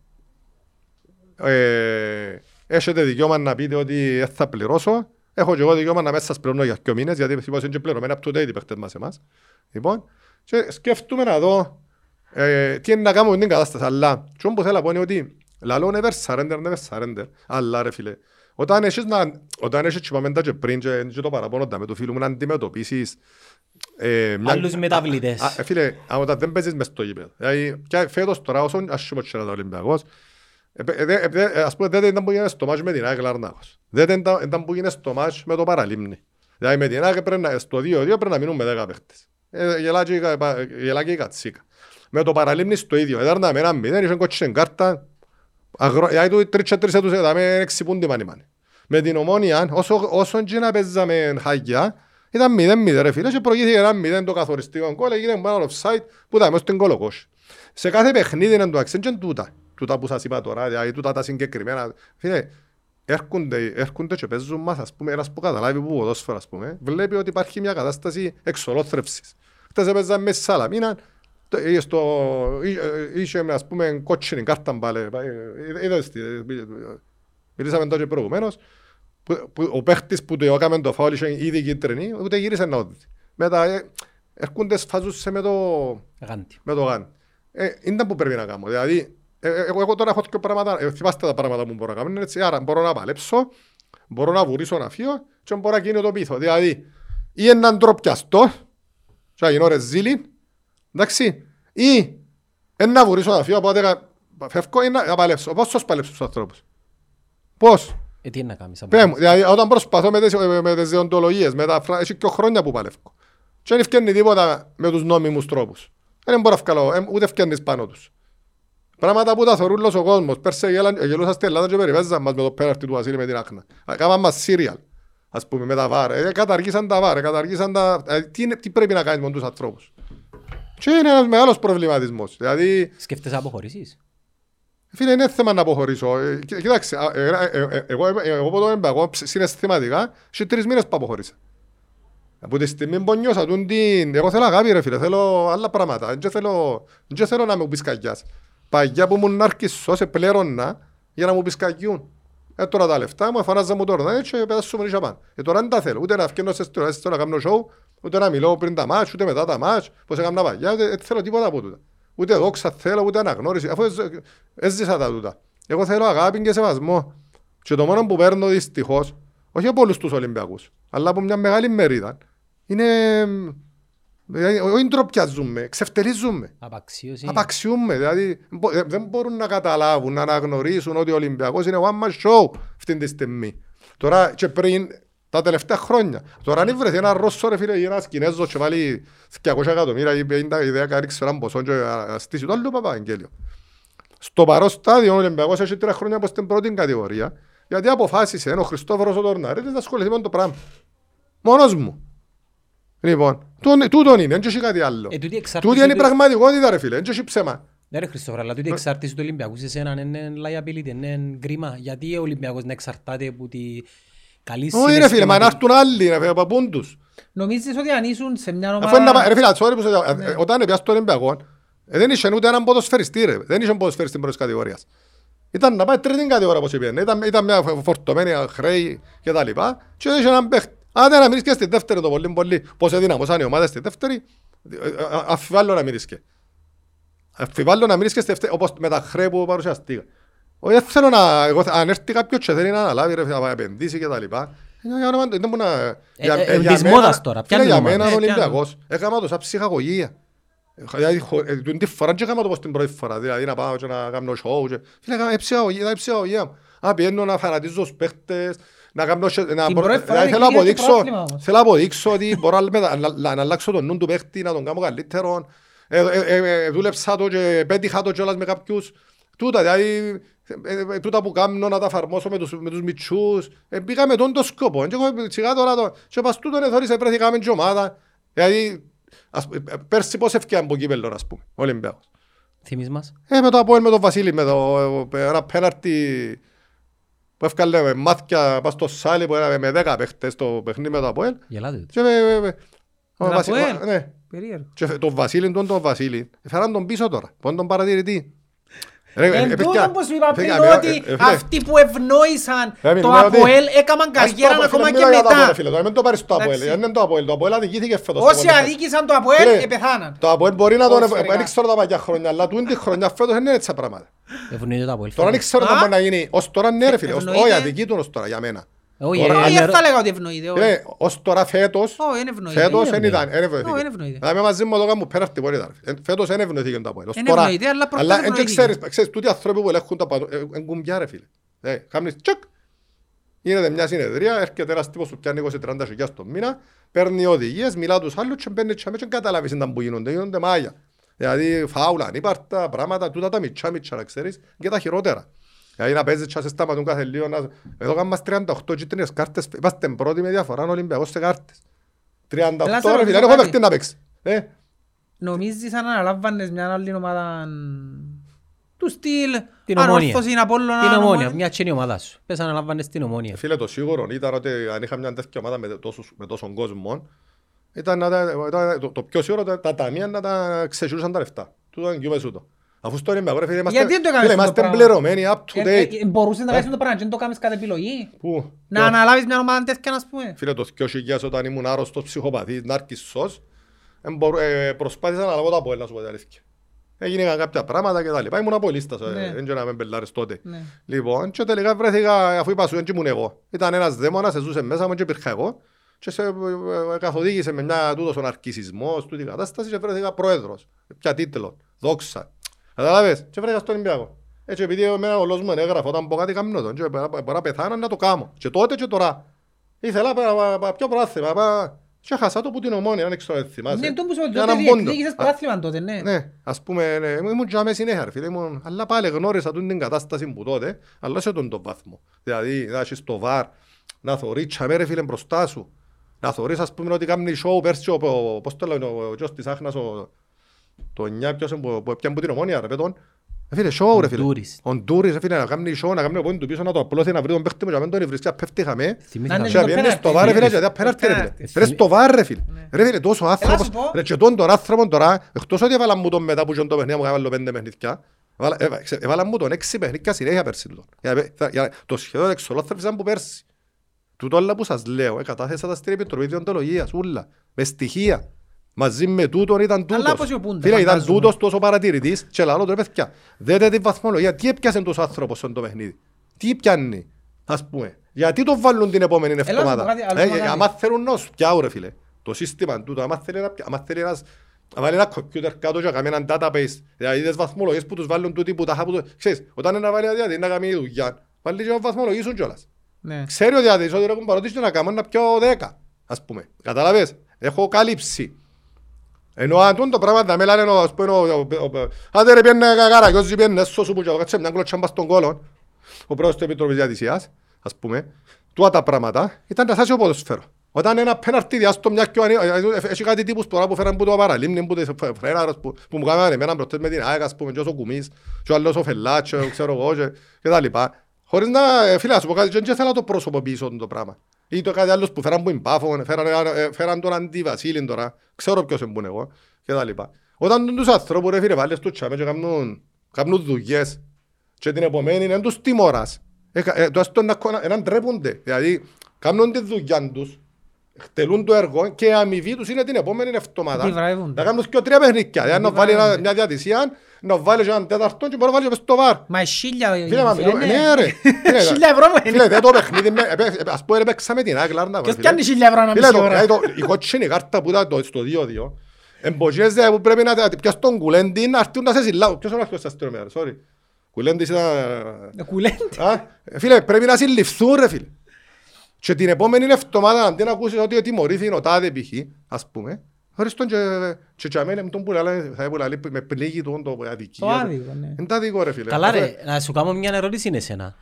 Ε, έχετε δικαίωμα να πείτε ότι δεν θα πληρώσω. Έχω και εγώ δικαίωμα να μέσα σας πληρώνω για δύο μήνες, γιατί είπα είναι και πληρωμένα από το date οι παίχτες μας εμάς. Λοιπόν, και σκέφτομαι να δω ε, τι είναι να κάνουμε με την κατάσταση. Αλλά και που θέλω να πω είναι ότι λαλό never surrender, never surrender. Αλλά ρε φίλε, όταν έχεις, να, όταν έχεις και πάμε τα και πριν και, και το παραπάνω τα με το φίλο μου να αντιμετωπίσεις ε, μια- Άλλους μεταβλητές. Α, ε, Φίλε, α, όταν δεν παίζεις μες στο γήπεδο. Δηλαδή, και φέτος τώρα όσον άσχημο και να τα Ολυμπιακός, ε, ε, ε, ε, ε, ας πούμε δεν ήταν που γίνεται στο μάτς με την ΑΕΚ Λαρνάκος. Δεν ήταν ήταν που γίνεται στο μάτς με το Παραλίμνη. Δηλαδή με την ΑΕΚ πρέπει να- στο 2-2 πρέπει να μείνουν με 10 παίχτες. Ε, γελά και η κα- πα- γελά και η κατσίκα. Με το Παραλίμνης στο ίδιο. Έδαρνα με ένα μηδέν, είχε κότσινη κάρτα. Αγρο- Δηλαδή του τρίτσα τρεις έτους έδαμε έξι πούντι μάνι μάνι. Με την ομόνια, όσο, όσον και να παίζαμε χάγια, ήταν 0-0 ρε φίλε και προηγήθηκε ένα 0 το καθοριστικό γκολ, έγινε ένα offside που ήταν μέσα στην κολοκόση. Σε κάθε παιχνίδι είναι το αξίν και τούτα. τούτα που σας είπα τώρα, δηλαδή τούτα τα συγκεκριμένα. Φίλε, έρχονται, έρχονται και παίζουν μας, ας πούμε, ένας που καταλάβει που ποδόσφαιρο, ας πούμε, βλέπει ότι υπάρχει μια κατάσταση εξολόθρευσης. Χτες έπαιζα με στη Σαλαμίνα, το- είχε στο- είχε- είχε, ας πούμε, κότσινη κάρτα μπάλε. Ε, είδες τι, ε, μιλήσαμε τότε προηγουμένως, που, που, ο παίχτης που το έκαμε το φάουλ είχε ήδη κίτρινη, ούτε γύρισε να όδητη. Μετά ε, έρχονται σφάζουσαι με το, Γάντι. με το γάν. Ε, είναι που πρέπει να κάνω. Δηλαδή, ε, ε, εγώ, εγώ τώρα έχω δύο πράγματα, ε, θυμάστε τα πράγματα που μπορώ να κάνω, έτσι, άρα μπορώ να παλέψω, μπορώ να βουρήσω να φύγω και μπορώ να κινητοποιηθώ. Δηλαδή, ή έναν τροπιαστό, και να γίνω ρεζίλιν, εντάξει, ή ένα βουρήσω να φύγω, οπότε κα- φεύγω ή να να παλέψω. Πώς θα παλέψω στους ανθρώπους; Πώς; Ε, τι είναι να κάνεις. Πέ μου, δηλαδή όταν προσπαθώ με τις, με, με τις δεοντολογίες, με τα φρα... έχει και χρόνια που παλεύω. Και δεν ευκαινεί τίποτα με τους νόμιμους τρόπους. Δεν μπορώ να βγάλω, ε, ούτε ευκαινείς πάνω τους. Πράγματα που τα θωρούν ο κόσμος. Πέρσι γέλαν- γελούσα στην Ελλάδα και περιπέζαν μας με το πέναρτι του Βασίλη με την άκνα. Κάμαν μας σύριαλ, ας πούμε, με τα βάρ. Ε, καταργήσαν τα βάρ, ε, καταργήσαν τα... Ε, τι, είναι, τι πρέπει να κάνεις με τους ανθρώπους; Και είναι ένας μεγάλος προβληματισμός. Δηλαδή, Σκέφτεσαι να αποχωρήσεις; Φίλε, είναι θέμα να αποχωρήσω. Ε, κοι- Κοιτάξτε, α, ε, ε, ε, εγώ, ε, εγώ από το έμπαγο συναισθηματικά σε τρεις μήνες που αποχωρήσα. Από τη στιγμή που νιώσα τούν την... Εγώ θέλω αγάπη ρε φίλε, θέλω άλλα πράγματα. Δεν θέλω, δεν θέλω να με πεις κακιάς. Παγιά που μου νάρκισω σε πλέρωνα για να μου πεις κακιούν. Ε, τώρα τα λεφτά μου, εφανάζα μου τώρα ε, και πέτασω μου νύχια πάνω. Ε, τώρα δεν τα θέλω, ούτε να βγαίνω σε στήρα, να κάνω σοου, ούτε να μιλώ πριν τα μάτς, ούτε μετά τα μάτς, πώς έκανα παγιά, ούτε δεν θέλω τίποτα από τούτα. Ούτε δόξα θέλω, ούτε αναγνώριση, αφού έζ- έζησα τα τούτα. Εγώ θέλω αγάπη και σεβασμό. Και το μόνο που παίρνω δυστυχώς, όχι από όλους τους Ολυμπιακούς, αλλά από μια μεγάλη μερίδα, είναι... δηλαδή, Όχι ντροπιαζούμε, ξεφτερίζουμε. Απαξίωση. Απαξιούμε, δηλαδή μπο- ε, δεν μπορούν να καταλάβουν, να αναγνωρίσουν ότι ο Ολυμπιακός είναι one man show αυτή τη στιγμή. Τώρα και πριν τα τελευταία χρόνια. Τώρα αν βρεθεί ένα Ρώσο ρε φίλε ή ένας Κινέζος και βάλει 200 εκατομμύρια ή 50 ιδέα κάριξε έναν ποσό και να στήσει το άλλο Παπαγγέλιο. Στο παρόν στάδιο ο Ολυμπιακός έχει τρία χρόνια από στην πρώτη κατηγορία γιατί αποφάσισε ο Χριστόφορος ο Τορναρίτης να ασχοληθεί με το πράγμα. Μόνος μου. Λοιπόν, τούτον- τούτον είναι, δεν έχει κάτι άλλο. Ε, τούτη εξάρτηση Τούτη είναι η του- πραγματικότητα ρε φίλε, δεν έχει ψέμα. Ναι ρε Χριστόφορα, αλλά τούτη εξάρτηση του Ολυμπιακού σε σένα είναι liability, είναι κρίμα. Γιατί ο Ολυμπιακός να εξαρτάται από τη καλή Όχι ρε φίλε, μα να συναισθηματική- έρθουν άλλοι ρε φίλε, παπούν τους. Νομίζεις ότι αν ήσουν σε μια Αφού είναι να πά- ομάδα... Ρε φίλε, sorry που σε- ε, ε, όταν πιάσεις τον Ολυμπιακό, ε, δεν είχε ούτε έναν ποδοσφαιριστή ρε, δεν είχε ποδοσφαιριστή στην πρώτη κατηγορίας. Ήταν να πάει τρίτη κατηγορία όπως είπαν, ήταν, ήταν μια φο- φορτωμένη χρέη και τα λοιπά και είχε έναν παίχτη. Άντε να μείνεις και στη δεύτερη το πολύ πολύ, πώς εδυναμώσαν οι ομάδες στη δεύτερη, ε, ε, α- αφιβάλλω να μείνεις και. Αφιβάλλω να μείνεις και στη δεύτερη, όπως με τα χρέη που παρουσιαστήκα. Όχι, δεν θέλω να, εγώ, θε- αν έρθει κάποιος και θέλει να αναλάβει ρε, να επενδύσει και τα λοιπά, ε, για όνομα του, δεν μπορεί να... για- ε, για της μένα- μόδας τώρα, φίλε, πιάνει Για ομάδα; μένα ο Ε, πιάνει. Ολυμπιακός, έκανα το σαν ψυχαγωγία. Ε, Δηλαδή, χω- ε, την τη φορά και έκανα το πως την πρώτη φορά, δηλαδή να πάω και να κάνω show και... Φίλε, έκανα ψυχαγωγία, ήταν ψυχαγωγία μου. Α, πιένω να φανατίζω τους παίχτες, να κάνω... σε- να Την μπορώ- πρώτη φορά δηλαδή, θέλω να είναι το αποδείξω, πρόβλημα όμως. θέλω να αποδείξω ότι μπορώ να- να- να να αλλάξω τον νου του παίχτη, να τον κάνω καλύτερο. Ε, ε, ε, ε, Δούλεψα το και πέτυχα το κιόλας με κάποιους. Τούτα, δηλαδή, ε, ε, τούτα που κάνω να τα εφαρμόσω με τους, με τους μητσούς. Ε, πήγα με τον το σκόπο. Και εγώ σιγά τώρα το... Και πας τούτον εθώρησε βρέθηκαμε και ομάδα. Δηλαδή, ας, ε, ε, πέρσι πώς έφυγαν από κύπελλο, ας πούμε, ο Ολυμπιακός. Θυμείς μας; Ε, με το Αποέλ, με τον Βασίλη, με το ε, ένα πέναρτι που έφκαλε με μάτια πας στο σάλι που era με 10 παίχτες το παιχνίδι με το Αποέλ. Γελάτε το. Και με, με, με, ο τον Βασι- Αποέλ; ο- ναι. Περίεργο. Και τον Βασίλη, τον τον Βασίλη, φέραν τον πίσω τώρα, πόν τον παρατηρητή. Ρε, ε, Εν ε, τούτο παιδιά, που σου είπα πριν παιδιά, ότι ε, ε, φίλε, αυτοί που ευνόησαν Ε, το μιλάμε ότι- Αποέλ έκαναν ας το καριέρα Αποέλ, ακόμα φίλε, και μιλάω για το Αποέλ, μετά. φίλε, τώρα μην το πάρεις το Αποέλ, Εντάξει. δεν είναι το Αποέλ, το Αποέλ αδικήθηκε φέτος. Όσοι το Αποέλ. αδίκησαν το Αποέλ Φίλε, επεθάναν. Το Αποέλ μπορεί να τον... Ποδοσφαιρικά. Δεν ξέρω τα παλιά χρόνια, αλλά τούτη χρονιά φέτος δεν είναι έτσι τα πράγματα. Ευνοείται το Αποέλ. Τώρα δεν ξέρω τι Α; μπορεί να γίνει. Ως τώρα ναι ρε φίλε, ως- Ευνοείται. όχι αδικεί του ως τώρα για μένα. Όχι, Τώρα- ε, Όχι, είναι- δεν θα λέγα ότι ευνοείται. όχι. Φίλε, ως τώρα φέτος, Όχι, δεν ευνοείται. φέτος είναι δεν ήταν, δεν Όχι, ευνοηθήκε. δεν ευνοείται. Δηλαδή μαζί μου το κάνουμε πέναρτη πόρη ήταν. Ε, Φέτος δεν ευνοηθήκε το Αποέλ. Ως Εν τώρα- ευνοείται, αλλά προχτές Αλλά εν και ευνοηθήκε. ξέρεις, ξέρεις, τούτοι άνθρωποι που ελέγχουν τα παντού, ε, εν κουμπιά ρε φίλε. Ε, Κάμνεις τσακ, γίνεται μια συνεδρία, έρχεται ένας τύπος που πιάνει 20-30 χιλιάς το μήνα, παίρνει οδηγίες, μιλά τους άλλους και μπαίνει τσάμε και δεν καταλάβεις ήταν που γίνονται, γίνονται μάγια. Δηλαδή φάουλα, ανύπαρτα, πράγματα, τούτα τα μιτσά μιτσά να ξέρεις και τα χειρότερα. Δηλαδή να παίζεις και να σε σταματούν κάθε λίγο. Να... Εδώ κάνουμε 38 κίτρινες κάρτες, είμαστε πρώτοι με διαφορά ο Ολυμπιακός σε κάρτες. 38 Έλα, σε ρε ρωτήσω φίλε, δεν έχω κάτι. παίχτη να παίξει. Ε, Νομίζεις αν αναλάμβανες μια άλλη ομάδα Του στυλ, Την ομόνια. ανόρθωσης, Απόλλωνα, Την ομόνια, Ομόνια. μια τσίνη ομάδα σου. Πες αναλαμβάνεις την ομόνια. Φίλε, το σίγουρο ήταν ότι αν είχα μια τέτοια ομάδα με, τόσους, με τόσον κόσμο, ήταν, να τα- ήταν το, το πιο σίγουρο ήταν τα ταμεία να τα ξεσυρούσαν τα λεφτά. Τούτο είναι κοιμές ούτω. Αφού στο είναι με αγόρε, φίλε, είμαστε, Γιατί δεν το έκανες φίλε, αυτό το είμαστε πράγμα; πληρωμένοι, up to Ε, ε, date. ε, Μπορούσες να κάνεις το πράγμα και να το κάνεις κατά επιλογή; Πού; Να Το- αναλάβεις μια ομάδα τέτοια, ας πούμε. Φίλε, το 2000 όταν ήμουν άρρωστος, ψυχοπαθής, νάρκισσος, ε, μπορώ- ε, προσπάθησα να λάβω το Αποέλ, να σου πω την αλήθεια. Έγιναν κάποια πράγματα και τα λοιπά. Ήμουν απολύστας, ε, Ναι. δεν ξέρω να με μπελάρεις τότε. Ναι. Λοιπόν, και τελικά βρέθηκα, αφού είπα σου, δεν ήμουν εγώ. Ήταν ένας δαίμονας, ζούσε μέσα μου και υπήρχα εγώ. Και σε ε, ε, καθοδήγησε με μια τούτος ο ναρκισισμός, τούτη κατάσταση και βρέθηκα πρόεδρος. Πια τίτλο, δόξα. Καταλάβες, και βρέθηκα στον Ολυμπιακό. Έτσι, επειδή εμένα ο λόγος μου έγραφε όταν πω κάτι καμνό τον, και μπορώ μπορώ να πεθάνω να το κάνω. Και τότε και τώρα. Ήθελα να πάω- πάω πιο πράθυμα, πάω- και χάσα το που την ομόνια, δεν ξέρω αν θυμάσαι. Ναι, το που σου πω, Για τότε έναν πόντο. διεκδίκησες Α, πρωτάθλημα τότε, ναι. ναι, ας πούμε, ναι, ήμουν και αμέσως συνέχεια, ρε φίλε, ήμουν, αλλά πάλι γνώρισα τούτη την κατάσταση που τότε, αλλά σε τον τον βαθμό. Δηλαδή, να έχεις το βαρ, να θωρείς τσαμέ, ρε φίλε, μπροστά σου. Να θωρείς, ας πούμε, ότι κάνει show πέρσι, ο, ο, πώς το λένε, ο, ο γιος της Άχνας, ο, το 9, ποιος είναι που που έπιανε που την ομόνια, ρε παιδόν. Ε, φίλε, show, ρε φίλε. Ντούρις. Ο Ντούρις, ρε φίλε, να κάνει show, να κάνει ο πόντου πίσω, να το απλώθει, να βρει τον παίχτη μου, και να μην τον βρίσκει, να πέφτει χαμέ. Θυμήθηκα. Να Και είναι το πιένεις πέναλτι. στο βάρ, ρε φίλε, Θυμήθηκα. γιατί απέναρτη, ρε φίλε. πέναλτι. Ρε στο βάρ, ρε φίλε. Ρε φίλε, τόσο άνθρωπος. σου πω. Ρε και τον τον άνθρωπο τώρα, εκτός ότι έβαλαν μου τον μετά που ήταν το παιχνίδι μου, έβαλαν πέντε παιχνίδια, έβαλα- έβα- ξε- έβαλαν μου τον έξι παιχνίδια συνέχεια πέρσι τούτον. Για να πέ- θα- για να- Το σχεδόν εξολόθρευσαν που πέρσι. Τούτο όλα που σας λέω, ε, κατάθεσα τα στην Επιτροπή Διοντολογίας, ούλα, με στοιχεία. Μαζί με τούτον ήταν τούτος. αποσιωπούνται, Φίλε, ήταν φαντάζομαι. τούτος τόσο παρατηρητής και λαλό τώρα παιδιά. Δέτε την βαθμολογία. Τι έπιασε τόσο άνθρωπος στον το παιχνίδι; Τι πιάνει, ας πούμε; Γιατί το βάλουν την επόμενη σου πω εβδομάδα; κάτι, άλλο Ε, να κάνει. άμα θέλουν να σου πιάουν ρε φίλε. Το σύστημα τούτο, άμα θέλει να πια- άμα θέλει ένας να βάλει ένα κομπιούτερ κάτω και να κάνει έναν database, δηλαδή τις βαθμολογίες που τους βάλουν τούτοι που τα χάπουν, το- ξέρεις, όταν είναι να βάλει δηλαδή να κάνει δουλειά, βάλει και να βαθμολογήσουν κιόλας. Ναι. Ξέρει ο διάδης ότι έχουν παροτήσει και να κάνουν να πιω 10, ας πούμε. Καταλαβες, έχω καλύψει. Ενώ αν τούτο το πράγμα θα με λένε, ας πούμε, ο- ο- ο- ο- άντε ρε πιένε καρακιόζι, πιένε έσω σου που και κάτσε μια κλωτσιά μπας στον κόλο, ο πρόεδρος του Επιτροπής Διατησίας, ας πούμε, τούτα τα πράγματα ήταν τα σάσιο ποδοσφαίρο. Όταν ένα πέναρτι διάστο μιας και ο ανή- έχει κάτι τύπους τώρα που φέραν που το παραλίμνη, που τις φε- φρέναρες, που, που μου κάνανε εμένα προτές με την ΑΕΚ, ας πούμε, και όσο κουμής, και ο άλλος ο Φελάτς, και ο ξέρω εγώ, και, και τα λοιπά. Χωρίς να, ε, φίλε, να σου πω κάτι, δεν θέλω να το προσωποποιήσω το πράγμα. Ή το κάτι άλλος που φέραν που είναι πάφο, φέραν, ε, φέραν τον αντιβασίλην τώρα, ξέρω ποιος είναι που είναι εγώ, και τα λοιπά. Όταν τους ανθρώπους, ρε φίλε, βάλεις τους τσάμε και κάνουν, κάνουν δουλειές, και την επομένη είναι τους τιμώρας. Ε, κα- ε, το άστο να κο- να ντρέπονται. Δηλαδή, κάνουν τη δουλειά τους, εκτελούν το έργο και η αμοιβή τους είναι την επόμενη εβδομάδα. Τι βραβεύονται. Να κάνουν και τρία παιχνίδια. Δηλαδή, να βάλει ένα- βραβεύονται. μια διατησία, να βάλει και έναν τέταρτο και μπορεί να βάλει και μες στο βάρ. Μα χίλια... Φίλε, μα, είναι. ναι ρε. Φίλε, Χίλια ευρώ μου Φίλε, είναι. δεν το παιχνίδι, με- ε, ε, ας πούμε, ρε, παίξαμε την Άγκλα, Άρνα, Ποιος φίλε. πιάνει χίλια ευρώ να Φίλε, μισή το- ώρα; ε, το- η κότσινη κάρτα που ήταν το- στο 2-2, εμποσιέζε που πρέπει να να πιάσεις τον κουλέντι να έρθουν να σε συλλάβουν. Ποιος είναι ο αρχαίος σας αστυνομίας, ρε, sorry. Κουλέντης ήταν... Ε, κουλέντε. Α, Φίλε, πρέπει να συλληφθούν ρε φίλε. Και την επόμενη εβδομάδα αντί να ακούσεις ότι τιμωρήθηκε ο τάδε π.χ. ας πούμε, χωρίς τον και, και και αμένε με τον που λαλέ, θα έπρεπε να λέει με πλήγει τον το αδικία. Το άδικο, ναι. Είναι τα άδικο ρε φίλε. Καλά Αυτό- ρε, να σου κάνω μια ερώτηση είναι εσένα.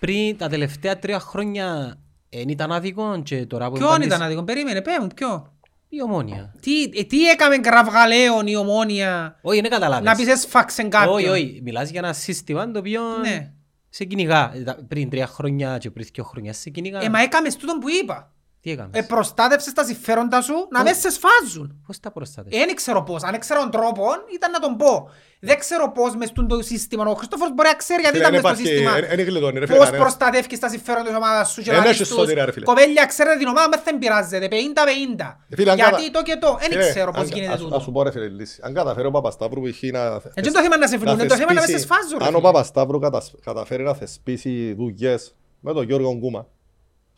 Πριν τα τελευταία τρία χρόνια εν ήταν άδικο και τώρα που Ποιον εμφανίζεις- ήταν άδικο, περίμενε, πέ μου, ποιο; Η ομόνια. Τι, ε, τι έκαμε κραυγαλαίων η ομόνια; Όχι, δεν καταλάβεις. να πεις έσφαξεν κάποιον. Όχι, όχι. Μιλάς για ένα σύστημα το οποίο Ναι. Σε κυνηγά. Ε, τα- Πριν τρία χρόνια και πριν δύο χρόνια σε κυνηγά. Ε, μα έκαμες τούτον που είπα. Τι έκαμες. Ε, προστάτευσες τα συμφέροντα σου να μην σε σφάζουν. Πώς τα προστάτευες. Ε, δεν ξέρω πώς. Αν ξέρω τον τρόπο, ήταν να τον πω. Δεν ξέρω πώς μες στο σύστημα. Ο Χριστόφορος μπορεί να ξέρει γιατί Φίλε, ήταν δεν μες στο υπάρχει- σύστημα. εν- εν γλιτώνει, ρε φίλε, Πώς κανένας. προστατεύεις τα συμφέροντα της ομάδας σου και Εν να έχεις λες τους, σωτηρία, ρε φίλε. Κοπέλια, ξέρετε την ομάδα, μες δεν πειράζεται. 50-50. Ε, φίλε, αν Γιατί κατα- το και το. Δεν Φίλε, ξέρω πώς αν- γίνεται ας- Ας τούτο. σου πω ρε φίλε λύση. Αν καταφέρει ο Παπασταύρου π.χ. να... Έτσι είναι το θέμα να σε βρουν, είναι το θέμα να με σε θεσπίσει- σφάζουν. ρε Αν ο φίλε. Παπασταύρου κατασ- καταφέρει να θεσπίσει δουλειές με τον Γιώργο Γκούμα,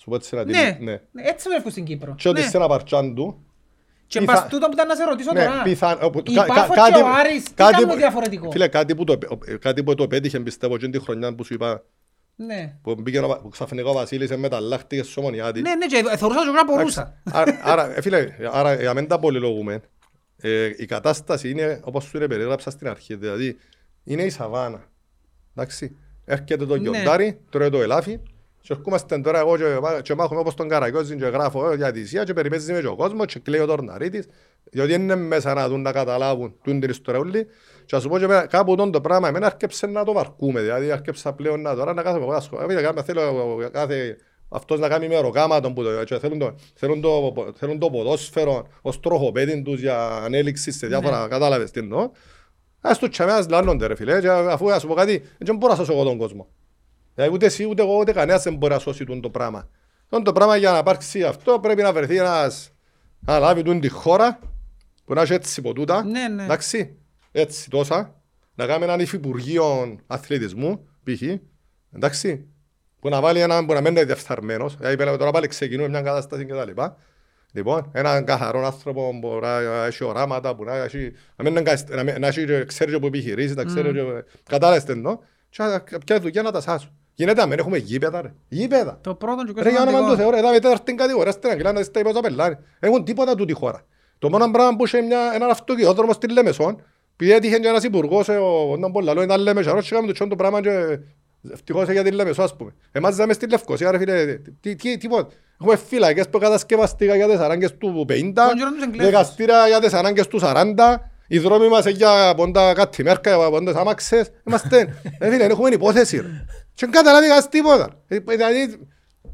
σου πω έτσι να την... Ναι, ναι. ναι, έτσι το στην Κύπρο. Και ότι Ναι. σε ένα παρτσάν του, Και πιθα- πας τούτο που ήταν να σε ρωτήσω Ναι, τώρα. πιθαν... όπου- Η κα- κα- Πάφος κάτι- και ο Άρης, τι κάτι κάνουν που- διαφορετικό; Φίλε, κάτι που το, επέ- κάτι που το πέτυχε πιστεύω και την χρονιά που σου είπα Ναι. που μπήκε ο Βα- που ξαφνικά ο Βασίλης μεταλλάχτηκες στο Ομονιάτη. Ναι, ναι, και θεωρούσα ότι να μπορούσα. Άρα, άρα, ε, φίλε, άρα για μένα τα πολυλογούμε. Ε, η κατάσταση είναι όπως σου είναι περίγραψα στην αρχή. Δηλαδή, είναι η σαβάνα. Εντάξει. Έρχεται το Ναι. γιοντάρι, τρώει το ελάφι, Και ερχόμαστε τώρα εγώ και, μά- και μάχομαι όπως τον Καρακιόζη και γράφω ε, για τη ΣΥΑ και περιπέζει με και ο κόσμος και κλαίει ο Τορναρίτης διότι είναι μέσα να δουν να καταλάβουν τούν την ιστορία όλη και ας σου πω και εμένα, κάπου τον το πράγμα εμένα άρκεψε να το βαρκούμε δηλαδή άρκεψα πλέον να τώρα να κάθομαι εγώ να σχολ- Φίλε, κάμε- θέλω κάθε αυτός να κάνει μεροκάματον που το, και θέλουν, το, θέλουν, το, θέλουν το ποδόσφαιρο ως τροχοπέδιν τους για ανέλυξη σε διάφορα, κατάλαβες τι εννοώ. Ας το τσαμέας λάνονται ρε φίλε, και αφού ας πω κάτι, δεν μπορώ να σώσω εγώ τον κόσμο. Δηλαδή ούτε εσύ, ούτε εγώ, ούτε κανένας δεν μπορεί να σώσει τούτο το πράγμα. Τούτο το πράγμα για να υπάρξει αυτό πρέπει να βρεθεί ένας να λάβει τούτη τη χώρα που να έχει έτσι ποτούτα. Ναι, ναι. Εντάξει, έτσι τόσα. Να κάνει έναν υφυπουργείο αθλητισμού, π.χ. Εντάξει, που να βάλει έναν που να μένει διεφθαρμένος. Δηλαδή πέρα τώρα πάλι ξεκινούμε μια κατάσταση και τα λοιπά. Λοιπόν, έναν καθαρό άνθρωπο που μπορεί να έχει οράματα, που να έχει, να μην είναι κασ- να μην- να έχει και ξέρει και που επιχειρήσει, να ξέρει και... Κατάλαβες τι εννοώ. Και να- ποια δουλειά να τα σάσουν. Γίνεται, μην έχουμε γήπεδα ρε. Γήπεδα. Το πρώτο και Ρε για όνομα του σημαντικό. Θεού, ρε, είδαμε τέταρτη κατηγορία στην Αγγλία να στα υπόσα πελάρι. Έχουν τίποτα τούτη χώρα. Το μόνο πράγμα που είχε μια, έναν αυτοκινητόδρομο στη Λέμεσον, επειδή έτυχε και ένας υπουργός, ε, ο τον πολλά ήταν Λέμεσαρός και έκαμε το τσιόν το πράγμα και ευτυχώς για την Λέμεσο ας πούμε. Εμάς ζάμε στη Λευκοσία ρε φίλε, τι, τι, τίποτα. Έχουμε φύλακες που κατασκευαστήκα για τις ανάγκες του 50, Τον καιρό τους Εγγλέζους. δικαστήρια για τις ανάγκες του 40, οι δρόμοι μας είναι για πόντα κάτι μέρκα, για πόντες άμαξες. Είμαστε, ρε φίλε, έχουμε υπόθεση ρε. Και δεν καταλάβει κανένας τίποτα. Ε, Δηλαδή,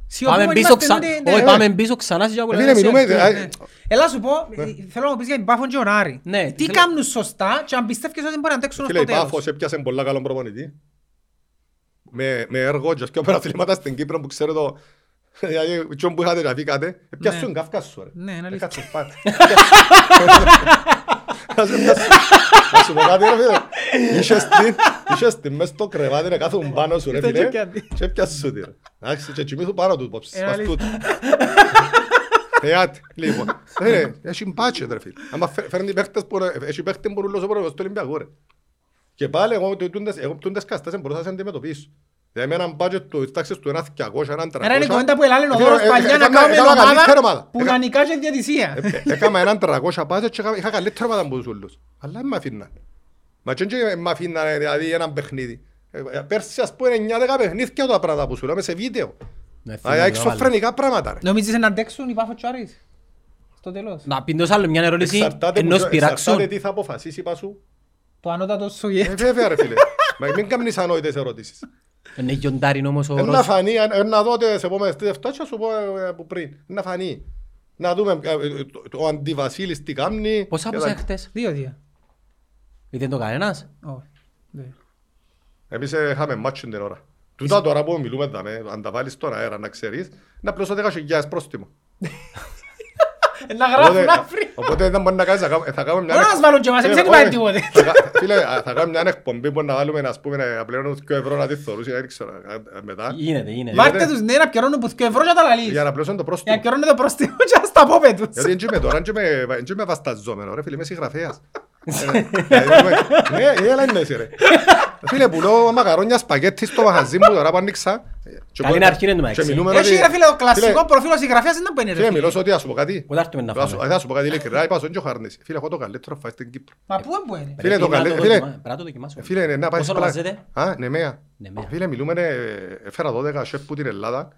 Σιωπούμε, Πάμε πίσω είμαστε ξα- ούτε- όχι, ναι. πάμε πίσω ξανά σε ρε φίλε, μιλούμε, ε, Ναι. Έλα σου πω, ε, θέλω να μου πεις για την Πάφον και ο Νάρη. Ναι, Τι θέλω- κάνουν σωστά και αν πιστεύεις ότι μπορεί να αντέξουν ως Φίλε, το η τέλος. Πάφος έπιασε πολλά καλό προπονητή. Με, με έργο και πιο πρωταθλήματα στην Κύπρο που ξέρω το... Δηλαδή, ποιον που είχατε να φύγατε, έπιασε Ναι. τον Καύκασο ρε. Ναι, είναι αλήθεια. Έκατσε σπάτη. Να σε πιάσει. Να σου πω κάτι ρε φίλε. Είχες την, είχες την μες στο κρεβάτι ρε κάθουν πάνω σου ρε Ήταν φίλε και κάτι. και έπιασε σου τη ρε. Εντάξει, και κοιμήθου πάνω του πόψεις. Ε, πας αλήθεια. τούτο. Θεάτη, λοιπόν. Φίλε, έχει μπάτσετ ρε φίλε. Άμα φε- φέρνει παίχτες που ρε- έχει παίχτη που ρουλώσει πρώτος στο Ολυμπιακό ρε. Και πάλι εγώ το- τούντες- εγώ τούντες καστές μπορούσα να σε αντιμετωπίσω. Δηλαδή με έναν μπάτζετ του τάξης του ένα 200, έναν 300. Άρα είναι η κουβέντα που ελάλε ο Ε, Δώρος ε, παλιά να έκανα- κάνουμε έκανα καλύτερη ομάδα ομάδα. που Έκα- να νικάζει η διατησία. ε, Έκανα έναν 300 μπάτζετ και έκανα- είχα καλύτερη ομάδα από τους ούλους. Αλλά δεν με αφήναν. Μα και δεν με αφήναν δηλαδή έναν παιχνίδι. Ε, ε, Πέρσι ας πούμε 9-10 παιχνίδια τα πράγματα που σου λέω, είμαι σε βίντεο. Ναι, Α, Εξωφρενικά πράγματα ρε. Νομίζεις να αντέξουν οι Πάφος και ο Άρης. Στο τέλος. Να πίνω άλλο μια ερώτηση Εξαρτάται ενός που- πειράξουν. εξαρτάται τι θα αποφασίσει πάσου. Το ανώτατο Ε, Σοβιέτ. βέβαια ρε φίλε. Μα μην κάνεις ανόητες ερωτήσεις. Είναι γιοντάριν όμως ο Ε, Να Ρος. φανεί, ε, ε, να δω τις επόμενες τρεις φτάσεις, θα σου πω ε, ε, που πριν. Να φανεί. Να δούμε ε, ε, το- ο Αντιβασίλης τι κάνει. Πόσα και πόσα τα- χτες; Δύο-δύο. Ήταν το κανένας; Όχι. Δύο. Εμείς ε, είχαμε μάτσο την ώρα. Τούτα τώρα που μιλούμε δάμε, αν τα βάλεις στον αέρα να ξέρεις, είναι απλώς 10.000 πρόστιμο. Ε, Να γράφουν Οπότε- αύριο. Οπότε δεν μπορεί να κάνεις, θα κάνουμε- θα κάνουμε μια... Μπορεί να μας βάλουν και εμάς, εμείς δεν Φίλε, υπάρχει όχι. τίποτε. Θα κα- Φίλε, α, θα κάνουμε μια εκπομπή που να βάλουμε, ας πούμε, να πληρώνουν 2 ευρώ να τη θωρούσε, δεν ξέρω, ε, μετά. Γίνεται, γίνεται. Βάρτε τους ναι να πιερώνουν που 2 ευρώ και τα λαλείς. Για να πληρώσουν το Για να πρόστιμο. πιερώνουν το πρόστιμο και ας τα πω με τους. Γιατί δεν είμαι τώρα, δεν είμαι- δεν είμαι βασταζόμενο, ρε φίλε, είμαι συγγραφέας. Ε, δηλαδή, Ναι, έλα είναι εσύ ρε. Φίλε, πουλώ μακαρόνια σπαγέτι στο μαγαζί μου τώρα που άνοιξα. Και Καλή πω- αρχή είναι το και μεταξύ. μιλούμε Έχει ότι- ρε φίλε το κλασικό Φίλε, προφίλ ο συγγραφέας δεν μπορεί να Φίλε, είναι ρε μιλώ φίλε. ότι ας σου πω κάτι. Πού θα έρθουμε να Θα σου- φάμε. Θα σου πω κάτι ειλικρινά, είπα στον και ο Χαρνής. Φίλε, έχω το καλύτερο φάει στην Κύπρο. Μα πού δεν μπορεί. Φίλε, το Πρέπει να καλέ- το φίλε, δοκιμα- Πρέπει να το δοκιμάσουμε. Φίλε, ναι, να πάει Πόσο σε πλά- ονομάζεται? Α, Νεμαία. Νεμαία. Φίλε, μιλούμε, ναι, έφερα 12 σεφ που την Ελλάδα,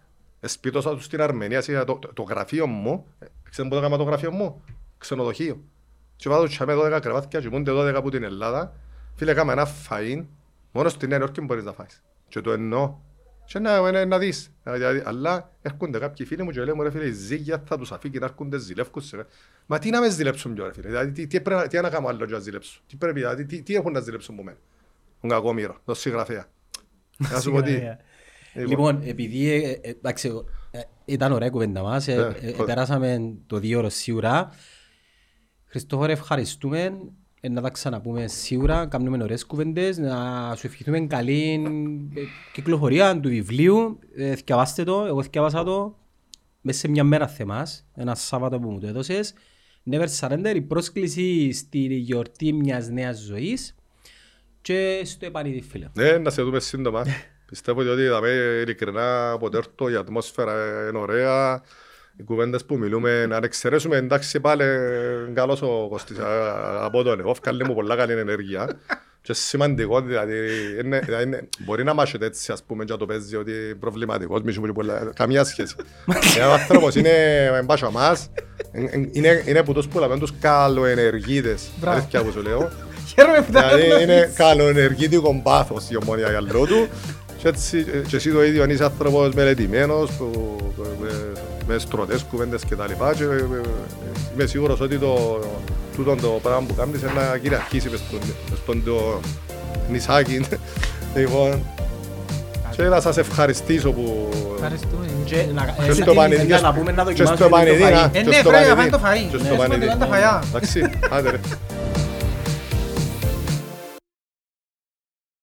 σπίτωσα τους στην Αρμενία, σε το, το, το γραφείο μου, ε, ξέρετε που το έκανα το γραφείο μου, ξενοδοχείο. Και βάζω τσάμε 12 κρεβάτια, κοιμούνται 12 που την Ελλάδα. Φίλε, έκαμε ένα φαΐν, μόνο στη Νέα Υόρκη μπορείς να φάεις. Και το εννοώ. Και να, να, να δεις. Δηλαδή, αλλά έρχονται κάποιοι φίλοι μου και λένε μου ρε φίλε, η ζύγια θα τους αφήκει να έρχονται ζηλεύκους. σε- Μα τι να με ζηλέψουν πιο ρε φίλε, δηλαδή τι, τι, πρέπει, να- τι να κάνω άλλο για να ζηλέψουν. Τι, πρέπει, δηλαδή, τι, τι έχουν να ζηλέψουν από μένα; Τον κακόμοιρο, τον συγγραφέα. Να σου πω τι. Λοιπόν, επειδή ε, ε, εντάξει, εγώ, ε, ήταν ωραία κουβέντα μας, ε, Ναι, ε, ε, χω- περάσαμε το δύο ώρες σίγουρα. Χριστόφορε, ευχαριστούμε. Ε, να τα ξαναπούμε σίγουρα, κάνουμε ωραίες κουβέντες, να σου ευχηθούμε καλή ε, κυκλοφορία του βιβλίου. Ε, θυκευάστε το, εγώ θυκευάσα το μέσα σε μια μέρα θεμάς, ένα Σάββατο που μου το έδωσες. Never Surrender, η πρόσκληση στη γιορτή μιας νέας ζωής και στο επανειδή φίλε. Ναι, να σε δούμε σύντομα. Πιστεύω ότι είδαμε ειλικρινά από τέρτο, η ατμόσφαιρα είναι ωραία. Οι κουβέντες που μιλούμε, να εξαιρέσουμε εντάξει πάλι καλός ο Κωστής α, από τον εγώ, βγάλε μου πολλά καλή ενέργεια. Και σημαντικό, δηλαδή, είναι, δηλαδή, είναι- μπορεί να μάχεται έτσι, ας πούμε, και να το παίζει ότι προβληματικός, μη σου πει πολλά, καμία σχέση. Ε, Ο άνθρωπος είναι μπάσο μας, είναι, είναι που τους που λέμε τους καλοενεργίτες, Μπράβο. αλήθεια που σου λέω. Χαίρομαι που τα Δηλαδή είναι γνωρίζεις. καλοενεργήτικο πάθος η ομόνια για λόγω του και έτσι και εσύ το ίδιο είσαι άνθρωπος μελετημένος που, που- μες, με στρωτές κουβέντες και τα λοιπά και ε, ε, είμαι σίγουρος ότι το, τούτο το πράγμα που κάνεις είναι να κυριαρχήσει μες στον, μες στον το νησάκι λοιπόν και να σας ευχαριστήσω που Ευχαριστούμε. Και να- και ε, στο να- πανεδί να- να πούμε να και δοκιμάσουμε στο λίγο πανεδί φαΐ. να- Ε, και ναι, στο πρέπει να πανεδί. φάνε το φαΐ. Και Ναι, στο σημαντικό πανεδί. είναι τα φαγιά. εντάξει άντε ρε